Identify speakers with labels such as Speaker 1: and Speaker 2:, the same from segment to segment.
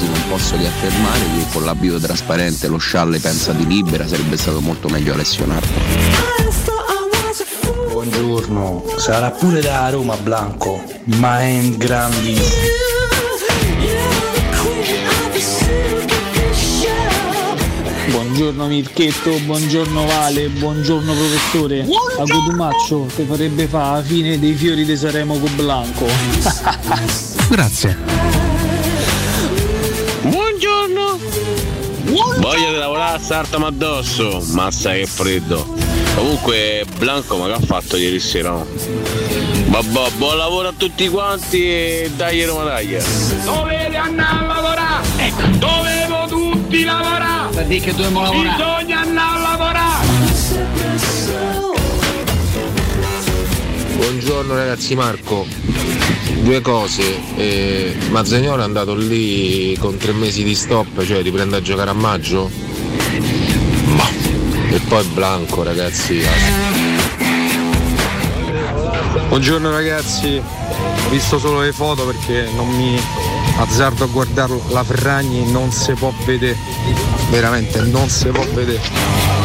Speaker 1: invasi, non posso che affermare che con l'abito trasparente lo scialle pensa di libera sarebbe stato molto meglio Alessio Nardo.
Speaker 2: Buongiorno, sarà pure da Roma Blanco, ma è in grandissimo.
Speaker 3: Buongiorno Mirchetto, buongiorno Vale, buongiorno professore. A Cotumaccio ti farebbe fa la fine dei fiori di Saremo con Blanco.
Speaker 4: Grazie.
Speaker 5: Voglio di lavorare a Sartama addosso. Massa che freddo. Comunque Blanco ma che ha fatto ieri sera? no? Vabbè, buon lavoro a tutti quanti e dai Roma dai.
Speaker 6: Dovete andare a lavorare! Ecco, dovevo tutti lavorare!
Speaker 7: Per dire che dobbiamo lavorare.
Speaker 6: Bisogna andare a lavorare!
Speaker 8: Buongiorno ragazzi Marco, due cose, eh, Mazzagnolo è andato lì con tre mesi di stop, cioè riprende a giocare a maggio? E poi Blanco ragazzi.
Speaker 9: Buongiorno ragazzi, ho visto solo le foto perché non mi azzardo a guardare la Ferragni, non si può vedere, veramente non si può vedere.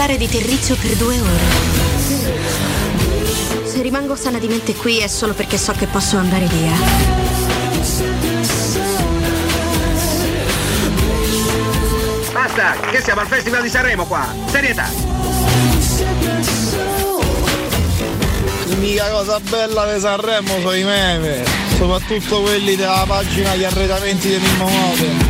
Speaker 10: Parlare di terriccio per due ore. Se rimango sana di mente qui è solo perché so che posso andare via.
Speaker 11: Basta, che siamo al Festival di Sanremo qua. Serietà.
Speaker 12: L'unica cosa bella di Sanremo sono i meme, soprattutto quelli della pagina Gli arredamenti di Mimmo Mode.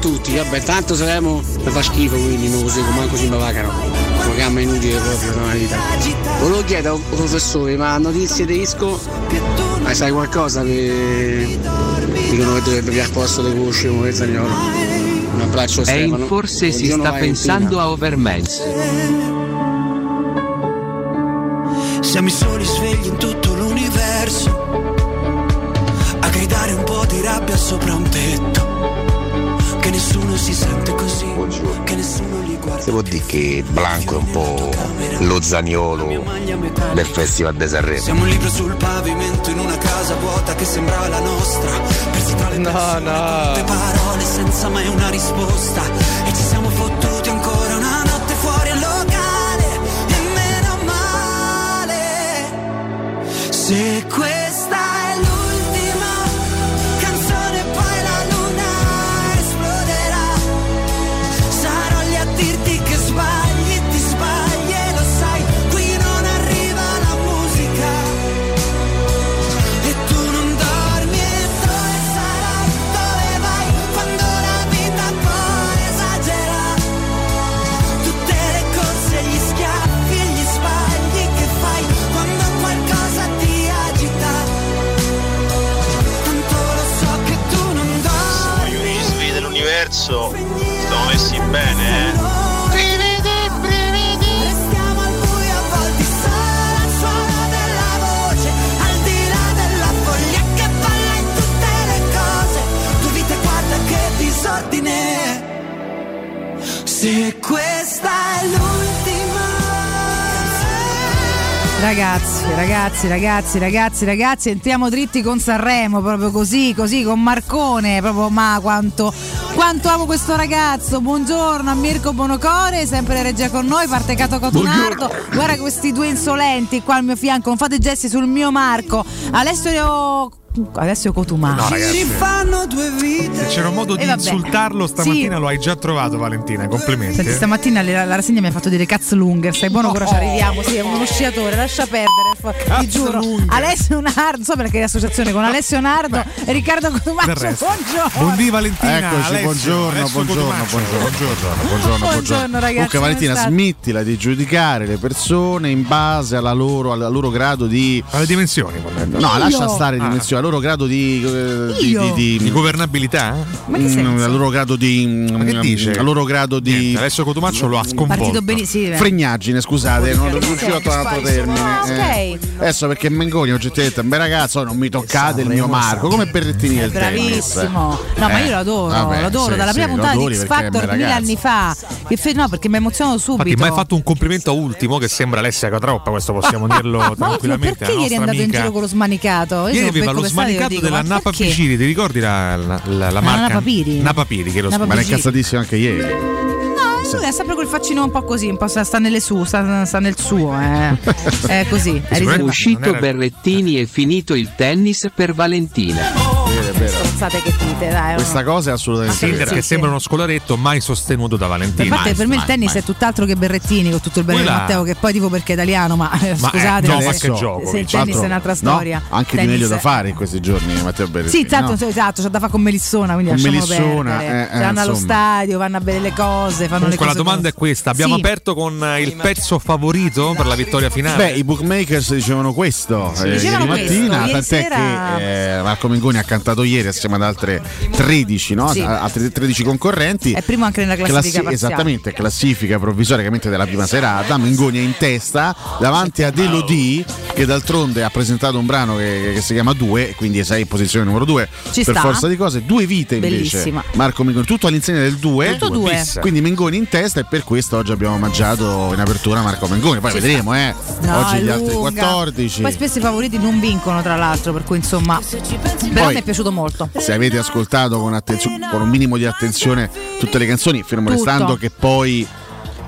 Speaker 13: tutti, vabbè, tanto saremo mi fa schifo quindi non lo seguo manco si mi vacano. Programma inutile proprio nella vita. Volevo chiedere al professore, ma notizie di disco? Ma sai qualcosa che dicono che dovrebbe pigliare posto di conoscevo che Zagnolo? Un abbraccio a
Speaker 14: E
Speaker 13: Stefano.
Speaker 14: forse si
Speaker 13: Buongiorno,
Speaker 14: sta
Speaker 13: Valentina.
Speaker 14: pensando a Overmans.
Speaker 15: Siamo i soli svegli in tutto l'universo A gridare un po' di rabbia sopra un tetto nessuno si sente così Che nessuno li guarda
Speaker 8: può dire che Blanco è un po' lo Zaniolo del Festival di Sanremo.
Speaker 15: Siamo un libro sul pavimento in una casa vuota che sembrava la nostra. Persi tra le
Speaker 12: No, no.
Speaker 15: tue parole senza mai una risposta. E ci siamo fottuti ancora una notte fuori al locale E meno male. Se questa
Speaker 14: ragazzi, ragazzi, ragazzi, ragazzi, entriamo dritti con Sanremo, proprio così, così, con Marcone, proprio ma quanto, quanto amo questo ragazzo. Buongiorno a Mirko Bonocore, sempre regia con noi, parte Cato Cotonardo. Guarda questi due insolenti qua al mio fianco, non fate gesti sul mio Marco. Alessio Alessio Cotumaccio.
Speaker 4: No, ragazzi.
Speaker 15: Rifanno due vite
Speaker 4: Se c'era un modo di
Speaker 14: E vabbè.
Speaker 4: insultarlo stamattina
Speaker 14: Sì.
Speaker 4: lo hai già trovato Valentina, complimenti.
Speaker 14: Senti, stamattina la, la rassegna mi ha fatto dire cazzo lunger, stai buono ora ci arriviamo, sì, è uno sciatore, lascia perdere, ti giuro. Alessio Nardo, non so perché è l'associazione con Alessio Nardo e Riccardo Cotumaccio, buongiorno.
Speaker 4: Buondì Valentina.
Speaker 16: Eccoci,
Speaker 4: Alessio,
Speaker 16: buongiorno,
Speaker 4: Alessio
Speaker 16: buongiorno, buongiorno, buongiorno, buongiorno,
Speaker 14: Buongiorno, ragazzi,
Speaker 16: Comunque Valentina, smettila di giudicare le persone in base alla loro, al loro grado di...
Speaker 4: Alle dimensioni.
Speaker 16: No, lascia stare le
Speaker 4: Ah.
Speaker 16: dimensioni, al loro grado di... eh, di, di,
Speaker 4: Di governabilità?
Speaker 14: Ma che
Speaker 16: mm,
Speaker 14: senso?
Speaker 16: loro grado di...
Speaker 4: Ma che dice?
Speaker 16: Al loro grado di...
Speaker 4: Niente, Alessio Cotumaccio lo ha sconvolto.
Speaker 14: Partito benissimo.
Speaker 16: Fregnaggine, scusate, non
Speaker 14: Che
Speaker 16: riuscivo a trovare altro termine.
Speaker 14: Ah, ok.
Speaker 16: eh. Adesso perché Mengoni oggettivamente, beh ragazzo, non mi toccate il mio Marco, come Berrettini del.
Speaker 14: Bravissimo. No, ma
Speaker 16: Eh,
Speaker 14: io lo adoro,
Speaker 16: vabbè,
Speaker 14: lo adoro.
Speaker 16: sì,
Speaker 14: Dalla
Speaker 16: sì,
Speaker 14: prima puntata di X
Speaker 16: perché
Speaker 14: Factor mille anni fa. No, perché mi emozionato subito.
Speaker 4: Infatti, mi hai fatto un complimento a ultimo che sembra Alessia Catroppa, questo possiamo dirlo
Speaker 14: Ma
Speaker 4: tranquillamente.
Speaker 14: perché
Speaker 4: la
Speaker 14: ieri è andato in giro con lo smanicato? Io
Speaker 4: Ieri aveva lo smanicato
Speaker 14: dico,
Speaker 4: della Napa
Speaker 14: perché?
Speaker 4: Piciri, ti ricordi la, la, la, la marca?
Speaker 14: Napa Piri?
Speaker 4: Napa Piri, che lo
Speaker 14: Napa
Speaker 16: Ma è
Speaker 14: Piri.
Speaker 16: incazzatissimo anche ieri.
Speaker 14: No, lui è sempre quel faccino un po' così, un po' sta, sta nelle su, sta, sta nel suo, eh. È così, è
Speaker 17: uscito Berrettini e finito il tennis per Valentina.
Speaker 14: Stronzate che dite, dai.
Speaker 16: Questa cosa è assolutamente
Speaker 14: Sì,
Speaker 4: Tinder
Speaker 14: sì,
Speaker 4: che
Speaker 14: sì.
Speaker 4: sembra uno scolaretto mai sostenuto da Valentina.
Speaker 14: parte, per me il tennis è tutt'altro che Berrettini, con tutto il bene di Matteo, che poi tipo perché è italiano, ma, eh,
Speaker 4: Ma,
Speaker 14: scusate,
Speaker 4: eh,
Speaker 14: ma
Speaker 4: Novak
Speaker 14: se,
Speaker 4: Djokovic.
Speaker 14: se il tennis è un'altra storia.
Speaker 16: No, anche
Speaker 14: Tennis-
Speaker 16: di meglio da fare in questi giorni, Matteo Berrettini.
Speaker 14: Sì, tanto,
Speaker 16: no?
Speaker 14: esatto, c'è da fare con Melissona, quindi
Speaker 16: Con Melissona,
Speaker 14: perdere.
Speaker 16: eh, eh,
Speaker 14: vanno allo stadio, vanno a bere le cose, fanno
Speaker 4: Comunque
Speaker 14: le
Speaker 4: la
Speaker 14: cose.
Speaker 4: domanda è questa: abbiamo aperto con eh, il pezzo favorito per la vittoria finale?
Speaker 16: Beh, i bookmakers dicevano questo eh,
Speaker 14: Dicevano
Speaker 16: mattina, tant'è che eh, Marco Mengoni ha cantato ieri assieme ad altre 13, no?
Speaker 14: Sì.
Speaker 16: A- altre 13 concorrenti.
Speaker 14: È primo anche nella classifica
Speaker 16: Classi- esattamente, classifica provvisoriamente della prima serata. Mengoni è in testa davanti ad Elodie, che d'altronde ha presentato un brano che, che si chiama Due, quindi è sei in posizione numero 2
Speaker 14: Ci
Speaker 16: per
Speaker 14: sta.
Speaker 16: forza di cose. Due vite invece.
Speaker 14: Bellissima.
Speaker 16: Marco Mengoni, tutto all'insegna del 2.
Speaker 14: Tutto due.
Speaker 16: Quindi Mengoni in testa e per questo oggi abbiamo mangiato in apertura Marco Mengoni. Poi
Speaker 14: Ci
Speaker 16: vedremo, eh.
Speaker 14: No,
Speaker 16: oggi gli altri
Speaker 14: lunga.
Speaker 16: 14.
Speaker 14: Poi spesso i favoriti non vincono, tra l'altro, per cui insomma. Però
Speaker 16: Poi-
Speaker 14: piaciuto molto.
Speaker 16: se avete ascoltato con, attenzio- con un minimo di attenzione tutte le canzoni, fermo
Speaker 14: Tutto.
Speaker 16: restando che poi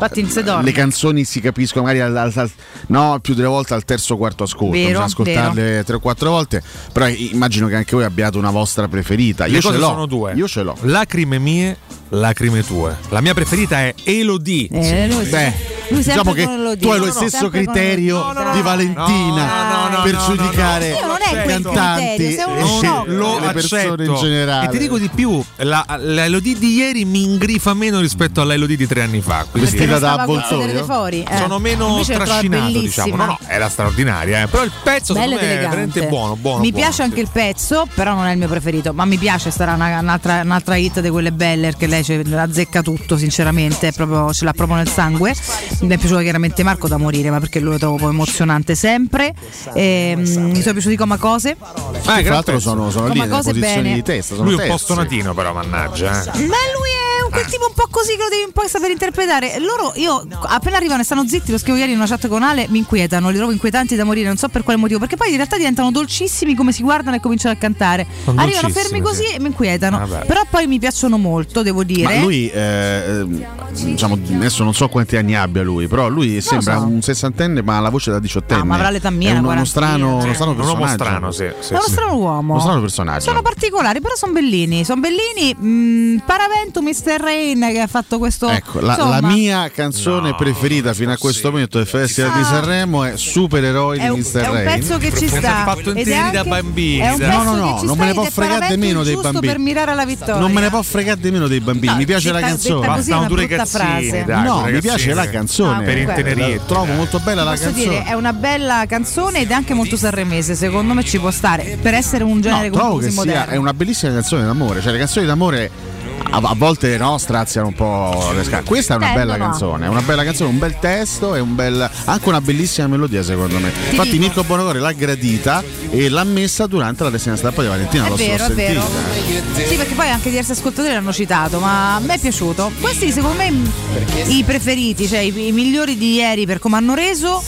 Speaker 14: Infatti in
Speaker 16: le canzoni si capiscono magari al, al- al- no, più delle volte al terzo o quarto ascolto,
Speaker 14: Vero,
Speaker 16: bisogna ascoltarle tre o quattro volte, però immagino che anche voi abbiate una vostra preferita. Io
Speaker 4: Le
Speaker 16: ce
Speaker 4: cose
Speaker 16: l'ho.
Speaker 4: sono due.
Speaker 16: Io ce l'ho.
Speaker 4: Lacrime mie, lacrime tue. La mia preferita è Elodie.
Speaker 14: Eh, lui-
Speaker 16: Beh,
Speaker 14: lui sempre
Speaker 16: diciamo che
Speaker 14: Elodie.
Speaker 16: tu hai lo
Speaker 14: No,
Speaker 16: stesso criterio
Speaker 14: Elodie.
Speaker 16: di. Valentina per giudicare
Speaker 14: quel
Speaker 16: cantanti e
Speaker 14: sciocco.
Speaker 4: lo
Speaker 16: le persone
Speaker 4: accetto.
Speaker 16: in generale.
Speaker 4: E ti dico di più, la, la Elodie di ieri mi ingrifa meno rispetto alla Elodie di tre anni fa. quindi-
Speaker 14: non
Speaker 16: da avvoltoio?
Speaker 14: fuori. eh.
Speaker 4: Sono meno
Speaker 14: Invece
Speaker 4: trascinato, diciamo. No, no, era straordinaria, eh. però il pezzo
Speaker 14: Bella
Speaker 4: secondo me è veramente buono, buono.
Speaker 14: mi
Speaker 4: buono,
Speaker 14: piace
Speaker 4: sì.
Speaker 14: anche il pezzo, però non è il mio preferito. Ma mi piace, sarà una- un'altra, un'altra hit di quelle belle, perché lei ce la azzecca tutto, sinceramente, proprio- ce l'ha proprio nel sangue. Mi è piaciuto chiaramente Marco da morire, ma perché lo trovo emozionante sempre. E, mm, mi sono piaciuti come cose.
Speaker 4: Ah,
Speaker 16: Tra l'altro sono, sono lì
Speaker 14: Come
Speaker 16: nelle
Speaker 14: cose
Speaker 16: posizioni
Speaker 14: bene.
Speaker 16: di testa. Sono
Speaker 4: Lui è un po' stonatino, però, mannaggia. eh.
Speaker 14: Ma lui è quel tipo un po' così che lo devi un po' saper interpretare. Loro, io appena arrivano e stanno zitti, lo scrivo ieri in una chat con Ale, mi inquietano, li trovo inquietanti da morire, non so per quale motivo, perché poi in realtà diventano dolcissimi come si guardano e cominciano a cantare.
Speaker 4: Sono
Speaker 14: Arrivano fermi così
Speaker 4: sì.
Speaker 14: e mi inquietano.
Speaker 4: Vabbè.
Speaker 14: Però poi mi piacciono molto, devo dire.
Speaker 16: Ma lui, eh, eh, diciamo, adesso non so quanti anni abbia lui, però lui sembra
Speaker 14: so.
Speaker 16: un sessantenne, ma ha la voce da diciottenne.
Speaker 14: Ah, ma avrà l'età mia,
Speaker 16: È
Speaker 14: una
Speaker 16: uno, uno strano, uno strano
Speaker 4: Un uomo
Speaker 16: personaggio.
Speaker 4: strano, sì. sì,
Speaker 14: è uno
Speaker 4: sì.
Speaker 14: strano uomo.
Speaker 16: Uno strano personaggio.
Speaker 14: Sono particolari, però sono bellini. Sono bellini. Mm, Paravento, Mr. Rain che ha fatto questo.
Speaker 16: Ecco, la, la mia canzone
Speaker 4: No,
Speaker 16: preferita fino a questo momento del Festival di
Speaker 14: Ah.
Speaker 16: Sanremo è Supereroi
Speaker 14: è
Speaker 16: di
Speaker 14: un,
Speaker 16: Mr.
Speaker 14: è un
Speaker 16: Rain.
Speaker 14: pezzo che ci sta.
Speaker 4: fatto
Speaker 14: Ed è
Speaker 4: interi da bambini,
Speaker 14: pezzo
Speaker 16: No, no, no, non me ne può fregare
Speaker 14: Paravento
Speaker 16: nemmeno dei
Speaker 14: giusto
Speaker 16: bambini.
Speaker 14: per mirare alla vittoria.
Speaker 16: Non me ne può fregare nemmeno dei bambini, mi piace la
Speaker 14: detta-
Speaker 16: canzone.
Speaker 4: Bastano due dai,
Speaker 16: no, mi piace la canzone.
Speaker 14: Ah, per
Speaker 4: intenerire.
Speaker 16: trovo molto bella la canzone.
Speaker 14: dire, è una bella canzone ed è anche molto sanremese, secondo me ci può stare. Per essere un genere
Speaker 16: No, trovo
Speaker 14: così
Speaker 16: che sia
Speaker 14: moderno.
Speaker 16: è una bellissima canzone d'amore, cioè le canzoni d'amore a, a volte no, straziano un po' le scale. Questa è una bella canzone, una bella canzone, un bel testo e un bel, anche una bellissima melodia secondo me. Infatti
Speaker 14: dico.
Speaker 16: Mirko Bonocore l'ha gradita e l'ha messa durante la rassegna stampa di Valentina.
Speaker 14: È
Speaker 16: l'ho
Speaker 14: vero, è vero. Sì, perché poi anche diversi ascoltatori l'hanno citato, ma a me è piaciuto. Questi secondo me i preferiti, cioè i, i migliori di ieri per come hanno reso,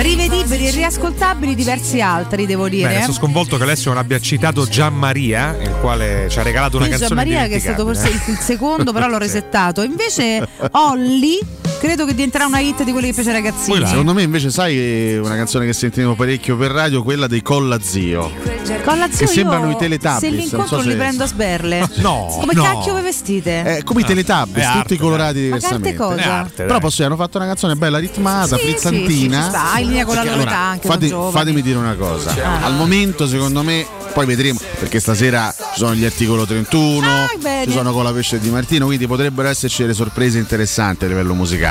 Speaker 14: rivedibili e riascoltabili diversi altri, devo dire.
Speaker 4: Bene, sono sconvolto che Alessio non abbia citato Gian Maria, il quale ci ha regalato una
Speaker 14: Io
Speaker 4: canzone
Speaker 14: Gianmaria che è stato forse il secondo, però l'ho resettato. Invece Olli credo che diventerà una hit di quelli che piace ai ragazzini.
Speaker 16: Secondo me invece sai una canzone che sentivo parecchio per radio, quella dei Colla Zio.
Speaker 14: Con la
Speaker 16: Che
Speaker 14: zio
Speaker 16: sembrano i Teletubbies,
Speaker 14: Se
Speaker 16: non
Speaker 14: l'incontro
Speaker 16: so se-
Speaker 14: li prendo a sberle.
Speaker 16: No,
Speaker 14: Come
Speaker 16: no.
Speaker 14: cacchio vi vestite?
Speaker 16: Eh, come i Teletubbies,
Speaker 14: è
Speaker 16: tutti
Speaker 14: arte,
Speaker 16: colorati
Speaker 14: Ma carte
Speaker 16: diversamente.
Speaker 14: cosa? È arte,
Speaker 16: Però posso dire, hanno fatto una canzone bella ritmata,
Speaker 14: Sì,
Speaker 16: frizzantina.
Speaker 14: sì, ci sta, in linea con la loro età, anche
Speaker 16: fate- fatemi dire una cosa.
Speaker 14: Ah.
Speaker 16: Al momento, secondo me, poi vedremo, perché stasera ci sono gli articolo 31,
Speaker 14: Ah,
Speaker 16: ci sono con la pesce di Martino, quindi potrebbero esserci delle sorprese interessanti a livello musicale.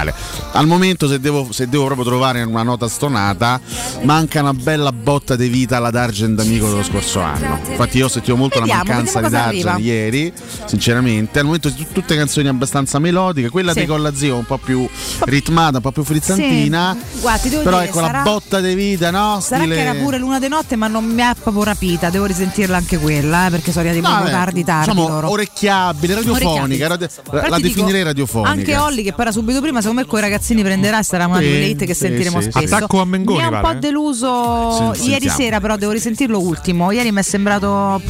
Speaker 16: Al momento, se devo, se devo proprio trovare una nota stonata, manca una bella botta di vita alla Dargen d'amico dello scorso anno. Infatti, io ho sentito molto
Speaker 14: Vediamo,
Speaker 16: la mancanza di
Speaker 14: vediamo cosa
Speaker 16: Dargen
Speaker 14: arriva.
Speaker 16: ieri, sinceramente. Al momento t- tutte canzoni abbastanza melodiche, quella
Speaker 14: Sì.
Speaker 16: di Colla Zio un po' più ritmata, un po' più frizzantina.
Speaker 14: Sì. Guarda,
Speaker 16: Però
Speaker 14: dire,
Speaker 16: ecco
Speaker 14: sarà-
Speaker 16: la botta di vita, no?
Speaker 14: Sarà
Speaker 16: Stile-
Speaker 14: che era pure l'una di notte, ma non mi ha proprio rapita. Devo risentirla anche quella, eh, perché sono arrivati
Speaker 16: No,
Speaker 14: proprio tardi, tardi
Speaker 16: diciamo, orecchiabile, radiofonica, radio- la,
Speaker 14: Però
Speaker 16: definirei radiofonica.
Speaker 14: Anche Olli che parla subito prima, secondo me con i ragazzini prenderà e sarà una quelle hit che
Speaker 16: sì,
Speaker 14: sentiremo
Speaker 16: sì,
Speaker 14: spesso.
Speaker 4: Attacco a Mengoni,
Speaker 14: Mi ha un po' deluso
Speaker 16: Sì,
Speaker 14: ieri sera, però devo risentirlo ultimo. Ieri mi è sembrato.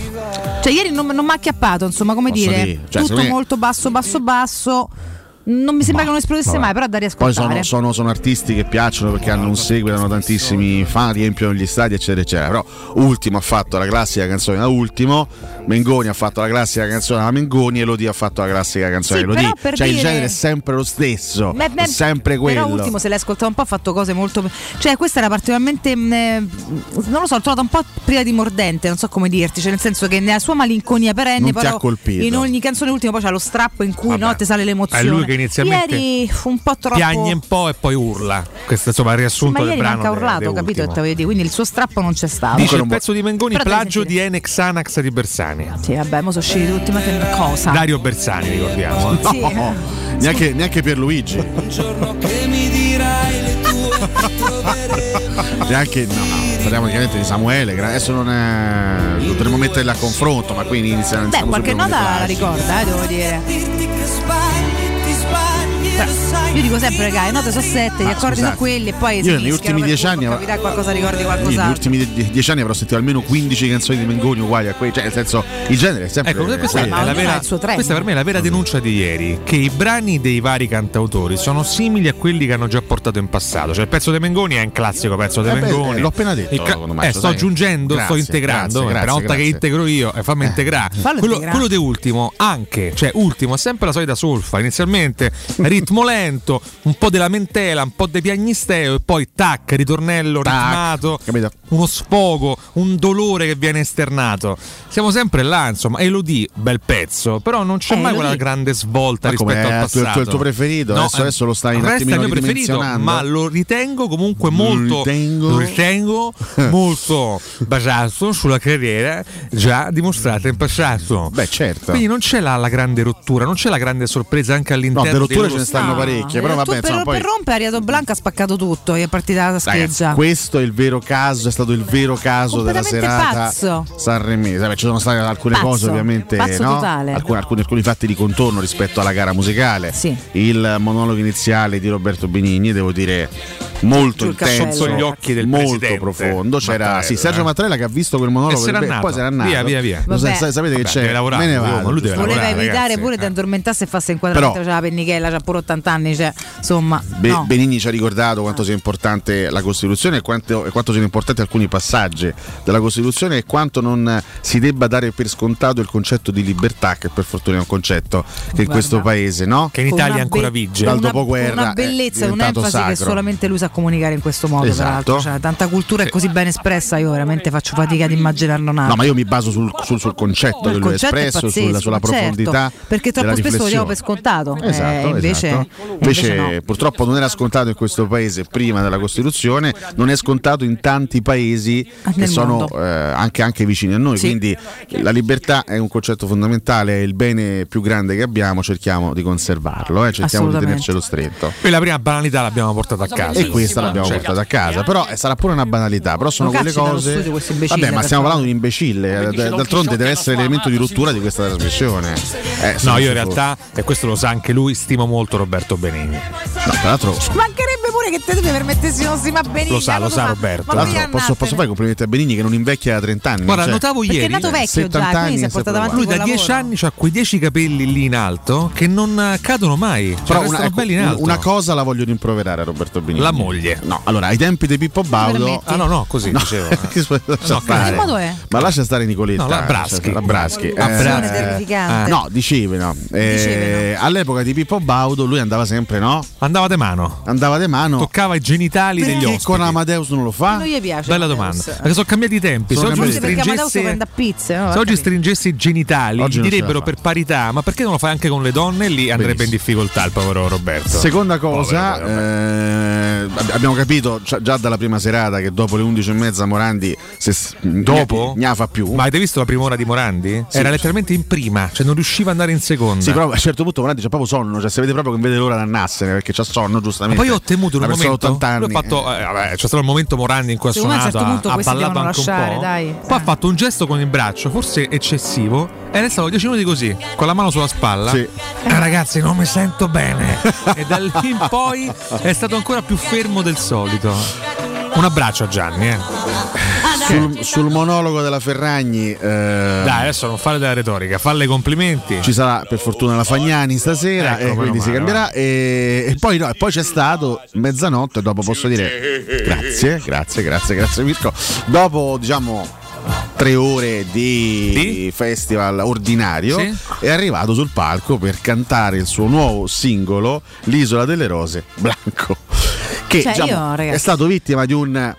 Speaker 14: Cioè, ieri non, non mi ha acchiappato, insomma, come
Speaker 16: Posso
Speaker 14: dire,
Speaker 16: dire, cioè,
Speaker 14: tutto molto basso, basso, basso. Non mi sembra che non esplodesse
Speaker 16: Vabbè.
Speaker 14: mai, però da
Speaker 16: Poi
Speaker 14: riascoltare.
Speaker 16: sono, sono- sono artisti che piacciono perché hanno un seguito, hanno tantissimi fan, riempiono gli stadi, eccetera, eccetera. Però Ultimo ha fatto la classica canzone da Ultimo, Mengoni ha fatto la classica canzone da Mengoni e Lodi ha fatto la classica canzone
Speaker 14: Sì,
Speaker 16: Lodi.
Speaker 14: per
Speaker 16: Cioè il
Speaker 14: dire-
Speaker 16: genere è sempre lo stesso,
Speaker 14: Beh, beh,
Speaker 16: è sempre quello.
Speaker 14: Però ultimo se l'hai ascoltato un po' ha fatto cose molto. Cioè, questa era particolarmente. mh, eh, non lo so, l'ho trovata un po' priva di mordente, non so come dirti. Cioè, nel senso che nella sua malinconia perenne,
Speaker 16: Non ti
Speaker 14: però
Speaker 16: ha colpito.
Speaker 14: in ogni canzone ultimo poi c'è lo strappo in cui
Speaker 4: Vabbè.
Speaker 14: no, ti sale l'emozione.
Speaker 4: Inizialmente
Speaker 14: Ieri fu un po' troppo.
Speaker 4: Piagne un po' e poi urla. Questo insomma è il
Speaker 14: Sì,
Speaker 4: riassunto
Speaker 14: ma
Speaker 4: del brano. de-
Speaker 14: urlato,
Speaker 4: de
Speaker 14: capito? Dire, quindi il suo strappo non c'è stato.
Speaker 4: Dice il pezzo di Mengoni
Speaker 14: Però
Speaker 4: plagio di. Enex Anax di Bersani.
Speaker 14: Sì, vabbè, mo sono usciti tutti, ma che cosa?
Speaker 4: Dario Bersani, ricordiamo. eh.
Speaker 14: Sì.
Speaker 16: neanche, neanche per Luigi. neanche, no, no, parliamo chiaramente di Samuele, che adesso non è. Potremmo metterli a confronto, ma qui iniziano
Speaker 14: Beh, qualche nota la ricorda, eh, devo dire. Però, io dico sempre, raga, le note sono sette, gli
Speaker 16: Ma
Speaker 14: accordi
Speaker 16: scusate,
Speaker 14: sono quelli e poi
Speaker 16: io negli ultimi dieci anni avrò-
Speaker 14: qualcosa ricordi
Speaker 16: Io negli ultimi die- dieci anni avrò sentito almeno 15 canzoni di Mengoni uguali a quei, cioè nel senso il genere è sempre
Speaker 4: Ecco, questa, è la vera, questa per me è la vera denuncia di ieri, che i brani dei vari cantautori sono simili a quelli che hanno già portato in passato. Cioè il pezzo di Mengoni è un classico pezzo di
Speaker 16: Eh beh,
Speaker 4: Mengoni.
Speaker 16: l'ho appena detto,
Speaker 4: ca- eh, sto aggiungendo, sto
Speaker 16: Grazie,
Speaker 4: integrando.
Speaker 16: grazie,
Speaker 4: eh, per una volta
Speaker 16: grazie,
Speaker 4: che
Speaker 16: grazie.
Speaker 4: integro io, eh, fammi integrare.
Speaker 14: Fallo
Speaker 4: Quello,
Speaker 14: integrare.
Speaker 4: quello di ultimo, anche, cioè ultimo, è sempre la solita solfa. Inizialmente ritmo lento, un po' di lamentela, un po' di piagnisteo e poi tac, ritornello ritmato, uno sfogo, un dolore che viene esternato. Siamo sempre là, insomma. Elodie, bel pezzo, però non c'è
Speaker 14: Eh,
Speaker 4: mai
Speaker 14: Elodie.
Speaker 4: quella grande svolta
Speaker 16: Ma come
Speaker 4: rispetto al
Speaker 16: è il tuo-
Speaker 4: passato.
Speaker 16: il tuo preferito? Adesso-
Speaker 4: eh,
Speaker 16: adesso lo stai un
Speaker 4: resta
Speaker 16: attimino
Speaker 4: il mio preferito, ma lo ritengo comunque
Speaker 16: Lo
Speaker 4: molto
Speaker 16: ritengo.
Speaker 4: lo ritengo molto basato sulla carriera già dimostrata in passato.
Speaker 16: Beh, certo.
Speaker 4: Quindi non c'è la, la grande rottura, non c'è la grande sorpresa anche all'interno
Speaker 16: No,
Speaker 4: loro
Speaker 16: ne stanno
Speaker 4: stili.
Speaker 16: parecchie, però
Speaker 14: Eh,
Speaker 16: vabbè,
Speaker 14: per,
Speaker 16: insomma, poi
Speaker 14: per rompere Ariato Blanca ha spaccato tutto, è partita la scheggia.
Speaker 16: questo è il vero caso, è stato il vero caso della serata sanremese. Vabbè, ci sono state alcune
Speaker 14: Pazzo,
Speaker 16: cose ovviamente,
Speaker 14: pazzo
Speaker 16: no?
Speaker 14: totale.
Speaker 16: alcuni, alcuni- alcuni fatti di contorno rispetto alla gara musicale. Il monologo iniziale di Roberto Benigni, devo dire, molto intenso,
Speaker 4: Sotto gli occhi del
Speaker 16: molto
Speaker 4: presidente
Speaker 16: profondo. C'era
Speaker 4: Mattarella,
Speaker 16: sì, Sergio
Speaker 4: eh.
Speaker 16: Mattarella che ha visto quel monologo
Speaker 4: E
Speaker 16: beh,
Speaker 4: andato.
Speaker 16: poi se n'è andato.
Speaker 4: Via, via, via.
Speaker 16: Lo sa-
Speaker 14: Vabbè.
Speaker 16: sapete che
Speaker 4: Vabbè,
Speaker 16: c'è?
Speaker 4: deve lavorare,
Speaker 16: Me ne vado.
Speaker 4: lui deve
Speaker 16: giusto.
Speaker 14: Voleva
Speaker 4: lavorare,
Speaker 14: evitare
Speaker 4: ragazzi,
Speaker 14: pure
Speaker 4: eh.
Speaker 14: di addormentarsi e farsi c'era la pennichella, c'ha pure 80 anni, cioè, insomma,
Speaker 16: Be-
Speaker 14: no.
Speaker 16: Benigni ci ha ricordato quanto sia importante la Costituzione e quanto, e quanto siano importanti alcuni passaggi della Costituzione e quanto non si debba dare per scontato il concetto di libertà, che per fortuna è un concetto che in
Speaker 14: Guarda.
Speaker 16: questo paese, no?
Speaker 4: Che in Italia
Speaker 14: una
Speaker 4: ancora
Speaker 14: be-
Speaker 4: vige.
Speaker 16: Dal
Speaker 14: una-
Speaker 16: dopoguerra
Speaker 14: una
Speaker 16: è
Speaker 14: bellezza un'enfasi che
Speaker 16: sacro.
Speaker 14: solamente lui a comunicare in questo modo,
Speaker 16: Esatto.
Speaker 14: peraltro. Cioè, tanta cultura è così ben espressa, io veramente faccio fatica ad immaginarlo un'altra.
Speaker 16: No, ma io mi baso sul, sul- sul concetto
Speaker 14: Il
Speaker 16: che lui ha espresso,
Speaker 14: pazzesco,
Speaker 16: sulla, sulla
Speaker 14: certo,
Speaker 16: profondità.
Speaker 14: perché troppo spesso lo diamo per scontato. eh,
Speaker 16: Esatto,
Speaker 14: invece,
Speaker 16: esatto.
Speaker 14: invece
Speaker 16: Invece,
Speaker 14: no.
Speaker 16: purtroppo non era scontato in questo paese prima della Costituzione, non è scontato in tanti paesi che
Speaker 14: nel
Speaker 16: sono eh, anche, anche vicini a noi.
Speaker 14: Sì.
Speaker 16: Quindi la libertà è un concetto fondamentale, è il bene più grande che abbiamo, cerchiamo di conservarlo, eh, cerchiamo di tenercelo stretto.
Speaker 4: Poi la prima banalità l'abbiamo portata a casa.
Speaker 16: E questa l'abbiamo
Speaker 4: Certo.
Speaker 16: portata a casa, però eh, sarà pure una banalità, però sono quelle cose. Vabbè, ma stiamo parlando di un imbecille, eh, d'altronde deve essere l'elemento di rottura di questa trasmissione. Eh,
Speaker 4: No, io in realtà, e questo lo sa anche lui, stimo molto Roberto Benigni.
Speaker 16: No, tra l'altro
Speaker 14: Mancherebbe pure che te mi permettessi non si ma benissimo.
Speaker 4: Lo sa, lo sa Roberto.
Speaker 16: L'altro, posso, posso fare i complimenti a Benigni che non invecchia da 30 anni.
Speaker 4: Guarda,
Speaker 16: cioè,
Speaker 4: notavo
Speaker 14: Perché
Speaker 4: ieri.
Speaker 14: è nato vecchio
Speaker 16: 70
Speaker 14: già,
Speaker 16: anni
Speaker 14: si è portato avanti
Speaker 4: Lui da 10
Speaker 14: lavoro.
Speaker 4: anni ha quei 10 capelli lì in alto che non eh, cadono mai. Cioè,
Speaker 16: Però una, ecco,
Speaker 4: belli in alto.
Speaker 16: una cosa la voglio rimproverare a Roberto Benigni.
Speaker 4: La moglie.
Speaker 16: No, allora, ai tempi di Pippo Baudo.
Speaker 4: Ah no, no, così
Speaker 16: No,
Speaker 4: dicevo. No,
Speaker 16: stare.
Speaker 14: che modo è?
Speaker 16: Ma lascia stare Nicoletta.
Speaker 4: No, la Braschi.
Speaker 16: La Braschi. Eh,
Speaker 14: terrificante.
Speaker 16: No, dicevi no. Eh,
Speaker 14: Dicevano.
Speaker 16: all'epoca di Pippo Baudo lui andava sempre, no?
Speaker 4: Andava de mano.
Speaker 16: Andava di mano.
Speaker 4: Toccava i genitali degli
Speaker 16: Perché
Speaker 4: ospiti.
Speaker 16: con Amadeus non lo fa?
Speaker 14: Non gli piace.
Speaker 4: Bella
Speaker 14: Amadeus.
Speaker 4: domanda. Perché sono cambiati i tempi.
Speaker 16: Sono
Speaker 4: Se oggi, stringesse,
Speaker 14: pizze. no?
Speaker 4: se oggi stringesse i genitali,
Speaker 16: Oggi
Speaker 4: direbbero per parità, ma perché non lo fai anche con le donne? Lì andrebbe in difficoltà il povero Roberto.
Speaker 16: Seconda cosa,
Speaker 4: Povero, povero.
Speaker 16: eh, ab- abbiamo capito già- dalla prima serata che dopo le 11 e mezza Morandi se
Speaker 4: Dopo?
Speaker 16: ne fa più.
Speaker 4: Ma avete visto la prima ora di Morandi? Era letteralmente in prima, cioè non riusciva ad andare in seconda.
Speaker 16: Sì, però a un certo punto Morandi c'ha proprio sonno, cioè si vede proprio che non vede l'ora di andarsene perché c'ha sonno
Speaker 4: Ma
Speaker 16: giustamente.
Speaker 4: poi io ho temuto in un momento.
Speaker 16: di 80 anni.
Speaker 4: lui ha fatto, eh, vabbè, c'è stato il momento Morandi in cui ha
Speaker 14: un
Speaker 4: suonato,
Speaker 14: certo punto
Speaker 4: ha, ballato anche
Speaker 14: lasciare,
Speaker 4: un po'.
Speaker 14: dai.
Speaker 4: Poi ha fatto un gesto con il braccio, forse eccessivo, e restato 10 minuti così, con la mano sulla spalla.
Speaker 16: Sì.
Speaker 4: Eh, ragazzi, non mi sento bene. e da lì in poi è stato ancora più fermo del solito. Un abbraccio a Gianni, eh.
Speaker 16: Sul, sul monologo della Ferragni eh,
Speaker 4: Dai, adesso non fare della retorica, falle i complimenti.
Speaker 16: ci sarà per fortuna la Fagnani stasera
Speaker 4: Ecco,
Speaker 16: e quindi si
Speaker 4: male,
Speaker 16: cambierà e, e poi, no, e poi c'è stato mezzanotte dopo posso dire grazie grazie grazie grazie Mirko dopo diciamo tre ore di,
Speaker 4: Di?
Speaker 16: festival ordinario
Speaker 4: Sì.
Speaker 16: è arrivato sul palco per cantare il suo nuovo singolo L'isola delle rose Blanco che
Speaker 14: Cioè,
Speaker 16: diciamo,
Speaker 14: io,
Speaker 16: è stato vittima di un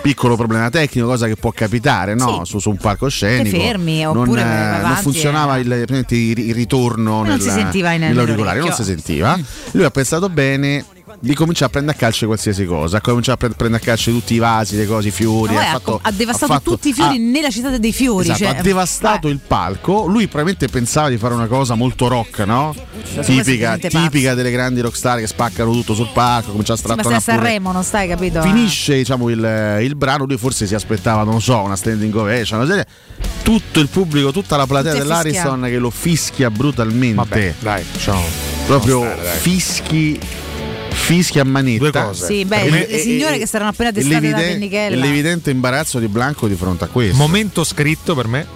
Speaker 16: piccolo problema tecnico, cosa che può capitare no?
Speaker 14: Sì.
Speaker 16: su, su un palcoscenico.
Speaker 14: Te fermi,
Speaker 16: non,
Speaker 14: oppure
Speaker 16: eh,
Speaker 14: vai
Speaker 16: non
Speaker 14: avanti
Speaker 16: funzionava
Speaker 14: e-
Speaker 16: il, il, ritorno
Speaker 14: Non
Speaker 16: nel,
Speaker 14: si sentiva in-
Speaker 16: nell'auricolare, non si sentiva. Lui ha pensato bene di cominciare a prendere a calcio qualsiasi cosa, ha cominciato a pre- prendere a calcio tutti i vasi, le cose, i fiori.
Speaker 14: Poi
Speaker 16: ha, fatto-
Speaker 14: ha devastato
Speaker 16: ha fatto-
Speaker 14: tutti i fiori
Speaker 16: ha-
Speaker 14: nella città dei fiori.
Speaker 16: Esatto,
Speaker 14: cioè,
Speaker 16: ha devastato il palco. Lui probabilmente pensava di fare una cosa molto rock, no?
Speaker 14: È
Speaker 16: Tipica, tipica delle grandi rockstar che spaccano tutto sul palco, comincia a
Speaker 14: Sì, ma stai a
Speaker 16: strattonare.
Speaker 14: Sanremo, non stai, capito?
Speaker 16: Finisce diciamo, il, il brano, lui forse si aspettava, non so, una standing ovation, una serie. Tutto il pubblico, tutta la platea
Speaker 14: Tutti
Speaker 16: dell'Ariston che lo fischia brutalmente.
Speaker 4: Vabbè, dai, ciao.
Speaker 16: Proprio
Speaker 4: stare,
Speaker 16: fischi, fischi a manetta.
Speaker 4: Due cose.
Speaker 14: Sì, beh,
Speaker 16: E-
Speaker 14: le signore
Speaker 16: e-
Speaker 14: che saranno appena testate da Pennichella.
Speaker 16: l'evidente imbarazzo di Blanco di fronte a questo.
Speaker 4: Momento scritto per me.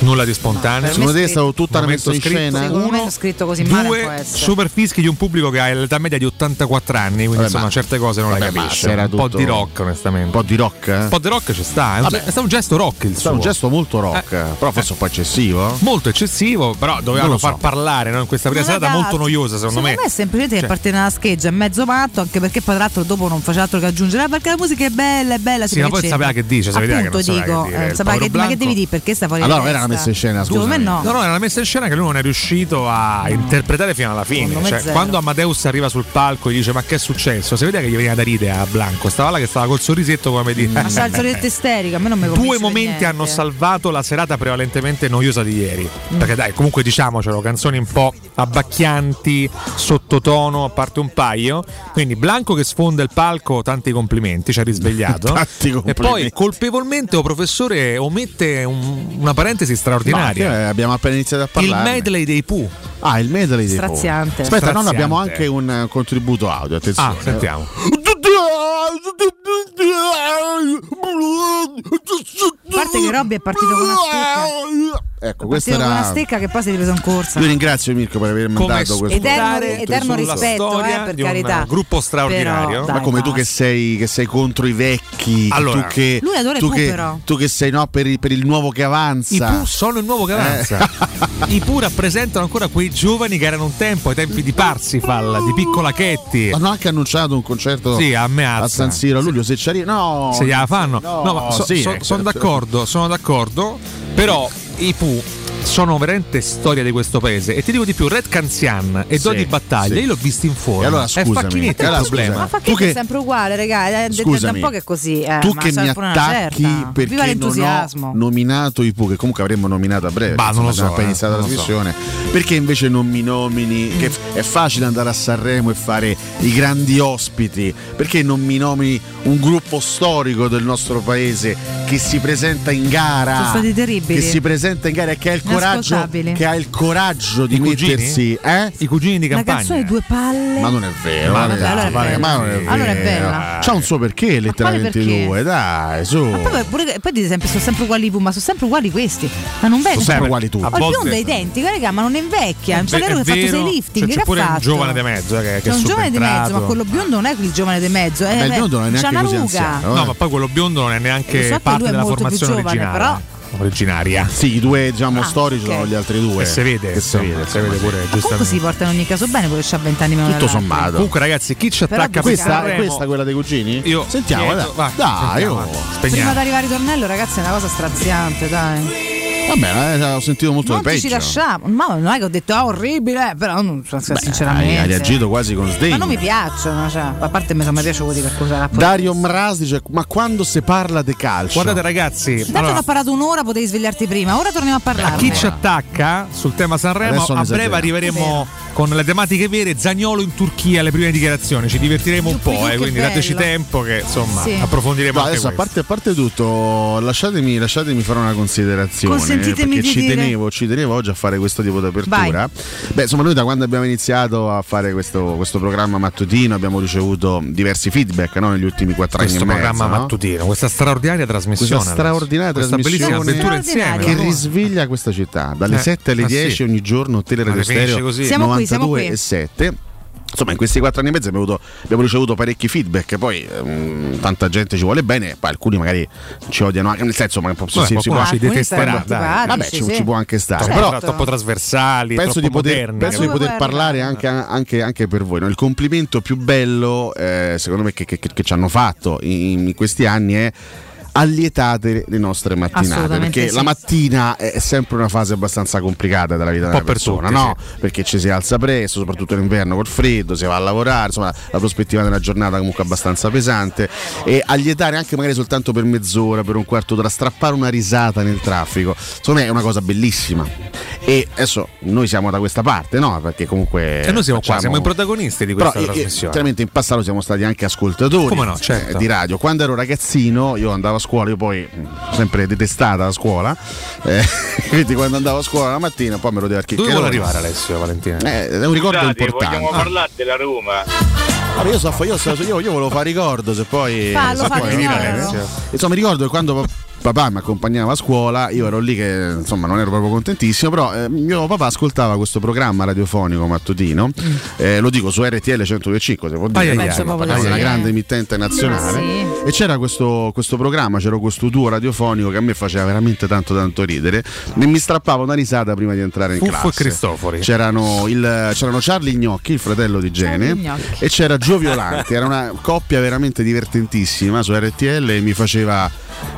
Speaker 4: Nulla di spontaneo.
Speaker 16: Secondo te è stato tutta una
Speaker 4: Momento
Speaker 16: messa in
Speaker 4: scritto.
Speaker 16: scena?
Speaker 14: Secondo me
Speaker 4: Uno,
Speaker 14: scritto così
Speaker 4: Due super fischi di un pubblico che ha l'età media di 84 anni, quindi
Speaker 16: Vabbè,
Speaker 4: insomma
Speaker 16: ma-
Speaker 4: certe cose non le
Speaker 16: vabbè, ma
Speaker 4: capisce.
Speaker 16: era
Speaker 4: Un po'
Speaker 16: tutto-
Speaker 4: di rock, onestamente.
Speaker 16: Un po' di rock? eh?
Speaker 4: Un po' di rock ci sta. È, un,
Speaker 16: Vabbè.
Speaker 4: è stato un gesto rock il suo.
Speaker 16: un gesto molto rock, però forse un po' eccessivo.
Speaker 4: Molto eccessivo, però dovevano
Speaker 16: so.
Speaker 4: far parlare no? in questa prima serata molto noiosa, secondo, me.
Speaker 14: è semplicemente che
Speaker 4: Cioè.
Speaker 14: parte nella scheggia, è mezzo matto, anche perché poi tra l'altro dopo non faceva altro che aggiungere, "Ah, perché la musica è bella, è bella.
Speaker 4: Sì, ma poi sapeva che dice, sapeva che
Speaker 14: Appunto
Speaker 4: non sapeva
Speaker 14: dico,
Speaker 4: che dire,
Speaker 14: eh, sapeva che- ma che devi dire? Perché sta fuori
Speaker 16: Allora, era messa in scena,
Speaker 14: Secondo me no.
Speaker 4: No, no, era una messa in scena che lui non è riuscito a interpretare fino alla fine. Cioè, quando Amadeus arriva sul palco e dice: Ma che è successo? Si vede che gli veniva da ridere a Blanco. Stava là che stava col sorrisetto come dire.
Speaker 14: Ma c'ha il sorrisetto isterico, a me non mi
Speaker 4: Due momenti hanno salvato la serata prevalentemente noiosa di ieri. Perché dai, comunque diciamocelo, canzoni un po' abbacchianti, sottotono, a parte un paio. Quindi Blanco che sfonda il palco, tanti complimenti, ci ha risvegliato.
Speaker 16: Tanti
Speaker 4: e
Speaker 16: complimenti.
Speaker 4: poi colpevolmente o professore omette un- una parentesi straordinaria.
Speaker 16: No, che abbiamo appena iniziato a
Speaker 4: il
Speaker 16: parlare.
Speaker 4: medley dei Pooh.
Speaker 16: Ah, il medley dei Pooh.
Speaker 14: Straziante.
Speaker 16: Aspetta, no, no,
Speaker 4: Straziante.
Speaker 16: abbiamo anche un eh, contributo audio, attenzione.
Speaker 4: Ah, sentiamo.
Speaker 14: A parte che Robby è partito con una stucca.
Speaker 16: ecco, questa
Speaker 14: con una
Speaker 16: era.
Speaker 14: stecca che poi si è ripreso in corsa.
Speaker 16: Io ringrazio Mirko per aver
Speaker 4: Come
Speaker 16: mandato questo
Speaker 14: Eterno, eterno rispetto, eh, per
Speaker 4: di un
Speaker 14: carità.
Speaker 4: gruppo straordinario.
Speaker 14: Però,
Speaker 16: Ma
Speaker 14: dai,
Speaker 16: come tu che
Speaker 14: basta.
Speaker 16: sei, che sei contro i vecchi,
Speaker 4: Allora,
Speaker 16: tu che,
Speaker 14: Lui adora i
Speaker 16: tu
Speaker 14: Pooh,
Speaker 16: che,
Speaker 14: però.
Speaker 16: tu che sei no, per, il, per il nuovo che
Speaker 4: I
Speaker 16: avanza.
Speaker 4: Pooh sono il nuovo che avanza. I Pooh rappresentano ancora quei giovani che erano un tempo ai tempi di Parsifal, di Piccolacchetti.
Speaker 16: Hanno anche annunciato un concerto
Speaker 4: Sì, a me
Speaker 16: a. San Siro a luglio. Se ci arriva, no,
Speaker 4: se gliela fanno.
Speaker 16: No,
Speaker 4: No, ma so-
Speaker 16: sì,
Speaker 4: so-
Speaker 16: eh,
Speaker 4: sono
Speaker 16: certo.
Speaker 4: d'accordo, sono d'accordo. Però i Pooh sono veramente storia di questo paese. E ti dico di più, Red Canzian e
Speaker 16: Sì,
Speaker 4: Dodi Battaglia,
Speaker 16: sì.
Speaker 4: io l'ho visto in forma.
Speaker 16: E allora,
Speaker 4: è
Speaker 16: scusami,
Speaker 4: Facchinetti
Speaker 16: e
Speaker 4: il
Speaker 16: allora,
Speaker 4: problema.
Speaker 16: scusami.
Speaker 14: Ma fa
Speaker 16: Tu
Speaker 14: che è sempre uguale, ragazzi. È da
Speaker 16: Scusami,
Speaker 14: un po' che è così. Eh,
Speaker 16: tu
Speaker 14: ma
Speaker 16: che mi
Speaker 14: una
Speaker 16: attacchi perché non ho nominato i Pooh, che comunque avremmo nominato a breve.
Speaker 4: Bah, non lo so,
Speaker 16: appena
Speaker 4: eh,
Speaker 16: iniziata la
Speaker 4: non lo so.
Speaker 16: trasmissione. Perché invece non mi nomini? Che è facile andare a Sanremo e fare i grandi ospiti. Perché non mi nomini un gruppo storico del nostro paese che si presenta in gara?
Speaker 14: Sono stati terribili.
Speaker 16: Che si presenta in gara e che ha il coraggio, che ha il coraggio di
Speaker 4: I
Speaker 16: mettersi. Eh?
Speaker 4: I cugini di
Speaker 14: La
Speaker 4: campagna.
Speaker 14: canzone Due Palle.
Speaker 16: Ma non è vero,
Speaker 14: Ma
Speaker 16: ma,
Speaker 14: vabbè, allora è
Speaker 16: ma- non è vero.
Speaker 14: Allora è bella.
Speaker 16: C'ha un suo perché letteralmente
Speaker 14: perché?
Speaker 16: due, dai, su.
Speaker 14: Ma poi, pure- poi dite sempre sono sempre uguali ma sono sempre uguali questi. Ma non vedi?
Speaker 16: Sono sempre uguali tutti.
Speaker 14: Il
Speaker 4: volte-
Speaker 14: biondo è identico, raga, ma non invecchia. Mi sa
Speaker 4: Beh,
Speaker 14: che
Speaker 4: è
Speaker 14: ha fatto sei
Speaker 4: vero,
Speaker 14: lifting.
Speaker 4: cioè,
Speaker 14: che
Speaker 4: c'è
Speaker 14: ha
Speaker 4: pure un giovane di mezzo eh, che, che
Speaker 14: C'è
Speaker 4: è
Speaker 14: un giovane di mezzo, ma quello biondo non è il giovane di mezzo. È,
Speaker 16: Beh, il biondo non è
Speaker 14: c'ha
Speaker 16: neanche
Speaker 14: una
Speaker 16: così
Speaker 14: ruga.
Speaker 16: anziano,
Speaker 4: No, ma poi quello biondo non è neanche
Speaker 14: so
Speaker 4: parte
Speaker 14: è
Speaker 4: della formazione
Speaker 14: giovane,
Speaker 4: originale. Originaria.
Speaker 16: Sì, i due diciamo
Speaker 14: Ah,
Speaker 16: storici
Speaker 14: ok.
Speaker 16: sono gli altri due.
Speaker 4: E si vede,
Speaker 16: Che
Speaker 4: si vede, si vede pure
Speaker 14: Comunque
Speaker 4: giustamente.
Speaker 14: si porta in ogni caso bene, pure c'ha 20 anni meno
Speaker 16: Tutto sommato.
Speaker 4: Comunque ragazzi, chi ci attacca per
Speaker 16: Questa, è questa quella dei cugini?
Speaker 4: Io
Speaker 16: Sentiamo,
Speaker 4: chiedo-
Speaker 16: dai.
Speaker 4: va,
Speaker 16: Dai,
Speaker 4: sentiamo,
Speaker 16: io-
Speaker 4: va.
Speaker 14: Prima di arrivare al ritornello, ragazzi, è una cosa straziante, dai.
Speaker 16: Va bene, eh, ho sentito molto
Speaker 14: Non
Speaker 16: di
Speaker 14: ci ci
Speaker 16: peggio.
Speaker 14: lasciamo. Ma non è che ho detto ah, orribile, però non, sinceramente.
Speaker 16: Hai, hai reagito quasi con sdegno.
Speaker 14: Ma non mi piacciono, cioè, a parte mi sono piaciuti per cosa.
Speaker 16: Dario Mraz dice: Ma quando si parla di calcio?
Speaker 4: Guardate ragazzi,
Speaker 14: Intanto
Speaker 4: allora,
Speaker 14: non ho parlato un'ora, potevi svegliarti prima. Ora torniamo a parlare.
Speaker 4: chi ci attacca sul tema Sanremo,
Speaker 16: non
Speaker 4: a breve arriveremo con le tematiche vere. Zagnolo in Turchia, le prime dichiarazioni. Ci divertiremo un po', eh, quindi
Speaker 14: bello.
Speaker 4: dateci tempo che insomma
Speaker 14: Sì.
Speaker 4: approfondiremo
Speaker 16: No, adesso a
Speaker 4: questo.
Speaker 16: parte, a parte tutto, lasciatemi, lasciatemi fare una considerazione.
Speaker 14: Consentitemi
Speaker 16: perché
Speaker 14: di
Speaker 16: ci
Speaker 14: dire-
Speaker 16: tenevo, ci tenevo oggi a fare questo tipo di apertura. Beh, insomma, noi da quando abbiamo iniziato a fare questo, questo programma mattutino abbiamo ricevuto diversi feedback no, negli ultimi quattro
Speaker 4: Questo
Speaker 16: anni e
Speaker 4: programma
Speaker 16: mezzo. no?
Speaker 4: mattutino, questa straordinaria trasmissione.
Speaker 16: Questa straordinaria
Speaker 4: questa
Speaker 16: trasmissione
Speaker 4: bellissima avventura insieme.
Speaker 16: che
Speaker 4: no?
Speaker 16: risveglia questa città dalle
Speaker 4: Eh,
Speaker 16: 7 alle
Speaker 4: ah,
Speaker 16: 10
Speaker 4: sì.
Speaker 16: ogni giorno Teleradio Stereo
Speaker 4: così.
Speaker 14: Siamo qui,
Speaker 16: 92
Speaker 14: siamo qui.
Speaker 16: e 7 Insomma, in questi quattro anni e mezzo abbiamo, avuto- abbiamo ricevuto parecchi feedback. Poi ehm, tanta gente ci vuole bene, poi alcuni magari ci odiano anche. Nel senso, ma
Speaker 4: Beh,
Speaker 16: si, si- può,
Speaker 4: ci
Speaker 14: Alcuni
Speaker 4: detesterà.
Speaker 16: vabbè, ci,
Speaker 14: sì.
Speaker 16: ci può anche stare.
Speaker 4: Troppo,
Speaker 16: Però
Speaker 14: Certo.
Speaker 4: troppo trasversali,
Speaker 16: penso
Speaker 4: troppo
Speaker 16: di poter,
Speaker 4: moderni.
Speaker 16: penso di
Speaker 14: Dove
Speaker 16: poter parlare anche, anche- anche per voi. no? Il complimento più bello, eh, secondo me, che, che- che ci hanno fatto in, in questi anni è allietate le nostre mattinate perché
Speaker 14: sì.
Speaker 16: la mattina è sempre una fase abbastanza complicata della vita della
Speaker 4: po' per
Speaker 16: persona
Speaker 4: tutti,
Speaker 16: no? perché ci si alza presto soprattutto in inverno col freddo si va a lavorare insomma la prospettiva della giornata comunque abbastanza pesante e allietare anche magari soltanto per mezz'ora per un quarto d'ora strappare una risata nel traffico secondo me è una cosa bellissima e adesso noi siamo da questa parte no? perché comunque
Speaker 4: E noi siamo qua,
Speaker 16: facciamo-
Speaker 4: siamo i protagonisti di
Speaker 16: però
Speaker 4: questa
Speaker 16: eh, eh,
Speaker 4: trasmissione.
Speaker 16: chiaramente in passato siamo stati anche ascoltatori
Speaker 4: Come no, certo.
Speaker 16: eh, di radio. Quando ero ragazzino, io andavo a scuola, io poi ho sempre detestata la scuola. eh, quindi quando andavo a scuola la mattina, poi me lo devo
Speaker 4: Dove vuole arrivare Alessio Valentina?
Speaker 16: Eh, è un ricordo
Speaker 18: Scusate,
Speaker 16: importante.
Speaker 18: vogliamo parlare della Roma?
Speaker 16: Vabbè, io, so, io, so- io, io volevo fare ricordo, se poi.
Speaker 14: Fallo,
Speaker 16: se poi
Speaker 14: fallo.
Speaker 16: Alessio. Insomma, mi ricordo che quando papà mi accompagnava a scuola, io ero lì che insomma non ero proprio contentissimo, però eh, mio papà ascoltava questo programma radiofonico mattutino, eh, lo dico su RTL 125, se può dire,
Speaker 14: di
Speaker 16: di una grande emittente nazionale.
Speaker 14: Sì.
Speaker 16: E c'era questo, questo programma, c'era questo duo radiofonico che a me faceva veramente tanto tanto ridere e mi strappava una risata prima di entrare in
Speaker 4: Fuffo
Speaker 16: classe.
Speaker 4: e Cristofori.
Speaker 16: C'erano, il- c'erano Charlie Gnocchi, il fratello di Gene, e c'era Gio Violanti, era una coppia veramente divertentissima su RTL e mi faceva,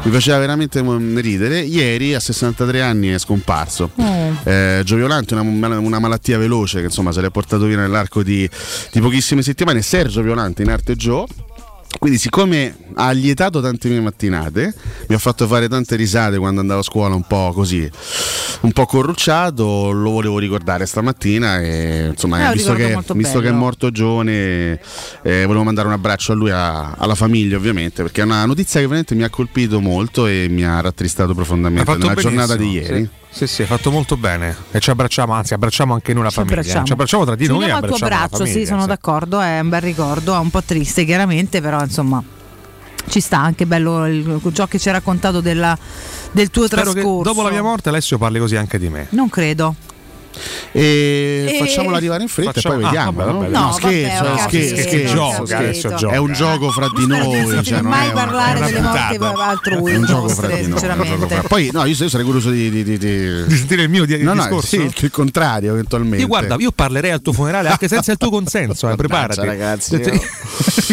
Speaker 16: mi faceva veramente ridere. Ieri a 63 anni è scomparso. Eh, Gio Violanti, una, una malattia veloce che insomma se l'è portato via nell'arco di, di pochissime settimane. Sergio Violanti in arte Gio. Quindi, siccome ha allietato tante mie mattinate, mi ha fatto fare tante risate quando andavo a scuola un po' così, un po' corrucciato, lo volevo ricordare stamattina e insomma,
Speaker 14: un
Speaker 16: visto, che, visto che è morto giovane, eh, volevo mandare un abbraccio a lui, a- alla famiglia ovviamente, perché è una notizia che veramente mi ha colpito molto e mi ha rattristato profondamente nella giornata di ieri.
Speaker 4: Sì. Sì, sì, hai fatto molto bene. E ci abbracciamo, anzi, abbracciamo anche noi la
Speaker 14: Ci
Speaker 4: famiglia.
Speaker 14: abbracciamo.
Speaker 4: Ci abbracciamo tra di
Speaker 14: Ci
Speaker 4: noi.
Speaker 14: uniamo al tuo
Speaker 4: abbracciamo la
Speaker 14: braccio, sì,
Speaker 4: famiglia,
Speaker 14: sono d'accordo, è un bel ricordo, è un po' triste chiaramente, però insomma Ci sta anche bello il- ciò che ci hai raccontato della- del tuo
Speaker 4: Spero
Speaker 14: trascorso.
Speaker 4: dopo la mia morte Alessio parli così anche di me.
Speaker 14: Non credo.
Speaker 16: E,
Speaker 14: E-
Speaker 16: facciamolo arrivare in fretta
Speaker 4: Facciamo-
Speaker 16: e poi vediamo.
Speaker 4: ah, vabbè,
Speaker 16: no? No,
Speaker 14: No,
Speaker 16: scherzo,
Speaker 14: vabbè,
Speaker 16: scherzo,
Speaker 14: capito,
Speaker 16: scherzo,
Speaker 4: adesso gioca.
Speaker 16: È un gioco fra di noi, cioè non
Speaker 14: mai
Speaker 16: è una-
Speaker 14: parlare
Speaker 4: una
Speaker 14: delle morti altrui,
Speaker 16: è un gioco fra di noi.
Speaker 14: sinceramente.
Speaker 16: Poi no, io, sarei curioso di, di, di, di-
Speaker 4: Di sentire il mio di-
Speaker 16: No, no,
Speaker 4: discorso?
Speaker 16: sì, il, contrario eventualmente.
Speaker 4: Io guarda, io parlerei al tuo funerale anche senza il tuo consenso, eh, preparati.
Speaker 16: ragazzi,
Speaker 4: io,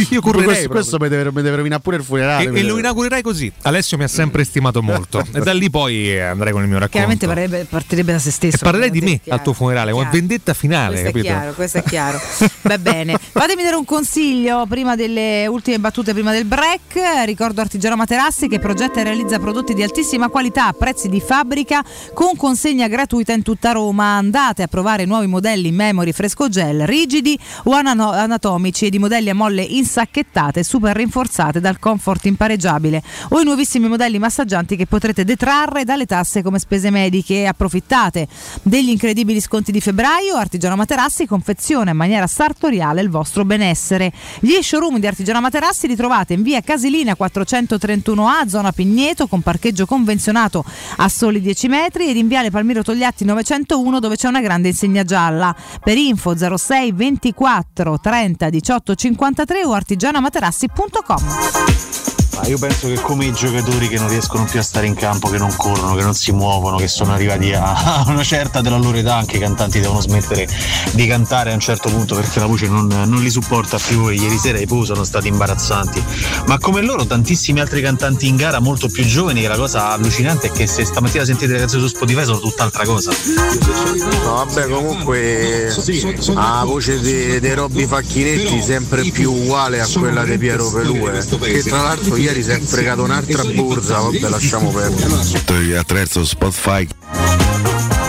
Speaker 16: io
Speaker 4: correrei
Speaker 16: questo, questo mi deve, mi deve rovinare pure il funerale.
Speaker 4: e, e lo inaugurerai così. Alessio mi ha sempre stimato molto e da lì poi andrei con il mio racconto.
Speaker 14: Chiaramente partirebbe da se stesso.
Speaker 4: e parlerei di me
Speaker 14: ovviamente,
Speaker 4: al tuo funerale,
Speaker 14: chiaro.
Speaker 4: vendetta finale,
Speaker 14: Questo è
Speaker 4: capito?
Speaker 14: chiaro, questo è chiaro. Va bene. Fatemi dare un consiglio prima delle ultime battute, prima del break. Ricordo Artigiano Materassi che progetta e realizza prodotti di altissima qualità a prezzi di fabbrica con consegna gratuita in tutta Roma. Andate a provare nuovi modelli in memory fresco gel, rigidi o anatomici e di modelli a molle insacchettate, super rinforzate dal comfort impareggiabile o i nuovissimi modelli massaggianti che potrete detrarre dalle tasse come spese mediche. Approfittate degli incredibili sconti di febbraio. Artigiano Materassi confeziona in maniera sartoriale il vostro benessere. Gli showroom di Artigiano Materassi li trovate in via Casilina 431A, zona Pigneto, con parcheggio convenzionato a soli 10 metri, ed in viale Palmiro Togliatti 901, dove c'è una grande insegna gialla. Per info 06 24 30 18 53 o artigianamaterassi.com.
Speaker 19: Ma io penso che come i giocatori che non riescono più a stare in campo, che non corrono, che non si muovono, che sono arrivati a una certa della loro età, anche i cantanti devono smettere di cantare a un certo punto perché la voce non, non li supporta più e ieri sera i Pooh sono stati imbarazzanti. Ma come loro tantissimi altri cantanti in gara molto più giovani che la cosa allucinante è che se stamattina sentite le canzoni su Spotify sono tutt'altra cosa.
Speaker 20: No, vabbè, comunque la voce di, di Robby Facchinetti sempre più uguale a quella di Piero Pelù, che tra l'altro ieri si è fregato un'altra borsa, vabbè lasciamo perdere.
Speaker 16: Attraverso Spotify.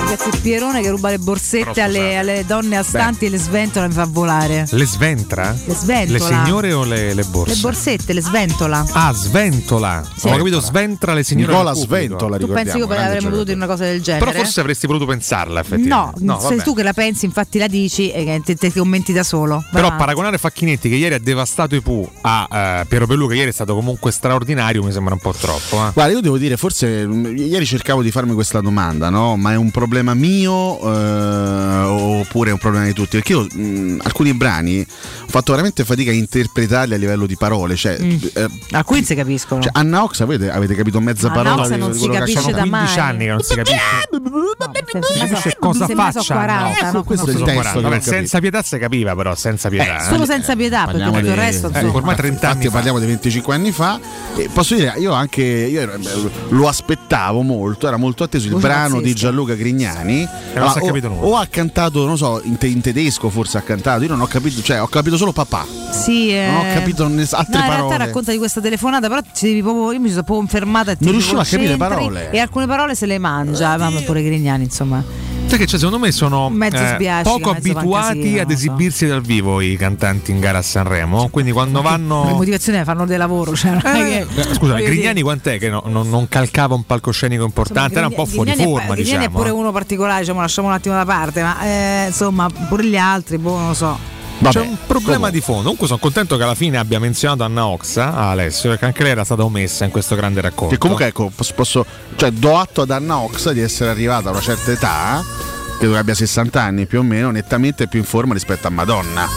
Speaker 14: Ragazzi, Pierone che ruba le borsette alle, alle donne astanti e le sventola mi fa volare.
Speaker 4: Le sventra?
Speaker 14: Le sventola.
Speaker 4: Le signore o le, le borse?
Speaker 14: Le borsette, le sventola.
Speaker 4: Ah, sventola.
Speaker 14: Sì.
Speaker 4: Ho capito, sventra le signore.
Speaker 16: Nicola. Sventola,
Speaker 14: Tu pensi che avremmo potuto dire una cosa del genere?
Speaker 4: Però forse avresti voluto pensarla,
Speaker 14: No,
Speaker 4: effettivamente.
Speaker 14: sei tu che la pensi, infatti la dici e che te, te commenti da solo.
Speaker 4: Però
Speaker 14: avanti.
Speaker 4: paragonare Facchinetti che ieri ha devastato i Pooh a eh, Piero Pelù che ieri è stato comunque straordinario mi sembra un po' troppo. eh.
Speaker 16: Guarda, io devo dire, forse mh, ieri cercavo di farmi questa domanda, no? Ma è un problema mio eh, oppure è un problema di tutti? Perché io mh, alcuni brani ho fatto veramente fatica a interpretarli a livello di parole. Cioè,
Speaker 14: Mm.
Speaker 16: eh,
Speaker 14: Alcuni si capiscono.
Speaker 16: cioè, Anna Ox avete, avete capito mezza
Speaker 14: Anna
Speaker 16: parola
Speaker 14: Ox
Speaker 16: di
Speaker 14: non si
Speaker 16: quello che
Speaker 14: capisce
Speaker 16: sono
Speaker 14: da
Speaker 4: 15
Speaker 14: mai.
Speaker 4: anni che non si capisce.
Speaker 14: capisce
Speaker 4: cosa faccia.
Speaker 14: sono 40,
Speaker 4: no?
Speaker 14: no?
Speaker 16: questo è il testo
Speaker 4: 40.
Speaker 16: che
Speaker 4: Vabbè,
Speaker 16: non capisco.
Speaker 4: senza pietà si capiva però, senza pietà.
Speaker 14: Solo
Speaker 4: eh.
Speaker 14: senza pietà, perché
Speaker 16: Parliamo
Speaker 14: tutto il
Speaker 16: di-
Speaker 14: resto
Speaker 4: eh, ormai 30 anni
Speaker 16: parliamo di 25 anni fa e posso dire io anche io lo aspettavo molto era molto atteso il brano di. Gianluca Grignani
Speaker 4: si è
Speaker 16: o, o ha cantato non so in, te- in tedesco forse ha cantato io non ho capito cioè ho capito solo papà
Speaker 14: Sì, eh.
Speaker 16: non ho capito ness- altre
Speaker 14: no, in
Speaker 16: parole
Speaker 14: realtà racconta di questa telefonata, però ci devi proprio, io mi sono proprio fermata e ti
Speaker 16: Non riuscivo a capire
Speaker 14: concentri
Speaker 16: parole.
Speaker 14: E alcune parole se le mangia, ma pure Grignani, insomma.
Speaker 4: Sai che c'è, secondo me sono
Speaker 14: Mezzo
Speaker 4: eh, poco abituati ad
Speaker 14: non so.
Speaker 4: esibirsi dal vivo i cantanti in gara a Sanremo. Quindi quando
Speaker 14: Le
Speaker 4: vanno.
Speaker 14: motivazioni fanno del lavoro, cioè è che-
Speaker 4: Eh, Scusa, Grignani quant'è che no- non, non calcava un palcoscenico importante? Era un po' fuori
Speaker 14: Grignani è-
Speaker 4: forma,
Speaker 14: Grignani
Speaker 4: diciamo.
Speaker 14: è pure
Speaker 4: eh.
Speaker 14: uno particolare, diciamo, lasciamo un attimo da parte, ma eh, insomma, pure gli altri, boh, non lo so.
Speaker 4: C'è un problema di fondo. Comunque sono contento che alla fine abbia menzionato Anna Oxa a Alessio, perché anche lei era stata omessa in questo grande racconto.
Speaker 16: che comunque ecco posso, posso- cioè do atto ad Anna Ox di essere arrivata a una certa età credo che abbia 60 anni più o meno nettamente più in forma rispetto a Madonna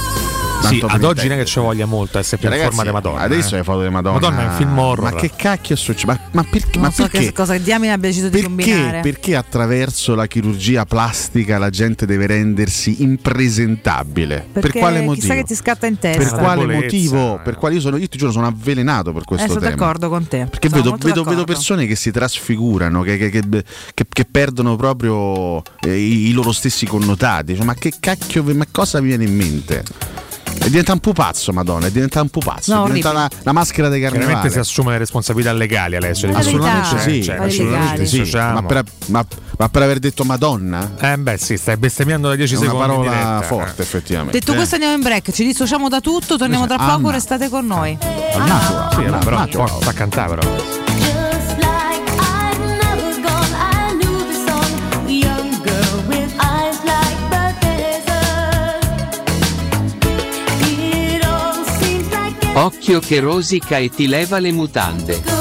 Speaker 4: Sì, ad oggi non è che ci voglia molto essere più in
Speaker 16: Ragazzi,
Speaker 4: forma di Madonna.
Speaker 16: Adesso
Speaker 4: eh.
Speaker 16: le foto di Madonna.
Speaker 4: Madonna è un film horror.
Speaker 16: Ma che cacchio è successo? Ma, ma perché?
Speaker 14: Non
Speaker 16: ma
Speaker 14: so
Speaker 16: perché?
Speaker 14: che cosa diamine abbia deciso di
Speaker 16: Perché,
Speaker 14: combinare.
Speaker 16: perché attraverso la chirurgia plastica la gente deve rendersi impresentabile?
Speaker 14: Perché
Speaker 16: per quale
Speaker 14: chissà
Speaker 16: motivo?
Speaker 14: che ti scatta in testa.
Speaker 16: Per quale
Speaker 4: debolezza.
Speaker 16: motivo? Per quale io sono, io ti giuro, sono avvelenato per
Speaker 14: Eh,
Speaker 16: questo
Speaker 14: sono
Speaker 16: tema.
Speaker 14: d'accordo con te.
Speaker 16: Perché
Speaker 14: Sono
Speaker 16: vedo, vedo- vedo persone che si trasfigurano, che, che- che- che- che perdono proprio eh, i, i loro stessi connotati. Cioè, ma che cacchio, ma cosa vi viene in mente? È diventato un pupazzo, Madonna, è diventato un pupazzo,
Speaker 14: No,
Speaker 16: è diventata la,
Speaker 14: orribile.
Speaker 16: la maschera dei carnevali.
Speaker 4: Chiaramente si assume le responsabilità legali Alessio. di
Speaker 14: La
Speaker 4: questo.
Speaker 14: verità,
Speaker 16: Assolutamente sì,
Speaker 4: Cioè,
Speaker 16: assolutamente sì.
Speaker 4: diciamo.
Speaker 16: Ma per, ma- ma per aver detto Madonna?
Speaker 4: Eh beh sì, stai bestemmiando da 10
Speaker 16: È una
Speaker 4: secondi. in
Speaker 16: parola
Speaker 4: diretta.
Speaker 16: forte, effettivamente.
Speaker 14: Detto questo andiamo in break, ci dissociamo da tutto, torniamo tra poco,
Speaker 16: Anna.
Speaker 14: restate con noi.
Speaker 16: Anna,
Speaker 4: Sì,
Speaker 16: Anna,
Speaker 4: però sta a cantare però.
Speaker 21: Occhio che rosica e ti leva le mutande.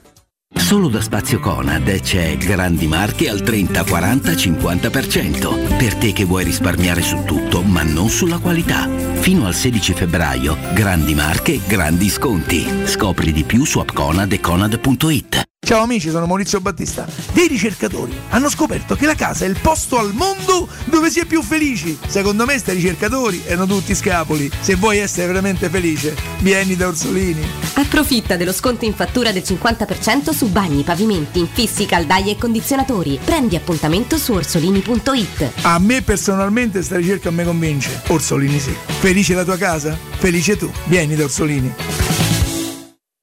Speaker 22: Solo da Spazio Conad c'è grandi marche al 30, 40, 50%. Per te che vuoi risparmiare su tutto, ma non sulla qualità. Fino al 16 febbraio, grandi marche, grandi sconti. Scopri di più su appconad e conad.it.
Speaker 12: Ciao amici, sono Maurizio Battista. Dei ricercatori hanno scoperto che la casa è il posto al mondo dove si è più felici. Secondo me, sti ricercatori erano tutti scapoli. Se vuoi essere veramente felice, vieni da Orsolini.
Speaker 23: Approfitta dello sconto in fattura del 50% su bagni, pavimenti, infissi, caldaie e condizionatori. Prendi appuntamento su orsolini.it.
Speaker 12: A me personalmente sta ricerca mi convince. Orsolini sì. Felice la tua casa? Felice tu. Vieni da Orsolini.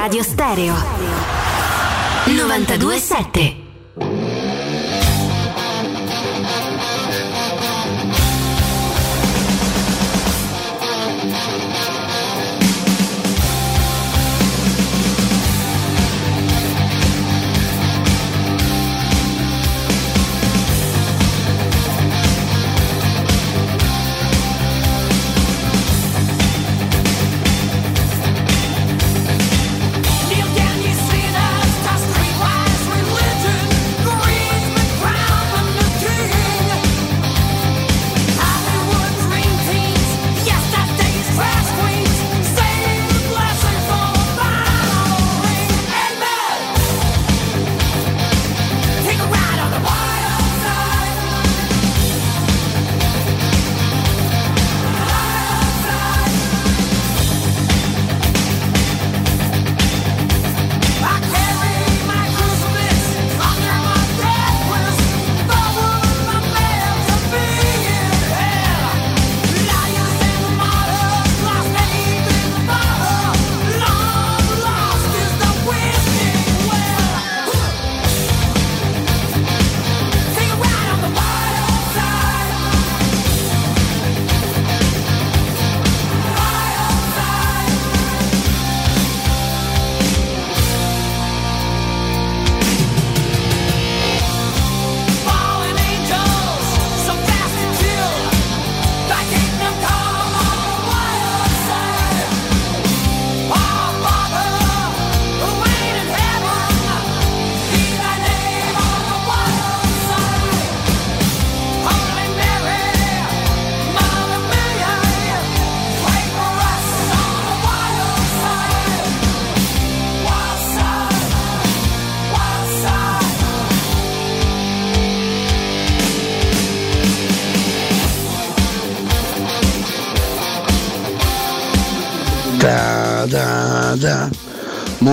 Speaker 24: Teleradio Stereo. 927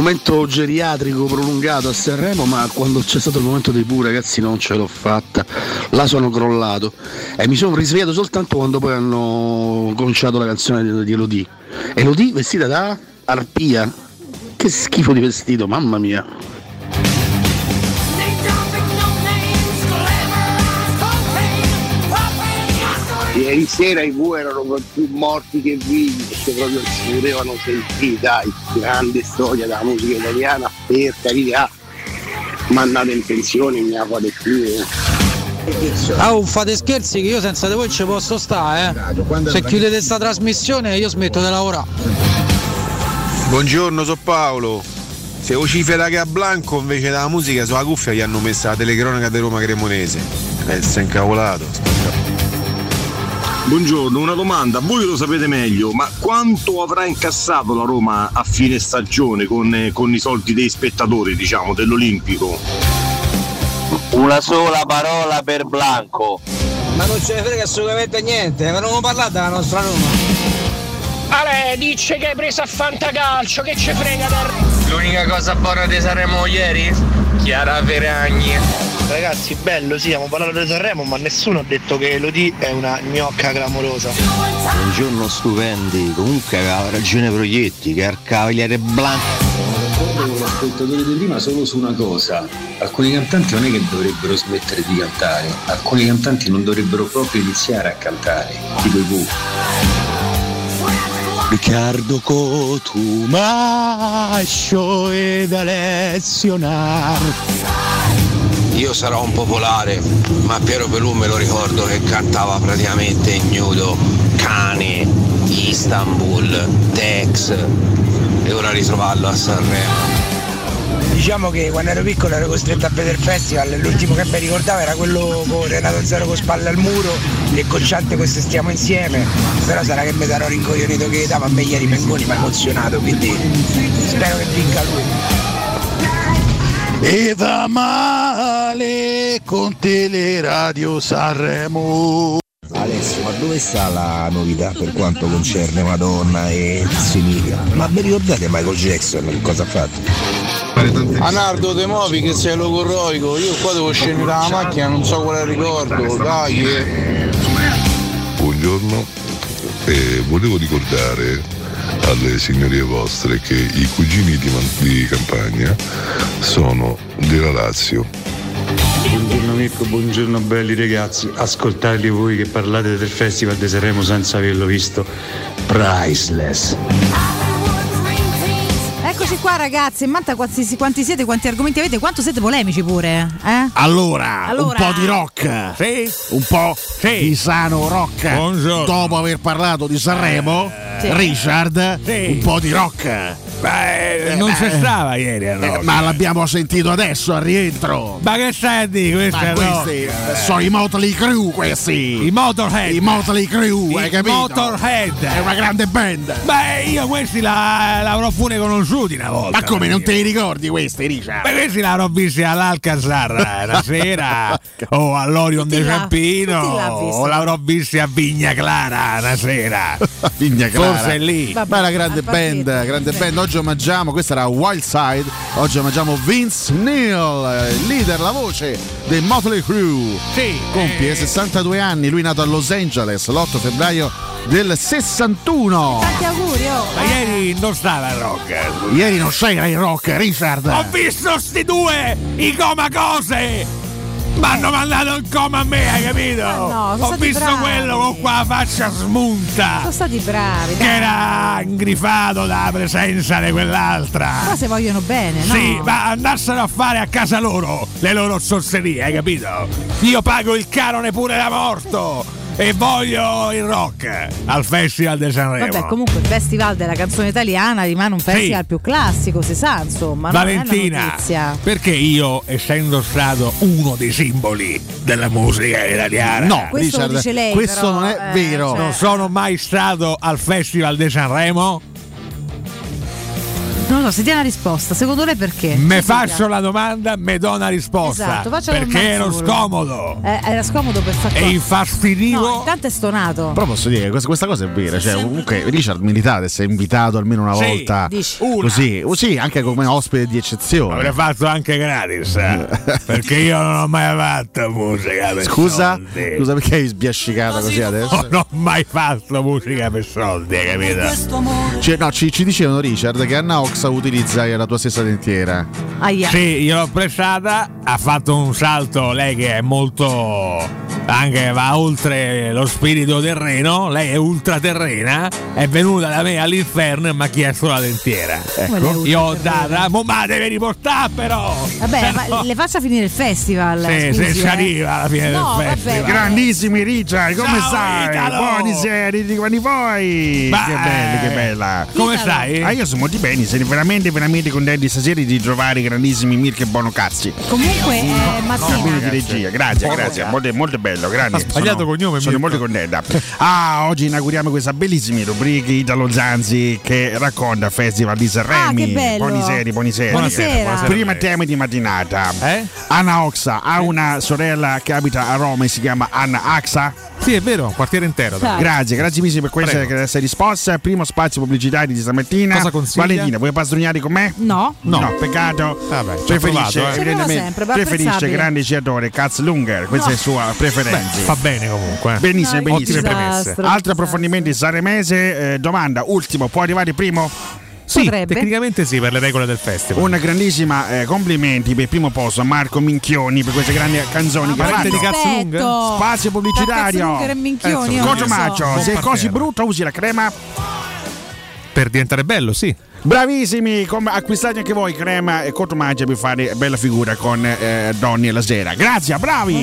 Speaker 25: Momento geriatrico prolungato a Sanremo, ma quando c'è stato il momento dei pur ragazzi non ce l'ho fatta. Là sono crollato e mi sono risvegliato soltanto quando poi hanno conciato la canzone di Elodie. Elodie vestita da arpia. Che schifo di vestito, mamma mia.
Speaker 13: Ieri sera i Wu erano più morti che vivi, perché proprio si potevano sentire, dai, grande storia della musica italiana, per carità, ma andate in pensione, mi la fate più.
Speaker 26: Ah, oh, fate scherzi che io senza di voi ci posso stare, eh. Se chiudete sta trasmissione io smetto di lavorare.
Speaker 27: Buongiorno, sono Paolo. Se vocifera che a Blanco invece della musica sulla cuffia gli hanno messa la telecronaca di Roma Cremonese. E si è incavolato.
Speaker 28: Buongiorno, una domanda, voi lo sapete meglio, ma quanto avrà incassato la Roma a fine stagione con, eh, con i soldi dei spettatori, diciamo, dell'Olimpico?
Speaker 29: Una sola parola per Blanco.
Speaker 26: Ma non ce ne frega assolutamente niente, ma non parlate della nostra Roma.
Speaker 30: Ale, dice che hai preso a fantacalcio, che ci frega del...
Speaker 29: L'unica cosa buona di Sanremo ieri? Chiara Ferragni.
Speaker 13: Ragazzi, bello, sì, abbiamo parlato di Sanremo, ma nessuno ha detto che Elodie è una gnocca clamorosa.
Speaker 31: Buongiorno stupendi, comunque aveva ragione Proietti, che è il cavaliere Blanco.
Speaker 32: Con l'ascoltatore di prima solo su una cosa. Alcuni cantanti non è che dovrebbero smettere di cantare, alcuni cantanti non dovrebbero proprio iniziare a cantare, tipo i Pooh.
Speaker 25: Riccardo Cotumascio ed Alessio Nar.
Speaker 29: Io sarò un popolare, ma Piero Pelù me lo ricordo che cantava praticamente ignudo, cane, Istanbul, Tex e ora ritrovarlo a Sanremo.
Speaker 26: Diciamo che quando ero piccolo ero costretto a vedere il festival e l'ultimo che mi ricordavo era quello con Renato Zero con spalle al muro e Cocciante questo stiamo insieme. Però sarà che mi darò rincoglionito che dava a me ieri Mengoni mi ha emozionato, quindi spero che vinca lui.
Speaker 25: E va male con Teleradio Sanremo.
Speaker 31: Alessio, ma dove sta la novità per quanto concerne Madonna e Similia? Ma vi ricordate Michael Jackson che cosa ha fatto?
Speaker 28: Anardo te muovi che sei logorroico, io qua devo scendere dalla macchina, non so quale ricordo, dai. eh.
Speaker 33: Buongiorno, Eh, volevo ricordare alle signorie vostre che i cugini di, Man- di campagna sono della Lazio.
Speaker 21: Buongiorno Mirko, buongiorno belli ragazzi. Ascoltarli voi che parlate del Festival di Sanremo senza averlo visto. Priceless.
Speaker 14: Eccoci qua ragazzi, Manta quanti, quanti siete, quanti argomenti avete, quanto siete polemici pure, eh?
Speaker 16: Allora,
Speaker 14: Allora.
Speaker 16: un po' di rock.
Speaker 4: Sì.
Speaker 16: Un po' di sano rock.
Speaker 4: Buongiorno.
Speaker 16: Dopo aver parlato di Sanremo,
Speaker 4: Sì.
Speaker 16: Richard,
Speaker 4: Sì.
Speaker 16: un po' di rock.
Speaker 4: Beh, non c'è stava ieri al
Speaker 16: Eh,
Speaker 4: rock.
Speaker 16: ma l'abbiamo sentito adesso al rientro.
Speaker 4: Ma che stai a dire? Questo
Speaker 16: Ma
Speaker 4: è rock.
Speaker 16: questi eh, sono i Motley Crue questi.
Speaker 4: I Motorhead.
Speaker 16: I Motley hai
Speaker 4: I
Speaker 16: capito?
Speaker 4: Motorhead.
Speaker 16: È una grande band.
Speaker 4: Beh, io questi la, l'avrò pure conosciuti una volta.
Speaker 16: Ma come non te li ricordi questi, Richard?
Speaker 4: Beh, questi l'avrò visti all'Alcazar eh, una sera o all'Orion de
Speaker 16: visti.
Speaker 4: o l'avrò visti a Vigna Clara una sera.
Speaker 16: Vigna Clara.
Speaker 4: Forse è lì.
Speaker 16: Beh, una grande band, grande band. Oggi omaggiamo, questa era Wild Side. Oggi omaggiamo Vince Neil, il leader, la voce dei Motley Crue.
Speaker 4: Sì.
Speaker 16: Compie 62 anni, lui è nato a Los Angeles l'8 febbraio del 61.
Speaker 14: Tanti auguri, oh.
Speaker 4: Ma ieri non stava il rock.
Speaker 16: Ieri non c'era il rock, Richard.
Speaker 4: Ho visto sti due, i coma cose. Mi hanno mandato in coma a me, hai capito?
Speaker 14: no, sono
Speaker 4: Ho visto
Speaker 14: bravi.
Speaker 4: quello con qua la faccia smunta.
Speaker 14: Sono stati bravi,
Speaker 4: Che
Speaker 14: dai.
Speaker 4: era ingrifato dalla presenza di quell'altra.
Speaker 14: Però se vogliono bene, no?
Speaker 4: Sì, ma andassero a fare a casa loro le loro sorserie, hai capito? Io pago il canone pure da morto e voglio il rock al Festival di Sanremo.
Speaker 14: Vabbè, comunque il festival della canzone italiana rimane un festival più classico, si sa, insomma.
Speaker 4: Valentina, perché io, essendo stato uno dei simboli della musica italiana,
Speaker 16: No,
Speaker 14: Questo lo Richard, dice lei,
Speaker 16: questo
Speaker 14: però,
Speaker 16: non è
Speaker 14: eh,
Speaker 16: vero.
Speaker 14: cioè-
Speaker 4: non sono mai stato al Festival di Sanremo.
Speaker 14: Non lo so, se dia una risposta. Secondo lei perché?
Speaker 4: Me faccio la domanda, me do una risposta.
Speaker 14: Esatto, faccelo
Speaker 4: perché ero scomodo.
Speaker 14: Eh, era scomodo per far
Speaker 4: E infastidivo.
Speaker 14: No, intanto è stonato.
Speaker 16: Però posso dire che questa, questa cosa è vera, cioè comunque Richard Militate si è invitato almeno una
Speaker 4: Sì,
Speaker 16: volta
Speaker 14: dici.
Speaker 16: così, oh, sì, anche come ospite di eccezione.
Speaker 4: L'avrei fatto anche gratis, eh. perché io non ho mai fatto musica per
Speaker 16: Scusa,
Speaker 4: soldi.
Speaker 16: scusa perché hai sbiascicato così adesso?
Speaker 4: No, non ho mai fatto musica per soldi, hai capito?
Speaker 16: Cioè, no, ci, ci dicevano Richard che Anna Oxa utilizza la tua stessa dentiera.
Speaker 14: Aia.
Speaker 4: Sì, io l'ho prestata, ha fatto un salto, lei che è molto anche va oltre lo spirito terreno, lei è ultraterrena, è venuta da me all'inferno e mi ha chiesto la dentiera. Ecco, io ho data, ma devi riportare però!
Speaker 14: Vabbè,
Speaker 4: Se
Speaker 14: ma
Speaker 4: no-
Speaker 14: le faccia finire il festival.
Speaker 4: Sì, se ci
Speaker 14: eh.
Speaker 4: arriva alla fine
Speaker 14: No,
Speaker 4: del
Speaker 14: vabbè,
Speaker 4: festival.
Speaker 14: vabbè.
Speaker 16: Grandissimi Richard, come
Speaker 4: Ciao,
Speaker 16: stai?
Speaker 4: Italo!
Speaker 16: Buoni seri di quanti voi?
Speaker 4: Ma,
Speaker 16: che belli, che bella.
Speaker 4: come Italo. stai?
Speaker 16: Ah, io sono molto bene, sono veramente, veramente contento stasera di trovare i grandissimi Mirko e Bono Cazzi.
Speaker 14: Comunque, eh,
Speaker 16: Cabina di
Speaker 14: Massimo.
Speaker 16: regia, grazie,
Speaker 4: Bono
Speaker 16: grazie,
Speaker 4: Cazzi.
Speaker 16: molto, molto bello, grande.
Speaker 4: Ha sbagliato
Speaker 16: Sono-
Speaker 4: cognome,
Speaker 16: Sono
Speaker 4: Mirko.
Speaker 16: molto contenta. Ah, oggi inauguriamo questa bellissima rubrica Italo Zanzi che racconta Festival di Sanremo.
Speaker 14: Ah, che bello.
Speaker 16: Buoni seri, buoni seri.
Speaker 14: Buonasera. Buonasera.
Speaker 16: Prima tema di mattinata. Anna Oxa ha una sorella che abita a Roma e si chiama Anna Axa.
Speaker 4: Sì, è vero, un quartiere intero. dai.
Speaker 16: Grazie, grazie mille per questa risposta. Primo spazio pubblicitario di stamattina.
Speaker 4: Cosa consiglia?
Speaker 16: Valentina, vuoi pastrugnaare con me?
Speaker 14: No.
Speaker 16: No, peccato.
Speaker 4: Vabbè, ci ho
Speaker 16: preferisce,
Speaker 4: provato, eh.
Speaker 14: Sempre,
Speaker 16: preferisce grande giocatore Katz Lunger. Questa
Speaker 14: No.
Speaker 16: è sua preferenza.
Speaker 4: Beh, fa bene comunque. eh.
Speaker 16: Benissimo,
Speaker 14: No,
Speaker 16: benissimo.
Speaker 14: che disastro,
Speaker 16: Altro approfondimento di Sanremese. eh, domanda, ultimo, può arrivare primo?
Speaker 4: Sì,
Speaker 14: Potrebbe.
Speaker 4: tecnicamente sì, per le regole del festival.
Speaker 16: Una grandissima eh, complimenti per il primo posto a Marco Minchioni per queste grandi canzoni che ha
Speaker 4: di?
Speaker 14: Aspetto.
Speaker 16: Spazio pubblicitario.
Speaker 14: Cazzo e minchioni,
Speaker 4: Eh,
Speaker 14: so.
Speaker 16: Cotomaccio,
Speaker 4: Buon
Speaker 16: se è così brutta usi la crema.
Speaker 4: Per diventare bello, sì.
Speaker 16: Bravissimi, come acquistate anche voi crema e cotomaggia per fare bella figura con eh, Donny la sera. Grazie, bravi!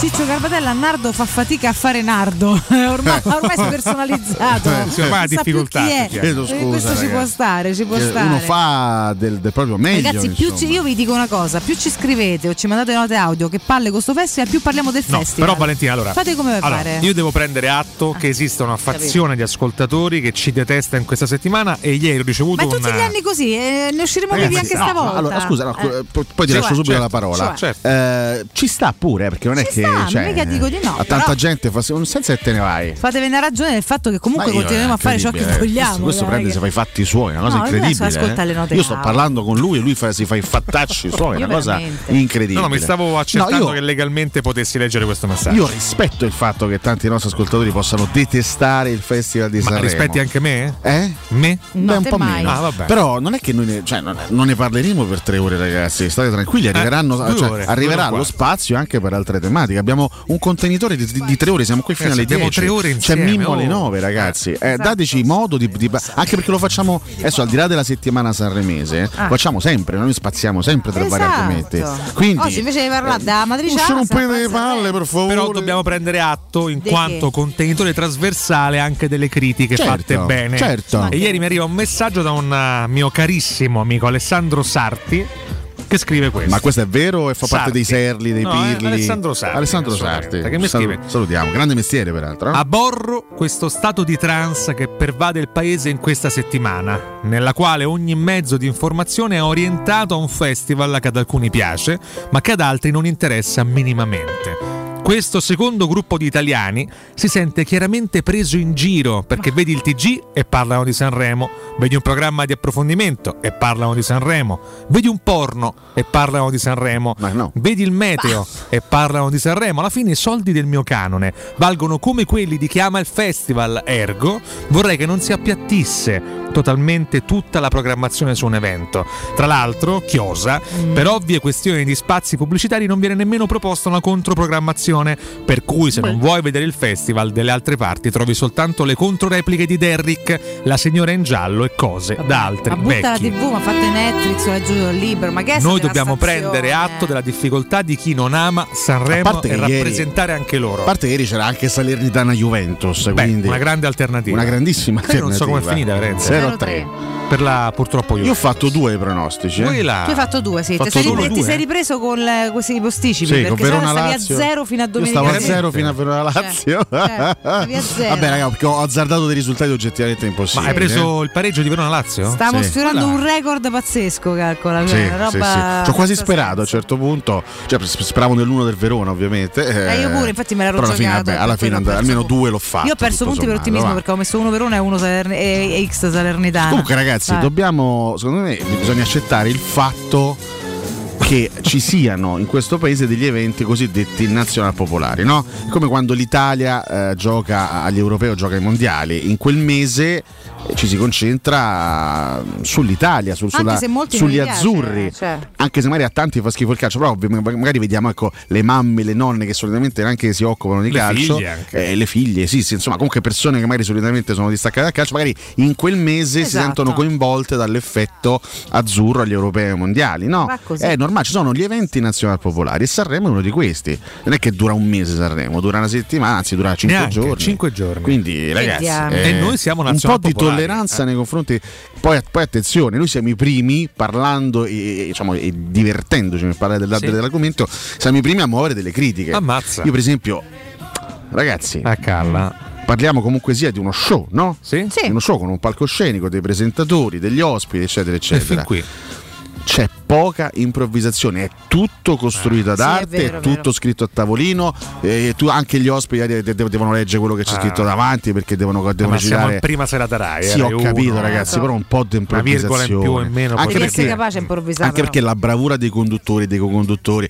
Speaker 14: Ciccio Carvatella, Nardo fa fatica a fare Nardo. ormai, ormai si è personalizzato.
Speaker 16: Eh, sì, ormai ha difficoltà,
Speaker 14: è.
Speaker 16: Chiedo
Speaker 14: Eh,
Speaker 16: scusa,
Speaker 14: Questo ci
Speaker 16: ragazzi.
Speaker 14: può stare, ci può
Speaker 16: Che
Speaker 14: stare.
Speaker 16: Uno fa del, del proprio meglio.
Speaker 14: Ragazzi, più ci- io vi dico una cosa: più ci scrivete o ci mandate note audio che palle con sto festival, più parliamo del
Speaker 4: No,
Speaker 14: festival.
Speaker 4: però Valentina, allora,
Speaker 14: Fate come
Speaker 4: allora,
Speaker 14: pare.
Speaker 4: io devo prendere atto che esiste una fazione di ascoltatori che ci detesta in questa settimana e ieri ho ricevuto
Speaker 14: Ma tutti
Speaker 4: una...
Speaker 14: gli anni così, eh, ne usciremo vivi anche
Speaker 16: no,
Speaker 14: stavolta.
Speaker 16: allora, scusa, no,
Speaker 14: Eh.
Speaker 16: poi ti lascio subito
Speaker 14: certo,
Speaker 16: la parola.
Speaker 14: cioè.
Speaker 16: Eh, ci sta pure, perché non è
Speaker 14: Ci
Speaker 16: che.
Speaker 14: Sta,
Speaker 16: cioè,
Speaker 14: mica dico di no,
Speaker 16: A tanta
Speaker 14: però-
Speaker 16: gente fa un senso e te ne vai.
Speaker 14: Fatevene ragione del fatto che comunque
Speaker 16: Ma io,
Speaker 14: continueremo
Speaker 16: è
Speaker 14: a fare ciò che
Speaker 16: eh.
Speaker 14: vogliamo.
Speaker 16: Questo, questo prende
Speaker 14: che-
Speaker 16: si fa i fatti suoi, una cosa
Speaker 14: No,
Speaker 16: incredibile.
Speaker 14: ascolta le note
Speaker 16: Io sto parlando con lui e lui fa- si fa i fattacci suoi, una cosa
Speaker 14: veramente.
Speaker 16: incredibile.
Speaker 4: No, no, mi stavo accertando
Speaker 16: No, io-
Speaker 4: che legalmente potessi leggere questo messaggio.
Speaker 16: Io rispetto il fatto che tanti nostri ascoltatori possano detestare il Festival di
Speaker 4: Ma
Speaker 16: Sanremo.
Speaker 4: rispetti anche me?
Speaker 16: Eh?
Speaker 4: Me?
Speaker 16: Beh, un po'
Speaker 14: mai.
Speaker 16: meno.
Speaker 4: Ah, vabbè.
Speaker 16: Però non è che noi ne, cioè, non, non ne parleremo per tre ore, ragazzi. State tranquilli, arriveranno,
Speaker 4: due
Speaker 16: cioè,
Speaker 4: ore,
Speaker 16: arriverà lo spazio anche per altre tematiche. Abbiamo un contenitore di, di- di tre ore, siamo qui fino alle
Speaker 4: abbiamo
Speaker 16: 10.
Speaker 4: tre ore
Speaker 16: C'è
Speaker 4: insieme,
Speaker 16: Mimmo alle
Speaker 4: oh.
Speaker 16: 9, ragazzi. Eh,
Speaker 14: Esatto.
Speaker 16: dateci modo di, di- Anche perché lo facciamo adesso, al di là della settimana sanremese,
Speaker 14: Ah.
Speaker 16: facciamo sempre, noi spaziamo sempre tra vari
Speaker 14: Esatto.
Speaker 16: argomenti. Quindi.
Speaker 14: Oggi invece di parlare da matrice
Speaker 16: sono un po' di palle, per favore.
Speaker 4: Però dobbiamo prendere atto in
Speaker 14: Di
Speaker 4: quanto
Speaker 14: che?
Speaker 4: contenitore trasversale anche delle critiche
Speaker 16: Certo,
Speaker 4: fatte bene.
Speaker 16: certo.
Speaker 4: E ieri mi arriva un messaggio da un eh, mio carissimo amico Alessandro Sarti che scrive questo.
Speaker 16: Ma questo è vero e fa parte
Speaker 4: Sarti.
Speaker 16: dei Serli, dei
Speaker 4: No,
Speaker 16: Pirli?
Speaker 4: Alessandro Sarti,
Speaker 16: Alessandro Sarti.
Speaker 4: che mi scrive.
Speaker 16: Salutiamo, grande mestiere peraltro.
Speaker 4: Aborro questo stato di trance che pervade il paese in questa settimana, nella quale ogni mezzo di informazione è orientato a un festival che ad alcuni piace, ma che ad altri non interessa minimamente. Questo secondo gruppo di italiani si sente chiaramente preso in giro perché vedi il TG e parlano di Sanremo, vedi un programma di approfondimento e parlano di Sanremo, vedi un porno e parlano di Sanremo, vedi il meteo e parlano di Sanremo. Alla fine i soldi del mio canone valgono come quelli di chi ama il festival, ergo vorrei che non si appiattisse totalmente tutta la programmazione su un evento. Tra l'altro, Chiosa, mm. per ovvie questioni di spazi pubblicitari non viene nemmeno proposta una controprogrammazione, per cui se Beh. non vuoi vedere il festival delle altre parti trovi soltanto le controrepliche di Derrick, La signora in giallo e cose Vabbè. da altri
Speaker 14: ma
Speaker 4: vecchi.
Speaker 14: La TV, ma fate Netflix, laggiù il libro, ma che è
Speaker 4: Noi dobbiamo prendere atto della difficoltà di chi non ama Sanremo e rappresentare anche loro.
Speaker 16: A parte ieri c'era anche Salernitana Juventus,
Speaker 4: Beh,
Speaker 16: quindi
Speaker 4: una grande alternativa.
Speaker 16: Una grandissima
Speaker 4: Io non so
Speaker 16: come
Speaker 4: è finita, Renzi.
Speaker 16: 0 3.
Speaker 4: Per la purtroppo io.
Speaker 16: Io ho fatto due pronostici. Eh? La...
Speaker 14: Tu hai fatto due, sì.
Speaker 16: Fatto
Speaker 14: sei, due, ti
Speaker 16: due.
Speaker 14: sei ripreso con le, questi posticipi.
Speaker 16: Sì,
Speaker 14: perché
Speaker 16: Verona
Speaker 14: stavi
Speaker 16: Lazio.
Speaker 14: a zero fino a domenica.
Speaker 16: Io stavo a zero fino a Verona cioè,
Speaker 14: Lazio. Cioè, cioè,
Speaker 16: Vabbè, ragazzi, ho azzardato dei risultati oggettivamente impossibili.
Speaker 4: Ma hai preso
Speaker 16: eh?
Speaker 4: il pareggio di Verona Lazio?
Speaker 14: Stavo
Speaker 16: sì.
Speaker 14: sfiorando un record pazzesco, calcola. Cioè,
Speaker 16: sì,
Speaker 14: roba
Speaker 16: sì, sì. Ho quasi sperato senso. a un certo punto. Cioè, speravo nell'uno del Verona, ovviamente.
Speaker 14: Eh. eh, io pure, infatti, me l'ero
Speaker 16: però
Speaker 14: giocato.
Speaker 16: Alla fine, almeno due l'ho fatto.
Speaker 14: Io ho perso punti per ottimismo perché ho messo uno Verona e uno X Salerno. Salernitana.
Speaker 16: Comunque, ragazzi,
Speaker 14: Vai.
Speaker 16: dobbiamo, secondo me, bisogna accettare il fatto che ci siano in questo paese degli eventi cosiddetti nazional popolari, no? Come quando l'Italia eh, gioca agli europei o gioca ai mondiali, in quel mese ci si concentra sull'Italia, sul- sulla- sugli
Speaker 14: gli piace,
Speaker 16: azzurri.
Speaker 14: cioè.
Speaker 16: Anche se magari a tanti fa schifo il calcio, però magari vediamo ecco, le mamme, le nonne che solitamente neanche si occupano di
Speaker 4: Le
Speaker 16: calcio,
Speaker 4: figlie
Speaker 16: eh, le figlie, sì, sì, insomma, comunque persone che magari solitamente sono distaccate dal calcio, magari in quel mese si
Speaker 14: Esatto.
Speaker 16: sentono coinvolte dall'effetto azzurro agli europei e mondiali. No, è normale, ci sono gli eventi nazionali popolari e Sanremo è uno di questi. Non è che dura un mese Sanremo, dura una settimana, anzi dura cinque
Speaker 4: Neanche,
Speaker 16: giorni.
Speaker 4: cinque giorni.
Speaker 16: Quindi, ragazzi, eh,
Speaker 4: E noi siamo
Speaker 16: un po'
Speaker 4: nazionali
Speaker 16: di
Speaker 4: popolari,
Speaker 16: tolleranza
Speaker 4: eh.
Speaker 16: nei confronti. Poi, poi attenzione, noi siamo i primi parlando e, e, diciamo, e divertendoci nel parlare della-
Speaker 4: Sì.
Speaker 16: dell'argomento, siamo i primi a muovere delle critiche.
Speaker 4: Ammazza.
Speaker 16: Io, per esempio, ragazzi,
Speaker 4: A Calla.
Speaker 16: parliamo comunque sia di uno show, no?
Speaker 4: Sì.
Speaker 16: Di uno show con un palcoscenico, dei presentatori, degli ospiti, eccetera, eccetera.
Speaker 4: fin qui.
Speaker 16: C'è poca improvvisazione, è tutto costruito ad
Speaker 14: Sì, è
Speaker 16: arte, è,
Speaker 14: vero, è
Speaker 16: tutto scritto a tavolino, e tu- anche gli ospiti de- devono leggere quello che c'è
Speaker 4: Ah.
Speaker 16: scritto davanti perché devono, devono
Speaker 4: Ma siamo
Speaker 16: recitare.
Speaker 4: in prima serata Rai.
Speaker 16: Sì,
Speaker 4: eh,
Speaker 16: ho capito,
Speaker 4: uno.
Speaker 16: ragazzi, però un po' di
Speaker 4: Una virgola in
Speaker 16: improvvisazione.
Speaker 4: più o in meno.
Speaker 16: Anche perché,
Speaker 14: essere capace a improvvisare.
Speaker 16: anche perché la bravura dei conduttori e dei co-conduttori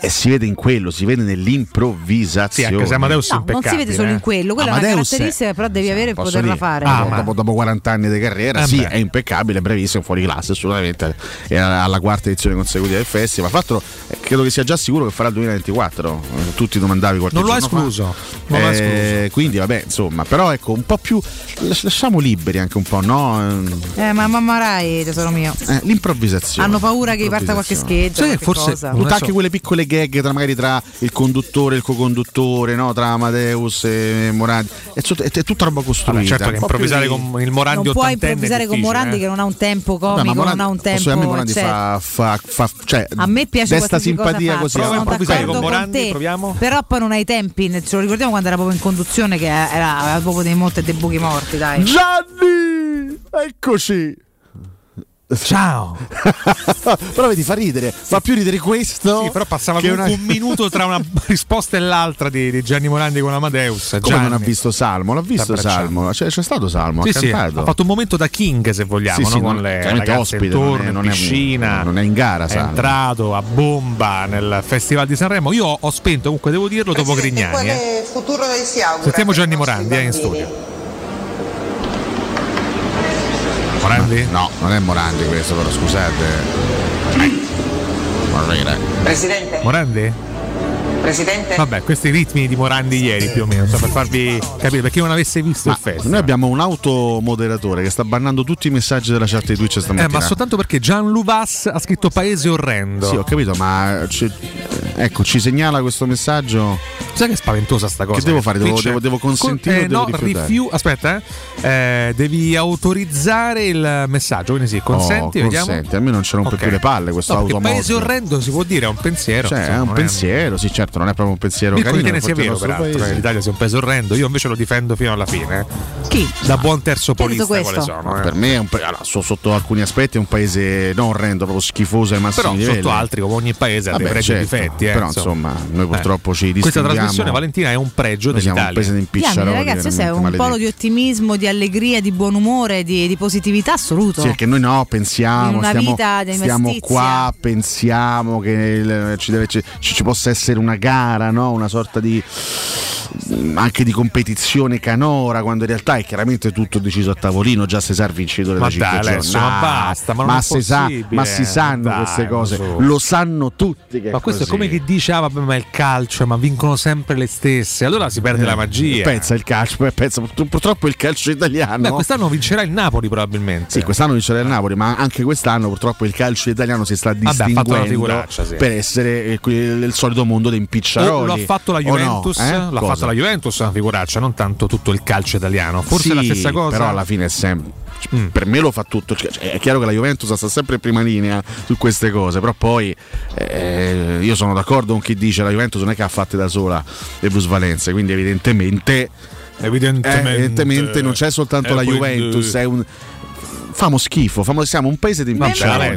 Speaker 16: e si vede in quello, si vede nell'improvvisazione.
Speaker 4: Sì, anche se Amadeus
Speaker 14: No, non si vede solo in quello, quella è una
Speaker 16: Amadeus è-
Speaker 14: caratteristica che però devi avere per
Speaker 16: Posso
Speaker 14: poterla
Speaker 16: dire?
Speaker 14: fare.
Speaker 16: Ah, dopo, dopo 40 anni di carriera,
Speaker 4: Eh
Speaker 16: sì,
Speaker 4: beh.
Speaker 16: è impeccabile, bravissimo, fuori classe, assolutamente. È alla quarta edizione consecutiva del festival. L'altro, eh, credo che sia già sicuro che farà il 2024. Eh, Tu ti domandavi qualche
Speaker 4: Non l'ho
Speaker 16: giorno fa.
Speaker 4: escluso. Non l'ho
Speaker 16: Eh,
Speaker 4: escluso.
Speaker 16: Quindi, vabbè, insomma, però ecco, un po' più. las- Lasciamo liberi anche un po', no?
Speaker 14: Eh, ma mamma Rai, tesoro mio.
Speaker 16: Eh, l'improvvisazione.
Speaker 14: Hanno paura che parta qualche scheggia,
Speaker 16: Sì,
Speaker 14: qualche
Speaker 16: forse
Speaker 14: cosa.
Speaker 16: tutte anche quelle piccole gag tra magari tra il conduttore e il co-conduttore, no? tra Amadeus e Morandi. È, tut- è tutta roba costruita.
Speaker 4: Vabbè, certo che
Speaker 16: più
Speaker 4: improvvisare con il Morandi
Speaker 14: non puoi
Speaker 4: è
Speaker 14: improvvisare con Morandi
Speaker 4: eh.
Speaker 14: che non ha un tempo
Speaker 16: Vabbè,
Speaker 14: comico,
Speaker 16: ma Morandi-
Speaker 14: non ha un
Speaker 16: dire, a me
Speaker 14: tempo.
Speaker 16: Morandi
Speaker 14: cioè,
Speaker 16: fa, fa, fa- cioè,
Speaker 14: a me piace
Speaker 16: desta
Speaker 14: qualsiasi
Speaker 16: simpatia così. Prova a
Speaker 14: sono
Speaker 16: improvvisare con
Speaker 14: con
Speaker 16: Morandi,
Speaker 14: te,
Speaker 4: proviamo.
Speaker 14: Però poi non hai tempi, ce lo ricordiamo quando era proprio in conduzione che era, aveva proprio dei molti dei buchi morti, dai.
Speaker 16: Gianni! Eccoci!
Speaker 4: Ciao!
Speaker 16: però vedi, fa ridere. Fa più ridere questo.
Speaker 4: Sì, però passava comunque
Speaker 16: una-
Speaker 4: un minuto tra una risposta e l'altra di, di Gianni Morandi con Amadeus.
Speaker 16: Come
Speaker 4: Gianni.
Speaker 16: non ha visto Salmo? L'ha visto. Salmo? Cioè, c'è stato Salmo,
Speaker 4: Sì,
Speaker 16: ha
Speaker 4: sì, ha fatto un momento da King se vogliamo,
Speaker 16: Sì,
Speaker 4: no?
Speaker 16: sì,
Speaker 4: con
Speaker 16: non-
Speaker 4: le ragazze
Speaker 16: ospite, non
Speaker 4: intorno,
Speaker 16: è-
Speaker 4: in
Speaker 16: non è-
Speaker 4: piscina.
Speaker 16: non è in gara,
Speaker 4: È
Speaker 16: Salmo.
Speaker 4: entrato a bomba nel Festival di Sanremo. Io ho spento, comunque devo dirlo, dopo Grignani. eh.
Speaker 34: Quale futuro si augura?
Speaker 4: Sentiamo Gianni Morandi eh, in
Speaker 34: bambini?
Speaker 4: studio. Morandi?
Speaker 16: No, non è Morandi questo, però scusate. Morire.
Speaker 34: Presidente?
Speaker 4: Morandi?
Speaker 34: Presidente?
Speaker 4: Vabbè, questi ritmi di Morandi ieri più o meno, so, per farvi capire, per chi non avesse visto il festival.
Speaker 16: Noi abbiamo un automoderatore che sta bannando tutti i messaggi della chat di Twitch
Speaker 4: Eh,
Speaker 16: stamattina.
Speaker 4: ma soltanto perché Gian Luvas ha scritto paese orrendo.
Speaker 16: Sì, ho capito, ma ci- ecco, ci segnala questo messaggio.
Speaker 4: Sai che è spaventosa sta cosa?
Speaker 16: Che devo fare? Devo, devo- devo consentire
Speaker 4: Eh,
Speaker 16: o devo
Speaker 4: no, rifiu- aspetta, eh. Eh, devi autorizzare il messaggio. Quindi sì, consenti,
Speaker 16: Oh,
Speaker 4: vediamo.
Speaker 16: consenti, a me non ci rompe
Speaker 4: Ok.
Speaker 16: più le palle questo
Speaker 4: No, perché
Speaker 16: automod.
Speaker 4: paese orrendo si può dire, è un pensiero.
Speaker 16: Cioè,
Speaker 4: insomma,
Speaker 16: è un
Speaker 4: non
Speaker 16: pensiero, sì, certo, non è proprio un pensiero
Speaker 4: Mirko
Speaker 16: carino.
Speaker 4: ritiene sia vero, peraltro,
Speaker 16: paese.
Speaker 4: che l'Italia sia un paese orrendo. Io invece lo difendo fino alla fine. eh.
Speaker 14: Chi?
Speaker 4: Da buon
Speaker 14: ha detto
Speaker 4: quale sono. eh.
Speaker 16: Per me è un pa- allora, so- sotto alcuni aspetti è un paese non orrendo, proprio schifoso ai massimi
Speaker 4: Però
Speaker 16: livelli.
Speaker 4: sotto altri, come ogni paese, ha dei pregi e
Speaker 16: certo,
Speaker 4: difetti. eh,
Speaker 16: però insomma, noi purtroppo ci
Speaker 4: Questa
Speaker 16: distinguiamo.
Speaker 4: trasmissione, Valentina, è un pregio
Speaker 16: Noi siamo un
Speaker 4: dell'Italia.
Speaker 16: paese di impicciaroli,
Speaker 14: ragazzi, questo è
Speaker 16: veramente
Speaker 14: un polo di ottimismo, di allegria, di buon umore, di, di positività assoluto.
Speaker 16: Sì, perché noi no, pensiamo, stiamo, stiamo qua, pensiamo che il- ci, deve- ci- ci- ci possa essere una gara, no? una sorta di mm, anche di competizione canora, quando in realtà è chiaramente tutto deciso a tavolino, già Cesar vincitore
Speaker 4: Ma
Speaker 16: da 5
Speaker 4: dai. Alessio, ma basta, ma non è
Speaker 16: si sa- ma si sanno
Speaker 4: Dai,
Speaker 16: queste cose,
Speaker 4: su.
Speaker 16: lo sanno tutti
Speaker 4: Ma questo è
Speaker 16: così.
Speaker 4: come chi dice, ah vabbè, ma è il calcio, ma vincono sempre le stesse. Allora si perde la magia.
Speaker 16: Pensa il calcio, beh, pensa, purtroppo il calcio italiano.
Speaker 4: Beh, quest'anno vincerà il Napoli probabilmente.
Speaker 16: Sì, quest'anno vincerà il Napoli, ma anche quest'anno purtroppo il calcio italiano si sta
Speaker 4: Vabbè,
Speaker 16: distinguendo
Speaker 4: figuraccia, sì.
Speaker 16: per essere eh, que- il solito mondo dei impicciaroli.
Speaker 4: O lo ha fatto la
Speaker 16: O no,
Speaker 4: Juventus,
Speaker 16: eh?
Speaker 4: l'ha fatto la Juventus una figuraccia, non tanto tutto il calcio italiano. Forse
Speaker 16: Sì,
Speaker 4: è la stessa cosa.
Speaker 16: Però alla fine è sempre. Cioè, Per me lo fa tutto. Cioè, è chiaro che la Juventus sta sempre in prima linea su queste cose, però poi eh, io sono d'accordo con chi dice la Juventus non è che ha fatte da sola le plusvalenze, quindi evidentemente,
Speaker 4: evidentemente,
Speaker 16: eh, evidentemente non c'è soltanto
Speaker 4: eh,
Speaker 16: la Juventus, è un famo schifo, famo- siamo un paese di.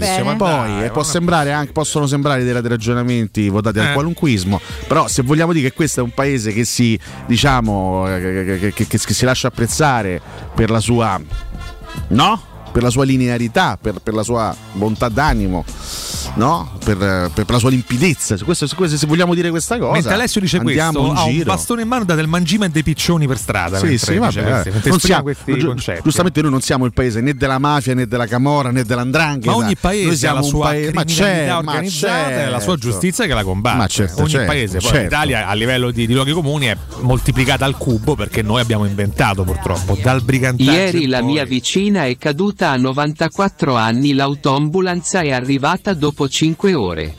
Speaker 4: Alessio, ma
Speaker 16: poi
Speaker 4: dai,
Speaker 16: eh, può sembrare anche, possono sembrare dei, ragionamenti votati al
Speaker 4: Eh.
Speaker 16: qualunquismo, però se vogliamo dire che questo è un paese che si, diciamo, eh, che, che- che- che- che si lascia apprezzare per la sua, no? Per la sua linearità, per, per la sua bontà d'animo, no? Per, per- per la sua limpidezza. Su questo- se vogliamo dire questa cosa,
Speaker 4: Mentre Alessio dice questo,
Speaker 16: in
Speaker 4: ha un bastone in mano da del mangime e dei piccioni per strada.
Speaker 16: Sì, sì,
Speaker 4: dice
Speaker 16: vabbè,
Speaker 4: questi-
Speaker 16: eh. Non siamo-
Speaker 4: questi
Speaker 16: giu-
Speaker 4: concetti.
Speaker 16: giustamente noi non siamo il paese né della mafia né della camorra né dell'andrangheta.
Speaker 4: Ma ogni paese
Speaker 16: noi
Speaker 4: ha
Speaker 16: siamo
Speaker 4: la
Speaker 16: un
Speaker 4: sua
Speaker 16: paese, ma c'è, ma
Speaker 4: organizzata e la sua
Speaker 16: certo.
Speaker 4: giustizia che la combatte.
Speaker 16: Ma certo,
Speaker 4: ogni
Speaker 16: certo,
Speaker 4: paese, poi
Speaker 16: certo.
Speaker 4: l'Italia a livello di, di luoghi comuni è moltiplicata al cubo perché noi abbiamo inventato purtroppo dal brigantaggio.
Speaker 17: Ieri la mia vicina è caduta a 94 anni, l'autoambulanza è arrivata dopo 5 ore.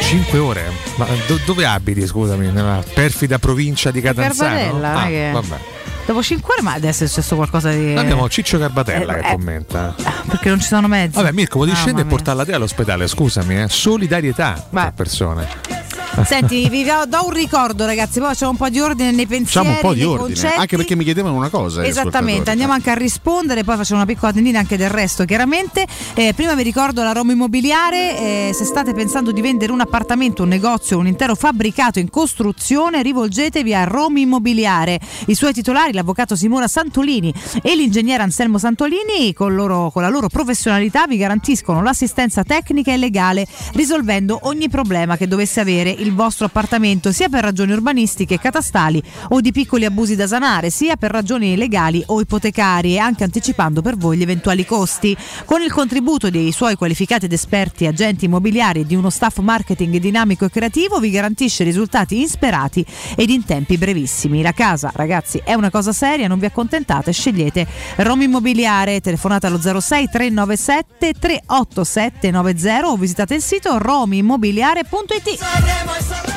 Speaker 4: 5 ore? Ma do- dove abiti, scusami? Nella perfida provincia di Catanzaro?
Speaker 14: Non
Speaker 4: Ah,
Speaker 14: che-
Speaker 4: vabbè.
Speaker 14: Dopo 5 ore, ma adesso è successo qualcosa di.
Speaker 4: Abbiamo Ciccio Garbatella
Speaker 14: Eh,
Speaker 4: che
Speaker 14: eh,
Speaker 4: commenta.
Speaker 14: Perché non ci sono mezzi.
Speaker 4: Vabbè, Mirko, vuoi
Speaker 14: Mamma
Speaker 4: scendere e portarla te all'ospedale? Scusami, eh. solidarietà
Speaker 14: Vai.
Speaker 4: tra persone.
Speaker 14: Senti, vi do un ricordo, ragazzi. Poi facciamo un po' di ordine nei pensieri.
Speaker 16: Facciamo un po' di ordine,
Speaker 14: concetti.
Speaker 16: anche perché mi chiedevano una cosa. gli
Speaker 14: Esattamente, andiamo anche a rispondere, poi facciamo una piccola tendina anche del resto, chiaramente. Eh, prima vi ricordo la Roma Immobiliare, eh, se state pensando di vendere un appartamento, un negozio, un intero fabbricato in costruzione, rivolgetevi a Roma Immobiliare. I suoi titolari, l'avvocato Simona Santolini e l'ingegnere Anselmo Santolini, con, loro- con la loro professionalità, vi garantiscono l'assistenza tecnica e legale, risolvendo ogni problema che dovesse avere il vostro appartamento, sia per ragioni urbanistiche, catastali o di piccoli abusi da sanare, sia per ragioni legali o ipotecarie, anche anticipando per voi gli eventuali costi. Con il contributo dei suoi qualificati ed esperti agenti immobiliari e di uno staff marketing dinamico e creativo, vi garantisce risultati insperati ed in tempi brevissimi. La casa, ragazzi, è una cosa seria, non vi accontentate, scegliete Roma Immobiliare, telefonate allo 06 397 387 90 o visitate il sito romimmobiliare.it.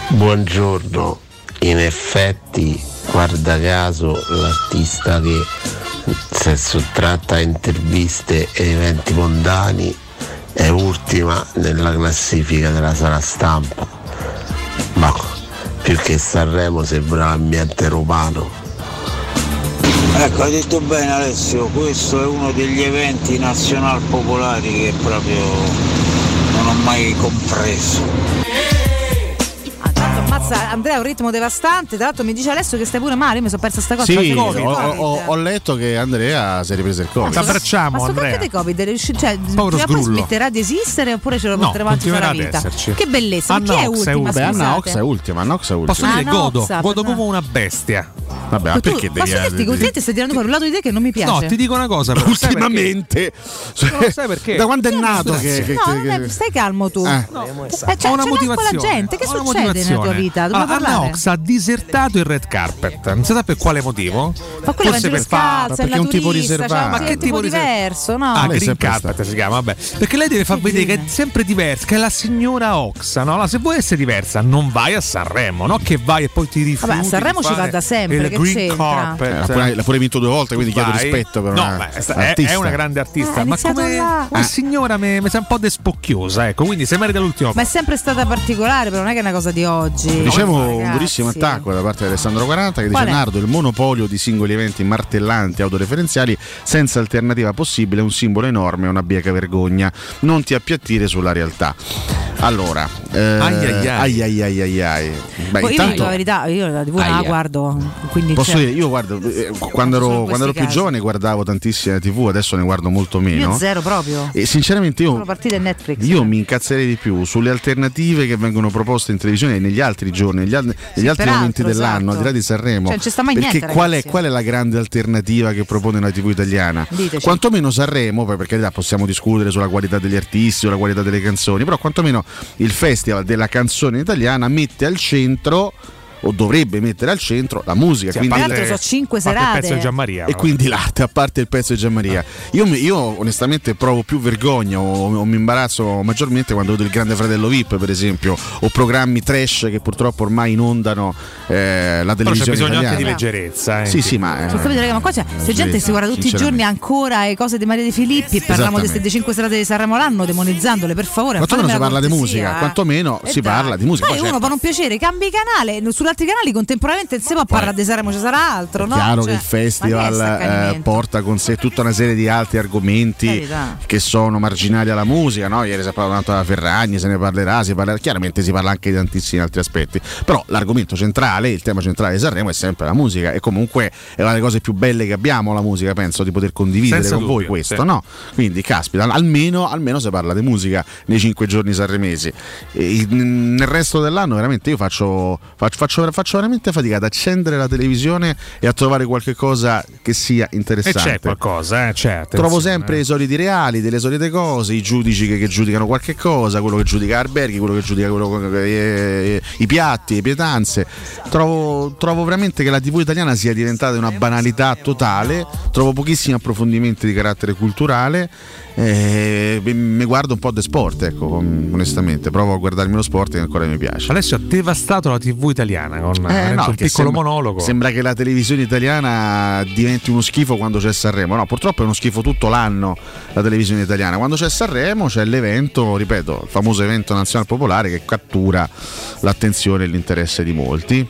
Speaker 8: Buongiorno, in effetti, guarda caso, l'artista che si è sottratta a interviste e eventi mondani è ultima nella classifica della sala stampa. Ma più che Sanremo sembra un ambiente romano.
Speaker 35: Ecco, hai detto bene Alessio, questo è uno degli eventi nazional popolari che proprio non ho mai compreso.
Speaker 14: Ammazza Andrea, è un ritmo devastante. Tra l'altro mi dice adesso che stai pure male. Io mi sono persa sta cosa.
Speaker 16: Sì,
Speaker 14: Cioè,
Speaker 16: ho,
Speaker 14: Covid.
Speaker 16: ho- ho letto che Andrea si è ripreso il Covid.
Speaker 14: Ma sto cacchio di Covid, cioè, prima o poi smetterà di esistere oppure ce lo
Speaker 16: No,
Speaker 14: porteremo avanti la
Speaker 16: ad
Speaker 14: vita?
Speaker 16: esserci.
Speaker 14: Che bellezza, ma chi è
Speaker 16: Anna Ox
Speaker 14: ultima?
Speaker 16: Beh, Anna? Ox è ultima, Anna Ox è ultima.
Speaker 4: Posso dire
Speaker 14: Ah,
Speaker 4: godo, godo come una bestia.
Speaker 16: Vabbè, ma perché devi
Speaker 14: posso dirti che ultimamente stai tirando fuori un lato di te che non mi piace.
Speaker 4: No, ti dico una cosa. però?
Speaker 16: Ultimamente.
Speaker 4: No, sai perché?
Speaker 16: Da quando è nato che, che-
Speaker 14: No,
Speaker 16: che-
Speaker 14: è- stai calmo tu.
Speaker 16: Eh.
Speaker 14: Eh, c'è,
Speaker 4: Ho una
Speaker 14: c'è l'acqua la
Speaker 4: motivazione.
Speaker 14: gente, che succede nella tua
Speaker 4: motivazione.
Speaker 14: vita? Dobbiamo
Speaker 4: Ah, Anna
Speaker 14: parlare.
Speaker 4: Ox ha disertato il red carpet. Non si sa per quale motivo.
Speaker 14: Ma quello
Speaker 4: Forse per
Speaker 14: è
Speaker 4: perché è un tipo
Speaker 14: cioè,
Speaker 4: riservato.
Speaker 14: ma che tipo diverso, no?
Speaker 4: Ah,
Speaker 16: Lei
Speaker 4: green carpet si chiama, vabbè. Perché lei deve far vedere che è sempre diversa, che è la signora Oxa, no? Allora, se vuoi essere diversa, non vai a Sanremo, no? Che vai e poi ti rifiuti.
Speaker 14: Vabbè, a Sanremo ci va da sempre,
Speaker 4: il
Speaker 14: che
Speaker 4: green
Speaker 14: c'entra?
Speaker 4: carpet.
Speaker 16: Eh, l'ha pure- l'ha pure vinto due volte, quindi chiedo rispetto per
Speaker 4: No,
Speaker 16: una
Speaker 4: ma è, è-
Speaker 16: artista.
Speaker 4: è una grande artista,
Speaker 14: Eh,
Speaker 4: ma come, come
Speaker 14: Eh.
Speaker 4: signora mi, mi sa un po' despocchiosa, ecco, quindi se merita l'ultimo
Speaker 14: Ma è sempre stata particolare, però non è che è una cosa di oggi.
Speaker 16: Dicevo un
Speaker 14: Ragazzi.
Speaker 16: durissimo attacco da parte di Alessandro 40 che dice
Speaker 14: Qual è?
Speaker 16: Nardo il monopolio di singoli eventi martellanti autoreferenziali senza alternativa possibile è un simbolo enorme, una bieca vergogna. Non ti appiattire sulla realtà. Allora, eh,
Speaker 4: Ai ai ai.
Speaker 16: ai ai ai ai ai. Beh,
Speaker 14: Poi io
Speaker 16: intanto
Speaker 14: la verità, io la TV la guardo, quindi
Speaker 16: Posso
Speaker 14: cioè,
Speaker 16: dire, io guardo eh, quando ero, quando ero più
Speaker 14: casi.
Speaker 16: giovane guardavo tantissime TV, adesso ne guardo molto meno.
Speaker 14: io zero proprio.
Speaker 16: E sinceramente io
Speaker 14: Sono partite in Netflix.
Speaker 16: io mi incazzerei di più sulle alternative che vengono proposte in televisione e negli altri giorni, negli, al- negli altri momenti dell'anno,
Speaker 14: esatto.
Speaker 16: al di là di Sanremo.
Speaker 14: Cioè,
Speaker 16: perché
Speaker 14: niente,
Speaker 16: qual, è, qual è la grande alternativa che propone la TV italiana?
Speaker 14: Diteci.
Speaker 16: Quantomeno Sanremo, poi per carità possiamo discutere sulla qualità degli artisti, sulla qualità delle canzoni, però quantomeno il festival della canzone italiana mette al centro o dovrebbe mettere al centro la musica.
Speaker 4: Sì,
Speaker 16: quindi
Speaker 14: Tra l'altro sono cinque
Speaker 4: parte il
Speaker 14: serate.
Speaker 4: pezzo di Gianmaria.
Speaker 16: e
Speaker 4: no?
Speaker 16: quindi l'arte, a parte il pezzo di Gianmaria. Io, io onestamente provo più vergogna o, o mi imbarazzo maggiormente quando vedo il Grande Fratello VIP, per esempio, o programmi trash che purtroppo ormai inondano eh, la
Speaker 4: Però c'è
Speaker 16: televisione
Speaker 4: bisogno
Speaker 16: italiana.
Speaker 4: anche di leggerezza. eh.
Speaker 16: Sì, sì, ma eh,
Speaker 14: Ho capito, raga, ma qua c'è, c'è gente che si guarda tutti i giorni ancora le cose di Maria De Filippi e parliamo di queste. 5 serate di Sanremo l'anno demonizzandole, per favore.
Speaker 16: Quantomeno si parla di musica, quantomeno si parla di musica.
Speaker 14: Poi uno
Speaker 16: certo,
Speaker 14: per un piacere cambi canale, no, sugli altri canali contemporaneamente insieme a parlare di Sanremo ci sarà altro,
Speaker 16: è
Speaker 14: no?
Speaker 16: chiaro
Speaker 14: Cioè,
Speaker 16: che il festival eh, porta con sé tutta una serie di altri argomenti
Speaker 14: Carità.
Speaker 16: che sono marginali alla musica. No? Ieri si è parlato tanto della Ferragni, se ne parlerà, si parlerà, chiaramente si parla anche di tantissimi altri aspetti. Però l'argomento centrale, il tema centrale di Sanremo è sempre la musica e comunque è una delle cose più belle che abbiamo la musica, penso di poter condividere
Speaker 4: Senza
Speaker 16: con voi
Speaker 4: dubbio,
Speaker 16: questo,
Speaker 4: sì.
Speaker 16: no? Quindi caspita, almeno, almeno si parla di musica nei cinque giorni sanremesi. E nel resto dell'anno veramente io faccio, faccio, faccio- faccio veramente fatica ad accendere la televisione e a trovare qualche cosa che sia
Speaker 4: E
Speaker 16: interessante.
Speaker 4: c'è qualcosa, eh, c'è.
Speaker 16: Trovo sempre
Speaker 4: eh.
Speaker 16: i soliti reali, delle solite cose, i giudici che, che giudicano qualche cosa, quello che giudica alberghi, quello che giudica quello che- eh, i piatti, le pietanze. Trovo, trovo veramente che la TV italiana sia diventata una banalità totale, trovo pochissimi approfondimenti di carattere culturale. E mi guardo un po' di sport, ecco, onestamente. Provo a guardarmi lo sport che ancora mi piace.
Speaker 4: Alessio ha devastato la TV italiana con
Speaker 16: Eh,
Speaker 4: veramente
Speaker 16: no,
Speaker 4: un piccolo
Speaker 16: sembra-
Speaker 4: monologo.
Speaker 16: Sembra che la televisione italiana diventi uno schifo quando c'è Sanremo. No, purtroppo è uno schifo tutto l'anno la televisione italiana. Quando c'è Sanremo c'è l'evento, ripeto, il famoso evento nazionale popolare che cattura l'attenzione e l'interesse di molti.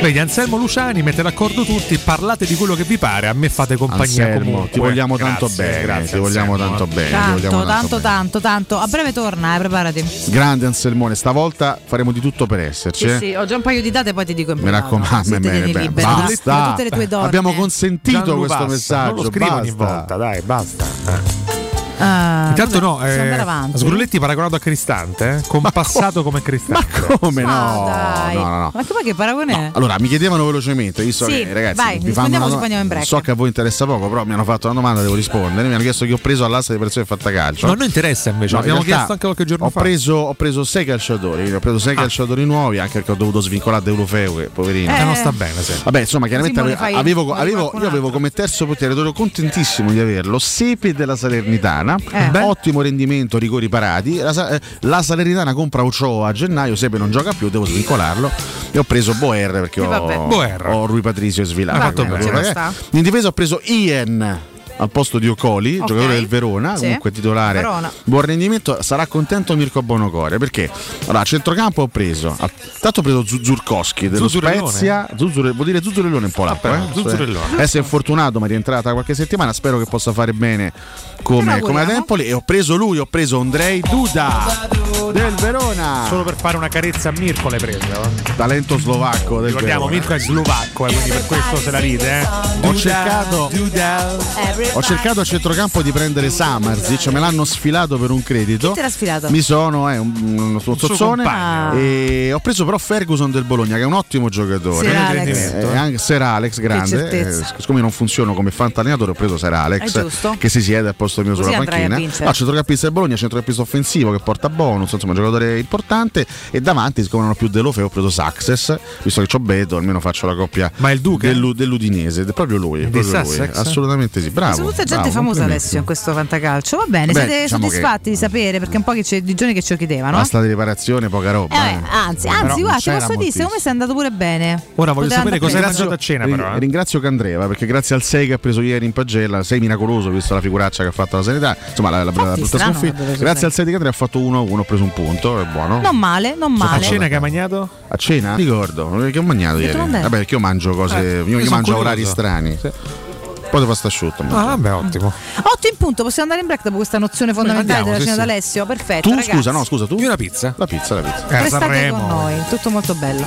Speaker 4: Vedi, Anselmo Luciani mette d'accordo tutti, parlate di quello che vi pare, a me fate compagnia
Speaker 16: Anselmo,
Speaker 4: comunque.
Speaker 16: ti vogliamo tanto
Speaker 4: Grazie,
Speaker 16: bene,
Speaker 4: grazie,
Speaker 16: ti vogliamo
Speaker 4: Anselmo,
Speaker 16: tanto
Speaker 4: eh.
Speaker 16: bene,
Speaker 14: Tanto,
Speaker 16: vogliamo
Speaker 14: tanto,
Speaker 16: tanto
Speaker 14: tanto, tanto, A breve torna, eh, preparati.
Speaker 16: Grande Anselmone, stavolta faremo di tutto per esserci.
Speaker 14: Sì,
Speaker 16: eh.
Speaker 14: sì, ho già un paio di date, poi ti dico in
Speaker 16: Mi raccomando, bene,
Speaker 14: libera da-
Speaker 16: basta.
Speaker 14: da tutte le tue donne.
Speaker 16: Abbiamo consentito
Speaker 4: Gianlu
Speaker 16: questo
Speaker 4: basta,
Speaker 16: messaggio.
Speaker 4: Non lo scrivo ogni
Speaker 16: basta.
Speaker 4: volta, dai, basta. eh.
Speaker 14: Ah,
Speaker 4: Intanto
Speaker 14: vabbè,
Speaker 4: no, eh. Sgrulletti paragonato a Cristante, eh, con passato come Cristante.
Speaker 16: Come
Speaker 14: Ma
Speaker 16: no?
Speaker 14: dai.
Speaker 16: No, no, no.
Speaker 14: Ma che poi che paragone è?
Speaker 16: Allora, mi chiedevano velocemente, visto
Speaker 14: Sì,
Speaker 16: che ragazzi
Speaker 14: vai,
Speaker 16: vi fanno una
Speaker 14: in break.
Speaker 16: So che a voi interessa poco, però mi hanno fatto una domanda, devo rispondere. Mi hanno chiesto che ho preso all'asta di di fatta calcio.
Speaker 4: No, a noi interessa invece,
Speaker 16: No, in
Speaker 4: l'abbiamo
Speaker 16: realtà
Speaker 4: chiesto anche qualche giorno
Speaker 16: ho
Speaker 4: fa.
Speaker 16: Preso, ho preso sei calciatori, ho preso sei
Speaker 4: Ah.
Speaker 16: calciatori nuovi, anche perché ho dovuto svincolare De Eurofeu, che poverino.
Speaker 4: Eh, non sta bene, sì.
Speaker 16: Vabbè, insomma, chiaramente avevo, avevo-
Speaker 14: qualcun
Speaker 16: io avevo come terzo portiere, ero contentissimo di averlo, Sepe della Salernitana,
Speaker 14: Eh. Beh.
Speaker 16: ottimo rendimento, rigori parati. La, eh, la Salernitana compra Ochoa a gennaio, Sepe non gioca più, devo svincolarlo e ho preso Boer perché ho.
Speaker 4: Boer.
Speaker 16: ho Rui Patricio e eh,
Speaker 14: sta.
Speaker 16: In difesa ho preso Ian al posto di Ocoli,
Speaker 14: Ok.
Speaker 16: giocatore del Verona,
Speaker 14: Sì.
Speaker 16: comunque titolare,
Speaker 14: Verona.
Speaker 16: buon rendimento. Sarà contento Mirko Bonocore perché allora, a centrocampo ho preso, a- tanto ho preso Zuzurkowski dello? Spezia, Zuzzure- vuol dire Zuzzurellone in polacco.
Speaker 4: Ah,
Speaker 16: eh?
Speaker 4: però, Zuzzurellone.
Speaker 16: Adesso è infortunato, ma è rientrata qualche settimana. Spero che possa fare bene come, come ad. Empoli. E ho preso lui, ho preso Andrei Duda del Verona,
Speaker 4: Solo per fare una carezza a Mirko l'hai preso. eh.
Speaker 16: talento slovacco del
Speaker 4: Ricordiamo,
Speaker 16: Verona.
Speaker 4: Mirko è slovacco, eh, quindi per questo se la ride. Eh.
Speaker 16: Ho cercato, ho cercato a centrocampo di prendere Samarzic, me l'hanno sfilato per un credito.
Speaker 14: Chi te l'ha sfilato?
Speaker 16: Mi sono, è un, uno
Speaker 4: suo compagno.
Speaker 16: E ho preso però Ferguson del Bologna, che è un ottimo giocatore.
Speaker 14: Sir Alex.
Speaker 16: Eh, anche Ser Alex, grande. Eh, siccome non funziono come fantallenatore, ho preso Ser
Speaker 14: È
Speaker 16: Alex, che si siede al posto mio
Speaker 14: Così
Speaker 16: sulla panchina. No, centrocampista del Bologna, centrocampista offensivo che porta bonus, insomma, un giocatore importante. E davanti, siccome non ho più Delofe, ho preso Success, visto che c'ho Beto, almeno faccio la coppia
Speaker 4: Ma il Duca?
Speaker 16: dell'u- dell'Udinese. Proprio lui. Proprio lui. Assolutamente sì, bravo.
Speaker 14: Sono tutta gente
Speaker 16: bravo,
Speaker 14: famosa. Alessio in questo fantacalcio. Va bene,
Speaker 16: Beh,
Speaker 14: siete
Speaker 16: diciamo
Speaker 14: soddisfatti di sapere perché un po' che c'è di giorni che ce lo chiedevano.
Speaker 16: Basta di riparazione, poca roba.
Speaker 14: Eh,
Speaker 16: eh.
Speaker 14: anzi, anzi, guarda, ti posso dire, secondo me sei andato pure bene.
Speaker 4: Ora voglio
Speaker 14: Poteva
Speaker 4: sapere cosa hai mangiato a cena, però. eh.
Speaker 16: ringrazio Candreva perché grazie al 6 che ha preso ieri in pagella, 6 miracoloso visto la figuraccia che ha fatto la sanità, insomma la, la, la brutta sconfitta.
Speaker 14: che
Speaker 16: Grazie al 6 di Candreva ha fatto 1-1, ho preso un punto, è buono.
Speaker 14: Non male, non
Speaker 4: A
Speaker 14: male.
Speaker 4: cena che hai mangiato?
Speaker 16: A cena? Ricordo, che ho mangiato
Speaker 14: Che
Speaker 16: ieri. Vabbè, perché io mangio cose,
Speaker 4: Eh,
Speaker 16: io, mangio a orari strani. Poi di pasta asciutta.
Speaker 4: Ah, vabbè, ottimo.
Speaker 14: 8 in punto, possiamo andare in break dopo questa nozione fondamentale
Speaker 4: andiamo,
Speaker 14: della
Speaker 4: sì,
Speaker 14: cena
Speaker 4: sì.
Speaker 14: d'Alessio? Perfetto.
Speaker 16: tu
Speaker 14: ragazzi.
Speaker 16: scusa, no, scusa, tu?
Speaker 4: Io una pizza.
Speaker 16: La pizza, la pizza.
Speaker 4: Eh,
Speaker 14: Restate
Speaker 4: Sanremo.
Speaker 14: con noi, tutto molto bello.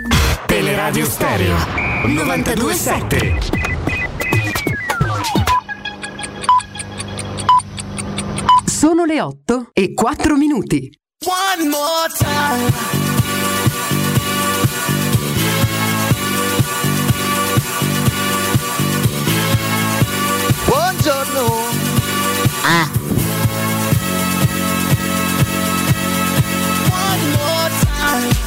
Speaker 24: Teleradio Stereo
Speaker 36: 927.
Speaker 37: Sono le 8 e 4 minuti.
Speaker 38: One more time. Buongiorno. Ah. One more time.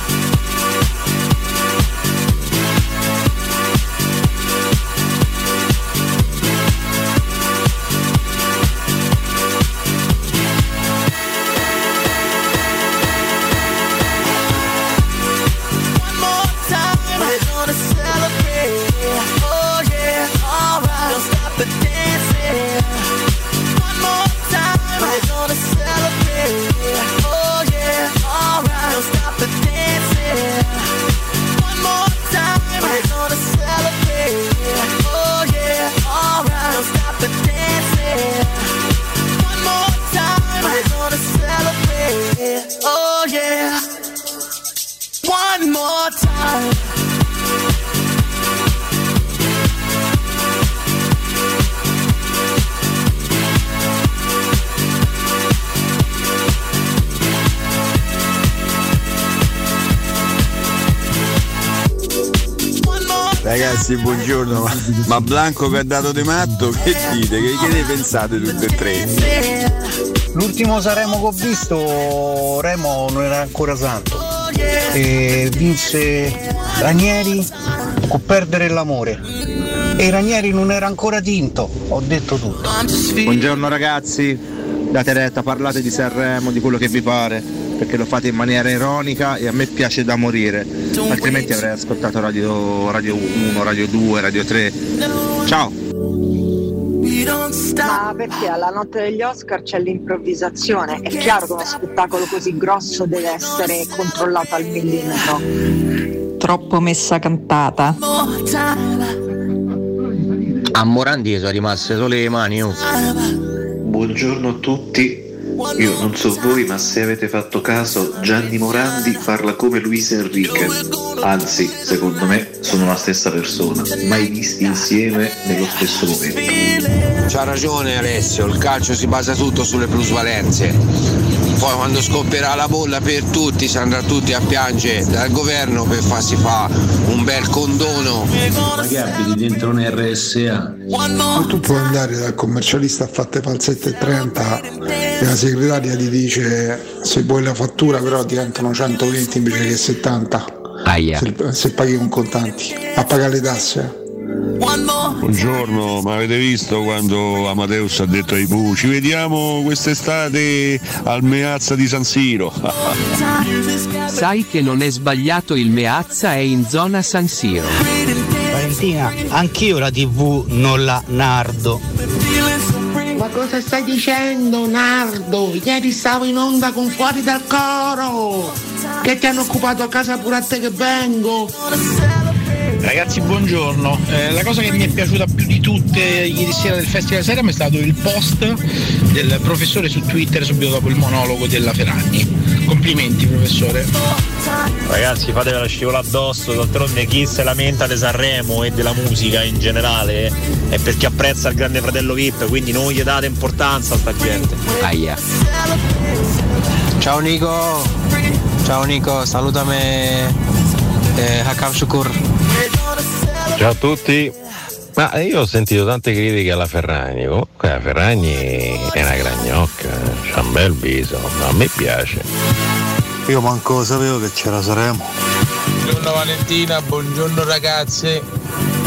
Speaker 39: Ragazzi, buongiorno. Ma, ma Blanco che ha dato De Matto, che dite? Che, che ne pensate tutte e tre?
Speaker 40: L'ultimo Saremo che ho visto, Remo non era ancora santo. E vinse Ranieri con perdere l'amore. E Ranieri non era ancora tinto, ho detto tutto.
Speaker 41: Buongiorno ragazzi, date retta, parlate di Sanremo, di quello che vi pare, perché lo fate in maniera ironica e a me piace da morire, altrimenti avrei ascoltato Radio, Radio 1, Radio 2, Radio 3. Ciao!
Speaker 42: Ma perché alla notte degli Oscar c'è l'improvvisazione? È chiaro che uno spettacolo così grosso deve essere controllato al millimetro.
Speaker 43: Troppo messa cantata.
Speaker 39: A Morandi sono rimaste solo le mani. oh.
Speaker 44: Buongiorno a tutti. Io non so voi, ma se avete fatto caso, Gianni Morandi parla come Luis Enrique. Anzi, secondo me sono la stessa persona, mai visti insieme nello stesso momento.
Speaker 8: C'ha ragione Alessio, il calcio si basa tutto sulle plusvalenze. Poi quando scoppierà la bolla per tutti, si andrà tutti a piangere dal governo per farsi fa un bel condono.
Speaker 44: Ma che abiti dentro un RSA?
Speaker 27: Ma tu puoi andare dal commercialista a fatte falsette 30 e la segretaria ti dice se vuoi la fattura però ti mancano 120 invece che 70
Speaker 8: Aia.
Speaker 27: se, se paghi con contanti a pagare le tasse
Speaker 45: Buongiorno, ma avete visto quando Amadeus ha detto ai Bu ci vediamo quest'estate al Meazza di San Siro?
Speaker 17: Sai che non è sbagliato il Meazza è in zona San Siro.
Speaker 40: Valentina, anch'io la tv non la nardo.
Speaker 46: Ma cosa stai dicendo, Nardo? Ieri stavo in onda con fuori dal coro! Che ti hanno occupato a casa pure a te che vengo!
Speaker 40: Ragazzi, buongiorno. Eh, la cosa che mi è piaciuta più di tutte ieri sera del Festival Seram è stato il post del professore su Twitter subito dopo il monologo della Ferragni. Complimenti, professore.
Speaker 47: Ragazzi fatevela scivolare addosso, d'altronde chi se lamenta di Sanremo e della musica in generale è perché apprezza il grande fratello VIP, quindi non gli date importanza a sta gente.
Speaker 8: Aia.
Speaker 48: Ciao Nico, ciao Nico, salutami eh, Hakam Shukur.
Speaker 49: Ciao a tutti. Ma io ho sentito tante critiche alla Ferragni, comunque la Ferragni è una gragnocca, c'ha un bel viso, ma a me piace.
Speaker 27: Io manco sapevo che c'era Saremo.
Speaker 40: Buongiorno Valentina, buongiorno ragazze.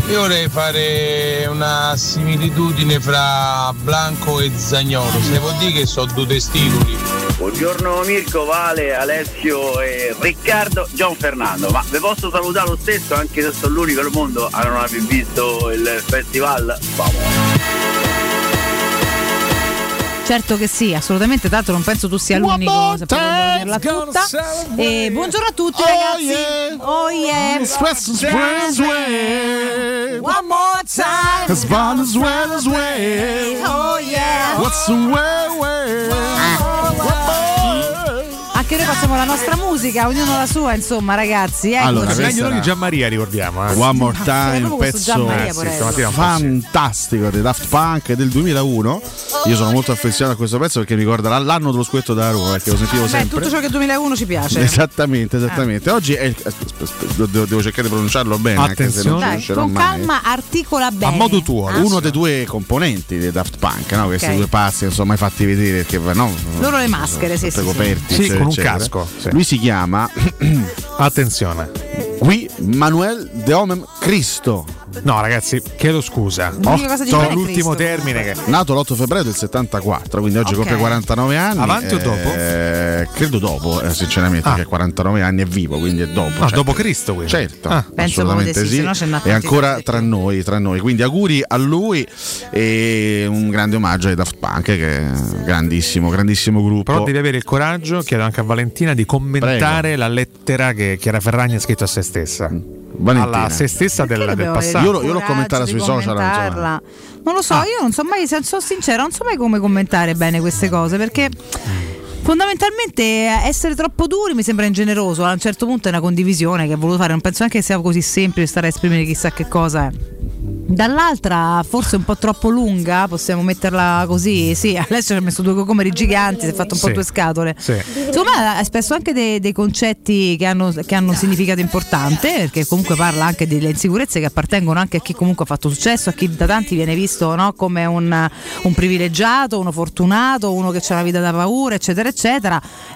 Speaker 40: Io vorrei fare una similitudine fra Blanco e Zagnolo. Se vuol dire che sono due testicoli.
Speaker 50: Buongiorno Mirko, Vale, Alessio e Riccardo, Gian Fernando. Ma vi posso salutare lo stesso anche se sono l'unico al mondo a non aver visto il festival? Vamos.
Speaker 14: Certo che sì, assolutamente, tanto non penso tu sia l'unico tutta. E buongiorno a tutti ragazzi. Oh yeah. One more time.
Speaker 16: As far as well as way.
Speaker 14: Oh yeah.
Speaker 16: What's the way, way?
Speaker 14: Anche noi facciamo la nostra musica, ognuno la sua, insomma, ragazzi. Eccoci.
Speaker 16: Allora, questa
Speaker 4: Meglio
Speaker 16: era-
Speaker 4: di Gianmaria, ricordiamo. eh.
Speaker 16: One More
Speaker 14: Ah,
Speaker 16: Time,
Speaker 14: questo
Speaker 16: pezzo
Speaker 4: Eh, sì, un
Speaker 16: fantastico dei Daft Punk del 2001. Io sono molto affezionato a questo pezzo perché mi ricorda l'anno dello scudetto da Roma, perché lo sentivo
Speaker 14: Beh,
Speaker 16: sempre.
Speaker 14: tutto ciò che 2001 ci piace.
Speaker 16: Esattamente, esattamente. Oggi è il- aspetta, devo, cercare di pronunciarlo bene, anche se non
Speaker 14: Dai, con
Speaker 16: mai.
Speaker 14: calma, articola bene.
Speaker 16: Uno dei due componenti dei Daft Punk, no? questi
Speaker 14: Ok.
Speaker 16: due pazzi, sono mai fatti vedere perché no,
Speaker 14: Loro le maschere, sì, sì,
Speaker 16: coperti,
Speaker 4: Sì, con un. Casco, sì.
Speaker 16: Lui si chiama
Speaker 4: Attenzione.
Speaker 16: Gui Manuel de Homem Cristo.
Speaker 4: No, ragazzi, chiedo scusa. Otto-
Speaker 14: è
Speaker 4: l'ultimo
Speaker 14: Cristo.
Speaker 4: termine che.
Speaker 16: Nato l'8 febbraio del 74, quindi oggi
Speaker 14: Ok.
Speaker 16: compie 49 anni.
Speaker 4: Avanti o dopo?
Speaker 16: Eh, credo dopo, eh, sinceramente,
Speaker 4: Ah.
Speaker 16: che a 49 anni è vivo, quindi è dopo.
Speaker 4: Ah,
Speaker 16: cioè-
Speaker 4: dopo Cristo, quindi.
Speaker 16: Certo,
Speaker 4: Ah.
Speaker 16: Assolutamente
Speaker 14: sì,
Speaker 16: sì. È ancora tra noi, tra noi. Quindi auguri a lui e un grande omaggio ai Daft Punk, che è un grandissimo, grandissimo gruppo.
Speaker 4: Però devi avere il coraggio, chiedo anche a Valentina, di commentare la lettera che Chiara Ferragni ha scritto a se stessa.
Speaker 16: Valentina.
Speaker 4: Alla se stessa del, del passato.
Speaker 16: Io l'ho- io l'ho commentata sui social.
Speaker 14: Non lo so,
Speaker 4: Ah.
Speaker 14: io non so mai, se sono sincera, non so mai come commentare bene queste cose perché fondamentalmente essere troppo duri mi sembra ingeneroso. A un certo punto è una condivisione che ha voluto fare, non penso neanche che sia così semplice stare a esprimere chissà che cosa. è. Dall'altra, forse un po' troppo lunga, possiamo metterla così. Sì, Alessio ci ha messo due cocomeri giganti, si è fatto un po'
Speaker 4: Sì.
Speaker 14: due scatole.
Speaker 4: Sì.
Speaker 14: Me ha espresso anche dei, dei concetti che hanno, che hanno un significato importante, perché comunque parla anche delle insicurezze che appartengono anche a chi comunque ha fatto successo, a chi da tanti viene visto no, come un, un privilegiato, uno fortunato, uno che ha una vita da paura, eccetera, eccetera.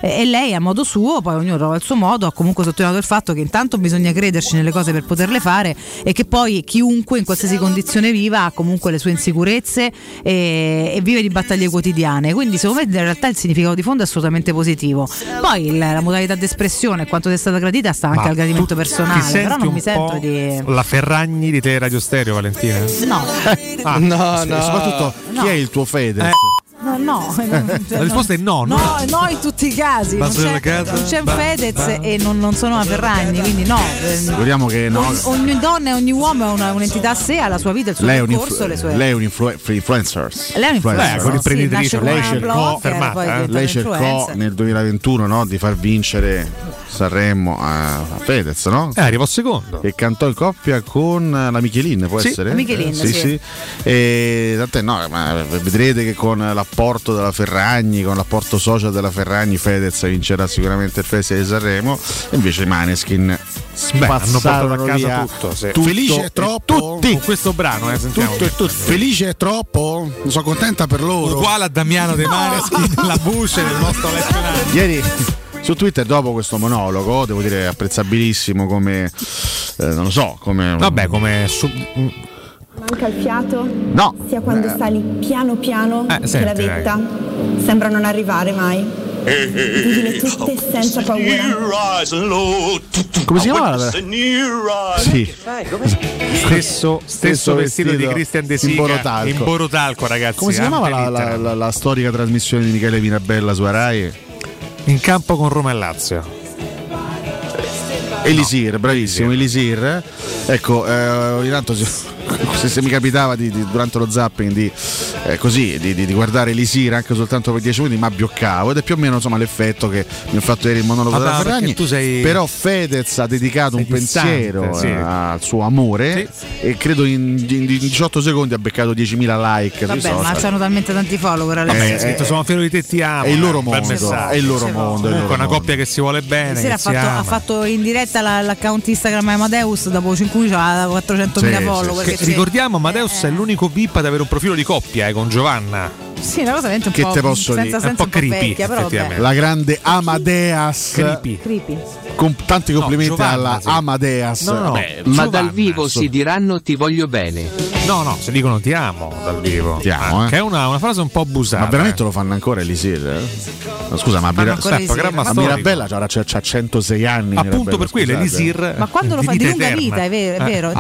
Speaker 14: E, e lei a modo suo, poi ognuno trova il suo modo, ha comunque sottolineato il fatto che intanto bisogna crederci nelle cose per poterle fare e che poi chiunque in qualsiasi condizione viva ha comunque le sue insicurezze e, e vive di battaglie quotidiane. Quindi secondo me in realtà il significato di fondo è assolutamente positivo. Poi il- la modalità di espressione e quanto ti è stata gradita sta anche
Speaker 4: Ma
Speaker 14: al gradimento personale, però non
Speaker 4: un
Speaker 14: mi sento di...
Speaker 4: La Ferragni di Teleradio Stereo, Valentina?
Speaker 14: No.
Speaker 4: Ah.
Speaker 16: no, Soprattutto, chi è il tuo Fede?
Speaker 4: Eh.
Speaker 14: No, no,
Speaker 4: La risposta è no, no.
Speaker 14: No, no, in tutti i casi. Non c'è,
Speaker 16: la casa,
Speaker 14: non c'è un
Speaker 16: ba-
Speaker 14: Fedez
Speaker 16: ba-
Speaker 14: e non, non sono una Ferragni, quindi no.
Speaker 16: Ricordiamo che no,
Speaker 14: Ogni, ogni donna e ogni uomo è una- un'entità a sé, ha la sua vita, il suo
Speaker 16: lei
Speaker 14: percorso,
Speaker 16: influ-
Speaker 14: le sue.
Speaker 16: lei è un influ- influencer.
Speaker 14: Lei è un influencer,
Speaker 16: Influencer,
Speaker 14: sì,
Speaker 16: no?
Speaker 14: imprenditrice, nasce
Speaker 16: lei
Speaker 14: come
Speaker 16: cercò,
Speaker 14: poi diventa
Speaker 16: lei cercò nel 2021 no, di far vincere Sanremo a, a Fedez, no?
Speaker 4: Eh, arrivò secondo.
Speaker 16: Che cantò in coppia con la Michelin, può
Speaker 4: Sì,
Speaker 16: essere?
Speaker 14: la Michelin,
Speaker 16: Eh, sì,
Speaker 14: sì.
Speaker 16: sì. E tant'è, no, ma vedrete che con l'apporto della Ferragni, con l'apporto social della Ferragni, Fedez vincerà sicuramente il Festival di Sanremo. E invece i Maneskin
Speaker 4: Beh, hanno portato a casa
Speaker 16: via
Speaker 4: tutto, sì.
Speaker 16: tutto
Speaker 4: Felice
Speaker 16: e
Speaker 4: è troppo
Speaker 16: tutti.
Speaker 4: con questo brano, eh, sentiamo.
Speaker 16: Tutto e tutti. Felice è troppo? Sono contenta per loro.
Speaker 4: Uguale a Damiano De Maneskin, la voce del nostro lettonato.
Speaker 16: Ieri su Twitter dopo questo monologo, devo dire apprezzabilissimo come eh, non lo so, come
Speaker 4: Vabbè, come
Speaker 51: Manca il fiato?
Speaker 16: No.
Speaker 51: Sia quando
Speaker 16: Eh.
Speaker 51: sali piano piano
Speaker 16: Eh,
Speaker 51: che
Speaker 16: senti,
Speaker 51: la vetta sembra non arrivare mai. Vivile tutte senza paura.
Speaker 16: Come si chiamava la Sì.
Speaker 4: Stesso, stesso vestito, di Christian De Sica
Speaker 16: in Borotalco.
Speaker 4: in Borotalco, ragazzi.
Speaker 16: Come si chiamava la, la- la- la storica trasmissione di Michele Vinabella su Rai?
Speaker 4: In campo con Roma e Lazio.
Speaker 16: Elisir, bravissimo, Elisir. Ecco, eh, ogni tanto si- se, se mi capitava di- di- durante lo zapping di, eh, così, di, di- di guardare Elisir anche soltanto per 10 minuti, ma bioccavo ed è più o meno insomma, l'effetto che mi ha fatto ieri il monologo della Ferragni.
Speaker 4: sei-
Speaker 16: Però Fedez ha dedicato un
Speaker 4: Sei distante,
Speaker 16: pensiero
Speaker 4: sì.
Speaker 16: eh, al suo amore e credo in, in- in 18 secondi ha beccato 10.000 like
Speaker 14: Vabbè, ma c'hanno talmente tanti follower
Speaker 16: Eh,
Speaker 14: adesso.
Speaker 4: Vabbè, scritto sono fiero di te ti amo.
Speaker 16: È il loro
Speaker 4: eh,
Speaker 16: mondo, è il loro mondo, è
Speaker 4: Comunque una
Speaker 16: mondo.
Speaker 4: coppia che si vuole bene.
Speaker 14: Ieri
Speaker 4: che
Speaker 14: ha fatto, ha fatto in diretta la- l'account Instagram Amadeus dopo 5 minuti aveva 400.000
Speaker 4: Sì,
Speaker 14: follower.
Speaker 4: sì, sì. Ricordiamo, Amadeus è l'unico VIP ad avere un profilo di coppia eh, con Giovanna.
Speaker 14: Sì, una cosa veramente un
Speaker 16: Che
Speaker 14: po'
Speaker 16: te posso
Speaker 14: senza,
Speaker 16: dire?
Speaker 14: senza
Speaker 4: un po' creepy,
Speaker 14: vecchia, però.
Speaker 16: La grande Amadeus.
Speaker 14: Creepy.
Speaker 16: Con tanti complimenti
Speaker 4: Giovanna,
Speaker 16: alla
Speaker 4: sì.
Speaker 16: Amadeus.
Speaker 4: No, no,
Speaker 16: Beh,
Speaker 17: Ma
Speaker 4: Giovanna,
Speaker 17: dal vivo
Speaker 4: so-
Speaker 17: si diranno ti voglio bene.
Speaker 4: No, no, se dicono ti amo dal vivo.
Speaker 16: Ti amo,
Speaker 4: Ah,
Speaker 16: eh.
Speaker 4: Che è una, una frase un po' abusata.
Speaker 16: Ma veramente lo fanno ancora Elisir? eh? Ma scusa, ma,
Speaker 4: Fanno Elisir,
Speaker 16: ma Mirabella c'ha, c'ha- c'ha 106 anni.
Speaker 4: Appunto per quello
Speaker 16: scusate.
Speaker 4: Elisir
Speaker 14: Ma quando lo fa di lunga vita, è vero, è
Speaker 4: Eh,
Speaker 14: vero.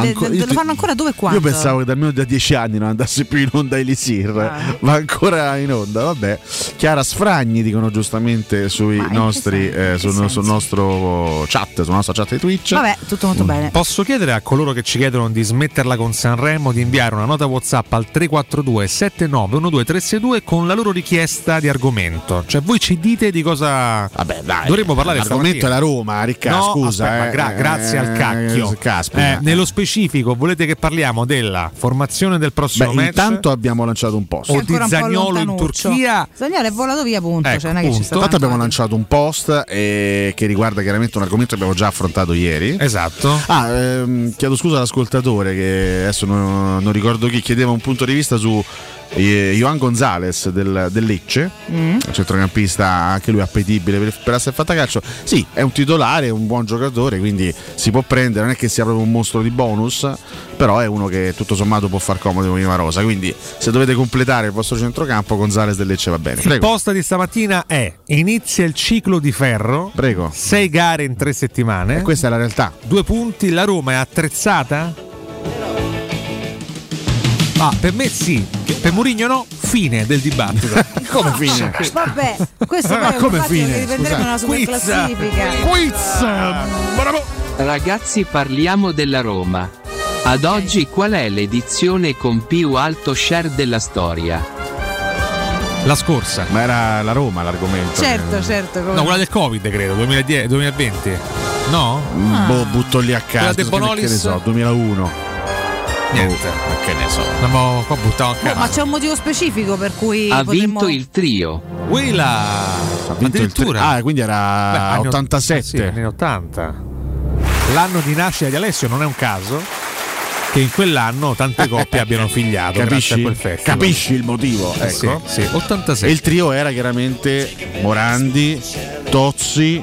Speaker 14: Lo fanno ancora dove e quando?
Speaker 16: Io pensavo che da almeno da 10 anni non andasse più in onda Elisir,
Speaker 14: Ah.
Speaker 16: ma ancora in onda, vabbè. Chiara Sfragni dicono giustamente sui nostri, eh, sul, sul nostro chat, sulla nostra chat di Twitch.
Speaker 14: Vabbè, tutto molto bene.
Speaker 4: Posso chiedere a coloro che ci chiedono di smetterla con Sanremo di inviare una nota WhatsApp al 342 7912 362 con la loro richiesta di argomento? Cioè voi ci dite di cosa
Speaker 16: Vabbè, dai,
Speaker 4: dovremmo parlare
Speaker 16: L'argomento è la Roma, Ricca,
Speaker 4: No,
Speaker 16: scusa.
Speaker 4: aspetta,
Speaker 16: eh,
Speaker 4: gra- grazie al
Speaker 16: eh,
Speaker 4: cacchio.
Speaker 16: caspita.
Speaker 4: Eh, nello specifico, volete che parliamo della formazione del prossimo
Speaker 16: Beh,
Speaker 4: match?
Speaker 16: intanto abbiamo lanciato un post.
Speaker 4: O di
Speaker 14: ancora
Speaker 4: Zaniolo in. Turchia?
Speaker 14: Zaniolo è volato via, punto.
Speaker 4: Ecco,
Speaker 14: cioè, non è che ci sta
Speaker 16: Intanto abbiamo
Speaker 14: tanto.
Speaker 16: lanciato un post eh, che riguarda chiaramente un argomento che abbiamo già affrontato ieri.
Speaker 4: Esatto.
Speaker 16: Ah, ehm, chiedo scusa all'ascoltatore che adesso non, non ricordo chi chiedeva un punto di vista su eh, Johan Gonzalez del, del Lecce,
Speaker 14: Mm.
Speaker 16: centrocampista anche lui appetibile per, per essere fatta calcio. Sì, è un titolare, è un buon giocatore, quindi si può prendere, non è che sia proprio un mostro di bonus, però è uno che tutto sommato può far comodo con Ima Rosa. Quindi se dovete completare il vostro centrocampo, Gonzalez del Lecce va bene.
Speaker 4: Il
Speaker 16: Prego.
Speaker 4: post di stamattina è inizia il ciclo di ferro.
Speaker 16: Prego.
Speaker 4: Sei gare in tre settimane.
Speaker 16: E questa è la realtà.
Speaker 4: Due punti, la Roma è attrezzata? Ah, per me sì, per Mourinho no, fine del dibattito.
Speaker 16: Come fine?
Speaker 14: Vabbè, questo
Speaker 4: Ma
Speaker 14: poi è un
Speaker 4: come
Speaker 14: fatto
Speaker 4: fine?
Speaker 14: che riprenderemo nella
Speaker 4: Scusate.
Speaker 14: super classifica.
Speaker 16: Quiz!
Speaker 17: Ragazzi parliamo della Roma. Ad oggi qual è l'edizione con più alto share della storia?
Speaker 4: La scorsa.
Speaker 16: Ma era la Roma l'argomento.
Speaker 14: Certo, certo. come-
Speaker 4: No, quella del Covid, credo, 2010, 2020. No?
Speaker 16: Mm, Boh, butto lì a
Speaker 4: Quella
Speaker 16: caso.
Speaker 4: De
Speaker 16: che-
Speaker 4: Bonolis?
Speaker 16: Che ne so, 2001.
Speaker 4: Niente.
Speaker 16: Oh, che ne so.
Speaker 4: Andiamo qua buttato a
Speaker 14: No,
Speaker 4: caso.
Speaker 14: ma c'è un motivo specifico per cui
Speaker 17: Ha
Speaker 14: potremmo...
Speaker 17: vinto il trio.
Speaker 4: Willa!
Speaker 16: Ha vinto il
Speaker 4: Addirittura.
Speaker 16: tri- ah, quindi era
Speaker 4: Beh, anni ott-
Speaker 16: 87.
Speaker 4: eh sì, anni 80. L'anno di nascita di Alessio non è un caso che in quell'anno tante coppie abbiano figliato
Speaker 16: Capisci?
Speaker 4: a quel festival.
Speaker 16: Capisci il motivo?
Speaker 4: Eh sì,
Speaker 16: Ecco.
Speaker 4: sì, 86.
Speaker 16: E il trio era chiaramente Morandi, Tozzi,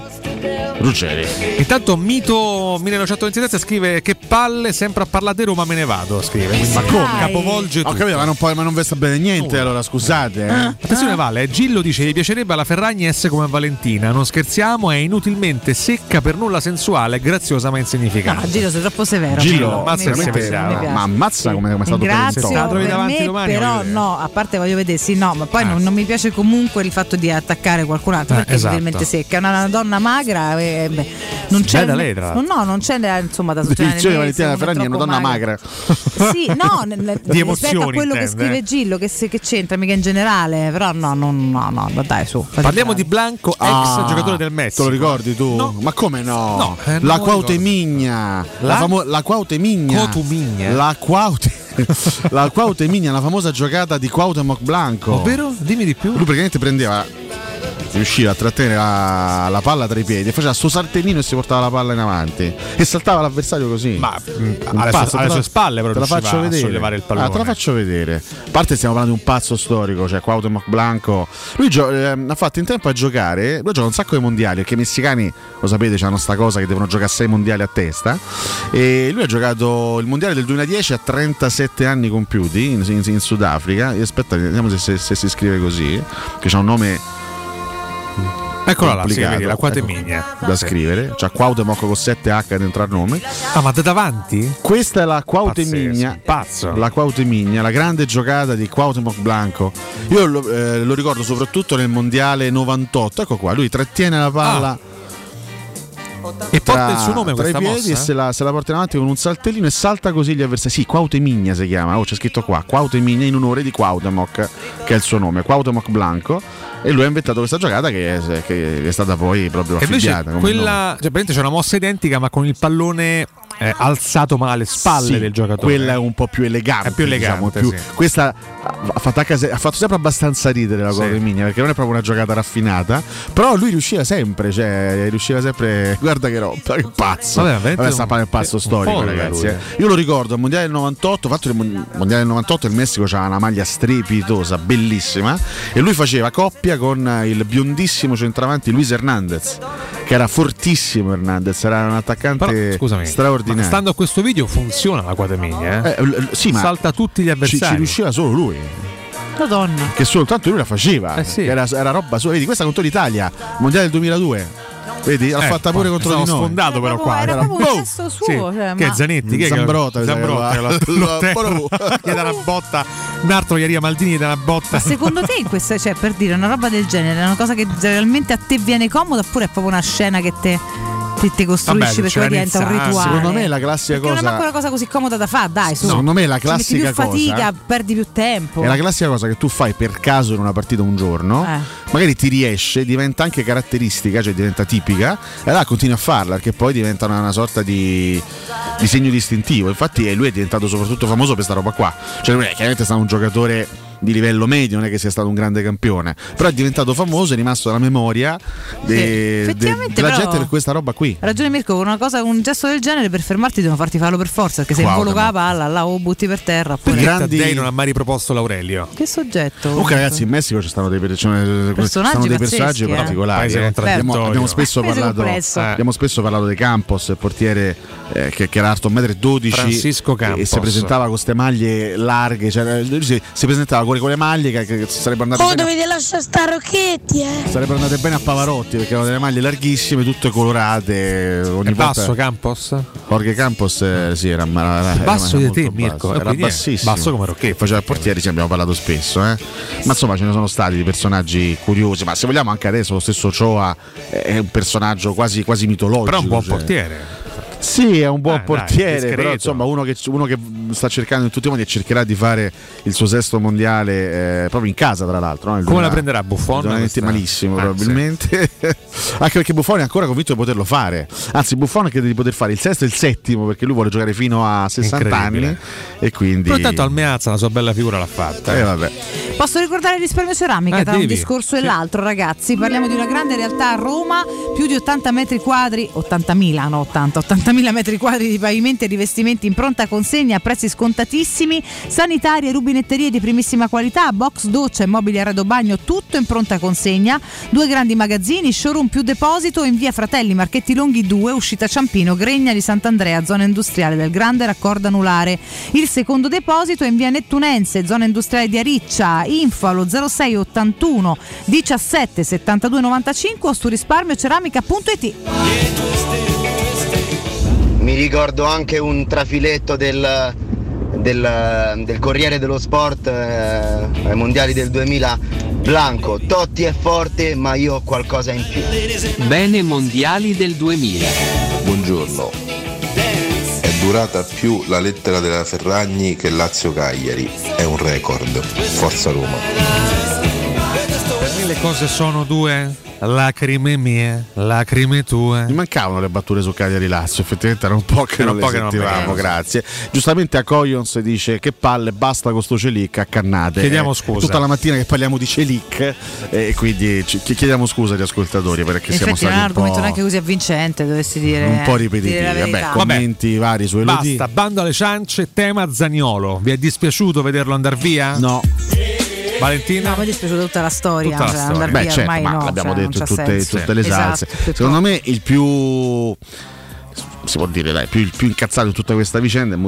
Speaker 16: Ruggeri.
Speaker 4: Intanto Mito 1927 scrive che palle, sempre a parlare di Roma me ne vado, scrive. Quindi
Speaker 16: Ma come?
Speaker 4: Capovolge
Speaker 16: Ho capito, ma non, può- ma non vi sta bene niente, allora scusate. eh.
Speaker 4: Attenzione Vale, Gillo dice gli piacerebbe alla Ferragni essere come Valentina, non scherziamo, è inutilmente secca, per nulla sensuale, graziosa ma insignificante.
Speaker 14: No, Giro sei troppo severo.
Speaker 16: Gillo,
Speaker 4: ammazza
Speaker 14: piace,
Speaker 4: severo.
Speaker 16: Ma ammazza come come è stato
Speaker 4: te la trovi
Speaker 14: per
Speaker 4: davanti
Speaker 14: me,
Speaker 4: domani,
Speaker 14: però no, a parte voglio vedere, sì, no, ma poi non, non mi piace comunque il fatto di attaccare qualcun altro
Speaker 4: Eh,
Speaker 14: perché
Speaker 4: esatto.
Speaker 14: è veramente secca. È una, una donna magra, e, beh, non c'è.
Speaker 4: Da lei, tra
Speaker 14: no, no, non c'è eh, insomma da sottolineare
Speaker 16: di
Speaker 14: se
Speaker 16: Valentina Ferragni è una donna
Speaker 14: magra. Sì, no, nel- rispetto a
Speaker 4: emozioni,
Speaker 14: quello che
Speaker 4: intende,
Speaker 14: scrive
Speaker 4: eh.
Speaker 14: Gillo, che, se- che c'entra mica in generale, però no, no, no, no, no, dai, su.
Speaker 4: Parliamo di Blanco, ex
Speaker 16: Ah,
Speaker 4: giocatore del
Speaker 16: Te
Speaker 4: Messico.
Speaker 16: lo ricordi tu? Ma come no?
Speaker 4: No, eh,
Speaker 16: la Quautemigna. La,
Speaker 4: La?
Speaker 16: famo- la Quautemigna.
Speaker 4: Quautumigna?
Speaker 16: La Quaute. la Quautemigna, la famosa giocata di Quautemoc Blanco.
Speaker 4: Ovvero? Dimmi di più.
Speaker 16: Lui praticamente prendeva riusciva a trattenere la, la palla tra i piedi e faceva sto saltellino e si portava la palla in avanti. E saltava l'avversario così.
Speaker 4: Ma mm, alle,
Speaker 16: pazzo,
Speaker 4: sue, alle sue spalle però
Speaker 16: te la faccio vedere.
Speaker 4: sollevare il pallone.
Speaker 16: Ah, te la faccio vedere. A parte stiamo parlando di un pazzo storico cioè Cuauhtémoc Blanco. Lui gio- ehm, ha fatto in tempo a giocare lui gioca un sacco di mondiali perché i messicani lo sapete hanno sta cosa che devono giocare 6 mondiali a testa. E lui ha giocato il mondiale del 2010 a 37 anni compiuti in, in- in Sudafrica. E aspetta vediamo se, se- se si scrive così che c'ha un nome
Speaker 4: Eccola là, sì, vedi, la
Speaker 16: ecco,
Speaker 4: Quatemigna.
Speaker 16: da scrivere c'ha Cuauhtémoc con 7H dentro al nome
Speaker 4: Ah, ma da davanti?
Speaker 16: questa è la Quautemigna,
Speaker 4: pazzo.
Speaker 16: la Quautemigna, la grande giocata di Quautemoc Blanco. Io lo, eh, lo ricordo soprattutto nel mondiale 98. Ecco qua, lui trattiene la palla.
Speaker 4: E porta
Speaker 16: tra-
Speaker 4: il suo nome
Speaker 16: tra i piedi
Speaker 4: mossa?
Speaker 16: e se la, se la porta in avanti con un saltellino e salta così gli avversari. Sì, Quautemigna si chiama, oh, c'è scritto qua, Quautemigna in onore di Quautemoc, che è il suo nome, Quautemoc Blanco. E lui ha inventato questa giocata che è, che è stata poi proprio affibbiata.
Speaker 4: quella, cioè, c'è una mossa identica, ma con il pallone eh, alzato ma alle spalle
Speaker 16: Sì,
Speaker 4: del giocatore.
Speaker 16: Quella è un po' più elegante.
Speaker 4: È più elegante,
Speaker 16: diciamo, più-
Speaker 4: sì.
Speaker 16: Questa ha fatto, anche ha fatto sempre abbastanza ridere la
Speaker 4: Sì.
Speaker 16: cosa Migna perché non è proprio una giocata raffinata. Però lui riusciva sempre, cioè riusciva sempre. Guarda che roba, che pazzo.
Speaker 4: Vabbè,
Speaker 16: Vabbè, sta
Speaker 4: un-
Speaker 16: pazzo
Speaker 4: un
Speaker 16: storico, ragazzi.
Speaker 4: lui,
Speaker 16: eh. Io lo ricordo al mondiale del 98. Fatto il mon- mondiale del 98 il Messico c'era una maglia strepitosa, bellissima. E lui faceva coppia con il biondissimo centravanti Luis Hernandez, che era fortissimo. Hernandez, era un attaccante
Speaker 4: Però, scusami,
Speaker 16: straordinario.
Speaker 4: stando a questo video funziona la Quatemigna, eh?
Speaker 16: Eh, l- l- sì, ma
Speaker 4: salta tutti gli
Speaker 16: ci,
Speaker 4: avversari.
Speaker 16: ci riusciva solo lui.
Speaker 14: Madonna.
Speaker 16: Che soltanto lui la faceva.
Speaker 4: Eh sì.
Speaker 16: Era, era roba sua. Vedi, questa contro l'Italia, mondiale del 2002. Vedi, l'ha
Speaker 4: Eh,
Speaker 16: fatta pure contro di noi.
Speaker 4: sfondato però qua.
Speaker 14: Era
Speaker 4: eh.
Speaker 14: proprio un gesto suo.
Speaker 4: Sì.
Speaker 14: cioè,
Speaker 4: Che è
Speaker 14: ma-
Speaker 4: Zanetti? Che
Speaker 16: Zambrota,
Speaker 4: Zambrota,
Speaker 16: va.
Speaker 4: lo- lo terro. gli dà una botta. Un altro ieri a Maldini gli dà una botta.
Speaker 14: Ma secondo te in questa, cioè per dire una roba del genere, è una cosa che realmente a te viene comoda oppure è proprio una scena che te, te, te costruisci
Speaker 4: Vabbè,
Speaker 14: perché diventa un rituale?
Speaker 16: Secondo me la classica
Speaker 14: Perché non è
Speaker 16: cosa.
Speaker 14: una cosa così comoda da fare, dai, su.
Speaker 16: Secondo me la
Speaker 14: Ci metti più
Speaker 16: classica cosa.
Speaker 14: fatica, perdi più tempo.
Speaker 16: È la classica cosa che tu fai per caso in una partita un giorno,
Speaker 14: Eh.
Speaker 16: magari ti riesce, diventa anche caratteristica, cioè diventa tipica, e allora continui a farla perché poi diventa una, una sorta di, di segno distintivo. Infatti eh, lui è diventato soprattutto famoso per questa roba qua. Cioè lui è chiaramente stato un giocatore di livello medio, non è che sia stato un grande campione, però è diventato famoso, è rimasto nella memoria de- de-
Speaker 14: effettivamente
Speaker 16: della
Speaker 14: però-
Speaker 16: gente per questa roba qui.
Speaker 14: Ha ragione Mirko, con una cosa, un gesto del genere per fermarti devono farti farlo per forza, perché se
Speaker 16: Wow, che
Speaker 14: la palla, là o butti per terra.
Speaker 4: Perché
Speaker 16: grandi-
Speaker 4: Taddei non ha mai riproposto l'Aurelio.
Speaker 14: Che soggetto?
Speaker 16: Comunque ragazzi in Messico ci stanno dei, per- ci sono- ci
Speaker 14: Personaggi
Speaker 16: stanno dei
Speaker 14: pazzeschi,
Speaker 16: personaggi
Speaker 14: eh.
Speaker 16: particolari. Eh. Abbiamo, abbiamo spesso parlato, eh, abbiamo spesso parlato di Campos, il portiere eh, che, che era alto 1,12 m
Speaker 4: Francisco Campos.
Speaker 16: e si presentava con queste maglie larghe, cioè, si, si presentava con le, con le maglie che, che sarebbero andate
Speaker 52: Oh,
Speaker 16: bene a-
Speaker 52: dovete lasciare sta Rocchetti, eh.
Speaker 16: sarebbero andate bene a Pavarotti perché avevano delle maglie larghissime, tutte colorate. Ogni
Speaker 4: È
Speaker 16: volta
Speaker 4: basso Campos?
Speaker 16: Jorge Campos eh, sì, era, era, era-
Speaker 4: basso
Speaker 16: era
Speaker 4: di te,
Speaker 16: molto
Speaker 4: Mirko,
Speaker 16: basso.
Speaker 4: eh,
Speaker 16: Era bassissimo.
Speaker 4: basso come Rocchetti.
Speaker 16: Faceva il portiere, ci abbiamo parlato spesso, eh. Ma insomma ce ne sono stati di personaggi curiosi. Ma se vogliamo anche adesso lo stesso Choa è un personaggio quasi, quasi mitologico.
Speaker 4: Però un buon
Speaker 16: cioè.
Speaker 4: portiere.
Speaker 16: Sì, è un buon
Speaker 4: Eh, dai,
Speaker 16: portiere,
Speaker 4: discreto.
Speaker 16: però insomma uno che, uno che sta cercando in tutti i modi e cercherà di fare il suo sesto mondiale eh, proprio in casa, tra l'altro. no?
Speaker 4: Come la prenderà Buffon?
Speaker 16: Veramente malissimo,
Speaker 4: Ah,
Speaker 16: probabilmente. Anche perché Buffon è ancora convinto di poterlo fare. Anzi, Buffon crede di poter fare il sesto e il settimo perché lui vuole giocare fino a 60 anni e quindi.
Speaker 4: Però intanto al Meazza la sua bella figura l'ha fatta.
Speaker 16: Eh, vabbè.
Speaker 14: Posso ricordare il risparmio ceramica
Speaker 4: Eh,
Speaker 14: tra un
Speaker 4: devi.
Speaker 14: discorso e l'altro, ragazzi? Parliamo di una grande realtà a Roma, più di 80 metri quadri, 80.000, no 80, 80.000 metri quadri di pavimenti e rivestimenti in pronta consegna a prezzi scontatissimi, sanitarie, rubinetterie di primissima qualità, box doccia e mobili arredo bagno, tutto in pronta consegna, due grandi magazzini, showroom più deposito in via Fratelli Marchetti Longhi 2, uscita Ciampino, Gregna di Sant'Andrea, zona industriale del Grande Raccordo Anulare. Il secondo deposito è in via Nettunense, zona industriale di Ariccia, info allo 06 81 17 72 95 o su risparmioceramica.it.
Speaker 53: Mi ricordo anche un trafiletto del, del- del Corriere dello Sport eh, ai mondiali del 2000 Blanco. Totti è forte ma io ho qualcosa in più.
Speaker 17: Bene mondiali del 2000.
Speaker 54: Buongiorno. È durata più la lettera della Ferragni che Lazio Cagliari. È un record. Forza Roma.
Speaker 4: Per me le cose sono due. Lacrime mie, lacrime tue.
Speaker 16: Mi mancavano le battute su Cagliari Lazio, effettivamente era un po' che
Speaker 4: Era
Speaker 16: non le
Speaker 4: po' non
Speaker 16: sentivamo, grazie. Giustamente a Coyons dice che palle, basta con sto Celic, accannate.
Speaker 4: Chiediamo
Speaker 16: Eh,
Speaker 4: scusa.
Speaker 16: Tutta la mattina che parliamo di Celic eh, e quindi chiediamo scusa agli ascoltatori perché siamo
Speaker 14: effetti non è un
Speaker 16: stati un
Speaker 14: argomento neanche così avvincente, dovessi dire.
Speaker 16: un po' ripetitivi. Vabbè, commenti vari su Elodie.
Speaker 4: Basta, bando alle ciance, tema Zagnolo. Vi è dispiaciuto vederlo andare via?
Speaker 16: No.
Speaker 4: Valentina?
Speaker 14: No, mi è dispiaciuta tutta la storia.
Speaker 4: Tutta la
Speaker 14: cioè,
Speaker 4: storia.
Speaker 16: Beh,
Speaker 14: via
Speaker 16: certo,
Speaker 14: ormai
Speaker 16: ma
Speaker 14: no,
Speaker 16: l'abbiamo
Speaker 14: cioè,
Speaker 16: detto tutte, tutte le
Speaker 14: Esatto,
Speaker 16: salse.
Speaker 14: tutto.
Speaker 16: Secondo me il più si può dire dai, più, il più incazzato di tutta questa vicenda è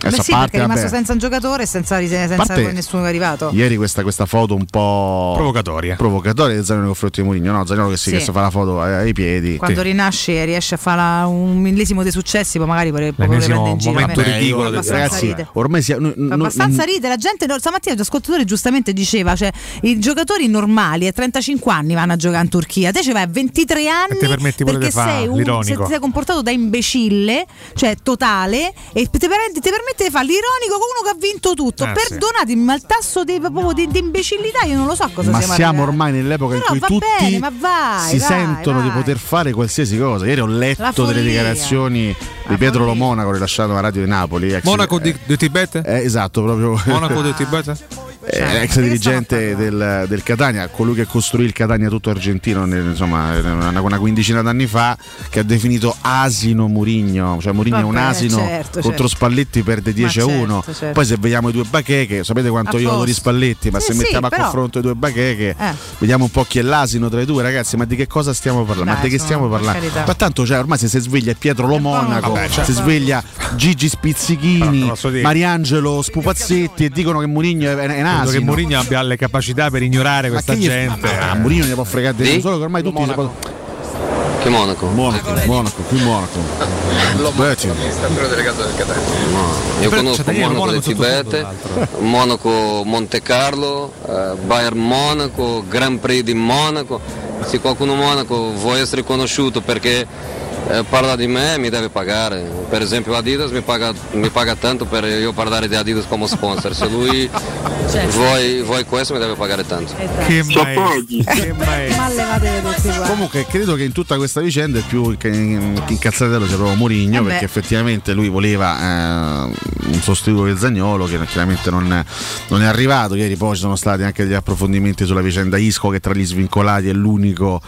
Speaker 14: Beh sì, perché è rimasto senza un giocatore e senza, senza
Speaker 16: parte-
Speaker 14: nessuno che è arrivato.
Speaker 16: Ieri questa, questa foto un po'
Speaker 4: provocatoria,
Speaker 16: provocatoria di Zaniolo nei confronti di Mourinho, no? Zaniolo che si,
Speaker 14: Sì.
Speaker 16: che si fa la foto ai, ai piedi.
Speaker 14: Quando rinasce e riesce a fare un millesimo dei successi, poi magari potrebbe potrebbe prendere in giro.
Speaker 16: Vabbè,
Speaker 14: fa abbastanza
Speaker 16: ragazzi,
Speaker 14: ride.
Speaker 16: ormai sia, no- no-
Speaker 14: abbastanza ride, la gente no, stamattina l'ascoltatore giustamente diceva cioè i giocatori normali a 35 anni vanno a giocare in Turchia te ci vai a 23 anni
Speaker 4: permetti
Speaker 14: perché sei un, se ti sei comportato da imbecille cioè totale e ti, per- ti permette di fare l'ironico con uno che ha vinto tutto
Speaker 16: Eh, sì.
Speaker 14: perdonatemi ma il tasso di, proprio di, di imbecillità io non lo so cosa
Speaker 16: ma
Speaker 14: siamo
Speaker 16: siamo
Speaker 14: arrivati.
Speaker 16: ormai nell'epoca in
Speaker 14: Però
Speaker 16: cui
Speaker 14: va
Speaker 16: tutti
Speaker 14: bene, ma vai,
Speaker 16: si
Speaker 14: vai,
Speaker 16: sentono di
Speaker 14: vai.
Speaker 16: poter fare qualsiasi cosa. Ieri ho letto delle dichiarazioni di Pietro Lo Monaco rilasciato alla radio di Napoli. ex-
Speaker 4: Monaco di, di Tibet?
Speaker 16: eh, esatto, proprio
Speaker 4: Monaco di Tibet?
Speaker 16: Eh, ex dirigente del, del Catania, colui che costruì il Catania tutto argentino insomma, una, una quindicina d'anni fa, che ha definito asino Murigno, cioè Murigno è un asino
Speaker 14: certo,
Speaker 16: contro
Speaker 14: certo.
Speaker 16: Spalletti perde 10 a
Speaker 14: certo,
Speaker 16: 1.
Speaker 14: certo.
Speaker 16: Poi se vediamo i due bacheche, sapete quanto
Speaker 14: A
Speaker 16: io adoro di. Spalletti, ma
Speaker 14: Sì,
Speaker 16: se
Speaker 14: sì,
Speaker 16: mettiamo a
Speaker 14: però-
Speaker 16: confronto i due bacheche,
Speaker 14: Eh.
Speaker 16: vediamo un po' chi è l'asino tra i due ragazzi, ma di che cosa stiamo parlando? ma
Speaker 14: Dai,
Speaker 16: di che stiamo parlando?
Speaker 14: carità.
Speaker 16: Ma tanto cioè, ormai se si sveglia Pietro Lo Monaco,
Speaker 4: Vabbè, cioè-
Speaker 16: si sveglia Gigi Spizzichini, Mariangelo Spupazzetti e dicono che Murigno è, è un
Speaker 4: Credo che Mourinho abbia le capacità per ignorare questa
Speaker 16: gli-
Speaker 4: gente.
Speaker 16: Ma, ma Mourinho ne può fregare di
Speaker 4: Sì?
Speaker 16: solo che ormai tutti si possono-
Speaker 8: Che Monaco?
Speaker 16: Monaco, Monaco, qui Monaco.
Speaker 8: Delegato del Catania. io conosco Monaco del
Speaker 4: Monaco sottofondo,
Speaker 8: Tibet, Monaco Monte Carlo, eh, Bayern Monaco, Grand Prix di Monaco. Se qualcuno Monaco vuole essere conosciuto perché eh, parla di me mi deve pagare. Per esempio Adidas mi paga, mi paga tanto per io parlare di Adidas come sponsor. Se lui vuoi, vuoi questo mi deve pagare tanto.
Speaker 4: Che
Speaker 14: levatevi tutti qua.
Speaker 16: Comunque credo che in tutta questa vicenda il più inca- incazzatello sia proprio Mourinho
Speaker 14: Eh
Speaker 16: perché effettivamente lui voleva eh, un sostituto del Zagnolo che chiaramente non, non è arrivato. Ieri poi ci sono stati anche degli approfondimenti sulla vicenda Isco che tra gli svincolati è l'unico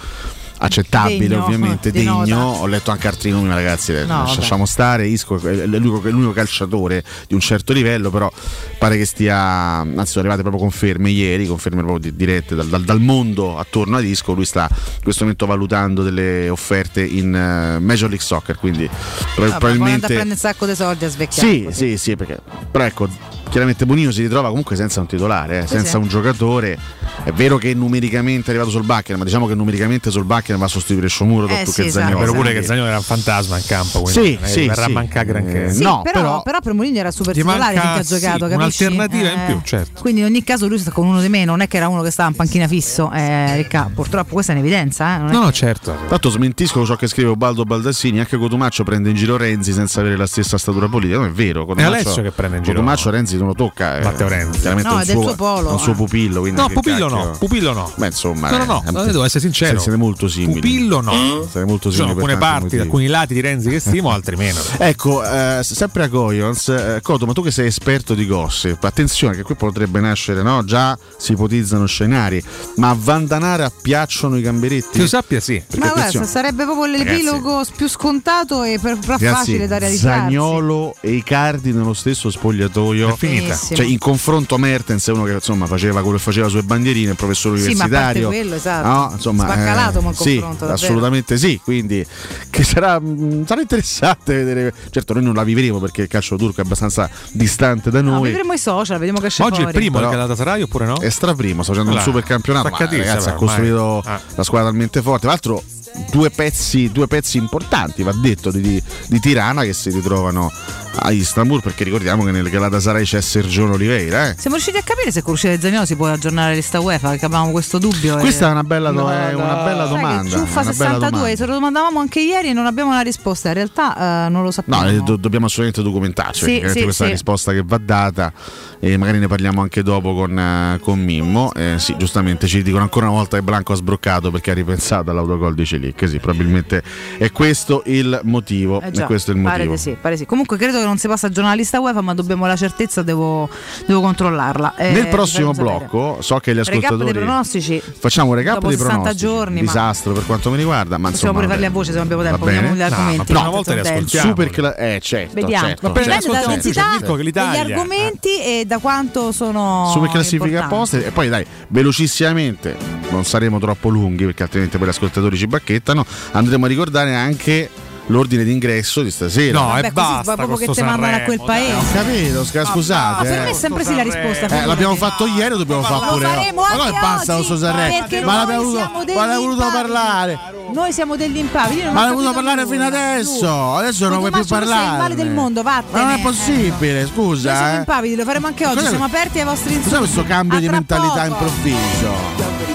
Speaker 16: accettabile
Speaker 14: Degno,
Speaker 16: ovviamente degno
Speaker 14: nota.
Speaker 16: ho letto anche altri nomi ma ragazzi
Speaker 14: No,
Speaker 16: lasciamo stare Isco è l'unico, è l'unico calciatore di un certo livello però pare che stia anzi sono arrivate proprio conferme ieri conferme proprio di- dirette dal, dal- dal mondo attorno a Isco lui sta in questo momento valutando delle offerte in eh, Major League Soccer quindi
Speaker 14: Vabbè, a
Speaker 16: probabilmente
Speaker 14: prendere un sacco di soldi a svecchiare.
Speaker 16: sì,
Speaker 14: così.
Speaker 16: sì, sì, perché però ecco, chiaramente Bonino si ritrova comunque senza un titolare, eh, senza un giocatore. È vero che numericamente è arrivato sul Bakken, ma diciamo che numericamente sul Bakken va a sostituire Sciomuro
Speaker 4: Eh,
Speaker 16: più
Speaker 4: sì,
Speaker 16: che
Speaker 4: esatto.
Speaker 16: Zagnolo.
Speaker 4: Però pure che Zagnolo era un fantasma in campo, quindi
Speaker 16: Sì,
Speaker 4: che
Speaker 16: sì,
Speaker 4: verrà
Speaker 16: sì.
Speaker 4: a mancare granché.
Speaker 16: Eh,
Speaker 14: Sì,
Speaker 16: no,
Speaker 14: però,
Speaker 16: però-
Speaker 14: però per Molini era super
Speaker 4: Ti
Speaker 14: titolare
Speaker 4: manca,
Speaker 14: finché ha
Speaker 4: sì,
Speaker 14: giocato, capisci?
Speaker 4: un'alternativa in
Speaker 14: Eh,
Speaker 4: più, certo.
Speaker 14: Quindi in ogni caso lui sta con uno di meno, non è che era uno che stava in panchina fisso, eh, Ricca. Purtroppo questa è un'evidenza, eh, non è
Speaker 4: No,
Speaker 14: che-
Speaker 4: no, certo.
Speaker 16: Tanto smentisco ciò che scrive Baldo Baldassini, anche Cotumaccio prende in giro Renzi senza avere la stessa statura politica, non è vero.
Speaker 4: È Alessio che prende in giro.
Speaker 16: Cotumaccio Renzi non lo tocca. eh,
Speaker 4: Matteo Renzi.
Speaker 16: Chiaramente
Speaker 14: No,
Speaker 16: è un
Speaker 14: è del
Speaker 16: suo,
Speaker 14: suo polo,
Speaker 16: un suo
Speaker 14: eh.
Speaker 16: pupillo. quindi
Speaker 4: No, pupillo
Speaker 16: cacchio-
Speaker 4: no, pupillo no.
Speaker 16: Beh, insomma,
Speaker 4: No, no, no,
Speaker 16: eh,
Speaker 4: devo essere sincero.
Speaker 16: Siete molto simili.
Speaker 4: Pupillo no.
Speaker 16: Siete molto
Speaker 4: Ci sono
Speaker 16: simili. per
Speaker 4: alcune parti,
Speaker 16: motivi.
Speaker 4: alcuni lati di Renzi che stimo, altri meno.
Speaker 16: Ecco, eh, sempre a Goyons, eh, Coto, ma tu che sei esperto di gossip, attenzione che qui potrebbe nascere, no? Già si ipotizzano scenari, ma a Vandanara piacciono i gamberetti?
Speaker 4: Che io sappia sì.
Speaker 16: Perché
Speaker 14: Ma guarda, sarebbe proprio l'epilogo più scontato e per, però
Speaker 16: Ragazzi,
Speaker 14: facile da realizzare.
Speaker 16: Zagnolo e Icardi nello stesso spogliatoio.
Speaker 4: È finita.
Speaker 16: Cioè, in confronto Mertens è uno che insomma faceva quello che faceva sulle bandierine, il professore
Speaker 14: Sì, ma a
Speaker 16: universitario.
Speaker 14: quello, esatto.
Speaker 16: No, insomma,
Speaker 14: Sbaccalato, ma in
Speaker 16: sì, assolutamente sì. Quindi che sarà, mh, sarà interessante vedere. Certo, noi non la vivremo perché il calcio turco è abbastanza distante da
Speaker 14: No,
Speaker 16: noi.
Speaker 14: vedremo i social, vediamo che esce
Speaker 4: Oggi è il
Speaker 14: fuori.
Speaker 4: primo
Speaker 16: Però-
Speaker 4: Galatasaray oppure no?
Speaker 16: È straprimo, sta facendo un
Speaker 4: Allora,
Speaker 16: super campionato. Ma ragazzi, ha costruito
Speaker 4: Ah.
Speaker 16: la squadra talmente forte. Tra l'altro, due pezzi, due pezzi importanti, va detto, di, di- di Tirana che si ritrovano a Istanbul. Perché ricordiamo che nel Galatasaray c'è Sergione Oliveira. Eh.
Speaker 14: Siamo riusciti a capire se con l'uscita di Zagnolo si può aggiornare la lista UEFA, perché avevamo questo dubbio. e-
Speaker 16: Questa è una bella, do- è una bella domanda.
Speaker 14: Ciuffa
Speaker 16: una bella
Speaker 14: 62,
Speaker 16: domanda.
Speaker 14: se lo domandavamo anche ieri e non abbiamo una risposta. In realtà eh, non lo sappiamo.
Speaker 16: No, eh, do- dobbiamo assolutamente documentarci.
Speaker 14: Sì,
Speaker 16: perché
Speaker 14: sì,
Speaker 16: questa è
Speaker 14: sì.
Speaker 16: la risposta che va data e magari ne parliamo anche dopo con, eh, con Mimmo. Eh, sì, giustamente ci dicono ancora una volta che Blanco ha sbroccato perché ha ripensato all'autogol di Celic. Sì, probabilmente è questo il motivo.
Speaker 14: Eh già,
Speaker 16: è questo il
Speaker 14: pare
Speaker 16: motivo.
Speaker 14: di sì, pare sì. Comunque credo che non si possa aggiornare la lista UEFA, ma dobbiamo la certezza, devo, devo controllarla. Eh,
Speaker 16: Nel prossimo blocco, so che gli
Speaker 14: Recap
Speaker 16: ascoltatori.
Speaker 14: dei pronostici.
Speaker 16: Facciamo un recap dei
Speaker 14: 60
Speaker 16: pronostici.
Speaker 14: giorni, ma-
Speaker 16: Disastro per quanto mi riguarda, ma
Speaker 14: Possiamo
Speaker 16: insomma.
Speaker 14: pure farli a voce se non abbiamo
Speaker 16: Va
Speaker 14: tempo.
Speaker 16: bene?
Speaker 14: Vediamo gli
Speaker 16: No, ma
Speaker 14: argomenti.
Speaker 16: però
Speaker 4: una volta li ascoltiamo.
Speaker 16: Super cla- eh, certo,
Speaker 14: Vediamo.
Speaker 16: certo.
Speaker 4: Ma
Speaker 14: Dipende dalla
Speaker 4: Mirko
Speaker 14: densità
Speaker 4: che l'Italia-
Speaker 14: degli argomenti e da quanto sono
Speaker 16: Super classifica apposta e poi dai velocissimamente non saremo troppo lunghi perché altrimenti poi gli ascoltatori ci bacchettano andremo a ricordare anche l'ordine d'ingresso di stasera
Speaker 4: No,
Speaker 14: Vabbè,
Speaker 4: e basta.
Speaker 14: proprio che te mandano a quel paese.
Speaker 16: Ho capito, sca- scusate.
Speaker 14: per
Speaker 16: eh.
Speaker 14: me è sempre sì la risposta.
Speaker 16: Eh, l'abbiamo fatto ieri, lo dobbiamo fare pure
Speaker 14: faremo
Speaker 16: Ma
Speaker 14: anche
Speaker 16: come passa lo Sanremo?
Speaker 14: perché
Speaker 16: Ma
Speaker 14: noi
Speaker 16: l'abbiamo voluto,
Speaker 14: siamo degli
Speaker 16: ma voluto parlare?
Speaker 14: Noi siamo degli impavidi.
Speaker 16: Ma
Speaker 14: ho
Speaker 16: l'hai voluto parlare fino adesso. Adesso non vuoi più parlare.
Speaker 14: il male del mondo, vattene.
Speaker 16: Ma non è possibile,
Speaker 14: Noi siamo
Speaker 16: scusa. eh.
Speaker 14: impavidi, lo faremo anche oggi. Siamo aperti ai vostri insulti.
Speaker 16: Cos'è questo cambio di mentalità improvviso?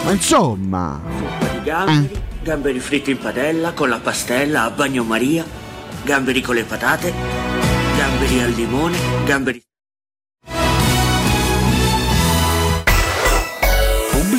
Speaker 16: Ma insomma.
Speaker 55: Gamberi fritti in padella con la pastella a bagnomaria, gamberi con le patate, gamberi al limone, gamberi...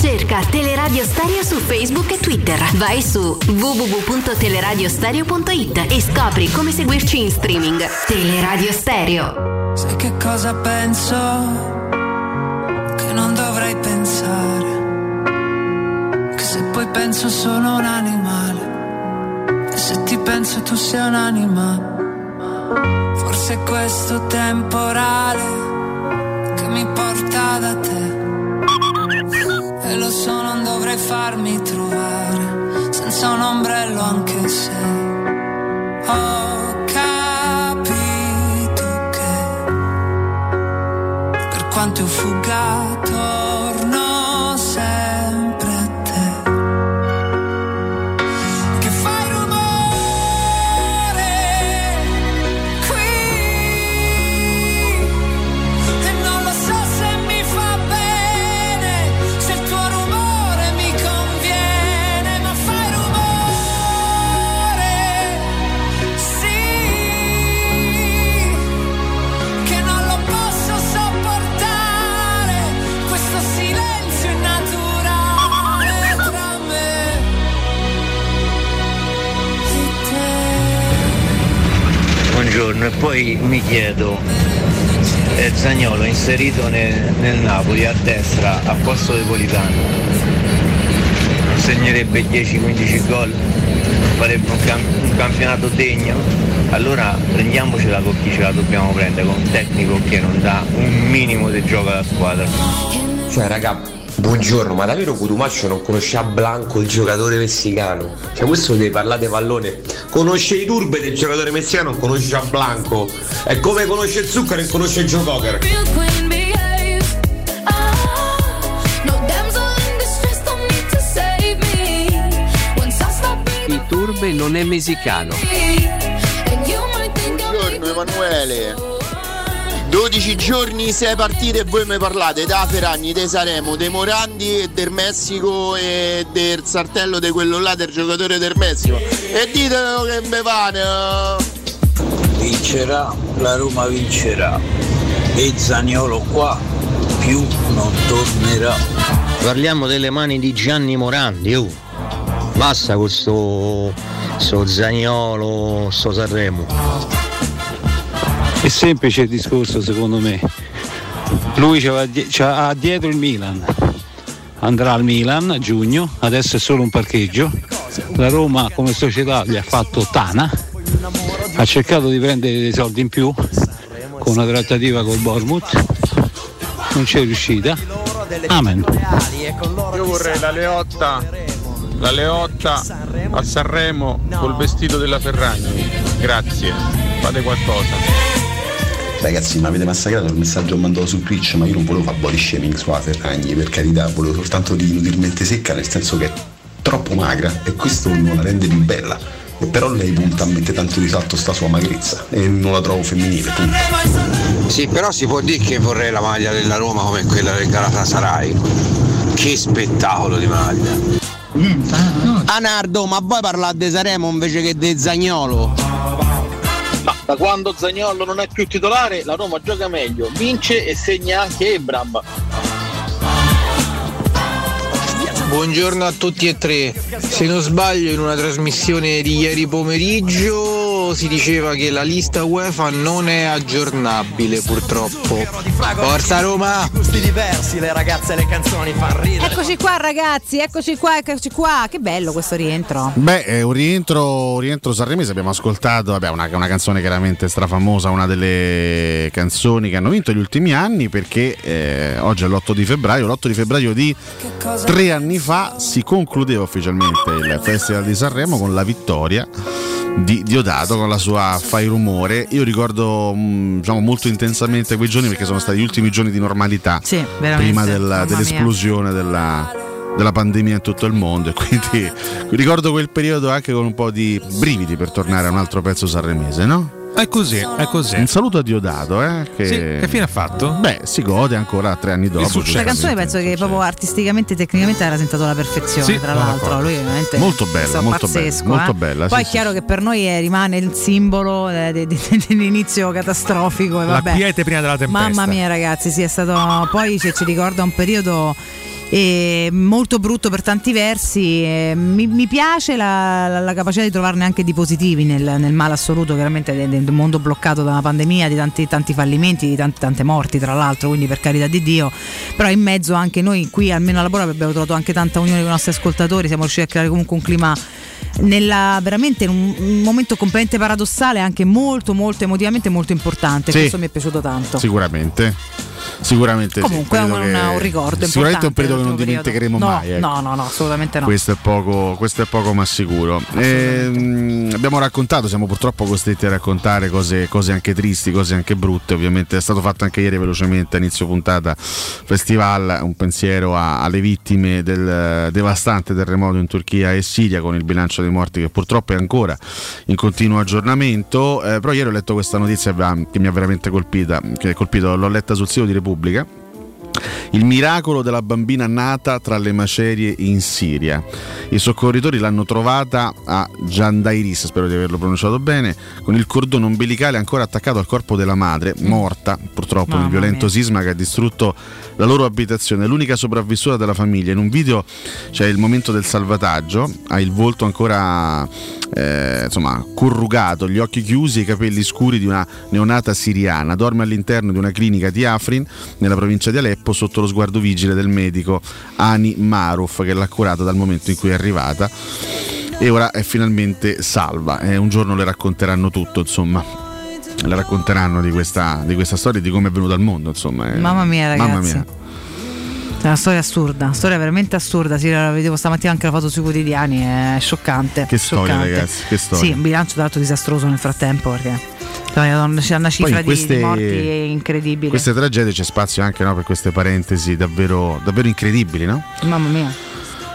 Speaker 24: Cerca Teleradio Stereo su Facebook e Twitter. Vai su www.teleradiostereo.it e scopri come seguirci in streaming. Teleradio Stereo.
Speaker 56: Sai che cosa penso? Che non dovrei pensare. Che se poi penso sono un animale. E se ti penso tu sei un'anima. Forse è questo temporale che mi porta da te. E lo so, non dovrei farmi trovare senza un ombrello anche se ho capito che per quanto ho fugato te.
Speaker 57: Buongiorno, e poi mi chiedo, è Zagnolo inserito nel, nel Napoli a destra a posto di Politano, segnerebbe 10-15 gol, farebbe un, cam- un campionato degno, allora prendiamocela con chi ce la dobbiamo prendere, con un tecnico che non dà un minimo di gioco alla squadra.
Speaker 21: Cioè, raga, buongiorno, ma davvero Cotumaccio non conosce a Blanco il giocatore messicano? Cioè, questo deve parlare di pallone. Conosce i turbe del giocatore messicano, non conosce a Blanco. È come conosce il zucchero e conosce il Joe Cocker.
Speaker 17: Il turbe non è messicano.
Speaker 58: Buongiorno Emanuele. 12 giorni, 6 partite e voi mi parlate da Ferragni, dei Saremo, dei Morandi e del Messico e del sartello di quello là del giocatore del Messico. E ditelo che me pane.
Speaker 28: Vincerà, la Roma vincerà. E Zaniolo qua più non tornerà.
Speaker 59: Parliamo delle mani di Gianni Morandi, oh. Basta questo sto Zagnolo, sto Sanremo.
Speaker 60: È semplice il discorso secondo me. Lui c'ha dietro il Milan. Andrà al Milan a giugno, adesso è solo un parcheggio. La Roma come società gli ha fatto Tana ha cercato di prendere dei soldi in più con una trattativa col Bournemouth, non c'è riuscita. Amen.
Speaker 61: Io vorrei la Leotta, la Leotta a Sanremo col vestito della Ferragni. Grazie, fate qualcosa.
Speaker 62: Ragazzi, mi avete massacrato il messaggio che ho mandato su Twitch, ma io non volevo fare body shaming sulla Ferragni, per carità, volevo soltanto di inutilmente secca, nel senso che è troppo magra e questo non la rende più bella. E però lei punta a mettere tanto di salto sta sua magrezza e non la trovo femminile, punto.
Speaker 63: Sì, però si può dire che vorrei la maglia della Roma come quella del Galatasaray. Che spettacolo di maglia.
Speaker 64: Anardo, ma voi parlate di Saremo invece che di Zagnolo?
Speaker 65: Da quando Zagnolo non è più titolare, la Roma gioca meglio, vince e segna anche Ebram.
Speaker 28: Buongiorno a tutti e tre. Se non sbaglio in una trasmissione di ieri pomeriggio si diceva che la lista UEFA non è aggiornabile purtroppo. Forza Roma!
Speaker 57: Gusti diversi, le ragazze e le canzoni ridere.
Speaker 14: Eccoci qua ragazzi, eccoci qua, eccoci qua. Che bello questo rientro.
Speaker 16: Beh, è un rientro, un rientro sanremese, abbiamo ascoltato vabbè, una, una canzone chiaramente strafamosa, una delle canzoni che hanno vinto negli ultimi anni perché eh, oggi è l'8 di febbraio, l'8 di febbraio di tre anni fa si concludeva ufficialmente il Festival di Sanremo con la vittoria di Diodato con la sua Fai rumore. Io ricordo mh, diciamo, molto intensamente quei giorni perché sono stati gli ultimi giorni di normalità
Speaker 14: Sì,
Speaker 16: prima del-
Speaker 14: Mamma mia.
Speaker 16: dell'esplosione della, della pandemia in tutto il mondo e quindi ricordo quel periodo anche con un po' di brividi per tornare a un altro pezzo sanremese, no?
Speaker 4: È così, è così.
Speaker 16: Un saluto a Diodato, eh, che,
Speaker 4: Sì, che fine ha fatto?
Speaker 16: Beh, si gode ancora tre anni dopo.
Speaker 14: La canzone penso che proprio artisticamente e tecnicamente era sentato alla perfezione,
Speaker 16: Sì,
Speaker 14: tra l'altro. Lui veramente
Speaker 16: Molto bella, molto
Speaker 14: pazzesco,
Speaker 16: bella, molto
Speaker 14: eh.
Speaker 16: bella,
Speaker 14: Poi
Speaker 16: sì,
Speaker 14: è chiaro che per noi rimane il simbolo eh, de- de- de- dell'inizio catastrofico. E
Speaker 4: La
Speaker 14: vabbè.
Speaker 4: quiete prima della tempesta.
Speaker 14: Mamma mia, ragazzi, sì, è stato. Poi ci ricorda un periodo. Eh, molto brutto per tanti versi mi, mi piace la, la- la capacità di trovarne anche di positivi nel, nel male assoluto chiaramente del, del mondo bloccato da una pandemia di tanti, tanti fallimenti di tanti- tante morti tra l'altro quindi per carità di Dio però in mezzo anche noi qui almeno alla Bora abbiamo trovato anche tanta unione con i nostri ascoltatori siamo riusciti a creare comunque un clima nella, veramente in un, un momento completamente paradossale anche molto molto emotivamente molto importante
Speaker 16: Sì.
Speaker 14: questo mi è piaciuto tanto
Speaker 16: Sicuramente. Sicuramente
Speaker 14: Comunque
Speaker 16: sì.
Speaker 14: è un,
Speaker 16: che-
Speaker 14: un ricordo
Speaker 16: Sicuramente è un periodo che non
Speaker 14: dell'ultimo
Speaker 16: dimenticheremo
Speaker 14: periodo.
Speaker 16: mai. ecco.
Speaker 14: No, no, no, assolutamente no.
Speaker 16: Questo è poco, questo è poco ma sicuro. Ehm, abbiamo raccontato, siamo purtroppo costretti a raccontare cose, cose anche tristi, cose anche brutte. Ovviamente è stato fatto anche ieri velocemente a inizio puntata festival, un pensiero a- alle vittime del eh, devastante terremoto in Turchia e Siria con il bilancio dei morti che purtroppo è ancora in continuo aggiornamento. Eh, però ieri ho letto questa notizia che mi ha veramente colpita, che colpito, l'ho letta sul sito di Repubblica. Il miracolo della bambina nata tra le macerie in Siria. I soccorritori l'hanno trovata a Jandairis, spero di averlo pronunciato bene, con il cordone ombelicale ancora attaccato al corpo della madre, morta purtroppo nel
Speaker 66: Mamma
Speaker 16: violento
Speaker 66: mia.
Speaker 16: sisma che ha distrutto la loro abitazione. L'unica sopravvissuta della famiglia. In un video c'è il momento del salvataggio, ha il volto ancora eh, insomma, corrugato, gli occhi chiusi e i capelli scuri di una neonata siriana. Dorme all'interno di una clinica di Afrin, nella provincia di Aleppo, sotto lo sguardo vigile del medico Ani Maruf, che l'ha curata dal momento in cui è arrivata. E ora è finalmente salva. E un giorno le racconteranno tutto, insomma. Le racconteranno di questa, di questa storia e di come è venuta al mondo, insomma. Eh,
Speaker 14: Mamma mia, ragazzi.
Speaker 16: Mamma mia.
Speaker 14: È una storia assurda, una storia veramente assurda. Sì, la vedevo stamattina anche la foto sui quotidiani, è scioccante.
Speaker 16: Che storia,
Speaker 14: scioccante.
Speaker 16: ragazzi, che storia.
Speaker 14: Sì, un bilancio tra l'altro disastroso nel frattempo perché c'è una cifra
Speaker 16: queste-
Speaker 14: di, morti incredibile.
Speaker 16: Queste tragedie c'è spazio anche no, per queste parentesi davvero, davvero incredibili, no?
Speaker 14: Mamma mia.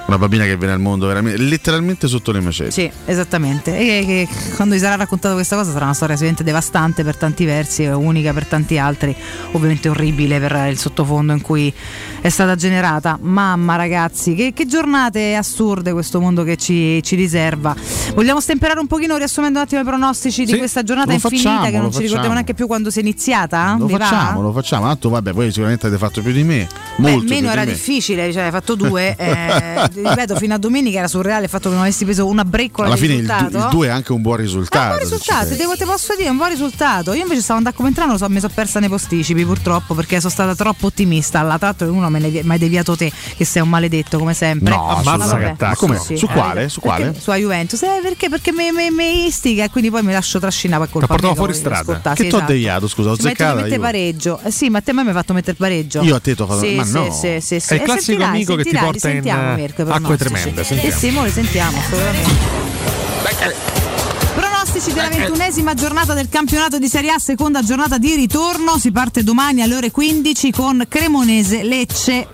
Speaker 16: Una bambina che viene al mondo veramente, letteralmente sotto le macerie.
Speaker 14: Sì, esattamente. E che quando gli sarà raccontato questa cosa sarà una storia sicuramente devastante per tanti versi, unica per tanti altri, ovviamente orribile per il sottofondo in cui è stata generata. Mamma ragazzi, che, che giornate assurde questo mondo che ci, ci riserva. Vogliamo stemperare un pochino riassumendo un attimo i pronostici di
Speaker 16: Sì,
Speaker 14: questa giornata infinita
Speaker 16: facciamo,
Speaker 14: che non ci ricordiamo
Speaker 16: facciamo.
Speaker 14: neanche più quando si è iniziata?
Speaker 16: Lo
Speaker 14: Vi va?
Speaker 16: facciamo, lo facciamo. Tanto vabbè, voi sicuramente avete fatto più di me.
Speaker 14: Beh,
Speaker 16: Molto
Speaker 14: meno
Speaker 16: più
Speaker 14: era
Speaker 16: di
Speaker 14: difficile, cioè hai fatto due. eh, ripeto, fino a domenica era surreale il fatto che non avessi preso una breccola
Speaker 16: Alla
Speaker 14: di
Speaker 16: fine il,
Speaker 14: risultato.
Speaker 16: 2 è anche un buon risultato.
Speaker 14: Un buon risultato, devo, te posso dire, un buon risultato. Io invece stavo andando a commentare, so, mi sono persa nei posticipi purtroppo perché sono stata troppo ottimista. Alla tratto uno me ne hai deviato te, che sei un maledetto come sempre.
Speaker 16: No,
Speaker 14: Ma
Speaker 16: ammazza che attacco. Come? Su quale? Su quale?
Speaker 14: Perché- Sulla Juventus. Eh, perché? Perché mi, mi, mi istiga e quindi poi mi lascio trascinare per colpa
Speaker 16: T'ha portato
Speaker 14: mia,
Speaker 16: fuori strada.
Speaker 14: ascoltare,
Speaker 16: Che
Speaker 14: sì,
Speaker 16: t'ho
Speaker 14: esatto.
Speaker 16: deviato, scusa, ho
Speaker 14: che mette
Speaker 16: io.
Speaker 14: pareggio. Eh sì, ma a te me mi hai fatto mettere pareggio.
Speaker 16: Io a te t'ho fatto-
Speaker 14: sì,
Speaker 16: ma
Speaker 14: sì,
Speaker 16: no.
Speaker 14: Sì, sì, sì.
Speaker 4: È il
Speaker 14: E
Speaker 4: classico amico che ti porta in,
Speaker 14: sentiamo,
Speaker 4: eh,
Speaker 14: Mirko,
Speaker 4: acque
Speaker 14: pronostici.
Speaker 4: tremende,
Speaker 14: Eh
Speaker 4: sentiamo.
Speaker 14: sì, mo sentiamo, assolutamente. Pronostici della ventunesima giornata del campionato di Serie A, seconda giornata di ritorno. Si parte domani alle ore 15 con Cremonese Lecce.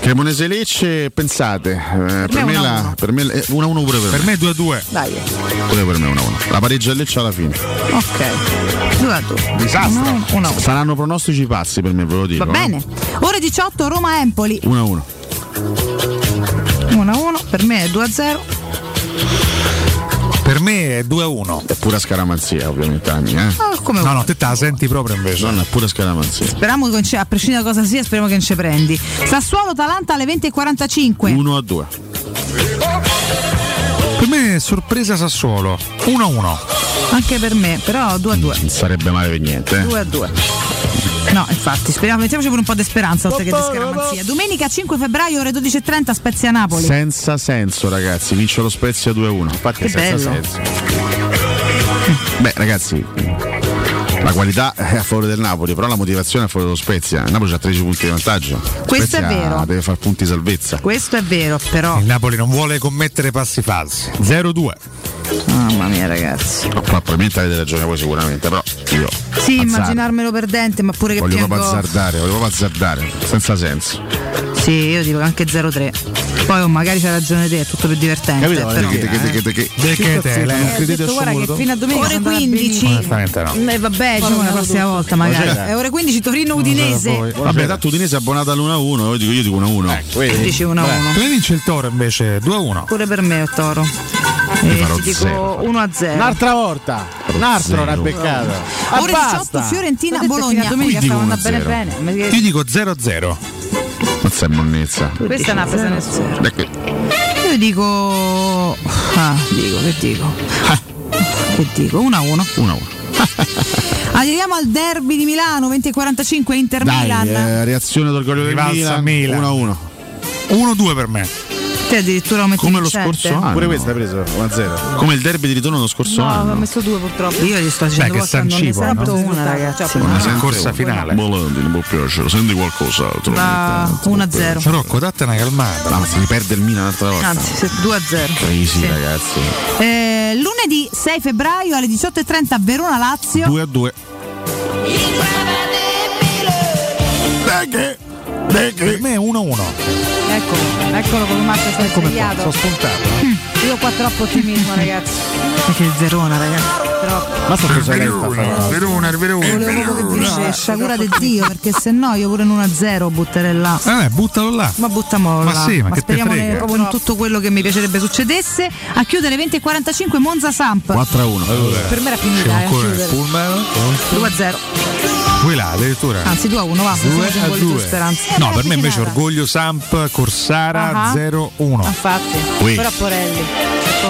Speaker 16: Cremonese Lecce, pensate, eh, per,
Speaker 14: me è
Speaker 16: la, per me è 1-1 pure per,
Speaker 4: Per me 2 a 2.
Speaker 14: Dai,
Speaker 16: Pure per me 1-1. La pareggia Lecce alla fine.
Speaker 14: ok. 2 a 2.
Speaker 16: Disastro.
Speaker 14: Uno, uno.
Speaker 16: Saranno pronostici pazzi per me, ve lo dico.
Speaker 14: Va bene. Ore 18 Roma Empoli.
Speaker 16: 1-1.
Speaker 14: 1 a 1. Per me è 2 a 0.
Speaker 4: Per me è 2 a 1.
Speaker 16: È pura scaramanzia, ovviamente, mia, eh.
Speaker 14: Ah, come
Speaker 4: No,
Speaker 14: vuoi.
Speaker 4: no, te te la senti proprio invece.
Speaker 16: No, è pura scaramanzia.
Speaker 14: Speriamo che ci- a prescindere da cosa sia, speriamo che non ci prendi. Sassuolo Talanta alle 20.45.
Speaker 16: 1 a 2.
Speaker 4: Me sorpresa Sassuolo. 1 a 1.
Speaker 14: Anche per me, però 2 a 2.
Speaker 16: Non sarebbe male per niente. eh.
Speaker 14: 2 a 2. No, infatti, speriamo, mettiamoci pure un po' di speranza oltre che di scaramanzia. Domenica 5 febbraio, ore 12.30, Spezia Napoli.
Speaker 16: Senza senso, ragazzi. Vince lo Spezia 2-1. Infatti
Speaker 14: Che
Speaker 16: è senza
Speaker 14: bello.
Speaker 16: senso. Beh, ragazzi, la qualità è a favore del Napoli, però la motivazione è a favore dello Spezia. Il Napoli ha 13 punti di vantaggio.
Speaker 14: Questo è
Speaker 16: Spezia
Speaker 14: vero.
Speaker 16: Deve fare punti salvezza.
Speaker 14: Questo è vero, però.
Speaker 4: Il Napoli non vuole commettere passi falsi. 0-2.
Speaker 14: Mamma mia, ragazzi.
Speaker 16: No, probabilmente avete ragione voi sicuramente, però io.
Speaker 14: Sì,
Speaker 16: azzardo.
Speaker 14: immaginarmelo perdente, ma pure che
Speaker 16: Voglio
Speaker 14: piango.
Speaker 16: proprio azzardare, voglio proprio azzardare, senza senso.
Speaker 14: Sì, io dico anche 0-3. Poi oh, magari c'ha ragione te, è tutto più divertente.
Speaker 16: Capito?
Speaker 14: però.
Speaker 16: Che- che- che- che- che-
Speaker 4: che te, lei
Speaker 14: Eh, detto, guarda che fino a domenica ore 15
Speaker 4: Onestamente no.
Speaker 14: Eh, vabbè, diciamo la prossima volta magari.
Speaker 16: Buonasera.
Speaker 14: Eh, ore 15 Torino Udinese.
Speaker 16: Vabbè, tanto Udinese è abbonata all'1-1, io dico, io dico 1-1.
Speaker 14: Dici 1 a 1.
Speaker 4: Per me vince il Toro invece 2 a 1.
Speaker 14: Pure per me, Toro.
Speaker 16: Io
Speaker 14: Eh, ti dico
Speaker 16: zero.
Speaker 14: 1 a 0.
Speaker 67: Un'altra volta. Un altro una beccata. Ah,
Speaker 14: Ore
Speaker 67: basta.
Speaker 14: 18 Fiorentina
Speaker 67: Ho detto
Speaker 14: Bologna.
Speaker 67: domenica
Speaker 16: andando bene
Speaker 14: bene
Speaker 4: Io dico 0 a 0.
Speaker 16: Mazza è monnezza.
Speaker 14: Questa è una presa.
Speaker 16: Dai qui.
Speaker 14: Io dico. Ah, dico, che dico? Che dico? 1 a 1.
Speaker 16: 1 1.
Speaker 14: Arriviamo al derby di Milano, 20.45 Inter
Speaker 16: Dai,
Speaker 14: Milan.
Speaker 16: eh, reazione d'orgoglio del Milan.
Speaker 4: Milan.
Speaker 16: 1-1.
Speaker 4: 1-2 per me.
Speaker 14: Te addirittura lo metti
Speaker 16: Come lo scorso anno.
Speaker 67: Pure questa hai preso 1-0.
Speaker 16: Come il derby di ritorno dello scorso
Speaker 14: No,
Speaker 16: anno.
Speaker 14: ho messo due purtroppo. Io gli sto
Speaker 4: Beh,
Speaker 14: dicendo
Speaker 4: che
Speaker 14: non ne
Speaker 4: San
Speaker 14: sento
Speaker 4: no?
Speaker 14: una, ragazzi.
Speaker 16: Una
Speaker 4: Una corsa finale.
Speaker 16: Volandi, non può piacere. Senti qualcos'altro.
Speaker 14: Va 1 a 0.
Speaker 4: Rocco, date una calmata.
Speaker 16: No, ma se mi perde il Milan un'altra volta.
Speaker 14: Anzi, se- 2 a 0.
Speaker 16: Crazy,
Speaker 14: Sì.
Speaker 16: ragazzi.
Speaker 14: Eh, lunedì 6 febbraio alle 18.30 Verona Lazio.
Speaker 16: 2 a 2.
Speaker 4: Per me è 1-1.
Speaker 14: Eccolo, eccolo come Marco si è Eccomi
Speaker 4: sono spuntato. Mm.
Speaker 14: Io qua troppo ottimismo, ragazzi. Perché il Verona, ragazzi. Troppo.
Speaker 67: Ma sto preso lei
Speaker 4: Verona, Verona, Verona.
Speaker 14: Volevo proprio che vincesse, cura di Dio, perché se no io pure in 1-0 butterei là.
Speaker 4: Eh, buttalo là.
Speaker 14: Ma buttamolo
Speaker 4: ma
Speaker 14: là.
Speaker 4: Sì, ma, ma
Speaker 14: speriamo ne, proprio in tutto quello che mi piacerebbe succedesse. A chiudere 20.45 Monza Samp.
Speaker 16: 4-1. Allora,
Speaker 14: per me era finita, eh. 2-0.
Speaker 4: Qui là, addirittura.
Speaker 14: Anzi 2 a 1, va.
Speaker 4: 2
Speaker 14: Siamo
Speaker 4: a
Speaker 14: con le tue
Speaker 4: 2.
Speaker 14: speranze.
Speaker 4: No, per me invece. Orgoglio Samp, Corsara
Speaker 14: Ah.
Speaker 4: 0-1.
Speaker 14: Infatti,
Speaker 16: Ui.
Speaker 14: però Porelli.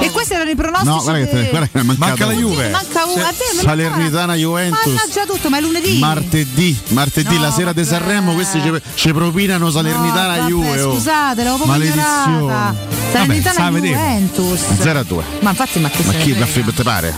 Speaker 14: E questi erano i pronostici.
Speaker 16: No, guarda che, guarda che.
Speaker 4: Manca la Juve.
Speaker 14: Manca uno.
Speaker 16: Salernitana Juventus.
Speaker 14: Mannaggia tutto, ma è lunedì.
Speaker 16: Martedì, martedì
Speaker 14: No,
Speaker 16: la sera di. Sanremo, questi ci, ci propinano Salernitana
Speaker 14: No,
Speaker 16: Juve. oh.
Speaker 14: Scusate, l'avevo proprio ignorata.
Speaker 16: Maledizione.
Speaker 14: Salernitana
Speaker 4: Vabbè.
Speaker 14: Juventus.
Speaker 16: 0 a 2.
Speaker 14: Ma infatti, ma che
Speaker 16: Ma chi da te pare?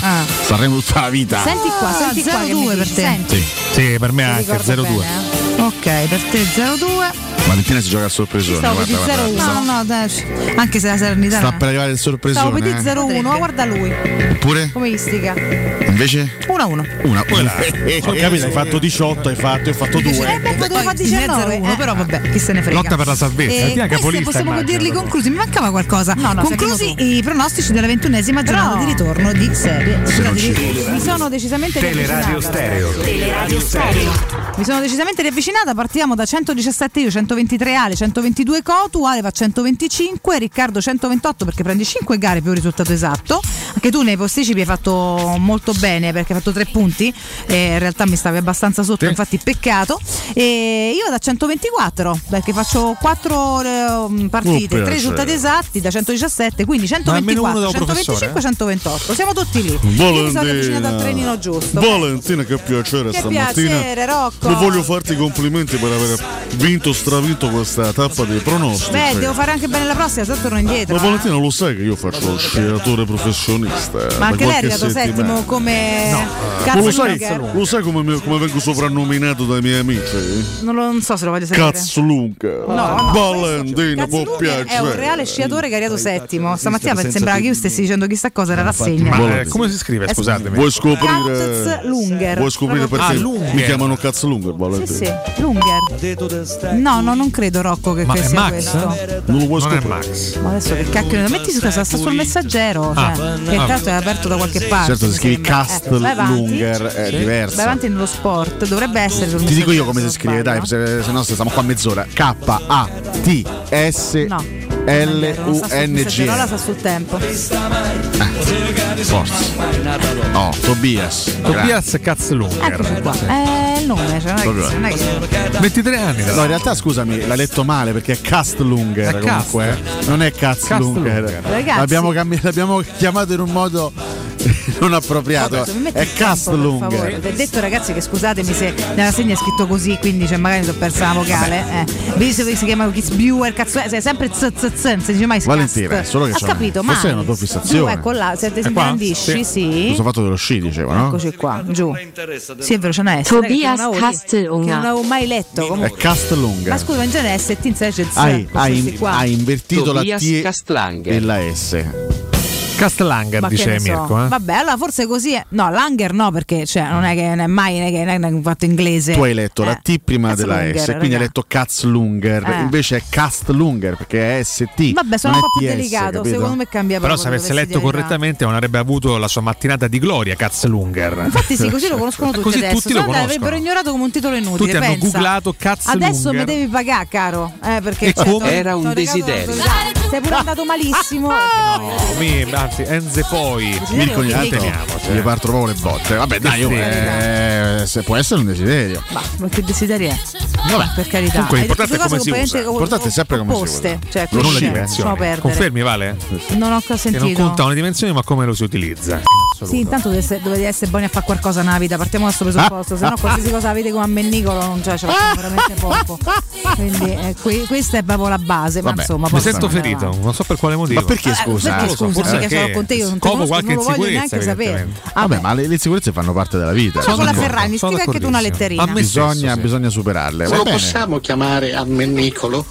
Speaker 14: Ah.
Speaker 16: Sanremo tutta la vita.
Speaker 14: Senti qua, senti qua che 0-2 mi per dici, te. senti.
Speaker 16: Sì.
Speaker 4: Per me
Speaker 14: Mi
Speaker 4: anche
Speaker 14: ricordo
Speaker 4: 0-2.
Speaker 14: bene, eh. Ok, per te 0-2.
Speaker 16: Valentina si gioca al sorpresone.
Speaker 14: Stavo per
Speaker 16: Guarda,
Speaker 14: dire
Speaker 16: guarda,
Speaker 14: 0-1. No, no, dai. Anche se la Salernitana.
Speaker 16: Sta per arrivare il
Speaker 14: Stavo
Speaker 16: sorpresone.
Speaker 14: per dire
Speaker 16: eh.
Speaker 14: 0-1, ma guarda lui.
Speaker 16: Oppure?
Speaker 14: Come istiga. 1-1.
Speaker 16: Invece?
Speaker 14: Una.
Speaker 16: Una.
Speaker 67: Ho capito, hai fatto 18, hai fatto, ho fatto
Speaker 14: Eh
Speaker 67: 2.
Speaker 14: beh, poteva fare 19, eh. però vabbè, chi se ne frega.
Speaker 4: Lotta per la salvezza.
Speaker 14: Eh,
Speaker 4: capolista,
Speaker 14: possiamo
Speaker 4: immagino,
Speaker 14: dirli
Speaker 4: però.
Speaker 14: conclusi. Mi mancava qualcosa.
Speaker 60: No, no,
Speaker 14: conclusi i pronostici della ventunesima giornata di ritorno di serie. Scusate, mi sono decisamente
Speaker 68: Teleradio
Speaker 14: riavvicinata.
Speaker 68: Stereo.
Speaker 14: Teleradio Stereo. Mi sono decisamente riavvicinata ravvicinata, partiamo da 117 io, 123 Ale, 122 Cotu, Ale va a 125, Riccardo 128 perché prendi 5 gare più il risultato esatto. Anche tu nei posticipi hai fatto molto bene perché hai fatto 3 punti, e in realtà mi stavi abbastanza sotto,
Speaker 4: Sì.
Speaker 14: infatti peccato. E io da 124 perché faccio 4 partite,
Speaker 4: Oh,
Speaker 14: 3
Speaker 4: piace.
Speaker 14: risultati esatti da 117, quindi
Speaker 4: Ma almeno uno
Speaker 14: 124,
Speaker 4: da un
Speaker 14: 125,
Speaker 4: professore,
Speaker 14: 128. Siamo tutti lì. Io mi sono avvicinata al
Speaker 16: Valentina,
Speaker 14: trenino giusto.
Speaker 16: Valentina, che piacere
Speaker 14: Che
Speaker 16: stamattina.
Speaker 14: piacere, Rocco.
Speaker 16: E voglio farti i complimenti per aver vinto, stravinto questa tappa dei pronostici.
Speaker 14: Beh, devo fare anche bene la prossima, se no torno indietro.
Speaker 16: Ma
Speaker 14: eh.
Speaker 16: Valentina lo sai che io faccio lo sciatore professionista. eh,
Speaker 14: Ma anche lei è arrivato settimo come
Speaker 16: Ma
Speaker 14: cazzo
Speaker 16: lo sai, lo sai come, mi- come vengo soprannominato dai miei amici?
Speaker 14: Non, lo, non so se lo voglio sapere.
Speaker 16: Cazzo lunga.
Speaker 14: No, no,
Speaker 16: Valentina, può
Speaker 14: È un
Speaker 16: piacere.
Speaker 14: reale sciatore che è arrivato settimo. Stamattina sembrava che io stessi dicendo chissà cosa era rassegna.
Speaker 4: Ma eh, come si scrive?
Speaker 14: Eh,
Speaker 4: Scusatemi.
Speaker 16: Vuoi scoprire,
Speaker 14: Caz Lunger.
Speaker 16: vuoi scoprire perché
Speaker 14: così.
Speaker 16: mi chiamano cazzo Lunger, Valentina?
Speaker 14: Sì, sì, Lunger. No, no, non credo Rocco che,
Speaker 4: Ma
Speaker 14: che
Speaker 4: è
Speaker 14: sia
Speaker 4: Max?
Speaker 14: questo.
Speaker 16: Non lo vuoi
Speaker 4: Non è
Speaker 16: scoprire?
Speaker 4: Max.
Speaker 14: Ma adesso che cacchio ne metti su casa, sta sul messaggero. Cioè,
Speaker 4: Ah.
Speaker 14: che
Speaker 4: Ah.
Speaker 14: tanto è aperto da qualche parte.
Speaker 16: Certo, se scrivi
Speaker 14: sembra.
Speaker 16: cast
Speaker 14: Eh, vai.
Speaker 16: Lunger è
Speaker 14: Vai
Speaker 16: diverso.
Speaker 14: avanti nello sport, dovrebbe essere sul
Speaker 16: Ti dico io come si
Speaker 14: non
Speaker 16: scrive, dai, se, se no stiamo qua mezz'ora. K A T S
Speaker 14: No.
Speaker 16: L
Speaker 14: Non
Speaker 16: U
Speaker 14: sta sul tempo.
Speaker 16: Forza. No, Tobias.
Speaker 4: Tobias Katzlunger.
Speaker 14: Eccoci qua. È il nome, cioè non è che,
Speaker 16: Proprio.
Speaker 14: non è che
Speaker 4: 23 anni.
Speaker 16: No, in realtà scusami, l'hai letto male perché è Castlunger
Speaker 4: È
Speaker 16: comunque, eh. non è.
Speaker 14: Ragazzi.
Speaker 16: L'abbiamo, cambi- l'abbiamo chiamato in un modo non appropriato.
Speaker 14: Vabbè,
Speaker 16: è. Castlunger.
Speaker 14: Vi ho detto ragazzi che scusatemi se nella segna è scritto così, quindi cioè, magari mi sono persa la vocale. Eh. Visto che si chiama Kitzbühel, cazzo, eh, sei sempre z z, non si dice mai
Speaker 16: Valentina,
Speaker 14: scast.
Speaker 16: è solo che
Speaker 14: Ha
Speaker 16: sono-
Speaker 14: capito, ma
Speaker 16: è una tua fissazione.
Speaker 14: Ecco là, se ti ingrandisci, sì.
Speaker 16: Questo fatto dello sci, dicevo, no?
Speaker 14: Eccoci qua, giù. Sì, è vero, c'è una S.
Speaker 69: Tobias Castellunga.
Speaker 14: Che non avevo mai letto.
Speaker 16: È. Castlunger.
Speaker 14: Ma scusa, in genere S e T invece Z.
Speaker 16: hai, invertito
Speaker 17: Tobias
Speaker 16: la T
Speaker 17: Castlanger.
Speaker 16: e la S.
Speaker 4: Castlanger,
Speaker 14: Ma
Speaker 4: dice
Speaker 14: so.
Speaker 4: Mirko. Eh?
Speaker 14: Vabbè, allora forse così è. No, Langer no, perché cioè, non è che non è mai non è che non è un fatto inglese.
Speaker 16: Tu hai letto la
Speaker 14: Eh.
Speaker 16: T prima della S, quindi
Speaker 14: raga.
Speaker 16: hai letto Katzlunger,
Speaker 14: Eh.
Speaker 16: invece è Castlunger perché è ST.
Speaker 14: Vabbè, sono un po' più delicato.
Speaker 16: capito?
Speaker 14: Secondo me cambia
Speaker 4: Però se avesse letto correttamente non avrebbe avuto la sua mattinata di gloria Katzlunger.
Speaker 14: Infatti sì, così lo conoscono tutti
Speaker 4: Così
Speaker 14: adesso.
Speaker 4: tutti lo
Speaker 14: no
Speaker 4: conoscono.
Speaker 14: l'avrebbero ignorato come un titolo inutile.
Speaker 4: Tutti hanno
Speaker 14: pensa.
Speaker 4: googlato Katzlunger.
Speaker 14: Adesso mi devi pagare, caro. Eh, perché cioè,
Speaker 17: Era un desiderio.
Speaker 14: Sei pure andato malissimo.
Speaker 4: Mi- anzi, Enze poi.
Speaker 16: Mirko ogni tanto gli partono proprio le botte. Vabbè, dai, io, eh, se può essere un desiderio.
Speaker 14: Ma ma che desiderio è? Vabbè, per carità.
Speaker 4: Comunque, l'importante è come si usa.
Speaker 16: L'importante è sempre come si
Speaker 14: opposte.
Speaker 16: usa.
Speaker 14: Cioè,
Speaker 4: Non dimensioni.
Speaker 14: perdere.
Speaker 4: Confermi, Vale?
Speaker 14: Non ho
Speaker 4: Che non
Speaker 14: sentito.
Speaker 4: contano le dimensioni, ma come lo si utilizza.
Speaker 14: Sì, intanto dovete essere, dovete essere buoni a fare qualcosa nella vita, partiamo da questo presupposto, se no qualsiasi cosa avete come ammennicolo non cioè, ce la facciamo veramente poco. Quindi eh, que- questa è proprio la base, ma
Speaker 16: Vabbè,
Speaker 14: insomma
Speaker 4: Mi sento ferito, non so per quale motivo.
Speaker 16: Ma perché
Speaker 14: Eh,
Speaker 16: scusa?
Speaker 14: perché
Speaker 16: so,
Speaker 14: scusa,
Speaker 16: forse
Speaker 14: mica
Speaker 4: perché
Speaker 14: sono con te, io non conosco,
Speaker 4: qualche
Speaker 14: non lo voglio neanche sapere.
Speaker 16: Vabbè, ma le, le insicurezze fanno parte della vita.
Speaker 14: Allora, con la Ferragni,
Speaker 4: sono
Speaker 14: scrivi anche tu una letterina.
Speaker 4: A
Speaker 16: Bisogna,
Speaker 4: sì.
Speaker 16: bisogna superarle. Va
Speaker 70: Lo possiamo chiamare ammennicolo?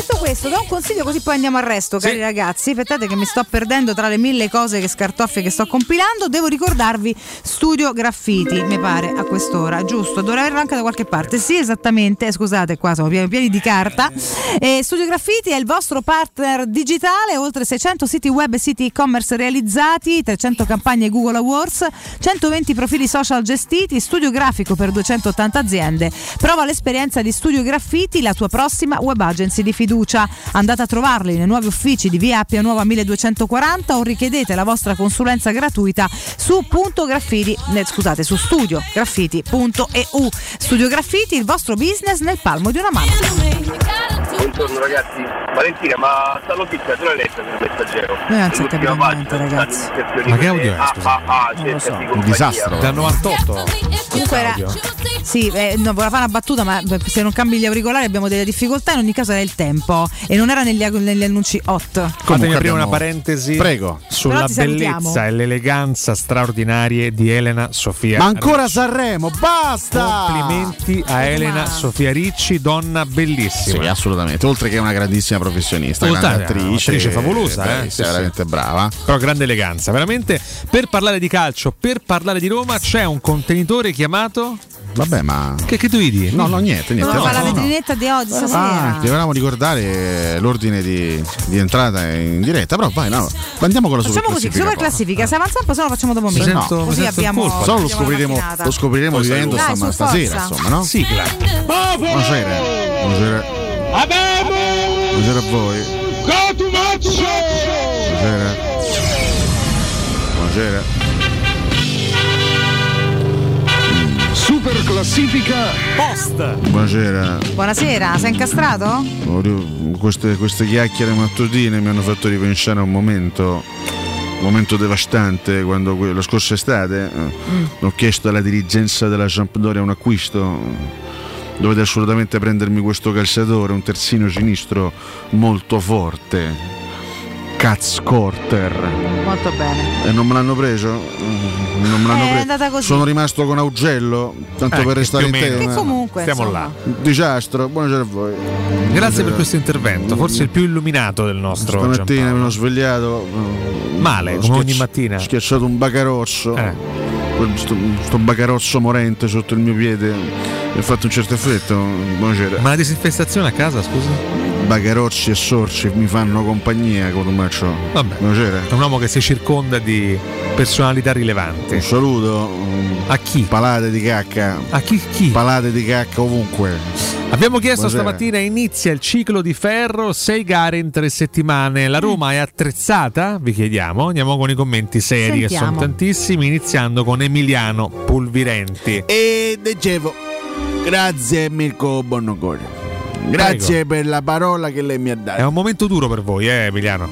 Speaker 14: Detto questo, do un consiglio così poi andiamo al resto, cari ragazzi. Aspettate che mi sto perdendo tra le mille cose che scartoffie che sto compilando. Devo ricordarvi Studio Graffiti, mi pare, a quest'ora, giusto? Dovrei averlo anche da qualche parte. Sì, esattamente. Scusate, qua siamo pieni, pieni di carta. Eh, Studio Graffiti è il vostro partner digitale, oltre 600 siti web e siti e-commerce realizzati, 300 campagne Google Awards, 120 profili social gestiti, studio grafico per 280 aziende. Prova l'esperienza di Studio Graffiti, la tua prossima web agency di fiducia. Andate a trovarli nei nuovi uffici di Via Appia Nuova 1240 o richiedete la vostra consulenza gratuita su punto graffiti, eh, scusate, su studiograffiti.eu. Studio Graffiti, il vostro business nel palmo di una mano.
Speaker 71: Buongiorno ragazzi, Valentina, ma sta notizia tu l'hai letta sul messaggero?
Speaker 14: Noi non capiamo
Speaker 71: pagina,
Speaker 14: niente, ragazzi.
Speaker 4: Ma che
Speaker 71: di
Speaker 4: audio è?
Speaker 71: AAA,
Speaker 14: Non lo so.
Speaker 16: Un disastro.
Speaker 4: Dal 98?
Speaker 14: Comunque era. Sì, eh, no, voleva fare una battuta, ma se non cambi gli auricolari abbiamo delle difficoltà. In ogni caso era il tempo e non era negli, negli annunci hot.
Speaker 4: Fatemi
Speaker 16: Comunque
Speaker 4: aprire
Speaker 16: abbiamo-
Speaker 4: una parentesi
Speaker 16: Prego.
Speaker 4: sulla bellezza e l'eleganza straordinarie di Elena Sofia.
Speaker 16: Ma ancora
Speaker 4: Ricci.
Speaker 16: Sanremo, basta!
Speaker 4: Complimenti a Elena Sofia Ricci, donna bellissima.
Speaker 16: Sì, assolutamente. Oltre che una grandissima professionista,
Speaker 4: Oltre-
Speaker 16: grande
Speaker 4: eh,
Speaker 16: attrice,
Speaker 4: attrice favolosa, eh,
Speaker 16: bravissima,
Speaker 4: sì, sì.
Speaker 16: veramente brava.
Speaker 4: Però grande eleganza, veramente. Per parlare di calcio, per parlare di Roma, c'è un contenitore chiamato
Speaker 16: Vabbè, ma.
Speaker 4: Che, che devi dire?
Speaker 16: No, no, niente, niente. No,
Speaker 14: fare la
Speaker 16: no.
Speaker 14: vetrinetta di oggi
Speaker 16: Ah,
Speaker 14: stasera.
Speaker 16: ti volevamo ricordare l'ordine di, di entrata in diretta, però vai, no. Andiamo con la super
Speaker 14: Facciamo così,
Speaker 16: classifica.
Speaker 14: super classifica, se avanza un po' se no lo facciamo dopo meno.
Speaker 16: no,
Speaker 14: così abbiamo
Speaker 16: colpa. Solo lo
Speaker 14: abbiamo
Speaker 16: scopriremo, lo scopriremo vivendo insomma,
Speaker 14: forza.
Speaker 16: stasera, insomma, no?
Speaker 4: Sigla.
Speaker 16: Buonasera. Buonasera. Buonasera a voi. Buonasera. Buonasera.
Speaker 72: Super classifica post.
Speaker 16: Buonasera.
Speaker 14: Buonasera, sei incastrato?
Speaker 16: Queste, queste chiacchiere mattutine mi hanno fatto ripensare a un momento, un momento devastante quando la scorsa estate eh, ho chiesto alla dirigenza della Sampdoria un acquisto. Dovete assolutamente prendermi questo calciatore, un terzino sinistro molto forte. Corter.
Speaker 14: Molto bene.
Speaker 16: E non me l'hanno preso? Non me l'hanno
Speaker 14: Eh, è
Speaker 16: preso.
Speaker 14: andata così.
Speaker 16: Sono rimasto con Augello, tanto
Speaker 4: Eh,
Speaker 16: per restare in
Speaker 4: più o meno.
Speaker 16: tema.
Speaker 14: Che comunque,
Speaker 4: Stiamo
Speaker 14: insomma.
Speaker 4: là.
Speaker 16: Disastro, buonasera a voi.
Speaker 4: Grazie per questo intervento, forse il più illuminato del nostro.
Speaker 16: Stamattina mi
Speaker 4: Giampaolo.
Speaker 16: sono svegliato mm,
Speaker 4: Male,
Speaker 16: ho
Speaker 4: come ogni mattina.
Speaker 16: Ho schiacciato un bacarozzo.
Speaker 4: Eh.
Speaker 16: Quel- Sto, sto bacarozzo morente sotto il mio piede mi ha fatto un certo effetto. Buonasera.
Speaker 4: Ma la disinfestazione a casa, scusa?
Speaker 16: Bacarozzi e sorci mi fanno compagnia, Cotumaccio.
Speaker 4: Vabbè. È un uomo che si circonda di personalità rilevanti.
Speaker 16: Un saluto.
Speaker 4: A chi?
Speaker 16: Palate di cacca.
Speaker 4: A chi? chi?
Speaker 16: Palate di cacca ovunque.
Speaker 4: Abbiamo chiesto
Speaker 16: Buonasera.
Speaker 4: stamattina inizia il ciclo di ferro, sei gare in tre settimane. La Roma è attrezzata? Vi chiediamo. Andiamo con i commenti seri, che
Speaker 14: Sentiamo.
Speaker 4: sono tantissimi, iniziando con Emiliano Pulvirenti.
Speaker 16: E dicevo, grazie Mirko Bonnocore. Grazie per la parola che lei mi ha
Speaker 4: È
Speaker 16: dato.
Speaker 4: un momento duro per voi, eh, Emiliano?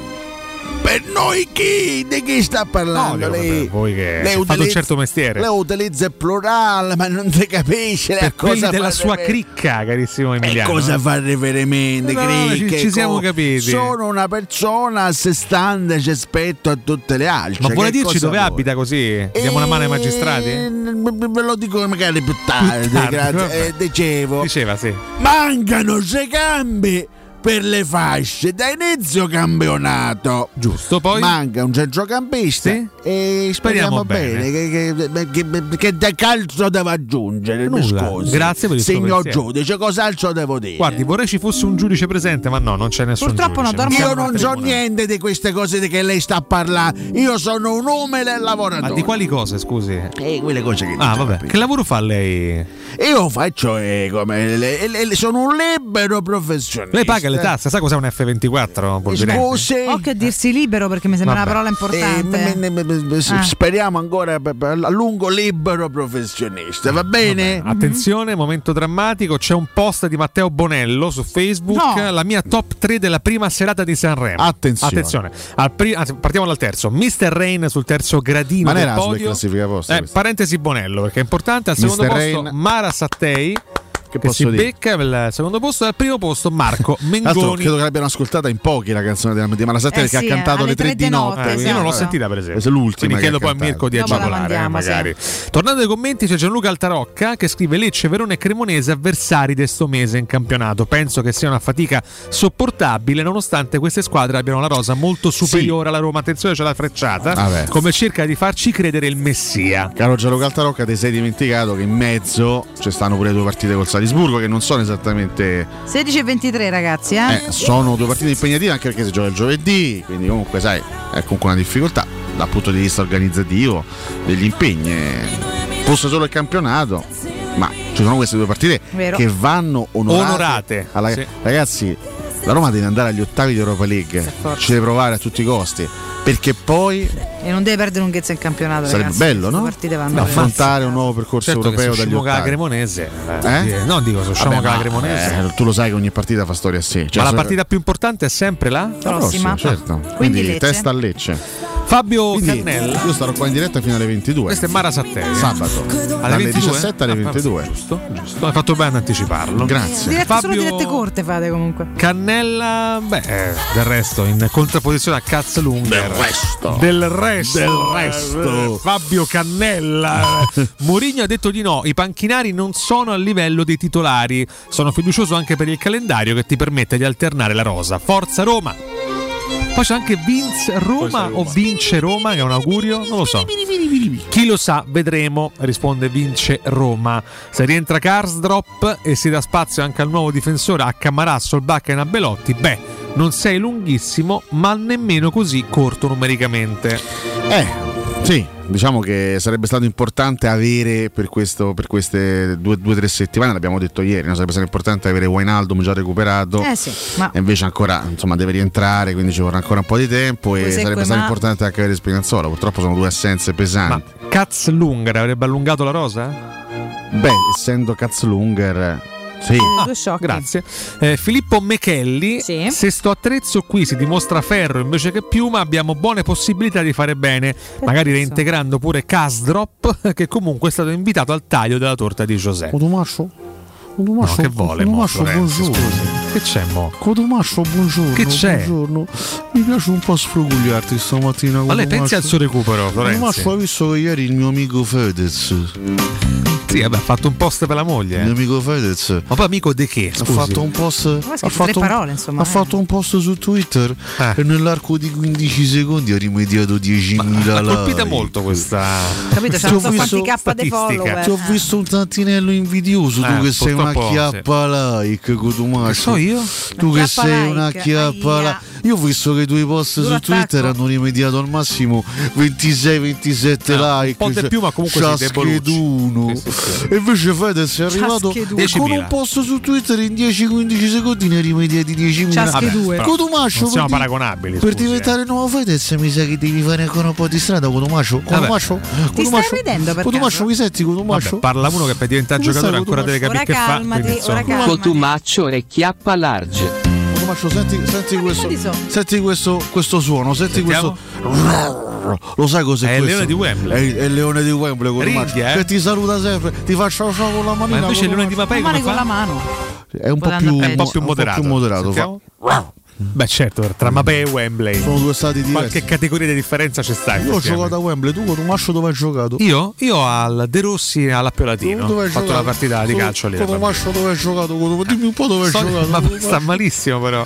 Speaker 16: Per noi chi? Di chi sta
Speaker 4: No,
Speaker 16: parlando?
Speaker 4: dico
Speaker 16: lei,
Speaker 4: voi che
Speaker 16: lei
Speaker 4: fate un certo mestiere.
Speaker 16: Lei utilizza il plurale, ma non si capisce
Speaker 4: Per
Speaker 16: a cosa
Speaker 4: della sua
Speaker 16: riferimento.
Speaker 4: cricca, carissimo
Speaker 16: E
Speaker 4: Emiliano.
Speaker 16: cosa fa riferimento?
Speaker 4: No, no, ci-
Speaker 16: cricche,
Speaker 4: ci siamo
Speaker 16: co-
Speaker 4: capiti.
Speaker 16: Sono una persona a sé stante rispetto a tutte le altre.
Speaker 4: Ma vuole dirci dove
Speaker 16: vuole?
Speaker 4: abita così? Diamo una mano ai magistrati?
Speaker 16: Eh, Ve lo dico magari più tardi,
Speaker 4: tardi,
Speaker 16: grazie. Eh, dicevo,
Speaker 4: Diceva sì.
Speaker 16: mancano sei cambi per le fasce da inizio campionato.
Speaker 4: Giusto, poi
Speaker 16: Manca un centrocampista
Speaker 4: Sì?
Speaker 16: e speriamo,
Speaker 4: Speriamo bene.
Speaker 16: bene, che, che- che da calcio devo aggiungere. Mi
Speaker 4: Nulla.
Speaker 16: scusi.
Speaker 4: Grazie per il
Speaker 16: Signor
Speaker 4: pensiero.
Speaker 16: giudice, cos'altro devo dire?
Speaker 4: Guardi, vorrei ci fosse un giudice presente, ma no, non c'è nessun
Speaker 14: Purtroppo
Speaker 4: giudice.
Speaker 14: non dormo
Speaker 16: io non so niente di queste cose di che lei sta parlando. Io sono un umile lavoratore.
Speaker 4: Ma di quali cose, scusi?
Speaker 16: Eh, quelle cose che
Speaker 4: Ah, vabbè.
Speaker 16: capito?
Speaker 4: Che lavoro fa lei?
Speaker 16: Io faccio eh, come le- le- le- sono un libero professionista.
Speaker 4: Lei paga le tasse, sa cos'è un F24? Polvirenti?
Speaker 16: Scusi.
Speaker 14: Occhio a dirsi libero perché mi sembra
Speaker 4: Vabbè.
Speaker 14: una parola importante.
Speaker 16: Eh, me- me- me- me-
Speaker 14: Ah.
Speaker 16: Speriamo ancora a lungo libero professionista, va bene?
Speaker 4: Attenzione, momento drammatico, c'è un post di Matteo Bonello su Facebook,
Speaker 14: No.
Speaker 4: la mia top 3 della prima serata di Sanremo.
Speaker 16: Attenzione.
Speaker 4: Al pri- anzi, partiamo dal terzo, Mr. Rain sul terzo gradino
Speaker 16: Ma non
Speaker 4: del
Speaker 16: era
Speaker 4: podio.
Speaker 16: classifica posta
Speaker 4: Eh, parentesi Bonello perché è importante, al secondo
Speaker 16: Mr.
Speaker 4: posto
Speaker 16: Rain.
Speaker 4: Mara Sattei
Speaker 16: Che
Speaker 4: che si
Speaker 16: posso dire?
Speaker 4: becca al secondo posto e al primo posto Marco Mengoni.
Speaker 16: credo che l'abbiano ascoltata in pochi la canzone della di Malasattere
Speaker 14: Eh
Speaker 16: che
Speaker 14: sì,
Speaker 16: ha cantato
Speaker 14: alle
Speaker 16: le tre di notte.
Speaker 14: notte,
Speaker 4: Eh, io non l'ho sentita per esempio.
Speaker 16: Questa è l'ultima
Speaker 4: Quindi chiedo poi a. Mirko di agevolare, eh,
Speaker 14: mandiamo, sì.
Speaker 4: magari. Tornando ai commenti c'è Gianluca Altarocca che scrive Lecce, Verona e Cremonese avversari di sto mese in campionato. Penso che sia una fatica sopportabile nonostante queste squadre abbiano la rosa molto superiore alla Roma. Attenzione c'è la frecciata.
Speaker 16: Vabbè.
Speaker 4: Come cerca di farci credere il Messia.
Speaker 16: Caro Gianluca Altarocca, ti sei dimenticato che in mezzo ci stanno pure due partite col Salisburgo che non sono esattamente
Speaker 14: 16 e 23 ragazzi, eh?
Speaker 16: Eh, sono due partite impegnative anche perché si gioca il giovedì, quindi comunque sai, è comunque una difficoltà dal punto di vista organizzativo degli impegni. Fosse solo il campionato, ma ci sono queste due partite
Speaker 14: Vero.
Speaker 16: che vanno onorate.
Speaker 4: Onorate,
Speaker 16: Alla-
Speaker 4: sì.
Speaker 16: Ragazzi, la Roma deve andare agli ottavi di Europa League, ci deve provare a tutti i costi, perché poi
Speaker 14: E non deve perdere lunghezza in campionato.
Speaker 16: sarebbe
Speaker 14: ragazzi.
Speaker 16: bello, no? No, affrontare un nuovo percorso
Speaker 4: Certo
Speaker 16: europeo dagli ottavi.
Speaker 4: Cremonese.
Speaker 16: Eh?
Speaker 4: eh, No, dico, se usciamo
Speaker 16: Vabbè, ma,
Speaker 4: Cremonese.
Speaker 16: eh, tu lo sai che ogni partita fa storia a sé. Cioè,
Speaker 4: Ma la partita più importante è sempre la?
Speaker 16: la
Speaker 14: prossima.
Speaker 16: certo.
Speaker 14: Quindi
Speaker 16: Quindi, testa a Lecce.
Speaker 4: Fabio
Speaker 16: Quindi
Speaker 4: Cannella.
Speaker 16: io starò qua in diretta fino alle 22.
Speaker 4: Questo è Mara Sattei.
Speaker 16: Sabato.
Speaker 4: Alle
Speaker 16: Dalle
Speaker 4: 22?
Speaker 16: 17 alle
Speaker 4: Ah,
Speaker 16: 22.
Speaker 4: Giusto, giusto. Hai fatto bene ad anticiparlo.
Speaker 16: Grazie.
Speaker 14: Dirette
Speaker 4: Fabio-
Speaker 14: solo dirette corte fate comunque.
Speaker 4: Cannella, beh, eh, del resto, in contrapposizione a Cazzo Lunger.
Speaker 16: Del resto.
Speaker 4: Del resto.
Speaker 16: Del resto.
Speaker 4: Fabio Cannella. Mourinho ha detto di no, i panchinari non sono a livello dei titolari. Sono fiducioso anche per il calendario che ti permette di alternare la rosa. Forza Roma! Poi c'è anche Vince Roma o Vince Roma, che è un augurio, non lo so. Chi lo sa, vedremo, risponde Vince Roma. Se rientra Karsdrop e si dà spazio anche al nuovo difensore a Camarà, Solbacca e Nabelotti, beh, non sei lunghissimo, ma nemmeno così corto numericamente.
Speaker 16: Eh, sì, diciamo che sarebbe stato importante avere per, questo, per queste due o tre settimane, l'abbiamo detto ieri, no? sarebbe stato importante avere Wijnaldum già recuperato.
Speaker 14: Eh sì, ma
Speaker 16: E invece ancora insomma deve rientrare, quindi ci vorrà ancora un po' di tempo e
Speaker 14: secco
Speaker 16: sarebbe stato
Speaker 14: ma-
Speaker 16: importante anche avere Spinazzola. Purtroppo sono due assenze pesanti.
Speaker 4: Katz Lunger avrebbe allungato la rosa?
Speaker 16: Beh, essendo Katzlunger, sì.
Speaker 14: due sciocchi.
Speaker 4: Grazie. Eh, Filippo Mechelli, se sto attrezzo qui si dimostra ferro invece che piuma, abbiamo buone possibilità di fare bene, magari reintegrando pure Kasdrop, che comunque è stato invitato al taglio della torta di José.
Speaker 16: Codomascio?
Speaker 4: No, che vuole, mo,
Speaker 16: Codomascio,
Speaker 4: Florenzi,
Speaker 16: buongiorno.
Speaker 4: scusi. Che c'è mo?
Speaker 16: Codomascio, buongiorno.
Speaker 4: Che c'è?
Speaker 16: Buongiorno. Mi piace un po' sfrugugliarti stamattina.
Speaker 4: Ma lei pensi al suo recupero, Florenzi?
Speaker 16: Codomascio, hai visto che ieri il mio amico Fedez.
Speaker 4: Sì, vabbè, ha fatto un post per la moglie.
Speaker 16: Il mio amico Fedez.
Speaker 4: Ma poi amico di che?
Speaker 16: Ha
Speaker 4: Scusi.
Speaker 16: fatto un post.
Speaker 14: Ma ha
Speaker 16: Ha fatto,
Speaker 14: tre
Speaker 16: un-
Speaker 14: parole, insomma,
Speaker 16: ha
Speaker 14: eh.
Speaker 16: fatto un post su Twitter e nell'arco di 15 secondi ha rimediato 10.000
Speaker 4: L'ha colpita
Speaker 16: like.
Speaker 4: molto questa.
Speaker 14: Capito? C'è
Speaker 16: Ti
Speaker 14: non
Speaker 16: ho
Speaker 14: so
Speaker 16: visto-. Ti ho
Speaker 14: eh.
Speaker 16: visto un tantinello invidioso, tu
Speaker 4: Eh,
Speaker 16: che sei una chiappa like, Cotumascio.
Speaker 4: Che so io?
Speaker 16: Tu che sei una
Speaker 14: like,
Speaker 16: chiappa like. Io ho visto che i tuoi post su Twitter hanno rimediato al massimo 26-27
Speaker 4: No,
Speaker 16: like.
Speaker 4: un po' di più, ma comunque.
Speaker 16: Ciascheduno.
Speaker 4: Sì, sì, sì.
Speaker 16: E invece Fedez è arrivato e con
Speaker 4: 10.000.
Speaker 16: un post su Twitter in 10-15 secondi ne ha rimediati 10.000.
Speaker 14: Ciaschedue.
Speaker 4: però
Speaker 16: Cotumascio,
Speaker 4: non siamo
Speaker 16: per
Speaker 4: paragonabili.
Speaker 16: per
Speaker 4: scusi, eh.
Speaker 16: diventare nuovo Fedez mi sa che devi fare ancora un po' di strada
Speaker 14: ridendo per
Speaker 16: Cotumascio,
Speaker 14: caso?
Speaker 16: mi senti Cotumascio?
Speaker 4: Vabbè, parla uno che per diventare giocatore ancora deve capire che fa.
Speaker 14: Calmati, ora calmati.
Speaker 17: Cotumaccio e chiappa large.
Speaker 16: Cotumascio, senti, senti questo, senti questo, questo suono, senti
Speaker 4: Sentiamo?
Speaker 16: questo. Lo sai cos'è
Speaker 4: È il
Speaker 16: questo?
Speaker 4: leone di Wembley.
Speaker 16: È, è il leone di Wembley, Cotumascio.
Speaker 4: Ringhia, eh?
Speaker 16: Che ti saluta sempre, ti fa ciao ciao con la
Speaker 4: Ma
Speaker 16: manina.
Speaker 4: invece il leone di come
Speaker 14: con la mano.
Speaker 16: è un po' più,
Speaker 14: peggio.
Speaker 4: Un po' più moderato.
Speaker 16: moderato, fa-
Speaker 4: Sentiamo? Beh, certo, tra Mapei e Wembley.
Speaker 16: Sono due stati diversi.
Speaker 4: Qualche categoria di differenza c'è sta.
Speaker 16: Io ho giocato a Wembley, tu Cotumascio dove hai giocato?
Speaker 4: Io? Io al De Rossi all'Appio Latino.
Speaker 16: Dove
Speaker 4: Ho fatto
Speaker 16: giocato?
Speaker 4: una partita di calcio lì.
Speaker 16: Cotumascio dove hai giocato? Dimmi un po' dove hai
Speaker 4: So-
Speaker 16: giocato.
Speaker 4: ma sta malissimo però.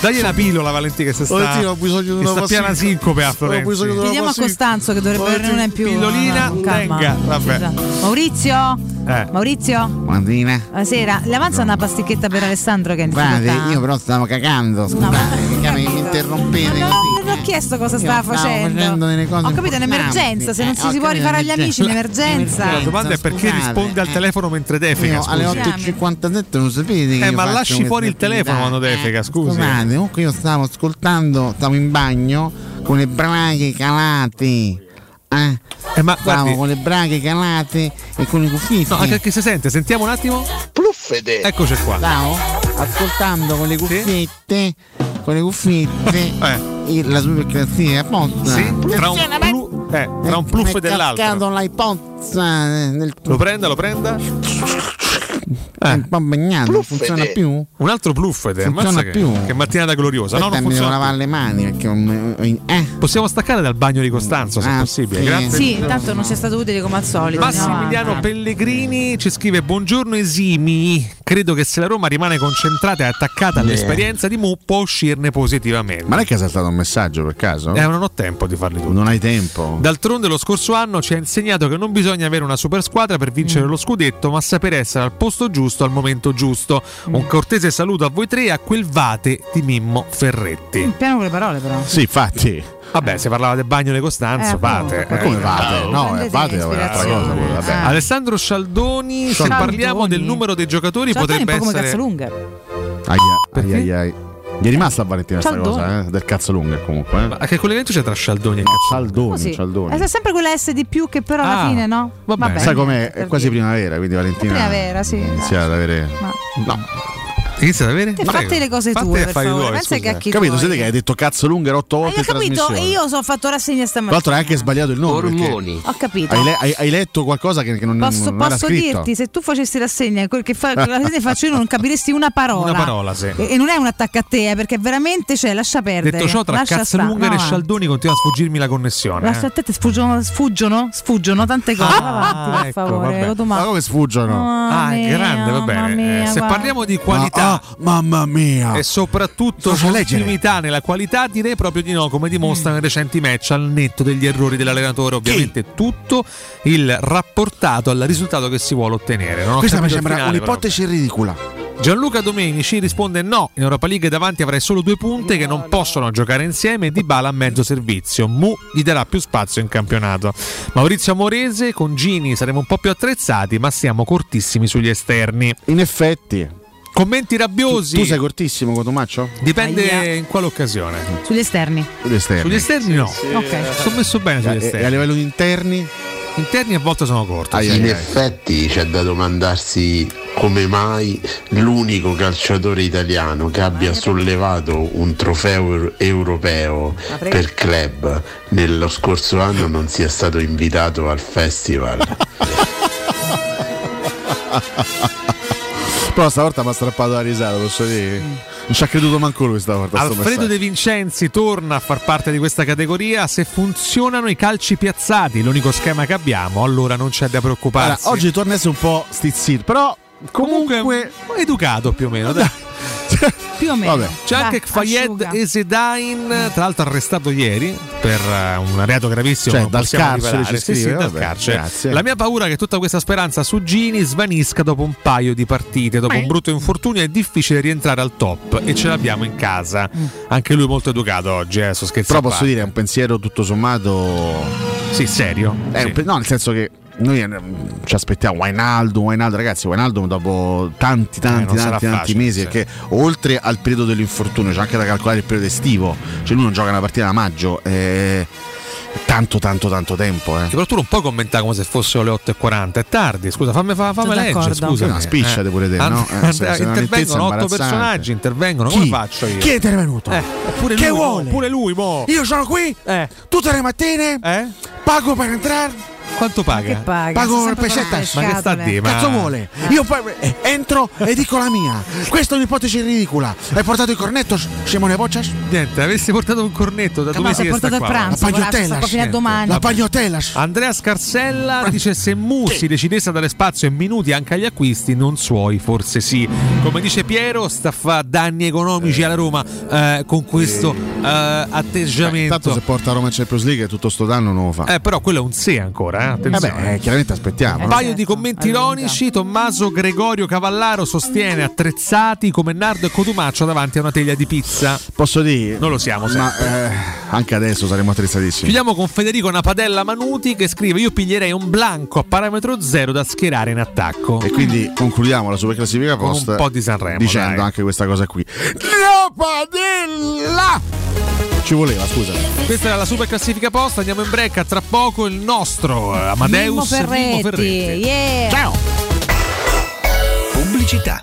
Speaker 4: Dagli una pillola Valentina che si sta,
Speaker 16: Valentina, ho bisogno di una
Speaker 4: piena
Speaker 16: pasticca.
Speaker 4: sincope a
Speaker 16: Ho bisogno di
Speaker 4: Florenzi.
Speaker 16: una
Speaker 14: Chiediamo a
Speaker 16: pasticca.
Speaker 14: Costanzo che dovrebbe averne una in più.
Speaker 4: Pillolina,
Speaker 14: No, calma.
Speaker 4: venga, vabbè.
Speaker 14: Maurizio?
Speaker 4: Eh.
Speaker 14: Maurizio?
Speaker 16: Buonasera.
Speaker 14: Buonasera. Le avanza una pasticchetta per Alessandro che è in difficoltà?
Speaker 16: io però stavo cagando. Scusate, mica mi mi interrompete così.
Speaker 14: non, ho chiesto cosa stava
Speaker 16: stavo
Speaker 14: facendo.
Speaker 16: facendo delle cose
Speaker 14: ho capito, è un'emergenza. Se non
Speaker 16: Eh,
Speaker 14: si
Speaker 16: ho
Speaker 14: si può rifare agli amici,
Speaker 16: emergenza.
Speaker 14: un'emergenza.
Speaker 4: La domanda è perché
Speaker 16: Scusate,
Speaker 4: risponde al
Speaker 16: eh.
Speaker 4: telefono mentre defeca.
Speaker 16: Io alle
Speaker 4: scusi.
Speaker 16: 8.57 non sapete che
Speaker 4: Eh, ma lasci fuori il telefono quando defeca, scusi.
Speaker 16: Scusate, comunque io stavo ascoltando, stavo in bagno con le brache calate. Eh,
Speaker 4: Eh, ma guardi,
Speaker 16: con le brache calate e con i cuffietti.
Speaker 4: no, anche che si sente, sentiamo un attimo.
Speaker 73: Pluffede.
Speaker 4: Eccoci qua.
Speaker 16: Stavo ascoltando con le cuffiette, con le cuffiette,
Speaker 4: Eh.
Speaker 16: la superclassifica apposta.
Speaker 4: Sì, tra un, plu- eh, tra un pluff e dell'altro.
Speaker 16: l'iPod eh, nel
Speaker 4: Lo prenda, lo prenda.
Speaker 16: È un po' bagnato, non funziona più?
Speaker 4: Un altro pluffete.
Speaker 16: Funziona
Speaker 4: ammazza che,
Speaker 16: più.
Speaker 4: che mattinata gloriosa. No,
Speaker 16: Aspetta,
Speaker 4: non
Speaker 16: mi devo
Speaker 4: funziona.
Speaker 16: lavare le mani perché non- eh.
Speaker 4: Possiamo staccare dal bagno di Costanzo, se
Speaker 16: Ah,
Speaker 4: possibile.
Speaker 16: sì.
Speaker 4: Grazie.
Speaker 14: Sì, intanto non sia stato utile come al solito.
Speaker 4: Massimiliano
Speaker 14: avanti.
Speaker 4: Pellegrini ci scrive: Buongiorno esimi. Credo che se la Roma rimane concentrata e attaccata all'esperienza di Mu può uscirne positivamente.
Speaker 16: Ma non è che è saltato un messaggio per caso?
Speaker 4: Eh, non ho tempo di farli tutti.
Speaker 16: Non hai tempo.
Speaker 4: D'altronde lo scorso anno ci ha insegnato che non bisogna avere una super squadra per vincere lo scudetto, ma sapere essere al posto giusto al momento giusto. Un cortese saluto a voi tre e a quel vate di Mimmo Ferretti.
Speaker 14: Piano con le parole, però.
Speaker 16: Sì, infatti.
Speaker 4: Vabbè, se parlava del bagno di Costanzo,
Speaker 14: Eh,
Speaker 4: vate.
Speaker 16: Ma come vate? No,
Speaker 14: Prendete
Speaker 16: eh, vate è un'altra cosa. quello, vabbè.
Speaker 14: Eh.
Speaker 4: Alessandro Scialdoni, se
Speaker 14: Scialdoni.
Speaker 4: parliamo del numero dei giocatori,
Speaker 14: Cialdoni è un
Speaker 4: potrebbe
Speaker 14: po' come
Speaker 4: essere.
Speaker 14: Cazzalunghe.
Speaker 16: Aia, aia, aia. Gli è rimasta a Valentina questa cosa, eh? Del cazzo lunga comunque. Eh?
Speaker 4: Ma che collegamento c'è tra Scialdoni e
Speaker 16: No,
Speaker 4: Cazzalunghe?
Speaker 16: Cialdoni,
Speaker 14: Così.
Speaker 16: Cialdoni.
Speaker 14: È sempre quella S di più che però alla
Speaker 4: Ah,
Speaker 14: fine no?
Speaker 4: vabbè.
Speaker 16: Sai com'è? È quasi primavera, quindi Valentina
Speaker 14: Primavera, sì.
Speaker 16: inizia ad avere.
Speaker 14: Ma-
Speaker 16: No.
Speaker 4: Inizia ad avere?
Speaker 14: Te fate le cose
Speaker 4: Fate
Speaker 14: tue, per favore.
Speaker 4: tuoi,
Speaker 14: Pensa
Speaker 4: scusa.
Speaker 14: che a chi
Speaker 16: Capito?
Speaker 14: tuoi.
Speaker 16: Siete che hai detto cazzo lunga otto
Speaker 14: Hai
Speaker 16: volte in
Speaker 14: capito? E io sono fatto rassegna
Speaker 16: Tra
Speaker 14: stamattina.
Speaker 16: l'altro hai anche sbagliato il nome. perché
Speaker 17: Ormoni.
Speaker 14: Ho capito.
Speaker 16: Hai, le- hai- hai letto qualcosa che, che non,
Speaker 14: Posso,
Speaker 16: non era
Speaker 14: posso
Speaker 16: scritto.
Speaker 14: dirti, se tu facessi rassegna, quel che fa, la rassegna che faccio io non capiresti una parola.
Speaker 4: Una parola, sì.
Speaker 14: E, e non è un attacco a te, eh, perché veramente c'è, lascia perdere.
Speaker 4: Detto ciò, tra
Speaker 14: lascia
Speaker 4: Cazzalunghe
Speaker 14: stare.
Speaker 4: e
Speaker 14: No,
Speaker 4: Scialdoni continua a sfuggirmi la connessione.
Speaker 14: Lascia
Speaker 4: eh.
Speaker 14: a te, sfuggono, sfuggono, sfuggono tante cose.
Speaker 4: Ah,
Speaker 14: Va avanti, per
Speaker 4: ecco,
Speaker 14: favore.
Speaker 4: vabbè.
Speaker 14: Otomà.
Speaker 16: Ma come sfuggono?
Speaker 4: Ah, è
Speaker 14: mia,
Speaker 4: grande, va
Speaker 14: mamma
Speaker 4: bene.
Speaker 14: mia,
Speaker 4: Eh, se
Speaker 14: guarda.
Speaker 4: parliamo di qualità,
Speaker 16: Ah, mamma mia.
Speaker 4: e soprattutto continuità nella qualità direi proprio di no come dimostrano i recenti match al netto degli errori dell'allenatore ovviamente tutto il rapportato al risultato che si vuole ottenere Non
Speaker 16: Questa mi sembra
Speaker 4: finale, però.
Speaker 16: un'ipotesi ridicola.
Speaker 4: Gianluca Domenici risponde no, in Europa League davanti avrai solo due punte che non possono giocare insieme e Di Bala a mezzo servizio. Mu gli darà più spazio in campionato. Maurizio Amorese, con Gini saremo un po' più attrezzati ma siamo cortissimi sugli esterni.
Speaker 16: In effetti.
Speaker 4: Commenti rabbiosi.
Speaker 16: Tu sei cortissimo, Cotumaccio?
Speaker 4: Dipende
Speaker 14: Aia.
Speaker 4: in quale occasione.
Speaker 14: Sugli esterni.
Speaker 16: Sugli esterni.
Speaker 4: Sugli esterni no.
Speaker 14: Ok.
Speaker 4: Sto messo bene sugli
Speaker 16: Eh,
Speaker 4: esterni.
Speaker 16: e a livello di interni?
Speaker 4: Interni a volte sono corto.
Speaker 16: Ai,
Speaker 4: sì.
Speaker 74: In effetti c'è da domandarsi come mai l'unico calciatore italiano che abbia sollevato un trofeo euro- europeo per club nello scorso anno non sia stato invitato al festival.
Speaker 16: Però stavolta mi ha strappato la risata, posso dire. Non ci ha creduto manco lui stavolta.
Speaker 4: Alfredo. De Vincenzi torna a far parte di questa categoria. Se funzionano i calci piazzati, l'unico schema che abbiamo, allora non c'è da preoccuparsi.
Speaker 16: Allora, oggi torna un po' stizzito, però
Speaker 4: comunque,
Speaker 16: comunque
Speaker 4: educato più o meno. dai.
Speaker 14: Più o meno.
Speaker 16: Vabbè.
Speaker 4: C'è
Speaker 14: Dai,
Speaker 4: anche Fayed. Esedain, tra l'altro arrestato ieri per eh, un reato gravissimo.
Speaker 16: Cioè, dal carcere ci
Speaker 4: Sì, sì,
Speaker 16: scrive,
Speaker 4: dal carcere.
Speaker 16: grazie.
Speaker 4: La mia paura è che tutta questa speranza su Gini svanisca dopo un paio di partite. Dopo un brutto infortunio è difficile rientrare al top e ce l'abbiamo in casa. Anche lui molto educato oggi, eh, sto scherzando.
Speaker 16: Però posso dire, è un pensiero tutto sommato.
Speaker 4: Sì, serio.
Speaker 16: È
Speaker 4: Sì.
Speaker 16: un pe- no, nel senso che noi eh, ci aspettiamo Wijnaldum, Wijnaldum, ragazzi, Wijnaldum dopo tanti, tanti,
Speaker 4: Eh,
Speaker 16: tanti, tanti
Speaker 4: facile,
Speaker 16: mesi,
Speaker 4: sì.
Speaker 16: perché oltre al periodo dell'infortunio c'è anche da calcolare il periodo estivo, cioè lui non gioca una partita da maggio, è tanto, tanto, tanto tempo. Eh.
Speaker 4: Però tu non puoi commentare come se fossero le 8.40, è tardi, scusa, fammi, fa- fammi
Speaker 14: Sono
Speaker 4: leggere, scusa.
Speaker 16: Una spiccia pure te, no? Eh, se- se
Speaker 4: intervengono otto
Speaker 16: imbarazzante.
Speaker 4: personaggi, intervengono,
Speaker 16: Chi?
Speaker 4: come faccio io?
Speaker 16: Chi è intervenuto?
Speaker 4: Eh, pure
Speaker 16: Che
Speaker 4: lui,
Speaker 16: vuole?
Speaker 4: pure lui, mo.
Speaker 16: Io sono qui
Speaker 4: Eh,
Speaker 16: tutte le mattine,
Speaker 4: eh?
Speaker 16: pago per entrare,
Speaker 4: Quanto paga?
Speaker 14: Che paga?
Speaker 16: Pago
Speaker 14: le
Speaker 16: pesettas.
Speaker 4: Ma che sta a dire? Ma-
Speaker 16: cazzo vuole? Io poi eh, entro e dico la mia. Questa è un'ipotesi ridicola. Hai portato il cornetto, Simone Boccias?
Speaker 4: Niente, avessi portato un cornetto da mesi
Speaker 14: si è portato il
Speaker 4: qua.
Speaker 14: pranzo,
Speaker 16: La pagliotella,
Speaker 14: a
Speaker 16: niente.
Speaker 14: domani.
Speaker 16: La pagnotellas.
Speaker 4: Andrea Scarsella dice se Mu si decidesse a dare spazio e minuti anche agli acquisti non suoi forse sì come dice Piero sta a fare danni economici alla Roma eh, con questo eh, atteggiamento
Speaker 16: Tanto se porta a Roma in Champions League tutto sto danno non lo fa.
Speaker 4: eh, però quello è un se ancora eh,
Speaker 16: Vabbè, eh, chiaramente aspettiamo.
Speaker 4: un
Speaker 16: no?
Speaker 4: paio di commenti ironici Tommaso Gregorio Cavallaro sostiene attrezzati come Nardo e Cotumaccio davanti a una teglia di pizza
Speaker 16: Posso dire?
Speaker 4: non lo siamo
Speaker 16: Ma eh, anche adesso saremo attrezzatissimi.
Speaker 4: Chiudiamo con Federico Napadella Manuti che scrive io piglierei un blanco a parametro zero da schierare in attacco
Speaker 16: E quindi concludiamo la superclassifica
Speaker 4: Con un
Speaker 16: post
Speaker 4: po' di Sanremo,
Speaker 16: dicendo
Speaker 4: dai.
Speaker 16: anche questa cosa qui. Napadella! Ci voleva, scusa.
Speaker 4: Questa era la super classifica post, andiamo in break a tra poco il nostro eh, Amadeus
Speaker 14: Mimmo
Speaker 4: Mimmo
Speaker 14: Ferretti. Yeah.
Speaker 4: Ciao!
Speaker 20: Pubblicità.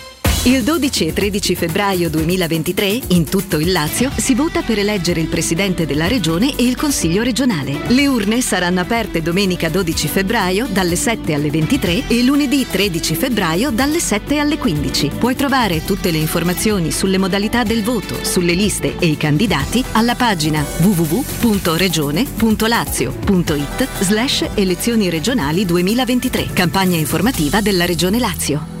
Speaker 24: Il 12 e 13 febbraio 2023, in tutto il Lazio, si vota per eleggere il presidente della regione e il consiglio regionale. Le urne saranno aperte domenica 12 febbraio dalle 7 alle 23 e lunedì 13 febbraio dalle 7 alle 15. Puoi trovare tutte le informazioni sulle modalità del voto, sulle liste e i candidati alla pagina www.regione.lazio.it slash elezioni regionali 2023. Campagna informativa della Regione Lazio.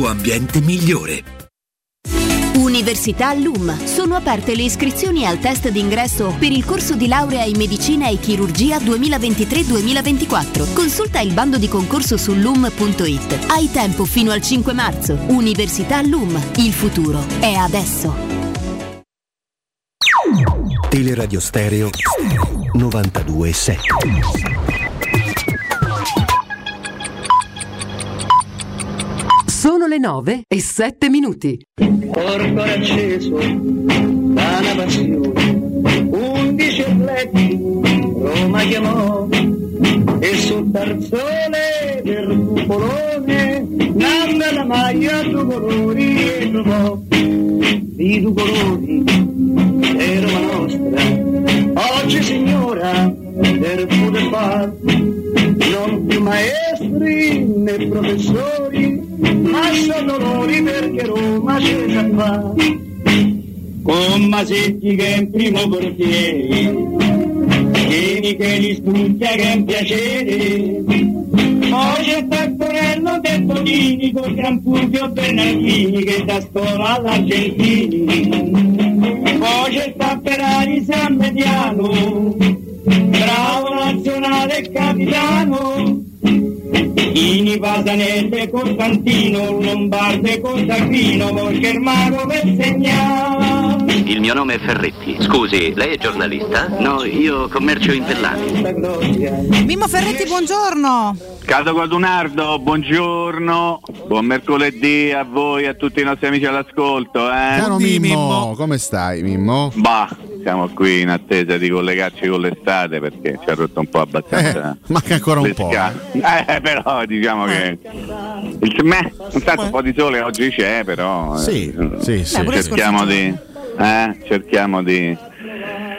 Speaker 20: ambiente migliore.
Speaker 24: Università LUM. Sono aperte le iscrizioni al test d'ingresso per il corso di laurea in medicina e chirurgia 2023-2024. Consulta il bando di concorso su lum.it. Hai tempo fino al 5 marzo. Università LUM. Il futuro è adesso.
Speaker 75: Teleradio Stereo 92.7
Speaker 76: Sono le 9 e 7 minuti.
Speaker 77: Corpo acceso da una passione, undici atleti Roma chiamò e sul tarzone del cupolone nanna la maglia due colori e trovò. Di due colori è Roma nostra. Oggi signora per poter fare non più maestri né professori ma sono dolori perché Roma c'è già fa con Masetti che è in primo portiere Tieni che li studia che è un piacere. Poi c'è Taccorello del Bonini con Gran Fulvio Bernardini che da scuola all'Argentini. Poi c'è sta Ferrari San Mediano bravo nazionale capitano. Ini Pasanelle Costantino Lombarde Costantino Volchermano per segnare
Speaker 57: Il mio nome è Ferretti. Scusi, lei è giornalista? No, io commercio in Pellani.
Speaker 14: Mimmo Ferretti, buongiorno.
Speaker 78: Caso Codunardo, buongiorno, buon mercoledì a voi e a tutti i nostri amici all'ascolto. Eh?
Speaker 16: Caro Mimmo, come stai Mimmo?
Speaker 78: Bah, siamo qui in attesa di collegarci con l'estate perché ci ha rotto un po' abbastanza.
Speaker 16: Eh, manca ancora un po'.
Speaker 78: scale. Eh, però diciamo che il, me, intanto un po' di sole oggi c'è, però. eh,
Speaker 16: Sì, sì, sì.
Speaker 78: cerchiamo di. Eh, cerchiamo di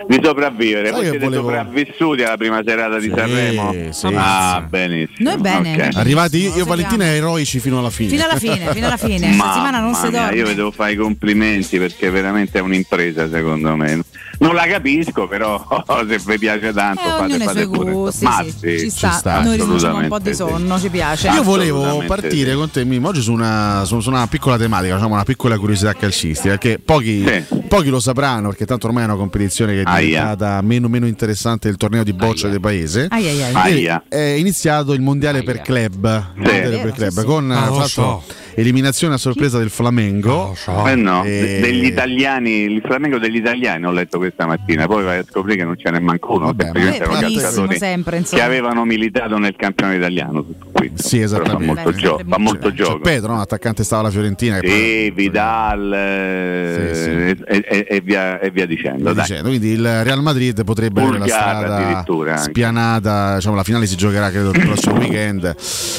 Speaker 78: di sopravvivere.
Speaker 16: Sai
Speaker 78: Voi siete
Speaker 16: volevo-
Speaker 78: sopravvissuti alla prima serata di Sanremo?
Speaker 16: sì,
Speaker 78: ah, benissimo.
Speaker 14: Noi bene.
Speaker 78: Ok.
Speaker 16: Arrivati io e Valentina eroici fino alla fine.
Speaker 14: Fino alla fine, fino alla fine. Settimana non si
Speaker 78: mia,
Speaker 14: dorme.
Speaker 78: Io vi devo fare i complimenti perché veramente è un'impresa secondo me. Non la capisco, però se vi piace tanto
Speaker 14: Eh,
Speaker 78: fate, fate
Speaker 14: suoi
Speaker 78: pure.
Speaker 14: gusti,
Speaker 78: Ma
Speaker 14: sì,
Speaker 78: sì,
Speaker 14: ci sta. Noi rinunciamo un po' di sonno, ci piace.
Speaker 16: Io volevo partire con te, Mimmo, oggi su una, su su una piccola tematica, diciamo una piccola curiosità calcistica, perché pochi, pochi lo sapranno, perché tanto ormai è una competizione che è
Speaker 78: Aia.
Speaker 16: diventata meno, meno interessante del torneo di boccia del paese.
Speaker 14: Ai, ai, ai.
Speaker 16: Ieri
Speaker 78: Aia.
Speaker 16: È iniziato il mondiale per club, mondiale per club con
Speaker 78: Ah, so.
Speaker 16: eliminazione a sorpresa del Flamengo.
Speaker 78: Eh no,
Speaker 16: E-
Speaker 78: degli italiani, il Flamengo degli italiani ho letto questa mattina, poi vai a scoprire che non ce n'è manco uno, semplicemente erano calciatori
Speaker 14: sempre,
Speaker 78: che avevano militato nel campionato italiano. Qui.
Speaker 16: Sì,
Speaker 78: Però fa
Speaker 16: esattamente.
Speaker 78: molto, gio- fa molto
Speaker 16: C'è
Speaker 78: gioco.
Speaker 16: Pedro, no? attaccante stava alla Fiorentina. che poi-
Speaker 78: Sì, Vidal eh, E, e- e via, e via dicendo.
Speaker 16: Via dicendo. Quindi il Real Madrid potrebbe avere la strada spianata, diciamo, la finale si giocherà credo il prossimo weekend,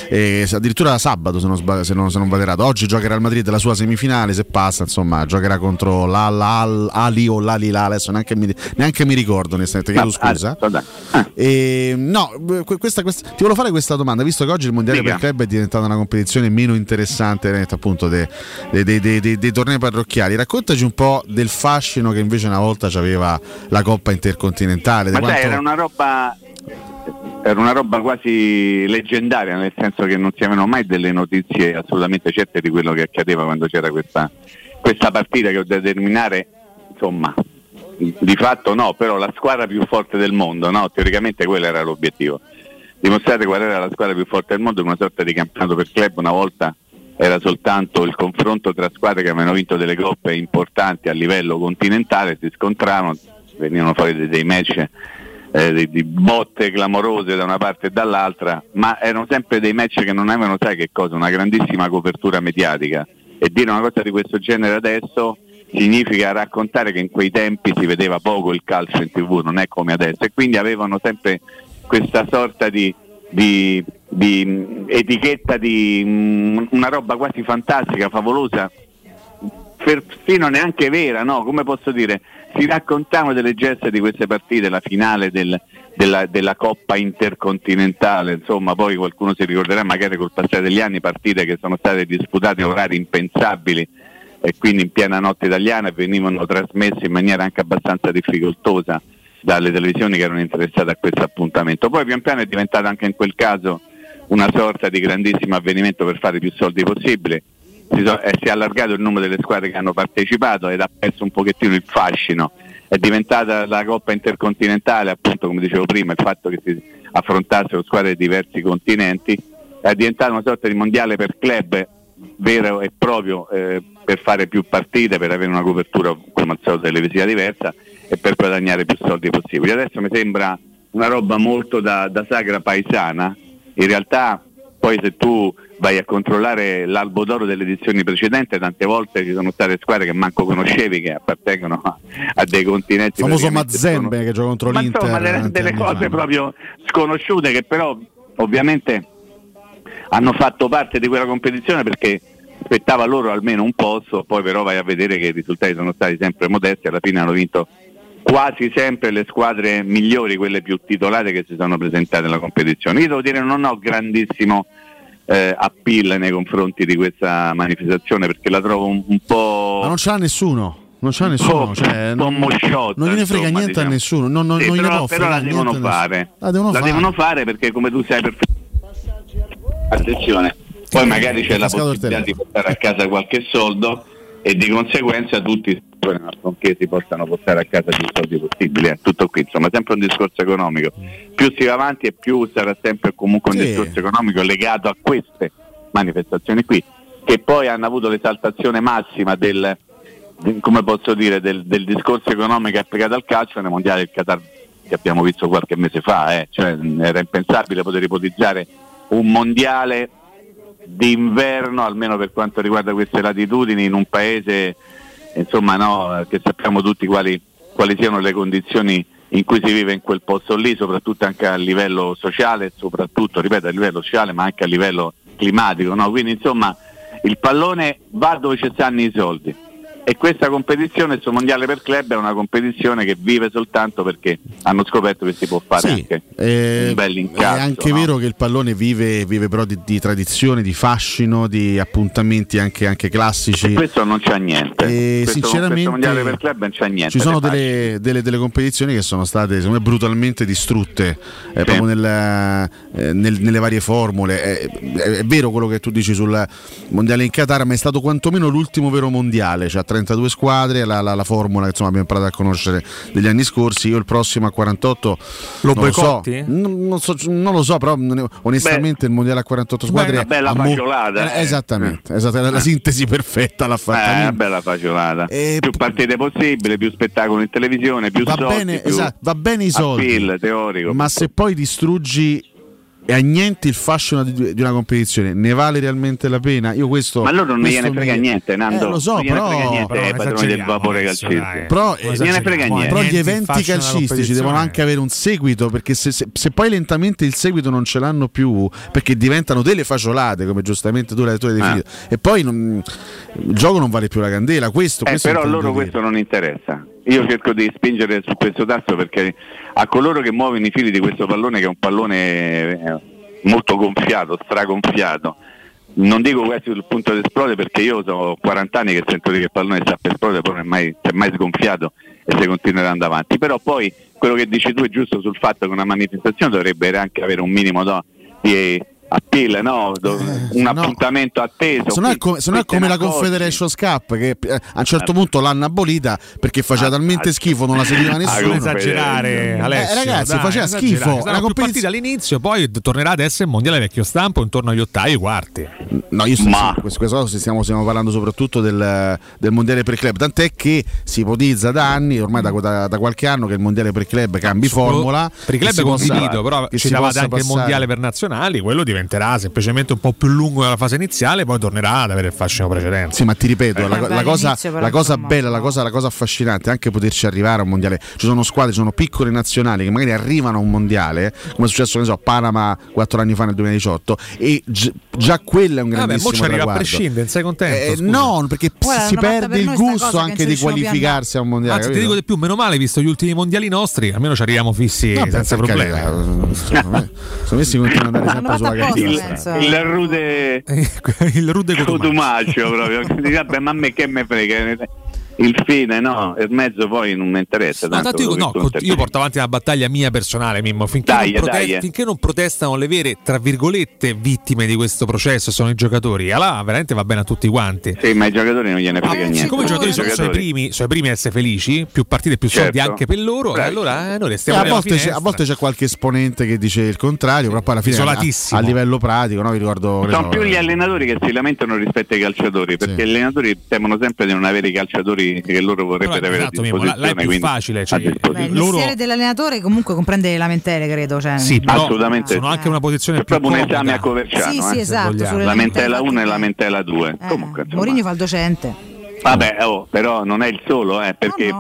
Speaker 16: e addirittura sabato se non, sbag- se non, se non vado errato. Oggi giocherà il Madrid la sua semifinale, se passa insomma giocherà contro l'Al Al- Ali o l'Alila, adesso neanche mi, neanche mi ricordo onestamente, chiedo
Speaker 78: Ma-
Speaker 16: scusa.
Speaker 78: ah, dai.
Speaker 16: E, no, que- questa- questa- ti volevo fare questa domanda, visto che oggi il mondiale
Speaker 78: Dica.
Speaker 16: per club è diventata una competizione meno interessante veramente, appunto dei, dei- dei- dei- tornei parrocchiali, raccontaci un po' del fascino che invece una volta c'aveva la Coppa Intercontinentale.
Speaker 78: Ma
Speaker 16: quanto-
Speaker 78: era una roba era una roba quasi leggendaria, nel senso che non si avevano mai delle notizie assolutamente certe di quello che accadeva quando c'era questa, questa partita che poteva determinare, insomma, di fatto no, però la squadra più forte del mondo, no? Teoricamente quello era l'obiettivo. Dimostrare qual era la squadra più forte del mondo in una sorta di campionato per club, una volta era soltanto il confronto tra squadre che avevano vinto delle coppe importanti a livello continentale, si scontravano, venivano fuori dei match eh, di, di botte clamorose da una parte e dall'altra, ma erano sempre dei match che non avevano, sai che cosa, una grandissima copertura mediatica. E dire una cosa di questo genere adesso significa raccontare che in quei tempi si vedeva poco il calcio in tv, non è come adesso, e quindi avevano sempre questa sorta di, di- di, mh, etichetta di mh, una roba quasi fantastica, favolosa, perfino neanche vera, no? Come posso dire? Si raccontavano delle gesta di queste partite, la finale del- della, della Coppa Intercontinentale, insomma, poi qualcuno si ricorderà magari col passare degli anni partite che sono state disputate a orari impensabili e quindi in piena notte italiana venivano trasmesse in maniera anche abbastanza difficoltosa dalle televisioni che erano interessate a questo appuntamento. Poi pian piano è diventato anche in quel caso una sorta di grandissimo avvenimento per fare più soldi possibile. Si, so- eh, si è allargato il numero delle squadre che hanno partecipato ed ha perso un pochettino il fascino. È diventata la Coppa Intercontinentale, appunto come dicevo prima, il fatto che si affrontassero squadre di diversi continenti, è diventata una sorta di mondiale per club vero e proprio eh, per fare più partite, per avere una copertura come al solito televisiva diversa e per guadagnare più soldi possibili. Adesso mi sembra una roba molto da, da sagra paesana, in realtà poi se tu vai a controllare l'albo d'oro delle edizioni precedenti, tante volte ci sono state squadre che manco conoscevi che appartengono a, a dei continenti.
Speaker 16: Il famoso Mazzembe che gioca contro
Speaker 78: ma
Speaker 16: l'Inter.
Speaker 78: insomma delle, delle cose proprio sconosciute che però ovviamente hanno fatto parte di quella competizione perché aspettava loro almeno un posto, poi però vai a vedere che i risultati sono stati sempre modesti, alla fine hanno vinto quasi sempre le squadre migliori, quelle più titolate che si sono presentate nella competizione. Io devo dire non ho grandissimo eh, appeal nei confronti di questa manifestazione perché la trovo un, un po'...
Speaker 16: Ma non ce l'ha nessuno. Non ce l'ha
Speaker 78: un
Speaker 16: nessuno.
Speaker 78: po'-
Speaker 16: cioè,
Speaker 78: un po'
Speaker 16: non,
Speaker 78: mosciotta,
Speaker 16: non gliene frega
Speaker 78: insomma,
Speaker 16: niente a
Speaker 78: diciamo.
Speaker 16: nessuno. Non, non,
Speaker 78: Sì,
Speaker 16: non gliene
Speaker 78: però, però la devono
Speaker 16: a
Speaker 78: fare.
Speaker 16: La devono
Speaker 78: la
Speaker 16: fare.
Speaker 78: devono fare perché come tu sai perfettamente attenzione poi magari c'è la possibilità di portare a casa qualche soldo e di conseguenza tutti affinché si possano portare a casa più soldi possibili eh, tutto qui insomma sempre un discorso economico più si va avanti e più sarà sempre comunque un
Speaker 16: Sì.
Speaker 78: discorso economico legato a queste manifestazioni qui che poi hanno avuto l'esaltazione massima del come posso dire del, del discorso economico applicato al calcio nel mondiale del Qatar che abbiamo visto qualche mese fa eh. Cioè, era impensabile poter ipotizzare un mondiale d'inverno almeno per quanto riguarda queste latitudini in un paese insomma no, che sappiamo tutti quali, quali siano le condizioni in cui si vive in quel posto lì, soprattutto anche a livello sociale, soprattutto, ripeto, a livello sociale, ma anche a livello climatico. no? Quindi insomma il pallone va dove ci stanno i soldi e questa competizione, questo mondiale per club è una competizione che vive soltanto perché hanno scoperto che si può fare
Speaker 16: Sì,
Speaker 78: anche
Speaker 16: eh,
Speaker 78: un bel incazzo.
Speaker 16: È anche
Speaker 78: no?
Speaker 16: vero che il pallone vive, vive però di, di tradizione, di fascino, di appuntamenti anche, anche classici.
Speaker 78: Questo non c'è niente.
Speaker 16: E
Speaker 78: questo,
Speaker 16: sinceramente
Speaker 78: questo mondiale per club non c'è niente.
Speaker 16: Ci sono delle, delle- delle competizioni che sono state secondo me, brutalmente distrutte eh, proprio nel- eh, nel- nelle varie formule. È, è- è vero quello che tu dici sul mondiale in Qatar, ma è stato quantomeno l'ultimo vero mondiale. Cioè, 32 squadre, la, la- la formula che insomma, abbiamo imparato a conoscere degli anni scorsi. Io il prossimo a 48
Speaker 4: Lo
Speaker 16: non lo so. Non, non so- non lo so, però onestamente il mondiale a 48 squadre
Speaker 78: una bella
Speaker 16: mo-
Speaker 78: fagiolata,
Speaker 16: eh,
Speaker 78: eh.
Speaker 16: Esattamente, esattamente, la sintesi perfetta l'ha fatta.
Speaker 78: Eh, una bella fagiolata. più partite possibili, più spettacolo in televisione, più
Speaker 16: va
Speaker 78: soldi,
Speaker 16: bene,
Speaker 78: più
Speaker 16: esatto, va bene i soldi,
Speaker 78: appeal teorico.
Speaker 16: ma se poi distruggi e annienti il fascino di, di una competizione, ne vale realmente la pena? Io questo
Speaker 78: Ma loro non gliene frega
Speaker 16: mi-
Speaker 78: niente, Nando.
Speaker 16: Eh, lo so,
Speaker 78: non
Speaker 16: però,
Speaker 78: frega niente
Speaker 16: però
Speaker 78: ai padroni del vapore calcistico.
Speaker 16: Però, eh,
Speaker 78: frega niente.
Speaker 16: però gli
Speaker 4: Niente
Speaker 16: eventi calcistici devono anche avere un seguito perché se, se- se poi lentamente il seguito non ce l'hanno più perché diventano delle fagiolate come giustamente tu l'hai l'hai definito e poi non- il gioco non vale più la candela questo,
Speaker 78: Eh,
Speaker 16: questo
Speaker 78: però loro
Speaker 16: dire.
Speaker 78: questo non interessa. Io cerco di spingere su questo tasto perché a coloro che muovono i fili di questo pallone, che è un pallone eh, molto gonfiato, stragonfiato, non dico quasi sul punto di esplodere perché io ho 40 anni che sento che il pallone sta per esplodere, però non è mai, si è mai sgonfiato e si continuerà andando avanti. Però poi quello che dici tu è giusto sul fatto che una manifestazione dovrebbe anche avere un minimo no, di appeal, no? Do- un appuntamento atteso.
Speaker 16: Se no è come, se no è come la Confederation Cup che eh, a un certo punto l'hanno abolita perché faceva talmente schifo, non la seguiva nessuno.
Speaker 4: Non esagerare, Alessio.
Speaker 16: Eh, ragazzi,
Speaker 4: dai,
Speaker 16: faceva schifo.
Speaker 4: Saranno più
Speaker 16: competizione-
Speaker 4: all'inizio, poi tornerà ad essere il mondiale vecchio stampo intorno agli ottavi e quarti.
Speaker 16: No, io sto, sì, questo, questo cosa stiamo, stiamo parlando soprattutto del, del mondiale per club, tant'è che si ipotizza da anni, ormai da, da- da qualche anno, che il mondiale per club cambi formula.
Speaker 4: Per i club è condivido, però
Speaker 16: che
Speaker 4: ci
Speaker 16: si
Speaker 4: davate anche il mondiale per nazionali, quello diventerà semplicemente un po' più lungo della fase iniziale, poi tornerà ad avere il fascino precedente.
Speaker 16: Sì, ma ti ripeto,
Speaker 4: Eh,
Speaker 16: la,
Speaker 4: beh,
Speaker 16: la cosa, la cosa bella, la cosa, la cosa affascinante è anche poterci arrivare a un mondiale. Ci sono squadre, ci sono piccole nazionali che magari arrivano a un mondiale, come è successo ne so, a Panama quattro anni fa nel 2018, e gi- già quello è un
Speaker 4: Vabbè,
Speaker 16: grandissimo
Speaker 4: mo ci arriva a
Speaker 16: traguardo.
Speaker 4: prescindere, non sei contento?
Speaker 16: Eh, no, perché
Speaker 14: Guarda,
Speaker 16: si perde
Speaker 14: per
Speaker 16: il gusto
Speaker 14: che
Speaker 16: anche di qualificarsi a un mondiale.
Speaker 4: Anzi, ti
Speaker 16: capito?
Speaker 4: dico di più, meno male, visto gli ultimi mondiali nostri, almeno ci arriviamo fissi
Speaker 16: Vabbè,
Speaker 4: senza problemi.
Speaker 16: carità, secondo me- secondo me si continua ad andare sempre sulla
Speaker 78: il, il rude
Speaker 4: il rude
Speaker 78: cotumaccio proprio. Vabbè ma a me che me frega il fine no il mezzo poi non mi interessa
Speaker 4: No,
Speaker 78: tanto
Speaker 4: tanto io, no, io porto avanti una battaglia mia personale, Mimmo. Finché,
Speaker 78: Dai,
Speaker 4: non, prote-
Speaker 78: dai.
Speaker 4: finché non protestano le vere, tra virgolette, vittime di questo processo, sono i giocatori. Allora veramente va bene a tutti quanti.
Speaker 78: Sì, ma i giocatori non gliene frega niente
Speaker 4: Siccome i giocatori sono, sono i primi, sono i primi a essere felici, più partite, più soldi
Speaker 78: Certo.
Speaker 4: anche per loro, e allora eh, noi
Speaker 16: Eh,
Speaker 4: restiamo
Speaker 16: a, volte c'è, a volte c'è qualche esponente che dice il contrario, però poi alla fine a,
Speaker 4: Isolatissimo.
Speaker 16: a livello pratico, no? vi ricordo
Speaker 78: sono
Speaker 16: so,
Speaker 78: più gli allenatori che si lamentano rispetto ai calciatori perché gli allenatori temono sempre di non avere i calciatori che loro vorrebbero
Speaker 4: Però,
Speaker 78: avere
Speaker 4: esatto,
Speaker 78: a disposizione
Speaker 4: là è più facile, cioè.
Speaker 14: Beh, il mestiere dell'allenatore comunque comprende le lamentele, credo. Cioè,
Speaker 4: Sì, però
Speaker 78: Assolutamente
Speaker 4: sono anche una posizione
Speaker 78: È
Speaker 4: più
Speaker 78: proprio un
Speaker 4: comoda.
Speaker 78: esame a Coverciano
Speaker 14: Sì, sì,
Speaker 78: eh,
Speaker 14: esatto,
Speaker 78: lamentela
Speaker 14: lamentele
Speaker 78: 1 e lamentela 2
Speaker 14: Eh,
Speaker 78: comunque.
Speaker 14: Mourinho fa il docente.
Speaker 78: vabbè oh, però non è il solo eh, perché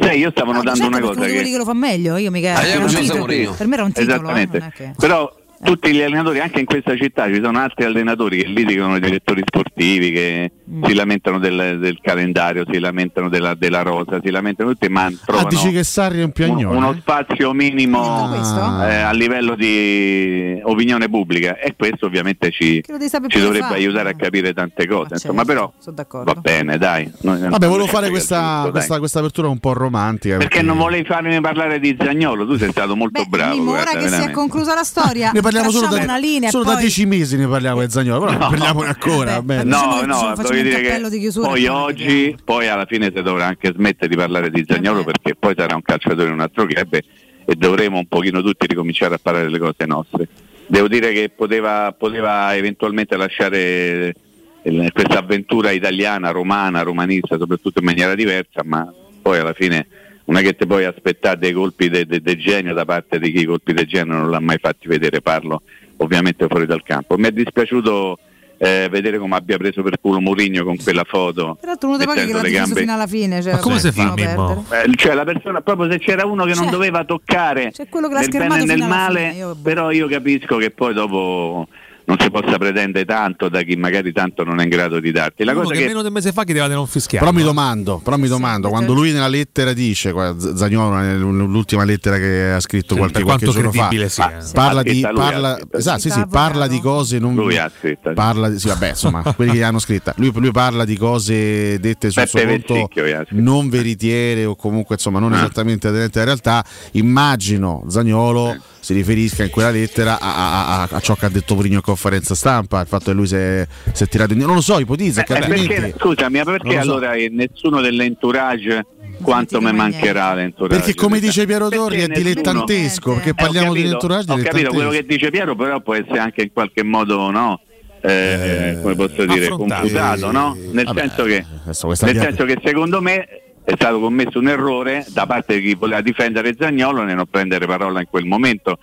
Speaker 78: sai io stavo notando
Speaker 14: Certo,
Speaker 78: una cosa che
Speaker 14: quelli che lo fa meglio, io mica.
Speaker 78: Ah,
Speaker 14: un titolo. Per me era un titolo. eh,
Speaker 78: Esattamente.
Speaker 14: non è che-
Speaker 78: Però tutti gli allenatori, anche in questa città, ci sono altri allenatori che litigano i direttori sportivi, che
Speaker 14: Mm.
Speaker 78: si lamentano del, del calendario, si lamentano della, della rosa, si lamentano tutti, ma
Speaker 16: Ah,
Speaker 78: trovano
Speaker 16: dici che Sarri è un
Speaker 78: un-
Speaker 16: piagnone?
Speaker 78: uno spazio minimo
Speaker 16: questo?
Speaker 78: eh, a livello di opinione pubblica e questo ovviamente ci, ci dovrebbe
Speaker 14: fare.
Speaker 78: aiutare a capire tante cose. Insomma, però
Speaker 14: sono d'accordo.
Speaker 78: va bene, dai. Noi-
Speaker 16: Vabbè, volevo fare questa,
Speaker 78: dai.
Speaker 16: questa, questa apertura un po' romantica.
Speaker 78: Perché non volevi farmi parlare di Zagnolo? Tu sei stato molto bravo.
Speaker 14: Mimmo, ora
Speaker 78: guarda,
Speaker 14: che si è
Speaker 78: veramente.
Speaker 14: conclusa la storia,
Speaker 16: Ne parliamo solo da,
Speaker 14: una linea
Speaker 16: solo
Speaker 14: e
Speaker 16: da
Speaker 14: poi...
Speaker 16: dieci mesi ne parliamo di Zagnolo, però non parliamone ancora. bene.
Speaker 78: No,
Speaker 14: Facciamo-
Speaker 78: no,
Speaker 14: facciamo
Speaker 78: voglio dire
Speaker 14: cappello di
Speaker 78: che
Speaker 14: chiusura
Speaker 78: poi oggi, poi alla fine si dovrà anche smettere di parlare di Zagnolo perché poi sarà un calciatore in un altro club e, e dovremo un pochino tutti ricominciare a parlare delle cose nostre. Devo dire che poteva, poteva eventualmente lasciare il- questa avventura italiana, romana, romanista, soprattutto in maniera diversa, ma poi alla fine non è che ti puoi aspettare dei colpi di de, de genio da parte di chi i colpi di genio non l'ha mai fatti vedere, parlo ovviamente fuori dal campo. Mi è dispiaciuto eh, vedere come abbia preso per culo Mourinho con quella foto.
Speaker 14: Tra l'altro uno dei pochi che
Speaker 78: mettendo
Speaker 14: l'ha
Speaker 78: gambe-
Speaker 14: fino alla fine. Cioè,
Speaker 78: Ma come
Speaker 14: vabbè,
Speaker 78: si fa, Mimmo? Eh, cioè la persona proprio se c'era uno che non
Speaker 14: C'è.
Speaker 78: doveva toccare
Speaker 14: C'è quello che l'ha
Speaker 78: nel bene e nel male
Speaker 14: fine, io-
Speaker 78: però io capisco che poi dopo non si possa pretendere tanto da chi magari tanto non è in grado di darti. La
Speaker 4: Uno
Speaker 78: cosa
Speaker 4: che,
Speaker 78: che
Speaker 4: meno di un mese fa chiedeva di non fischiare.
Speaker 16: Però mi domando, però mi domando quando lui nella lettera dice, qua, Z- Zaniolo, nell'ultima lettera che ha scritto qualche,
Speaker 4: per
Speaker 16: qualche
Speaker 4: quanto
Speaker 16: giorno fa,
Speaker 4: sia.
Speaker 16: parla, di,
Speaker 78: scritta
Speaker 16: parla, esatto, sì, sì, parla di cose non
Speaker 78: Lui ha scritto, sì.
Speaker 16: parla di, sì, vabbè, insomma, quelli che l'hanno scritta. Lui, lui parla di cose dette sul suo
Speaker 78: Peppe
Speaker 16: conto
Speaker 78: gli
Speaker 16: non veritiere o comunque insomma non
Speaker 78: Ah.
Speaker 16: esattamente aderenti alla realtà. Immagino Zagnolo si riferisca in quella lettera a, a- a- a ciò che ha detto Mourinho in conferenza stampa, il fatto che lui si è, si è tirato indietro. Non lo so, ipotizza
Speaker 78: Eh,
Speaker 16: altrimenti-
Speaker 78: perché, scusami, ma perché
Speaker 16: so.
Speaker 78: allora eh, nessuno dell'entourage quanto mi mancherà l'entourage?
Speaker 16: Perché come dice Piero Torri è
Speaker 78: Perché nessuno-
Speaker 16: dilettantesco, perché
Speaker 78: Eh,
Speaker 16: parliamo di
Speaker 78: capito,
Speaker 16: entourage
Speaker 78: Ho capito quello che dice Piero, però può essere anche in qualche modo no. eh, come posso dire, confutato, no? Nel
Speaker 16: Vabbè,
Speaker 78: senso che nel senso che secondo me è stato commesso un errore da parte di chi voleva difendere Zagnolo nel non prendere parola in quel momento.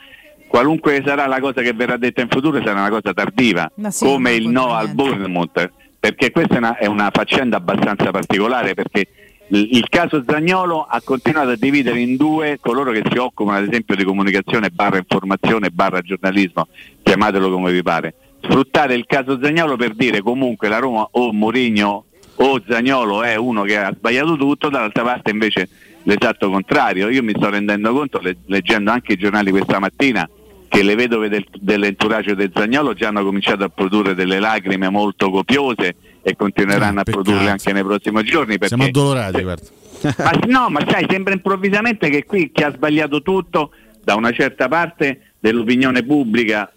Speaker 78: Qualunque sarà la cosa che verrà detta in futuro sarà una cosa tardiva,
Speaker 14: sì,
Speaker 78: come il no al Bournemouth, perché questa è una, è una faccenda abbastanza particolare perché il, il caso Zagnolo ha continuato a dividere in due coloro che si occupano ad esempio di comunicazione barra informazione barra giornalismo, chiamatelo come vi pare. Sfruttare il caso Zagnolo per dire comunque la Roma o Mourinho o Zagnolo è uno che ha sbagliato tutto, dall'altra parte invece l'esatto contrario. Io mi sto rendendo conto, le- leggendo anche i giornali questa mattina, che le vedove del, dell'entourage del Zagnolo già hanno cominciato a produrre delle lacrime molto copiose e continueranno a produrle anche nei prossimi giorni. Perché,
Speaker 16: Siamo addolorati, guarda.
Speaker 78: ma, no, ma sai, sembra improvvisamente che qui chi ha sbagliato tutto da una certa parte dell'opinione pubblica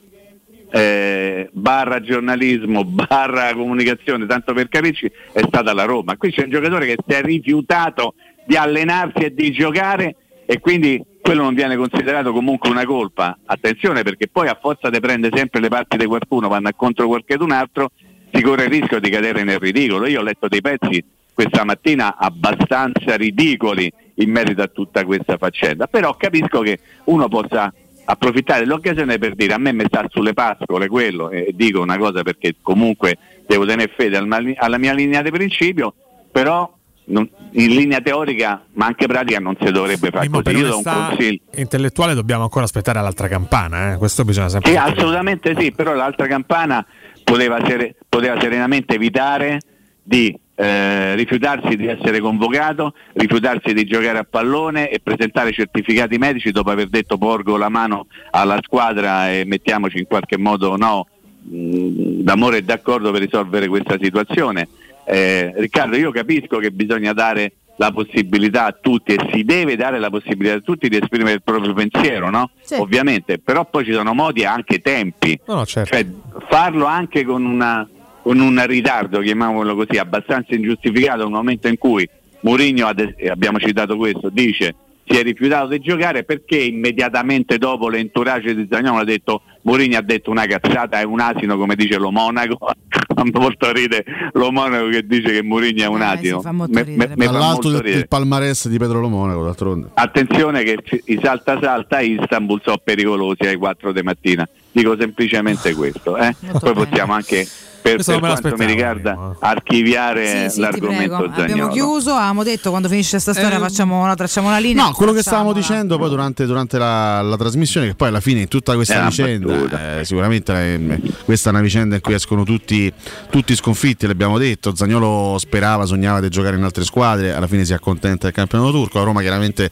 Speaker 78: eh, barra giornalismo, barra comunicazione, tanto per capirci, è stata la Roma. Qui c'è un giocatore che si è rifiutato di allenarsi e di giocare e quindi quello non viene considerato comunque una colpa. Attenzione perché poi a forza di prendere sempre le parti di qualcuno, vanno contro qualcun altro, si corre il rischio di cadere nel ridicolo. Io ho letto dei pezzi questa mattina abbastanza ridicoli in merito a tutta questa faccenda, però capisco che uno possa approfittare dell'occasione per dire a me mi sta sulle pascole quello e dico una cosa perché comunque devo tenere fede alla mia linea di principio, però non- in linea teorica ma anche pratica non si dovrebbe fare
Speaker 4: Mimmo,
Speaker 78: così. Io do un consiglio.
Speaker 4: intellettuale dobbiamo ancora aspettare l'altra campana, eh. questo bisogna sempre
Speaker 78: Sì, assolutamente sì, però l'altra campana poteva, sere- poteva serenamente evitare di eh, rifiutarsi di essere convocato, rifiutarsi di giocare a pallone e presentare certificati medici dopo aver detto porgo la mano alla squadra e mettiamoci in qualche modo no, mh, d'amore e d'accordo per risolvere questa situazione. Eh, Riccardo, io capisco che bisogna dare la possibilità a tutti e si deve dare la possibilità a tutti di esprimere il proprio pensiero, no? Ovviamente, però poi ci sono modi e anche tempi.
Speaker 4: No, no, certo.
Speaker 78: Cioè, farlo anche con, una, con un ritardo, chiamiamolo così, abbastanza ingiustificato nel momento in cui Mourinho, abbiamo citato questo, dice si è rifiutato di giocare perché immediatamente dopo l'entourage di Zagnolo ha detto Mourinho ha detto una cazzata, è un asino come dice lo Monaco, fa molto ride lo Monaco che dice che Mourinho è un asino. me fa
Speaker 16: Dall'alto del, del palmarès di Pedro Lomonaco, d'altronde.
Speaker 78: Attenzione che i salta salta a Istanbul sono pericolosi alle 4 di mattina. Dico semplicemente questo. eh. Poi possiamo anche, per,
Speaker 4: Questo
Speaker 78: per quanto mi riguarda, archiviare
Speaker 14: Sì, sì,
Speaker 78: l'argomento.
Speaker 14: Abbiamo chiuso, avevamo detto quando finisce questa storia
Speaker 16: Eh,
Speaker 14: facciamo una, tracciamo una linea.
Speaker 16: No, quello che stavamo dicendo poi durante, durante la, la trasmissione, che poi alla fine in tutta questa vicenda, eh, sicuramente eh, questa è una vicenda in cui escono tutti, tutti sconfitti, l'abbiamo detto, Zagnolo sperava, sognava di giocare in altre squadre, alla fine si accontenta del campionato turco, la Roma chiaramente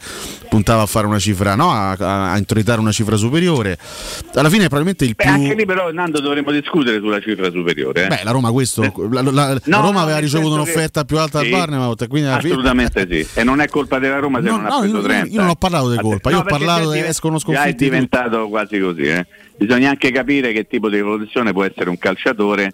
Speaker 16: puntava a fare una cifra, no, a, a- a introitare una cifra superiore, alla fine probabilmente il
Speaker 78: Beh,
Speaker 16: più...
Speaker 78: anche lì però Nando dovremmo discutere sulla cifra superiore. Eh.
Speaker 16: Beh, la Roma questo, la, la- la
Speaker 78: No,
Speaker 16: Roma
Speaker 78: no,
Speaker 16: aveva ricevuto
Speaker 78: senso che-
Speaker 16: un'offerta più alta
Speaker 78: Sì,
Speaker 16: al Barnemouth, quindi alla fine-
Speaker 78: Assolutamente sì. E non è colpa della Roma se
Speaker 16: No,
Speaker 78: non
Speaker 16: no,
Speaker 78: ha preso
Speaker 16: io-
Speaker 78: 30.
Speaker 16: io non ho parlato di colpa, io ho parlato di- escono
Speaker 78: già è
Speaker 16: sconfitti
Speaker 78: diventato quasi così. eh. Bisogna anche capire che tipo di evoluzione può essere un calciatore,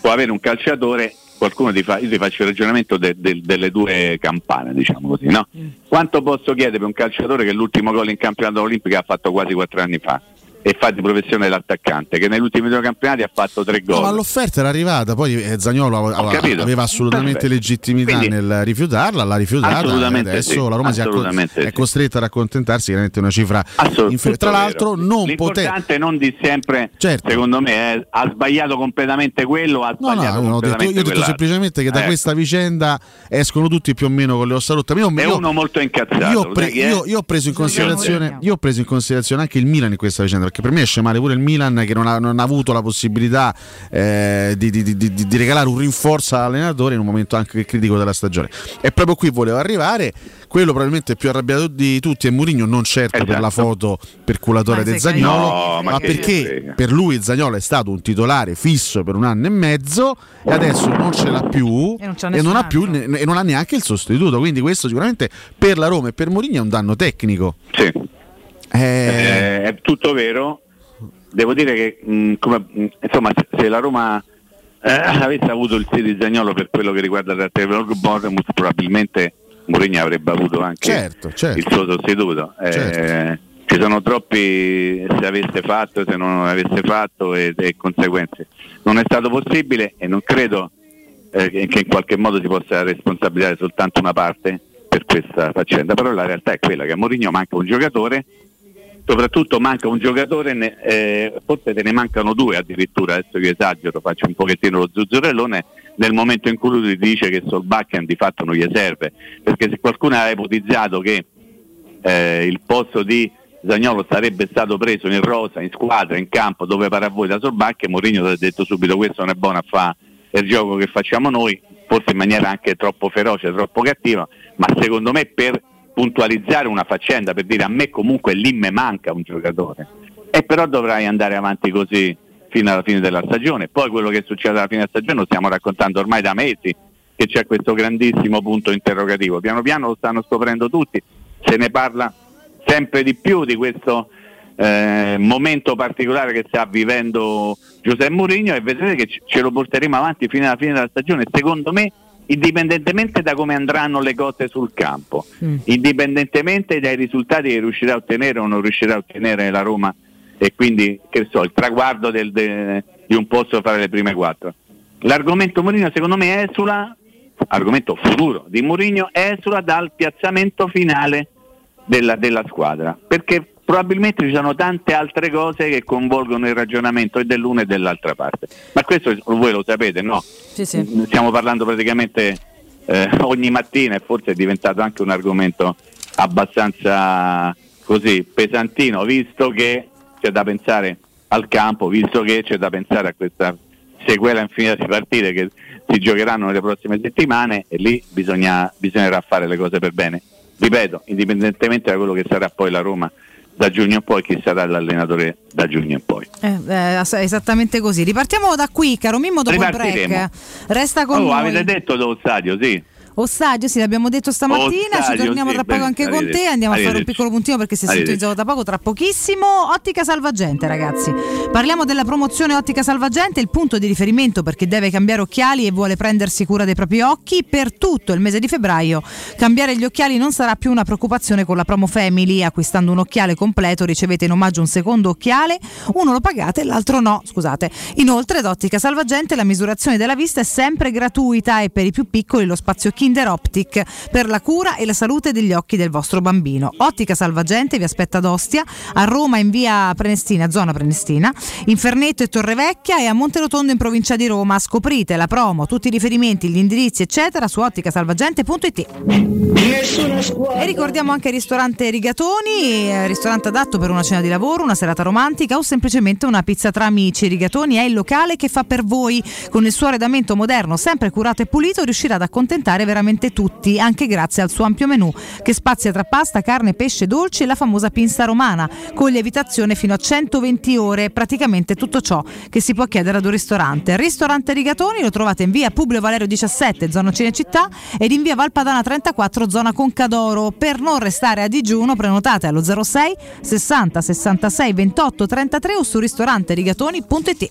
Speaker 78: può avere un calciatore, qualcuno ti fa, io ti faccio il ragionamento de- de- delle due campane, diciamo così, no? Quanto posso chiedere per un calciatore che l'ultimo gol in campionato olimpico ha fatto quasi quattro anni fa? E fa di professione l'attaccante, che negli ultimi due campionati ha fatto tre
Speaker 16: No,
Speaker 78: gol.
Speaker 16: ma l'offerta era arrivata, poi eh, Zagnolo aveva, aveva assolutamente
Speaker 78: Perfetto.
Speaker 16: legittimità
Speaker 78: Quindi-
Speaker 16: nel rifiutarla, l'ha rifiutata. Adesso
Speaker 78: sì,
Speaker 16: la Roma si è, accon-
Speaker 78: assolutamente
Speaker 16: è
Speaker 78: sì.
Speaker 16: costretta ad accontentarsi chiaramente una cifra inferiore. Tra l'altro, non poteva.
Speaker 78: L'importante non di sempre, secondo me, eh, ha sbagliato completamente quello, ha
Speaker 16: No, no,
Speaker 78: sbagliato
Speaker 16: io ho detto, io ho detto semplicemente che da
Speaker 78: Ecco.
Speaker 16: questa vicenda escono tutti più o meno con le ossa rotte. Io,
Speaker 78: È
Speaker 16: io-
Speaker 78: uno molto incazzato.
Speaker 16: io pre-
Speaker 78: è?
Speaker 16: io- io ho preso in considerazione, io ho preso in considerazione anche il Milan in questa vicenda, perché per me esce male pure il Milan che non ha, non ha avuto la possibilità eh, di, di- di- di- regalare un rinforzo all'allenatore in un momento anche critico della stagione. E proprio qui volevo arrivare. Quello probabilmente più arrabbiato di tutti è Mourinho, non certo per la foto perculatore del Zagnolo,
Speaker 78: No, ma
Speaker 16: ma perché per lui Zagnolo è stato un titolare fisso per un anno e mezzo e adesso non ce l'ha più
Speaker 14: E non
Speaker 16: e non, ha più e non ha neanche il sostituto. Quindi questo sicuramente per la Roma e per Mourinho è un danno tecnico.
Speaker 78: Sì.
Speaker 16: Eh,
Speaker 78: Eh, è tutto vero. Devo dire che mh, come- mh, insomma, se, la Roma eh, avesse avuto il 6 di Zagnolo per quello che riguarda il Trevor Bournemouth, probabilmente Mourinho avrebbe avuto anche
Speaker 16: Certo, certo.
Speaker 78: il suo sostituto. Eh,
Speaker 16: Certo.
Speaker 78: Ci sono troppi se avesse fatto, se non avesse fatto e, e conseguenze. Non è stato possibile e non credo eh, che che in qualche modo si possa responsabilizzare soltanto una parte per questa faccenda, però la realtà è quella che a Mourinho manca un giocatore, soprattutto manca un giocatore, eh, forse te ne mancano due addirittura, adesso io esagero, faccio un pochettino lo zuzzurellone, nel momento in cui lui dice che Solbakken di fatto non gli serve, perché se qualcuno aveva ipotizzato che eh, il posto di Zagnolo sarebbe stato preso in rosa, in squadra, in campo, dove pare a voi da Solbacche, Mourinho ha detto subito questo non è buono a fare il gioco che facciamo noi, forse in maniera anche troppo feroce, troppo cattiva, ma secondo me per puntualizzare una faccenda, per dire a me comunque lì me manca un giocatore, e però dovrai andare avanti così fino alla fine della stagione, poi quello che succede alla fine della stagione lo stiamo raccontando ormai da mesi, che c'è questo grandissimo punto interrogativo, piano piano lo stanno scoprendo tutti, se ne parla sempre di più di questo eh, momento particolare che sta vivendo Giuseppe Mourinho e vedrete che ce lo porteremo avanti fino alla fine della stagione. Secondo me, indipendentemente da come andranno le cose sul campo, indipendentemente dai risultati che riuscirà a ottenere o non riuscirà a ottenere la Roma e quindi che so, il traguardo del- de- di un posto fare le prime quattro. L'argomento Mourinho secondo me esula, argomento futuro di Mourinho, esula dal piazzamento finale della, della squadra, perché probabilmente ci sono tante altre cose che coinvolgono il ragionamento e dell'una e dell'altra parte. Ma questo voi lo sapete, no?
Speaker 14: Sì, sì.
Speaker 78: Stiamo parlando praticamente eh, ogni mattina e forse è diventato anche un argomento abbastanza così pesantino, visto che c'è da pensare al campo, visto che c'è da pensare a questa sequela infinita di partite che si giocheranno nelle prossime settimane e lì bisogna, bisognerà fare le cose per bene. Ripeto, indipendentemente da quello che sarà poi la Roma da giugno in poi, chi sarà l'allenatore da giugno in poi.
Speaker 14: Eh, eh, esattamente così. Ripartiamo da qui, caro Mimmo, dopo il break. Resta con
Speaker 78: Oh,
Speaker 14: noi.
Speaker 78: avete detto dello stadio, sì.
Speaker 14: Ostaggio, sì, l'abbiamo detto stamattina, ci
Speaker 78: Ostaggio,
Speaker 14: torniamo
Speaker 78: sì,
Speaker 14: tra poco anche con te, andiamo a fare un piccolo puntino perché si è sintonizzato da poco, tra pochissimo. Ottica Salvagente ragazzi, parliamo della promozione Ottica Salvagente, il punto di riferimento per chi deve cambiare occhiali e vuole prendersi cura dei propri occhi per tutto il mese di febbraio. Cambiare gli occhiali non sarà più una preoccupazione con la promo Family, acquistando un occhiale completo ricevete in omaggio un secondo occhiale, uno lo pagate e l'altro no, scusate. Inoltre ad Ottica Salvagente la misurazione della vista è sempre gratuita e per i più piccoli lo spazio Kinder Optic per la cura e la salute degli occhi del vostro bambino. Ottica Salvagente vi aspetta ad Ostia, a Roma in via Prenestina, zona Prenestina, in Fernetto e Torrevecchia e a Monterotondo in provincia di Roma. Scoprite la promo, tutti i riferimenti, gli indirizzi eccetera su otticasalvagente.it. E ricordiamo anche il ristorante Rigatoni, eh, ristorante adatto per una cena di lavoro, una serata romantica o semplicemente una pizza tra amici. Rigatoni è il locale che fa per voi. Con il suo arredamento moderno, sempre curato e pulito, riuscirà ad accontentare veramente tutti, anche grazie al suo ampio menù che spazia tra pasta, carne, pesce, dolci e la famosa pinza romana, con lievitazione fino a 120 ore, praticamente tutto ciò che si può chiedere ad un ristorante. Ristorante Rigatoni lo trovate in via Publio Valerio 17, zona Cinecittà, ed in via Valpadana 34, zona Concadoro. Per non restare a digiuno, prenotate allo 06 60 66 28 33 o su ristoranterigatoni.it.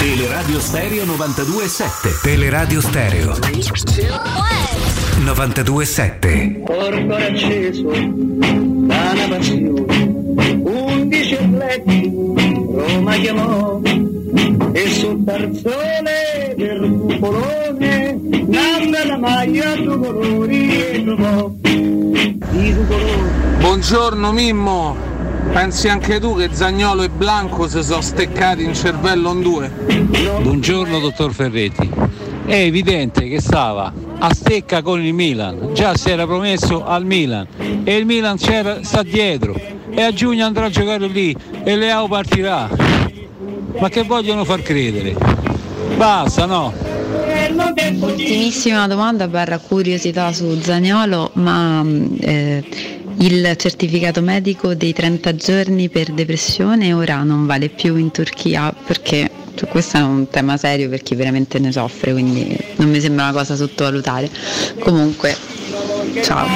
Speaker 79: Teleradio Stereo 92.7 Teleradio Stereo. 92.7
Speaker 28: Corpo acceso da una passione, undici atleti Roma chiamò e sul tarzone del cupolone nanda la maglia due colori e trovò.
Speaker 80: Buongiorno Mimmo, pensi anche tu che Zagnolo e Blanco si sono steccati in cervello in due?
Speaker 81: Buongiorno dottor Ferretti. È evidente che stava a stecca con il Milan, già si era promesso al Milan e il Milan c'era, sta dietro e a giugno andrà a giocare lì e Leao partirà. Ma che vogliono far credere? Basta, no?
Speaker 69: Ultimissima domanda barra curiosità su Zagnolo, ma eh, il certificato medico dei 30 giorni per depressione ora non vale più in Turchia perché cioè, questo è un tema serio per chi veramente ne soffre, quindi non mi sembra una cosa sottovalutare. Comunque, ciao.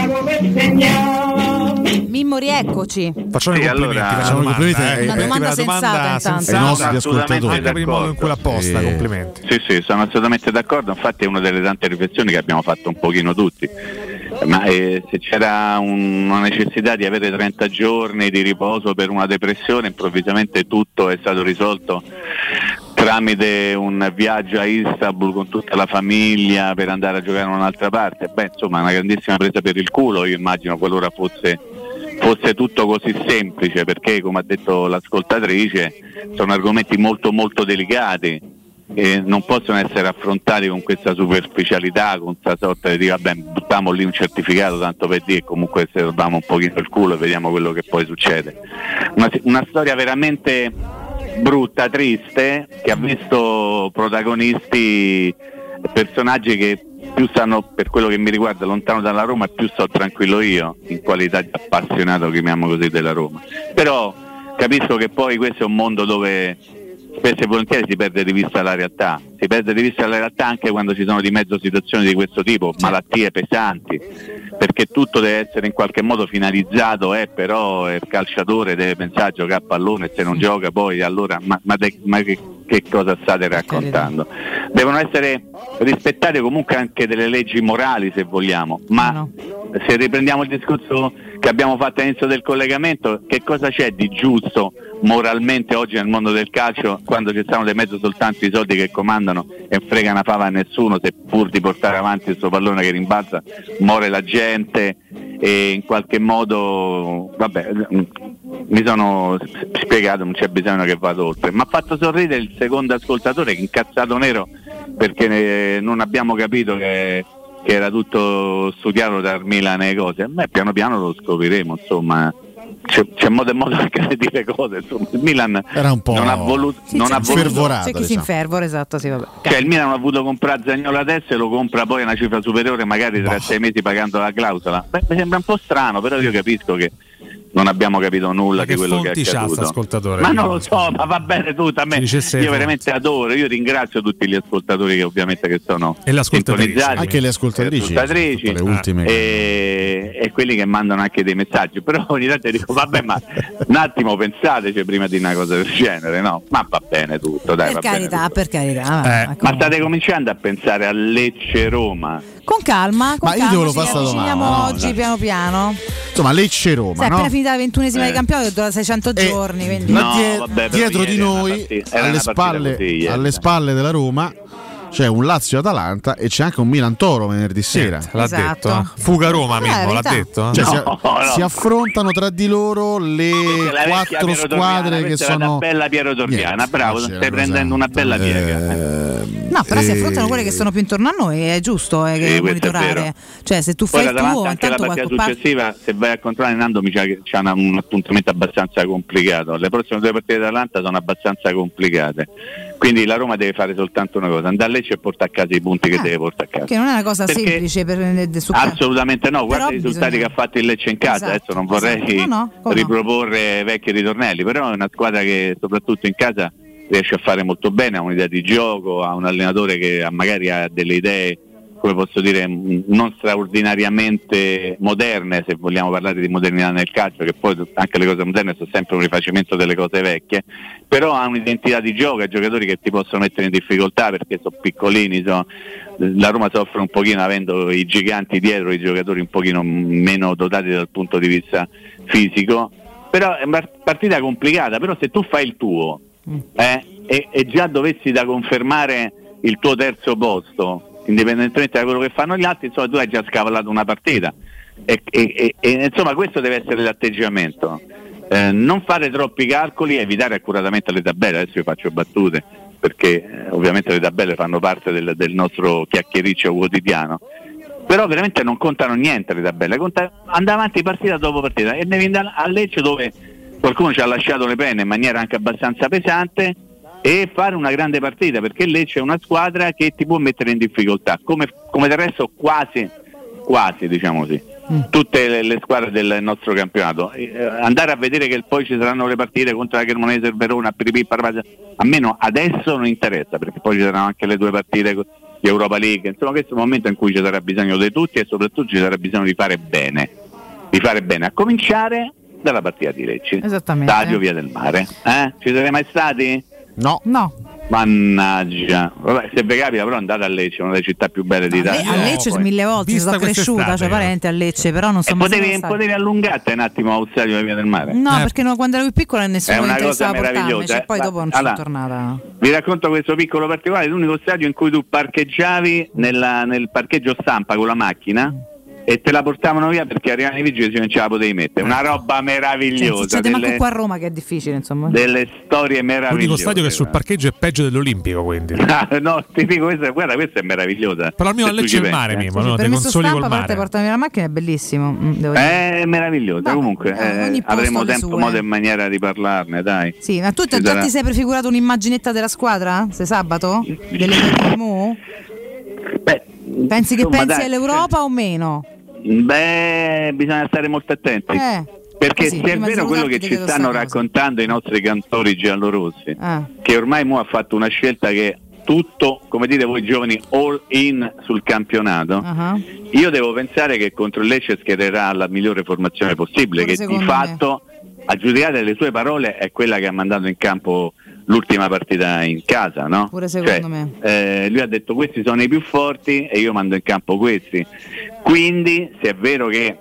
Speaker 71: Mimmo, rieccoci.
Speaker 82: Facciamo i
Speaker 78: Sì,
Speaker 82: complimenti
Speaker 78: allora- Facciamo i
Speaker 82: domanda,
Speaker 78: complimenti
Speaker 82: eh,
Speaker 71: Una
Speaker 82: perché
Speaker 71: domanda
Speaker 82: domanda
Speaker 71: sensata, intanto.
Speaker 82: sensata,
Speaker 78: Ai nostri
Speaker 82: assolutamente,
Speaker 78: ascoltatori.
Speaker 82: anche per il modo in cui l'ha posta,
Speaker 78: Eh,
Speaker 82: complimenti.
Speaker 78: Sì, sì, sono assolutamente d'accordo, infatti è una delle tante riflessioni che abbiamo fatto un pochino tutti. Ma eh, se c'era un- una necessità di avere 30 giorni di riposo per una depressione, improvvisamente tutto è stato risolto tramite un viaggio a Istanbul con tutta la famiglia per andare a giocare in un'altra parte. Beh, insomma, una grandissima presa per il culo, io immagino qualora fosse fosse tutto così semplice perché come ha detto l'ascoltatrice sono argomenti molto molto delicati e non possono essere affrontati con questa superficialità, con questa sorta di dire vabbè buttiamo lì un certificato tanto per dire comunque se salviamo un pochino il culo e vediamo quello che poi succede. Una, una storia veramente brutta, triste, che ha visto protagonisti personaggi che più stanno per quello che mi riguarda lontano dalla Roma più sto tranquillo io in qualità di appassionato chiamiamo così della Roma però capisco che poi questo è un mondo dove spesso e volentieri si perde di vista la realtà. Si perde di vista la realtà anche quando ci sono di mezzo situazioni di questo tipo malattie pesanti perché tutto deve essere in qualche modo finalizzato eh, però il calciatore deve pensare a giocare a pallone se non gioca poi allora ma, ma de- ma che, che cosa state raccontando? devono essere rispettate comunque anche delle leggi morali se vogliamo, ma se riprendiamo il discorso che abbiamo fatto all'inizio del collegamento, che cosa c'è di giusto moralmente oggi nel mondo del calcio quando ci stanno di mezzo soltanto i soldi che comandano e frega una fava a nessuno se pur di portare avanti il suo pallone che rimbalza muore la gente e in qualche modo vabbè mi sono spiegato non c'è bisogno che vada oltre mi ha fatto sorridere il secondo ascoltatore che incazzato nero perché non abbiamo capito che, che era tutto studiato dal Milan e cose. A me piano piano lo scopriremo, insomma. C'è, c'è modo e modo anche di dire cose. Insomma. Il Milan
Speaker 83: Era un po'
Speaker 78: non ha voluto.
Speaker 71: Sì,
Speaker 78: non
Speaker 71: c'è-
Speaker 78: ha voluto
Speaker 71: C'è chi si infervora, esatto, sì, vabbè.
Speaker 78: cioè il Milan ha voluto comprare Zagnolo adesso e lo compra poi a una cifra superiore magari tra sei mesi pagando la clausola. Beh, mi sembra un po' strano, però io capisco che non abbiamo capito nulla di quello che è accaduto.
Speaker 82: ascoltatore?
Speaker 78: Ma non lo so, ma va bene tutto a me. Io
Speaker 82: fonti.
Speaker 78: veramente adoro, io ringrazio tutti gli ascoltatori che ovviamente che sono
Speaker 82: E le ascoltatrici.
Speaker 78: sintonizzati,
Speaker 83: Anche le ascoltatrici,
Speaker 78: le ascoltatrici,
Speaker 83: tutte le ultime.
Speaker 78: e, e quelli che mandano anche dei messaggi. Però ogni tanto dico, vabbè, ma un attimo pensateci prima di una cosa del genere, no? Ma va bene tutto, dai,
Speaker 71: Per
Speaker 78: va bene
Speaker 71: carità, per carità.
Speaker 78: eh, ma state cominciando a pensare a Lecce Roma?
Speaker 71: Con calma, con
Speaker 83: Ma io
Speaker 71: calma,
Speaker 83: ti volevo
Speaker 71: ci
Speaker 83: fare
Speaker 71: avviciniamo
Speaker 83: domanda, no,
Speaker 71: oggi
Speaker 83: dai.
Speaker 71: piano piano.
Speaker 83: Insomma, Lecce Roma,
Speaker 71: è
Speaker 83: no?
Speaker 71: Finita la ventunesima
Speaker 83: Eh.
Speaker 71: di campionato che dura 600 giorni, quindi
Speaker 83: Ma
Speaker 78: No,
Speaker 83: die-
Speaker 78: vabbè,
Speaker 83: dietro di noi, alle spalle, alle spalle della Roma, c'è un Lazio-Atalanta e c'è anche un Milan-Toro venerdì sera.
Speaker 82: l'ha Esatto. detto, eh. Fuga Roma,
Speaker 83: Eh,
Speaker 82: Mimmo, l'ha detto, eh?
Speaker 83: Cioè, si,
Speaker 78: No, no.
Speaker 83: si affrontano tra di loro le quattro squadre che sono.
Speaker 78: una bella Piero Torriana, bravo, stai prendendo una bella piega.
Speaker 71: No, però si
Speaker 83: Eh,
Speaker 71: affrontano quelle che sono più intorno a noi, è giusto eh,
Speaker 78: è
Speaker 71: monitorare. Cioè, se tu
Speaker 78: Poi
Speaker 71: fai il tuo,
Speaker 78: anche la partita successiva, se vai a controllare Nando mi che c'è una- un appuntamento abbastanza complicato. Le prossime due partite dell'Atalanta sono abbastanza complicate. Quindi la Roma deve fare soltanto una cosa, andare a Lecce e portare a casa i punti che deve portare a casa.
Speaker 71: Ah, Che non è una cosa
Speaker 78: Perché-
Speaker 71: semplice per eh, su
Speaker 78: Assolutamente no, guarda i risultati
Speaker 71: bisogna-
Speaker 78: che ha fatto il Lecce in casa,
Speaker 71: Esatto,
Speaker 78: adesso non vorrei
Speaker 71: esatto. No, no.
Speaker 78: riproporre vecchi ritornelli, però è una squadra che soprattutto in casa riesce a fare molto bene, ha un'idea di gioco, ha un allenatore che magari ha delle idee, come posso dire, non straordinariamente moderne, se vogliamo parlare di modernità nel calcio, che poi anche le cose moderne sono sempre un rifacimento delle cose vecchie, però ha un'identità di gioco, ha giocatori che ti possono mettere in difficoltà perché sono piccolini, sono- la Roma soffre un pochino avendo i giganti dietro, i giocatori un pochino meno dotati dal punto di vista fisico, però è una partita complicata, però se tu fai il tuo eh, e, e già dovessi da confermare il tuo terzo posto, indipendentemente da quello che fanno gli altri, insomma tu hai già scavallato una partita. E, e- e- insomma questo deve essere l'atteggiamento. Eh, non fare troppi calcoli, evitare accuratamente le tabelle, adesso io faccio battute perché eh, ovviamente le tabelle fanno parte del, del nostro chiacchiericcio quotidiano, però veramente non contano niente le tabelle, conta andare avanti partita dopo partita e devi andare a Lecce dove qualcuno ci ha lasciato le penne in maniera anche abbastanza pesante e fare una grande partita perché Lecce è una squadra che ti può mettere in difficoltà, come, come del resto quasi, quasi diciamo così. Tutte le, le squadre del nostro campionato. Eh, andare a vedere che poi ci saranno le partite contro la Cremonese, il Verona, Piripì, Parma- a me no, adesso non interessa perché poi ci saranno anche le due partite di Europa League, insomma questo è un momento in cui ci sarà bisogno di tutti e soprattutto ci sarà bisogno di fare bene. Di fare bene, a cominciare dalla partita di Lecce.
Speaker 14: Esattamente.
Speaker 78: Stadio Via del Mare. Eh? Ci siete mai stati?
Speaker 16: No.
Speaker 14: No.
Speaker 78: Mannaggia. Vabbè, se vi capita però andate a Lecce, una delle città più belle d'Italia.
Speaker 14: a Lecce
Speaker 78: Poi-
Speaker 14: mille volte ci sono cresciuta, cioè parente a Lecce, però non
Speaker 78: E
Speaker 14: sono mai
Speaker 78: potevi,
Speaker 14: stata.
Speaker 78: potevi allungarti un attimo allo stadio di Via del Mare.
Speaker 14: No, perché no, quando ero più piccola nessuno
Speaker 78: È
Speaker 14: mi
Speaker 78: una cosa
Speaker 14: interessava portarmi,
Speaker 78: meravigliosa,
Speaker 14: cioè,
Speaker 78: eh.
Speaker 14: poi dopo non
Speaker 78: allora,
Speaker 14: sono tornata.
Speaker 78: Vi racconto questo piccolo particolare, l'unico stadio in cui tu parcheggiavi nella- nel parcheggio stampa con la macchina e te la portavano via perché arrivavano i vigili e non ce la potevi mettere. Una roba
Speaker 14: Cioè,
Speaker 78: meravigliosa.
Speaker 14: succede manco
Speaker 78: delle,
Speaker 14: qua a Roma che è difficile, insomma.
Speaker 78: delle storie meravigliose.
Speaker 4: L'unico stadio che sul parcheggio è peggio dell'Olimpico, quindi.
Speaker 78: Ah, no, ti dico, questa, guarda, questa è meravigliosa.
Speaker 4: Però almeno a Lecce il mare,
Speaker 78: eh.
Speaker 4: no? Dei
Speaker 14: Permesso
Speaker 4: consoli col mare.
Speaker 14: portarmi la macchina è bellissimo. mm, devo dire.
Speaker 78: È meravigliosa, comunque eh, avremo tempo,
Speaker 14: sue.
Speaker 78: modo e maniera di parlarne, dai.
Speaker 14: Sì, ma tu già
Speaker 78: sarà-
Speaker 14: ti sei prefigurato un'immaginetta della squadra? Se sabato? Delle Mu? Pensi che pensi
Speaker 78: dai,
Speaker 14: all'Europa o meno?
Speaker 78: Beh, bisogna stare molto attenti.
Speaker 14: Eh.
Speaker 78: Perché
Speaker 14: Così,
Speaker 78: se è vero quello che ci stanno
Speaker 14: sta cosa.
Speaker 78: raccontando i nostri cantori giallorossi,
Speaker 14: Ah.
Speaker 78: che ormai Mu ha fatto una scelta che tutto, come dite voi giovani, all in sul campionato,
Speaker 14: Ah.
Speaker 78: io devo pensare che contro il Lecce schiererà la migliore formazione possibile,
Speaker 14: Pure
Speaker 78: che di fatto, a giudicare le sue parole, è quella che ha mandato in campo l'ultima partita in casa, no?
Speaker 14: Pure secondo
Speaker 78: Cioè,
Speaker 14: me.
Speaker 78: eh, lui ha detto questi sono i più forti e io mando in campo questi. Quindi, se è vero che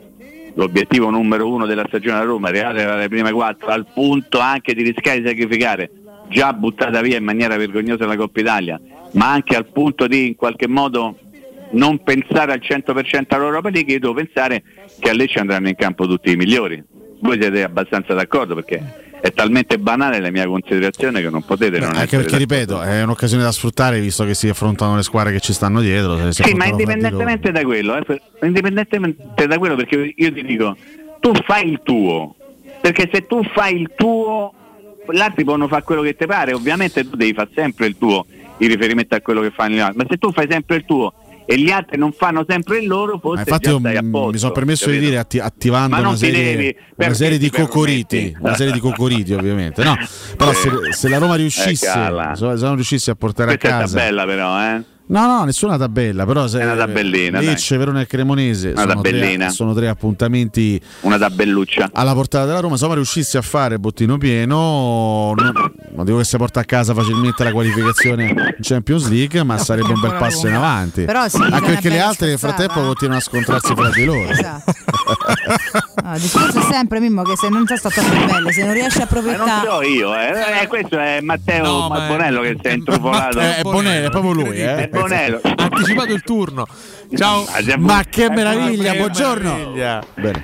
Speaker 78: l'obiettivo numero uno della stagione a Roma è arrivare alle prime quattro, al punto anche di rischiare di sacrificare, già buttata via in maniera vergognosa la Coppa Italia, ma anche al punto di in qualche modo non pensare al 100% all'Europa League, io devo pensare che a Lecce andranno in campo tutti i migliori. Voi siete abbastanza d'accordo perché è talmente banale la mia considerazione che non potete non
Speaker 16: Anche perché, ripeto, è un'occasione da sfruttare visto che si affrontano le squadre che ci stanno dietro.
Speaker 78: Sì, ma indipendentemente da quello, eh, indipendentemente da quello, perché io ti dico, tu fai il tuo, perché se tu fai il tuo, gli altri possono fare quello che ti pare, ovviamente tu devi fare sempre il tuo in riferimento a quello che fanno gli altri, ma se tu fai sempre il tuo e gli altri non fanno sempre il loro,
Speaker 16: Ma
Speaker 78: forse
Speaker 16: infatti
Speaker 78: già
Speaker 16: io
Speaker 78: stai a
Speaker 16: m-
Speaker 78: posto.
Speaker 16: mi sono permesso di
Speaker 78: capito?
Speaker 16: dire atti- attivando
Speaker 78: Ma
Speaker 16: una serie,
Speaker 78: devi,
Speaker 16: una serie di cocoriti, una serie di cocoriti ovviamente. No, però se, se la Roma riuscisse,
Speaker 78: Eh, cala.
Speaker 16: se la Roma riuscisse a portare
Speaker 78: Questa
Speaker 16: a casa
Speaker 78: tabella però, eh?
Speaker 16: No, no, nessuna tabella, però se
Speaker 78: È una tabellina, dai.
Speaker 16: Lecce, Verona e Cremonese
Speaker 78: Una
Speaker 16: sono tre,
Speaker 78: tabellina.
Speaker 16: sono tre appuntamenti
Speaker 78: Una tabelluccia.
Speaker 16: alla portata della Roma. Se Roma riuscisse a fare bottino pieno, non, non dico che si porta a casa facilmente la qualificazione in Champions League, ma sarebbe un bel passo in avanti.
Speaker 14: Però sì,
Speaker 16: Anche perché le altre nel frattempo continuano a scontrarsi fra di loro.
Speaker 14: Esatto. No, il discorso è sempre Mimmo che se non sta stato belle, se non riesci a
Speaker 78: Ma non
Speaker 14: approfittare.
Speaker 78: so io, eh. Eh, questo è Matteo Bonello che si è intrufolato.
Speaker 16: Eh, è Bonello, è proprio lui, eh.
Speaker 78: È Bonello.
Speaker 4: Ha anticipato il turno. Ciao.
Speaker 16: Ma che meraviglia,
Speaker 4: Che
Speaker 16: buongiorno.
Speaker 4: meraviglia.
Speaker 16: Bene.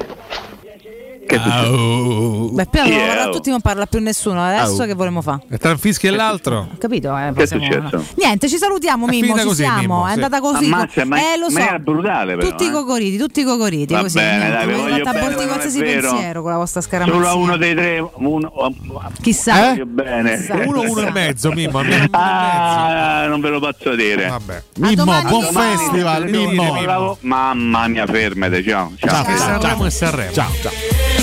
Speaker 78: Che succede?
Speaker 14: Beh,
Speaker 78: è?
Speaker 14: parlare tutti, non parla più nessuno. Adesso
Speaker 4: Au.
Speaker 14: che vorremmo fare?
Speaker 4: Tra un fischio e l'altro.
Speaker 14: Ho capito? Eh,
Speaker 78: Che è
Speaker 14: possiamo-
Speaker 78: successo?
Speaker 14: Niente, ci salutiamo
Speaker 4: È
Speaker 14: Mimmo, ci
Speaker 4: così,
Speaker 14: siamo.
Speaker 4: Mimmo,
Speaker 14: è andata così.
Speaker 78: Ammazza, ma
Speaker 14: eh, lo so.
Speaker 78: maniera brutale però.
Speaker 14: tutti
Speaker 78: eh.
Speaker 14: cocoriti, tutti cocoriti.
Speaker 78: Va
Speaker 14: così.
Speaker 78: bene, dai, voglio bene, è
Speaker 14: qualsiasi pensiero con la vostra scaramazia.
Speaker 78: Solo a uno dei tre. Uno,
Speaker 14: Chissà.
Speaker 78: Voglio bene.
Speaker 14: Chissà.
Speaker 4: Uno, uno e mezzo, Mimmo.
Speaker 78: Ah, non ve lo posso dire.
Speaker 4: Vabbè.
Speaker 16: Mimmo, buon festival, Mimmo.
Speaker 78: Mamma mia, fermate, ciao. Ciao.
Speaker 16: Ciao, ciao, ciao,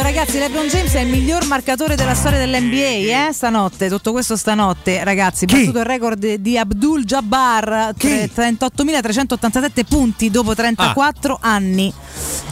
Speaker 14: Intanto, ragazzi, LeBron James è il miglior marcatore della storia dell'NBA. Eh? Stanotte, tutto questo stanotte, ragazzi. Battuto il record di Abdul Jabbar, tre- 38.387 punti dopo 34 anni.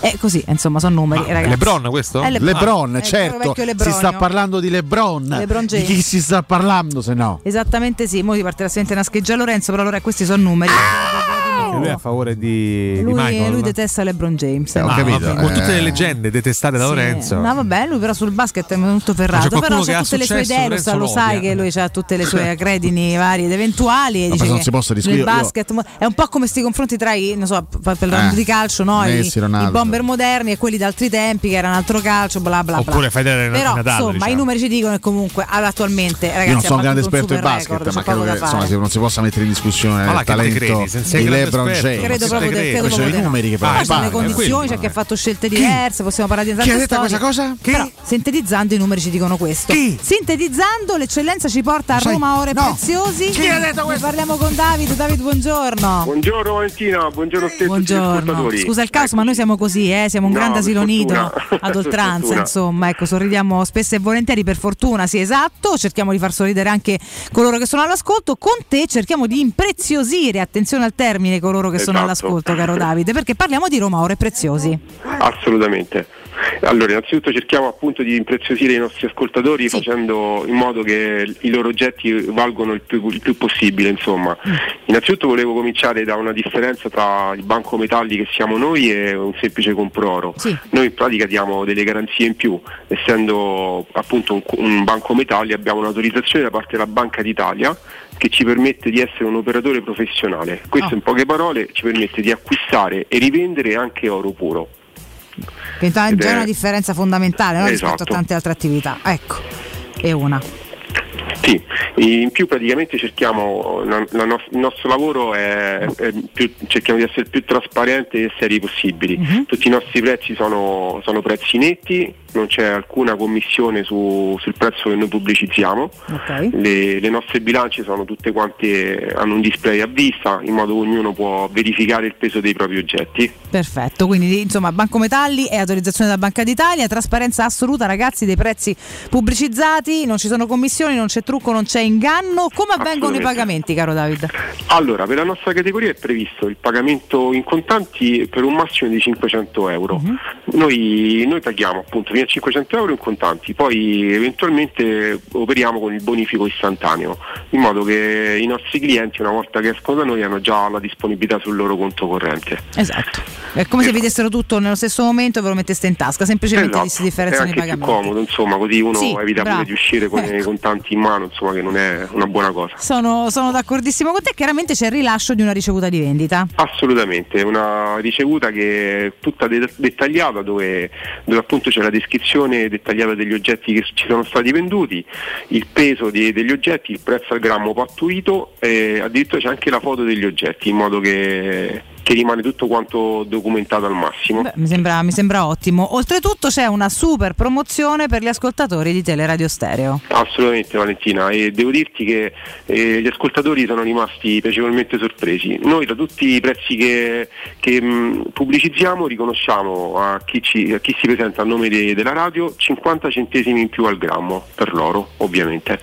Speaker 14: E così, insomma, sono numeri, ragazzi.
Speaker 4: Ah, Lebron questo?
Speaker 14: È Lebron.
Speaker 16: Lebron,
Speaker 14: È il
Speaker 16: certo, si sta parlando di Lebron.
Speaker 14: Lebron
Speaker 16: di
Speaker 14: James.
Speaker 16: chi si sta parlando se no?
Speaker 14: Esattamente sì, ti partirà sicuramente una scheggia Lorenzo, però allora questi sono numeri.
Speaker 4: E lui è a favore di, di
Speaker 14: Lui,
Speaker 4: Michael.
Speaker 14: lui detesta LeBron James.
Speaker 16: Eh, ho capito,
Speaker 4: vabbè, con
Speaker 16: eh.
Speaker 4: tutte le leggende detestate da
Speaker 14: Sì.
Speaker 4: Lorenzo.
Speaker 14: No, vabbè, lui però sul basket è molto
Speaker 4: Ma
Speaker 14: ferrato.
Speaker 4: c'è
Speaker 14: Però
Speaker 4: che
Speaker 14: c'ha
Speaker 4: ha
Speaker 14: tutte le sue idee, lo, lo sai che lui ha tutte le sue credini varie ed eventuali. e
Speaker 16: Ma
Speaker 14: dice
Speaker 16: non si possa discutere, io-
Speaker 14: basket mo- è un po' come questi confronti tra i, non so, per il round
Speaker 16: Eh,
Speaker 14: di calcio, no? I,
Speaker 16: Messi,
Speaker 14: i
Speaker 16: Ronaldo.
Speaker 14: bomber moderni e quelli d'altri tempi che era un altro calcio, bla bla.
Speaker 4: Oppure fai vedere
Speaker 14: Però
Speaker 4: Nadal,
Speaker 14: insomma,
Speaker 4: diciamo.
Speaker 14: i numeri ci dicono che comunque attualmente ragazzi
Speaker 16: Io non sono un grande esperto di basket,
Speaker 14: record,
Speaker 16: ma credo che insomma, non si possa mettere in discussione
Speaker 4: Ma
Speaker 16: il talento
Speaker 4: credi?
Speaker 16: Di
Speaker 4: grande
Speaker 16: LeBron. James.
Speaker 14: Credo proprio,
Speaker 4: credi.
Speaker 14: credo
Speaker 16: Sono i
Speaker 14: proprio no.
Speaker 16: numeri che
Speaker 14: Poi ci sono le condizioni, c'è chi ha
Speaker 16: eh.
Speaker 14: fatto scelte diverse, possiamo parlare di tante
Speaker 16: Chi ha detto
Speaker 14: storie.
Speaker 16: questa cosa?
Speaker 14: Però, sintetizzando i numeri ci dicono questo.
Speaker 16: Chi?
Speaker 14: Sintetizzando, l'eccellenza ci porta a Roma ore
Speaker 16: no.
Speaker 14: preziosi.
Speaker 16: Chi ha detto questo?
Speaker 14: Parliamo con David. David, buongiorno.
Speaker 84: Buongiorno Valentina, buongiorno a gli
Speaker 14: Buongiorno. Scusa il caos, ma noi siamo così, eh? siamo un
Speaker 84: No,
Speaker 14: grande asilo nido ad oltranza, insomma, ecco, sorridiamo spesso e volentieri per fortuna, sì, esatto. Cerchiamo di far sorridere anche coloro che sono all'ascolto. Con te cerchiamo di impreziosire, attenzione al termine coloro che sono
Speaker 84: Esatto.
Speaker 14: all'ascolto, caro Davide, perché parliamo di Roma Oro e Preziosi.
Speaker 84: Assolutamente. Allora, innanzitutto cerchiamo appunto di impreziosire i nostri ascoltatori facendo in modo che i loro oggetti valgono il più, il più possibile, insomma. Innanzitutto volevo cominciare da una differenza tra il banco metalli che siamo noi e un semplice compro oro. Noi in pratica diamo delle garanzie in più, essendo appunto un, un banco metalli abbiamo un'autorizzazione da parte della Banca d'Italia che ci permette di essere un operatore professionale. Questo in poche parole ci permette di acquistare e rivendere anche oro puro.
Speaker 14: Che è già è una differenza fondamentale no, rispetto a
Speaker 84: Esatto.
Speaker 14: tante altre attività. Ecco, è una.
Speaker 84: Sì, in più praticamente cerchiamo, la- la nos- il nostro lavoro è, è più- cerchiamo di essere il più trasparenti e seri possibili. Tutti i nostri prezzi sono, sono prezzi netti, non c'è alcuna commissione su- sul prezzo che noi pubblicizziamo. Le, le nostre bilance sono tutte quante, hanno un display a vista in modo che ognuno può verificare il peso dei propri oggetti.
Speaker 14: Perfetto, quindi insomma Banco Metalli è autorizzazione della Banca d'Italia, trasparenza assoluta ragazzi dei prezzi pubblicizzati, non ci sono commissioni, non c'è trucco, non c'è inganno. Come avvengono i pagamenti caro David?
Speaker 84: Allora, per la nostra categoria è previsto il pagamento in contanti per un massimo di 500 euro. noi, noi paghiamo appunto fino a 500 euro in contanti, poi eventualmente operiamo con il bonifico istantaneo, in modo che i nostri clienti una volta che escono da noi hanno già la disponibilità sul loro conto corrente.
Speaker 14: Esatto. È come se vedessero tutto nello stesso momento e ve lo metteste in tasca, semplicemente
Speaker 84: Esatto.
Speaker 14: si differenziano
Speaker 84: è
Speaker 14: i
Speaker 84: anche più
Speaker 14: pagamenti.
Speaker 84: comodo, insomma, così uno
Speaker 14: Sì,
Speaker 84: evita
Speaker 14: bravo.
Speaker 84: pure di uscire con i contanti in mano, insomma, che non è una buona cosa.
Speaker 14: Sono, sono d'accordissimo con te, chiaramente c'è il rilascio di una ricevuta di vendita.
Speaker 84: Assolutamente, una ricevuta che è tutta de- dettagliata dove, dove appunto c'è la descrizione dettagliata degli oggetti che ci sono stati venduti, il peso di- degli oggetti, il prezzo al grammo pattuito e addirittura c'è anche la foto degli oggetti in modo che, che rimane tutto quanto documentato al massimo.
Speaker 14: Mi sembra, mi sembra ottimo. Oltretutto c'è una super promozione per gli ascoltatori di Teleradio Stereo.
Speaker 84: Assolutamente Valentina e devo dirti che eh, gli ascoltatori sono rimasti piacevolmente sorpresi. Noi da tutti i prezzi che, che, mh, pubblicizziamo riconosciamo a chi, ci- a chi si presenta a nome de- della radio 50 centesimi in più al grammo per l'oro ovviamente.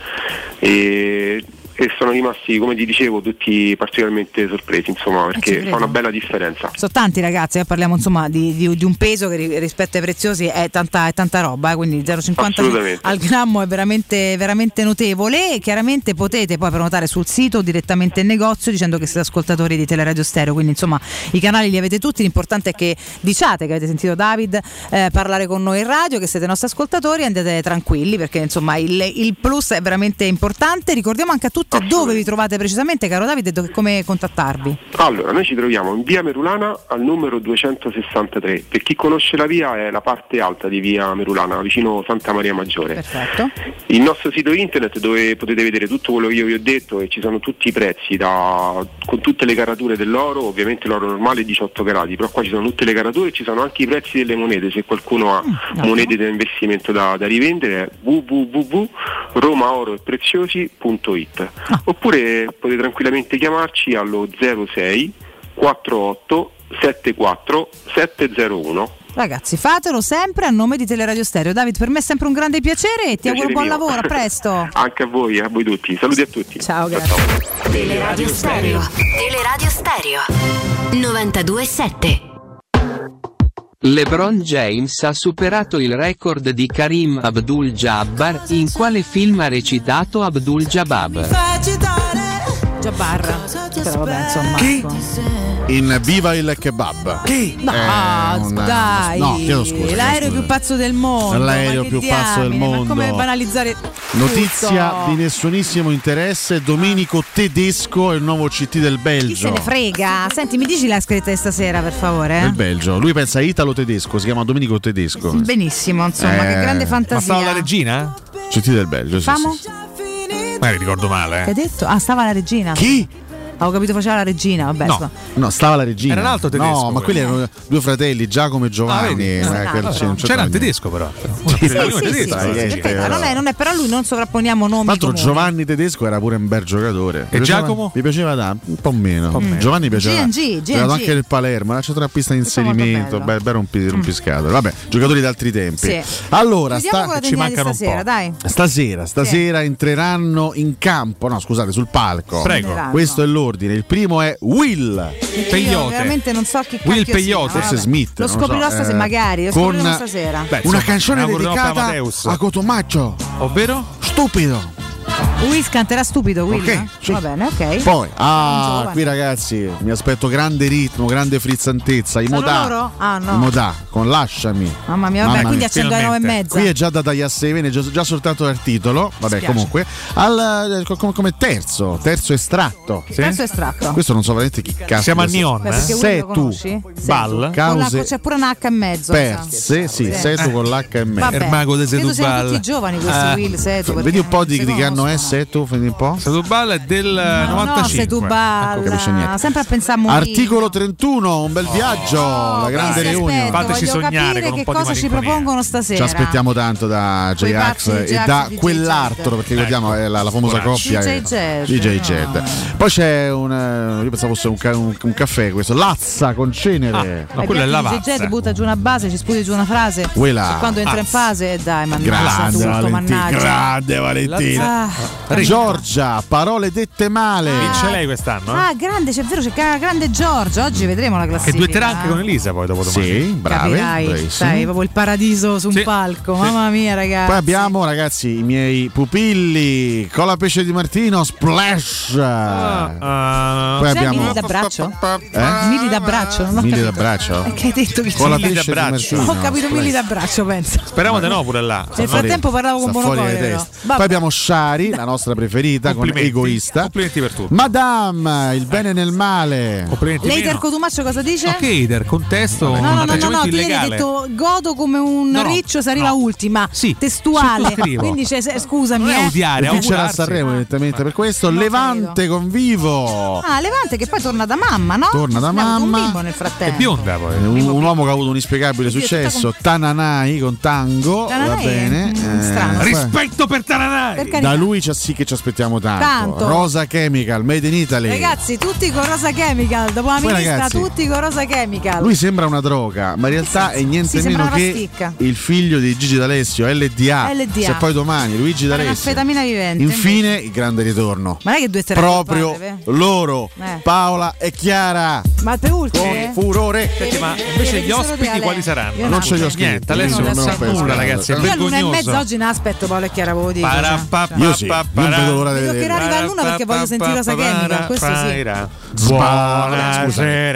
Speaker 84: E, e sono rimasti, come ti dicevo, tutti particolarmente sorpresi, insomma,
Speaker 14: ci
Speaker 84: perché fa una bella differenza.
Speaker 14: Sono tanti ragazzi, eh, parliamo insomma di, di- di un peso che ri- rispetto ai preziosi è tanta, è tanta roba, eh, quindi 0,50
Speaker 84: Assolutamente.
Speaker 14: al grammo è veramente, veramente notevole e chiaramente potete poi prenotare sul sito direttamente in negozio dicendo che siete ascoltatori di Teleradio Stereo, quindi insomma i canali li avete tutti, l'importante è che diciate che avete sentito David eh, parlare con noi in radio, che siete nostri ascoltatori andate tranquilli perché insomma il, il plus è veramente importante, ricordiamo anche a tutti dove vi trovate precisamente caro David e come contattarvi.
Speaker 84: Allora, noi ci troviamo in via Merulana al numero 263. Per chi conosce la via è la parte alta di via Merulana, vicino Santa Maria Maggiore.
Speaker 14: Perfetto.
Speaker 84: Il nostro sito internet dove potete vedere tutto quello che io vi ho detto e ci sono tutti i prezzi da- con tutte le carature dell'oro, ovviamente l'oro normale è 18 carati, però qua ci sono tutte le carature e ci sono anche i prezzi delle monete, se qualcuno ha monete da investimento da, da rivendere è www.romaoroepreziosi.it oppure potete tranquillamente chiamarci allo 06 48 74 701.
Speaker 14: Ragazzi, fatelo sempre a nome di Teleradio Stereo. David, per me è sempre un grande piacere e ti auguro buon
Speaker 84: Piacere mio.
Speaker 14: lavoro, a presto.
Speaker 84: Anche a voi, a voi tutti. Saluti a tutti.
Speaker 14: Ciao, grazie.
Speaker 24: Teleradio Stereo. Teleradio Stereo. 92.7.
Speaker 17: LeBron James ha superato il record di Karim Abdul-Jabbar. In quale film ha recitato Abdul-Jabbar?
Speaker 14: Jabbar. Però vabbè, insomma. ecco.
Speaker 16: In Viva il Kebab. Che?
Speaker 14: No, dai,
Speaker 16: No, chiedo scusa. chiedo
Speaker 14: l'aereo
Speaker 16: scusa.
Speaker 14: più pazzo del mondo.
Speaker 16: L'aereo più pazzo del
Speaker 14: diamine,
Speaker 16: mondo.
Speaker 14: Ma come banalizzare
Speaker 16: Notizia
Speaker 14: tutto?
Speaker 16: di nessunissimo interesse, Domenico Tedesco è il nuovo CT del
Speaker 14: Chi
Speaker 16: Belgio.
Speaker 14: se ne frega? Senti, mi dici la scritta di stasera, per favore?
Speaker 16: Del
Speaker 14: eh?
Speaker 16: Belgio. Lui pensa italo-tedesco, si chiama Domenico Tedesco.
Speaker 14: Benissimo, insomma,
Speaker 16: Eh,
Speaker 14: che grande fantasia.
Speaker 4: Ma stava la regina?
Speaker 16: CT del Belgio, sì,
Speaker 14: Famo?
Speaker 16: sì, sì.
Speaker 4: Ma ricordo male.
Speaker 14: Che hai detto? Ah, stava la regina.
Speaker 16: Chi?
Speaker 14: Avevo capito faceva la regina, vabbè.
Speaker 16: No, no, stava la regina.
Speaker 4: Era un altro tedesco,
Speaker 16: No, ma quelli erano due fratelli, Giacomo e Giovanni.
Speaker 4: Ah,
Speaker 16: eh,
Speaker 4: Ah, no,
Speaker 16: c'è- non c'è
Speaker 4: C'era il
Speaker 16: niente.
Speaker 4: tedesco però.
Speaker 16: Sì,
Speaker 4: Sì,
Speaker 16: sì,
Speaker 14: non, è, non è per lui, non sovrapponiamo nomi.
Speaker 16: Tra l'altro. Giovanni Tedesco era pure un bel giocatore. Piaceva-
Speaker 4: Giacomo?
Speaker 16: Mi piaceva da un po' meno. Giovanni piaceva.
Speaker 14: G&G,
Speaker 16: giocato anche
Speaker 14: G&G.
Speaker 16: nel Palermo, la pista di inserimento,
Speaker 14: bello.
Speaker 16: beh, beh rompi, rompiscatole. Vabbè, giocatori d'altri tempi. Allora, ci mancano un
Speaker 14: stasera,
Speaker 16: po'.
Speaker 14: dai.
Speaker 16: Stasera, stasera entreranno in campo, no scusate, sul palco.
Speaker 4: Prego.
Speaker 16: Questo è l'ordine. Il primo è Will.
Speaker 14: Io veramente non so chi
Speaker 16: Will Peyote, forse. Smith.
Speaker 14: Lo scoprirò
Speaker 16: so,
Speaker 14: stasera,
Speaker 16: eh,
Speaker 14: magari. Lo
Speaker 16: con
Speaker 14: stasera.
Speaker 16: una canzone dedicata a Cotomaccio.
Speaker 4: Ovvero?
Speaker 16: Stupido.
Speaker 14: Will canterà stupido, Will?
Speaker 16: Ok, sì.
Speaker 14: Va bene, ok.
Speaker 16: Poi,
Speaker 14: Un
Speaker 16: ah, qui ragazzi, mi aspetto grande ritmo, grande frizzantezza. I modà.
Speaker 14: Ah, no.
Speaker 16: I modà, con lasciami.
Speaker 14: Mamma mia, vabbè, quindi accendo alle nove e mezza.
Speaker 16: Qui è già data Yasse Vene, già, già soltanto il titolo. Vabbè,
Speaker 14: Spiace.
Speaker 16: comunque. Al, eh, come, come terzo, terzo estratto.
Speaker 14: Terzo estratto.
Speaker 16: Questo non so veramente chi cazzo.
Speaker 4: Siamo a
Speaker 14: perché Will
Speaker 16: Se tu? Ball, cause
Speaker 14: C'è pure una H e mezzo.
Speaker 16: perse, sì, sei tu con l'H e mezzo.
Speaker 14: Vabbè.
Speaker 4: Il mago di
Speaker 14: siano
Speaker 4: Setubal.
Speaker 14: tutti giovani questi
Speaker 4: Eh.
Speaker 14: Will, Setu.
Speaker 16: Vedi un po' di, che anno è. Setu, vedi un po'.
Speaker 4: Setubal è del
Speaker 14: No,
Speaker 4: 95.
Speaker 14: se tu balla,
Speaker 16: Ecco, capisce niente.
Speaker 14: sempre a pensare a.
Speaker 16: Articolo 31, un bel viaggio, la grande riunione.
Speaker 4: Fateci sognare con un
Speaker 14: che
Speaker 4: po' di
Speaker 14: cosa ci propongono
Speaker 16: Ci
Speaker 14: stasera.
Speaker 16: aspettiamo tanto da J-Ax e da quell'altro, perché vediamo è la, la famosa coppia.
Speaker 14: DJ Jed.
Speaker 16: Poi c'è un. eh, Io pensavo fosse un, ca- un- un caffè questo. Lazza con cenere.
Speaker 4: No, quello è
Speaker 14: la
Speaker 4: Lavazza.
Speaker 14: DJ butta giù una base, ci sputi giù una frase.
Speaker 16: Quella.
Speaker 14: E quando entra in fase, eh, dai, mannaggia
Speaker 16: Grande
Speaker 14: tutto,
Speaker 16: Valentina,
Speaker 14: mannaggia.
Speaker 16: grande Valentina.
Speaker 14: Ah,
Speaker 16: Giorgia, parole dette male.
Speaker 4: Vince lei quest'anno? eh?
Speaker 14: Ah, grande, c'è vero, c'è la grande Giorgia. Oggi vedremo la
Speaker 4: Che
Speaker 14: classifica.
Speaker 4: duetterà anche con Elisa poi dopo domani.
Speaker 16: Sì.
Speaker 14: Capirai,
Speaker 16: bravissimi.
Speaker 14: sai, proprio il paradiso su un
Speaker 4: Sì,
Speaker 14: palco.
Speaker 4: sì.
Speaker 14: Mamma mia, ragazzi.
Speaker 16: Poi abbiamo, ragazzi, i miei pupilli. Cola pesce di Martino, splash.
Speaker 4: Ah,
Speaker 16: Poi
Speaker 14: Cos'è
Speaker 16: abbiamo.
Speaker 14: Mili d'abbraccio?
Speaker 16: Eh?
Speaker 14: Mili d'abbraccio? Non ho
Speaker 16: Mili
Speaker 14: capito.
Speaker 16: d'abbraccio?
Speaker 14: Eh, Che hai detto che
Speaker 16: Cola pesce di
Speaker 4: d'abbraccio.
Speaker 16: Martino.
Speaker 14: Ho capito
Speaker 16: splash.
Speaker 14: Mili d'abbraccio, penso.
Speaker 4: Speriamo di no pure là.
Speaker 14: Nel frattempo parlavo con. Vabbè.
Speaker 16: Poi abbiamo Shari, la nostra preferita, con
Speaker 4: Complimenti.
Speaker 16: egoista.
Speaker 4: Complimenti per tutto.
Speaker 16: Madame, il bene nel male.
Speaker 4: Complimenti meno.
Speaker 14: Cotumaccio cosa dice?
Speaker 4: Ok, Eider, contesto
Speaker 14: No, no, no, no, no, tu hai detto godo come un
Speaker 4: No,
Speaker 14: riccio se arriva
Speaker 4: no.
Speaker 14: ultima.
Speaker 4: Sì,
Speaker 14: testuale. Quindi c'è- se- scusami,
Speaker 4: Non è
Speaker 14: eh.
Speaker 4: odiare, è
Speaker 16: Vincerà. Sanremo evidentemente per questo.
Speaker 14: Non
Speaker 16: Levante con vivo.
Speaker 14: Ah, Levante che poi torna da mamma, no?
Speaker 16: Torna da mamma.
Speaker 14: Un bimbo nel
Speaker 4: È
Speaker 14: frattempo.
Speaker 4: bionda poi.
Speaker 16: Un, un uomo che ha avuto un inspiegabile successo, Tananai con Tango, va
Speaker 14: Tananai è,
Speaker 16: bene.
Speaker 14: strano.
Speaker 16: poi-
Speaker 4: Rispetto per Taranai.
Speaker 14: Per carità.
Speaker 16: da lui ci- sì che ci aspettiamo tanto.
Speaker 14: Tanto.
Speaker 16: Rosa Chemical, Made in Italy.
Speaker 14: Ragazzi, tutti con Rosa Chemical. Dopo la
Speaker 16: Poi,
Speaker 14: ministra,
Speaker 16: ragazzi,
Speaker 14: tutti con Rosa Chemical.
Speaker 16: Lui sembra una droga, ma in realtà è niente
Speaker 14: Sì,
Speaker 16: meno che
Speaker 14: pasticca.
Speaker 16: il figlio di Gigi D'Alessio, LDA.
Speaker 14: LDA.
Speaker 16: Se poi domani Luigi D'Alessio.
Speaker 14: Vivente.
Speaker 16: Infine il grande ritorno.
Speaker 14: Ma non è che due terre
Speaker 16: Proprio
Speaker 14: padre,
Speaker 16: loro,
Speaker 14: Eh.
Speaker 16: Paola e Chiara.
Speaker 14: Ma te ultime?
Speaker 16: Con furore.
Speaker 4: Senti, ma invece gli ospiti quali saranno?
Speaker 16: Non ce li ho scritti.
Speaker 4: Niente, Alessio
Speaker 16: Io
Speaker 4: non
Speaker 16: non
Speaker 4: sa
Speaker 16: penso
Speaker 4: nulla, ragazzi. È
Speaker 14: Io all'una e mezza
Speaker 4: vergognoso.
Speaker 14: oggi ne aspetto Paolo e Chiara, ve lo dico. cioè.
Speaker 16: Io sì, io non vedo l'ora di vedere.
Speaker 14: che arriva all'una perché voglio sentire Rosa Chemical, questo sì.
Speaker 16: Scusa,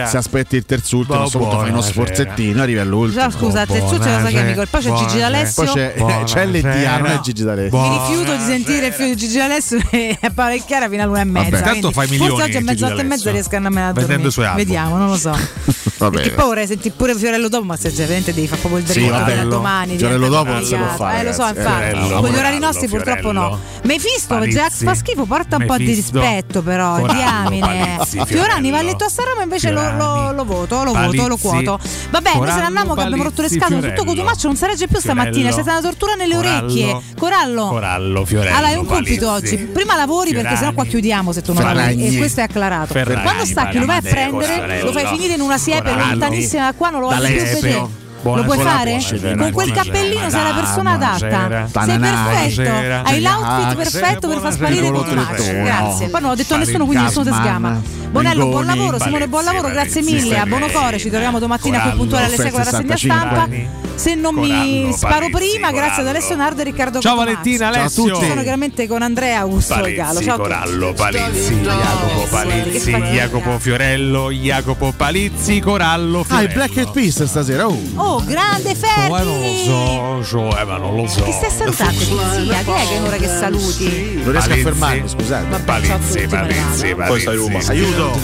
Speaker 16: se aspetti il terzultimo, questo punto fai uno
Speaker 4: Buonasera.
Speaker 16: sforzettino, arrivi all'ultimo.
Speaker 14: Già, scusa, terzuccio e Rosa Chemical. Poi c'è Gigi D'Alessio.
Speaker 16: Poi c'è, c'è LDA, non è Gigi D'Alessio.
Speaker 14: Mi rifiuto di sentire il figlio di Gigi D'Alessio e e Chiara fino all'una e mezza.
Speaker 16: Vabbè.
Speaker 4: Tanto
Speaker 14: quindi
Speaker 4: fai milioni
Speaker 14: Forse oggi a mezz'otto e mezza riesco a andarmene a dormire. Vediamo, non lo so. Perché poi vorrei sentire pure Fiorello dopo, ma se veramente devi fare proprio il
Speaker 16: Sì,
Speaker 14: dritto a domani.
Speaker 16: Fiorello dopo non si può fare,
Speaker 14: Eh, lo so, infatti. Con gli orari
Speaker 4: Fiorello,
Speaker 14: nostri purtroppo no. Mefisto,
Speaker 4: Palizzi.
Speaker 14: Jack fa schifo, porta un po' di
Speaker 4: Mefisto.
Speaker 14: rispetto però,
Speaker 4: Corallo,
Speaker 14: diamine.
Speaker 4: Palizzi,
Speaker 14: Fiorani va
Speaker 4: Fiorello.
Speaker 14: letto a Sanremo invece lo, lo,
Speaker 4: Fiorani.
Speaker 14: lo voto, lo
Speaker 4: Palizzi.
Speaker 14: voto, lo quoto. Vabbè, noi se ne andiamo che abbiamo rotto le scatole, tutto. Cotumaccio non si regge più stamattina, c'è stata una tortura nelle
Speaker 4: Corallo.
Speaker 14: orecchie. Corallo.
Speaker 4: Corallo, Fiorello.
Speaker 14: Allora, hai un compito oggi. Prima lavori perché sennò qua chiudiamo se tu non lavori. E questo è acclarato.
Speaker 4: Ferragni,
Speaker 14: Quando stacchi lo vai a prendere, lo fai finire in una siepe lontanissima da qua, non lo voglio più vedere.
Speaker 4: Buona
Speaker 14: lo puoi fare?
Speaker 4: buonasera,
Speaker 14: Con quel
Speaker 4: buonasera.
Speaker 14: cappellino sei la persona
Speaker 4: Buonasera.
Speaker 14: adatta. Sei perfetto.
Speaker 4: Buonasera.
Speaker 14: Hai l'outfit
Speaker 16: Buonasera,
Speaker 14: perfetto per far sparire Cotumaccio.
Speaker 16: trettone.
Speaker 14: Grazie. Poi non ho detto a nessuno,
Speaker 16: il
Speaker 14: quindi nessuno ti sgama. Bonello, buon lavoro. Simone, buon lavoro. Grazie mille. A
Speaker 4: Ferragni.
Speaker 14: Core. Ci troviamo domattina qui puntuale alle 6 con la rassegna
Speaker 16: 65.
Speaker 14: stampa. Se non mi sparo prima, grazie ad. Alessio Nardo e Riccardo
Speaker 4: Ciao. Valentina,
Speaker 16: Ciao a
Speaker 4: Alessio.
Speaker 16: tutti.
Speaker 14: Sono chiaramente con Andrea Augusto e.
Speaker 4: Palizzi,
Speaker 14: Ciao.
Speaker 4: Corallo, Palizzi, Jacopo Palizzi, Jacopo Fiorello, Jacopo Palizzi, Corallo,
Speaker 16: Ah,
Speaker 4: Fiorello.
Speaker 16: i Black Eyed Peas stasera. Oh.
Speaker 14: Oh, grande
Speaker 4: Eh, ma non lo
Speaker 14: Ferdi!
Speaker 4: so, cioè, ma non lo so.
Speaker 14: Chi stai salutando, zia? Chi è che è ora che saluti?
Speaker 16: Non riesco a fermarmi, scusate.
Speaker 4: Palizzi, Palizzi,
Speaker 28: Poi stai Roma.
Speaker 4: Palizzi.
Speaker 16: Aiuto!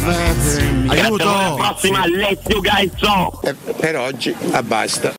Speaker 16: Aiuto!
Speaker 85: prossima Alessio Gaizzo
Speaker 28: Per oggi, basta.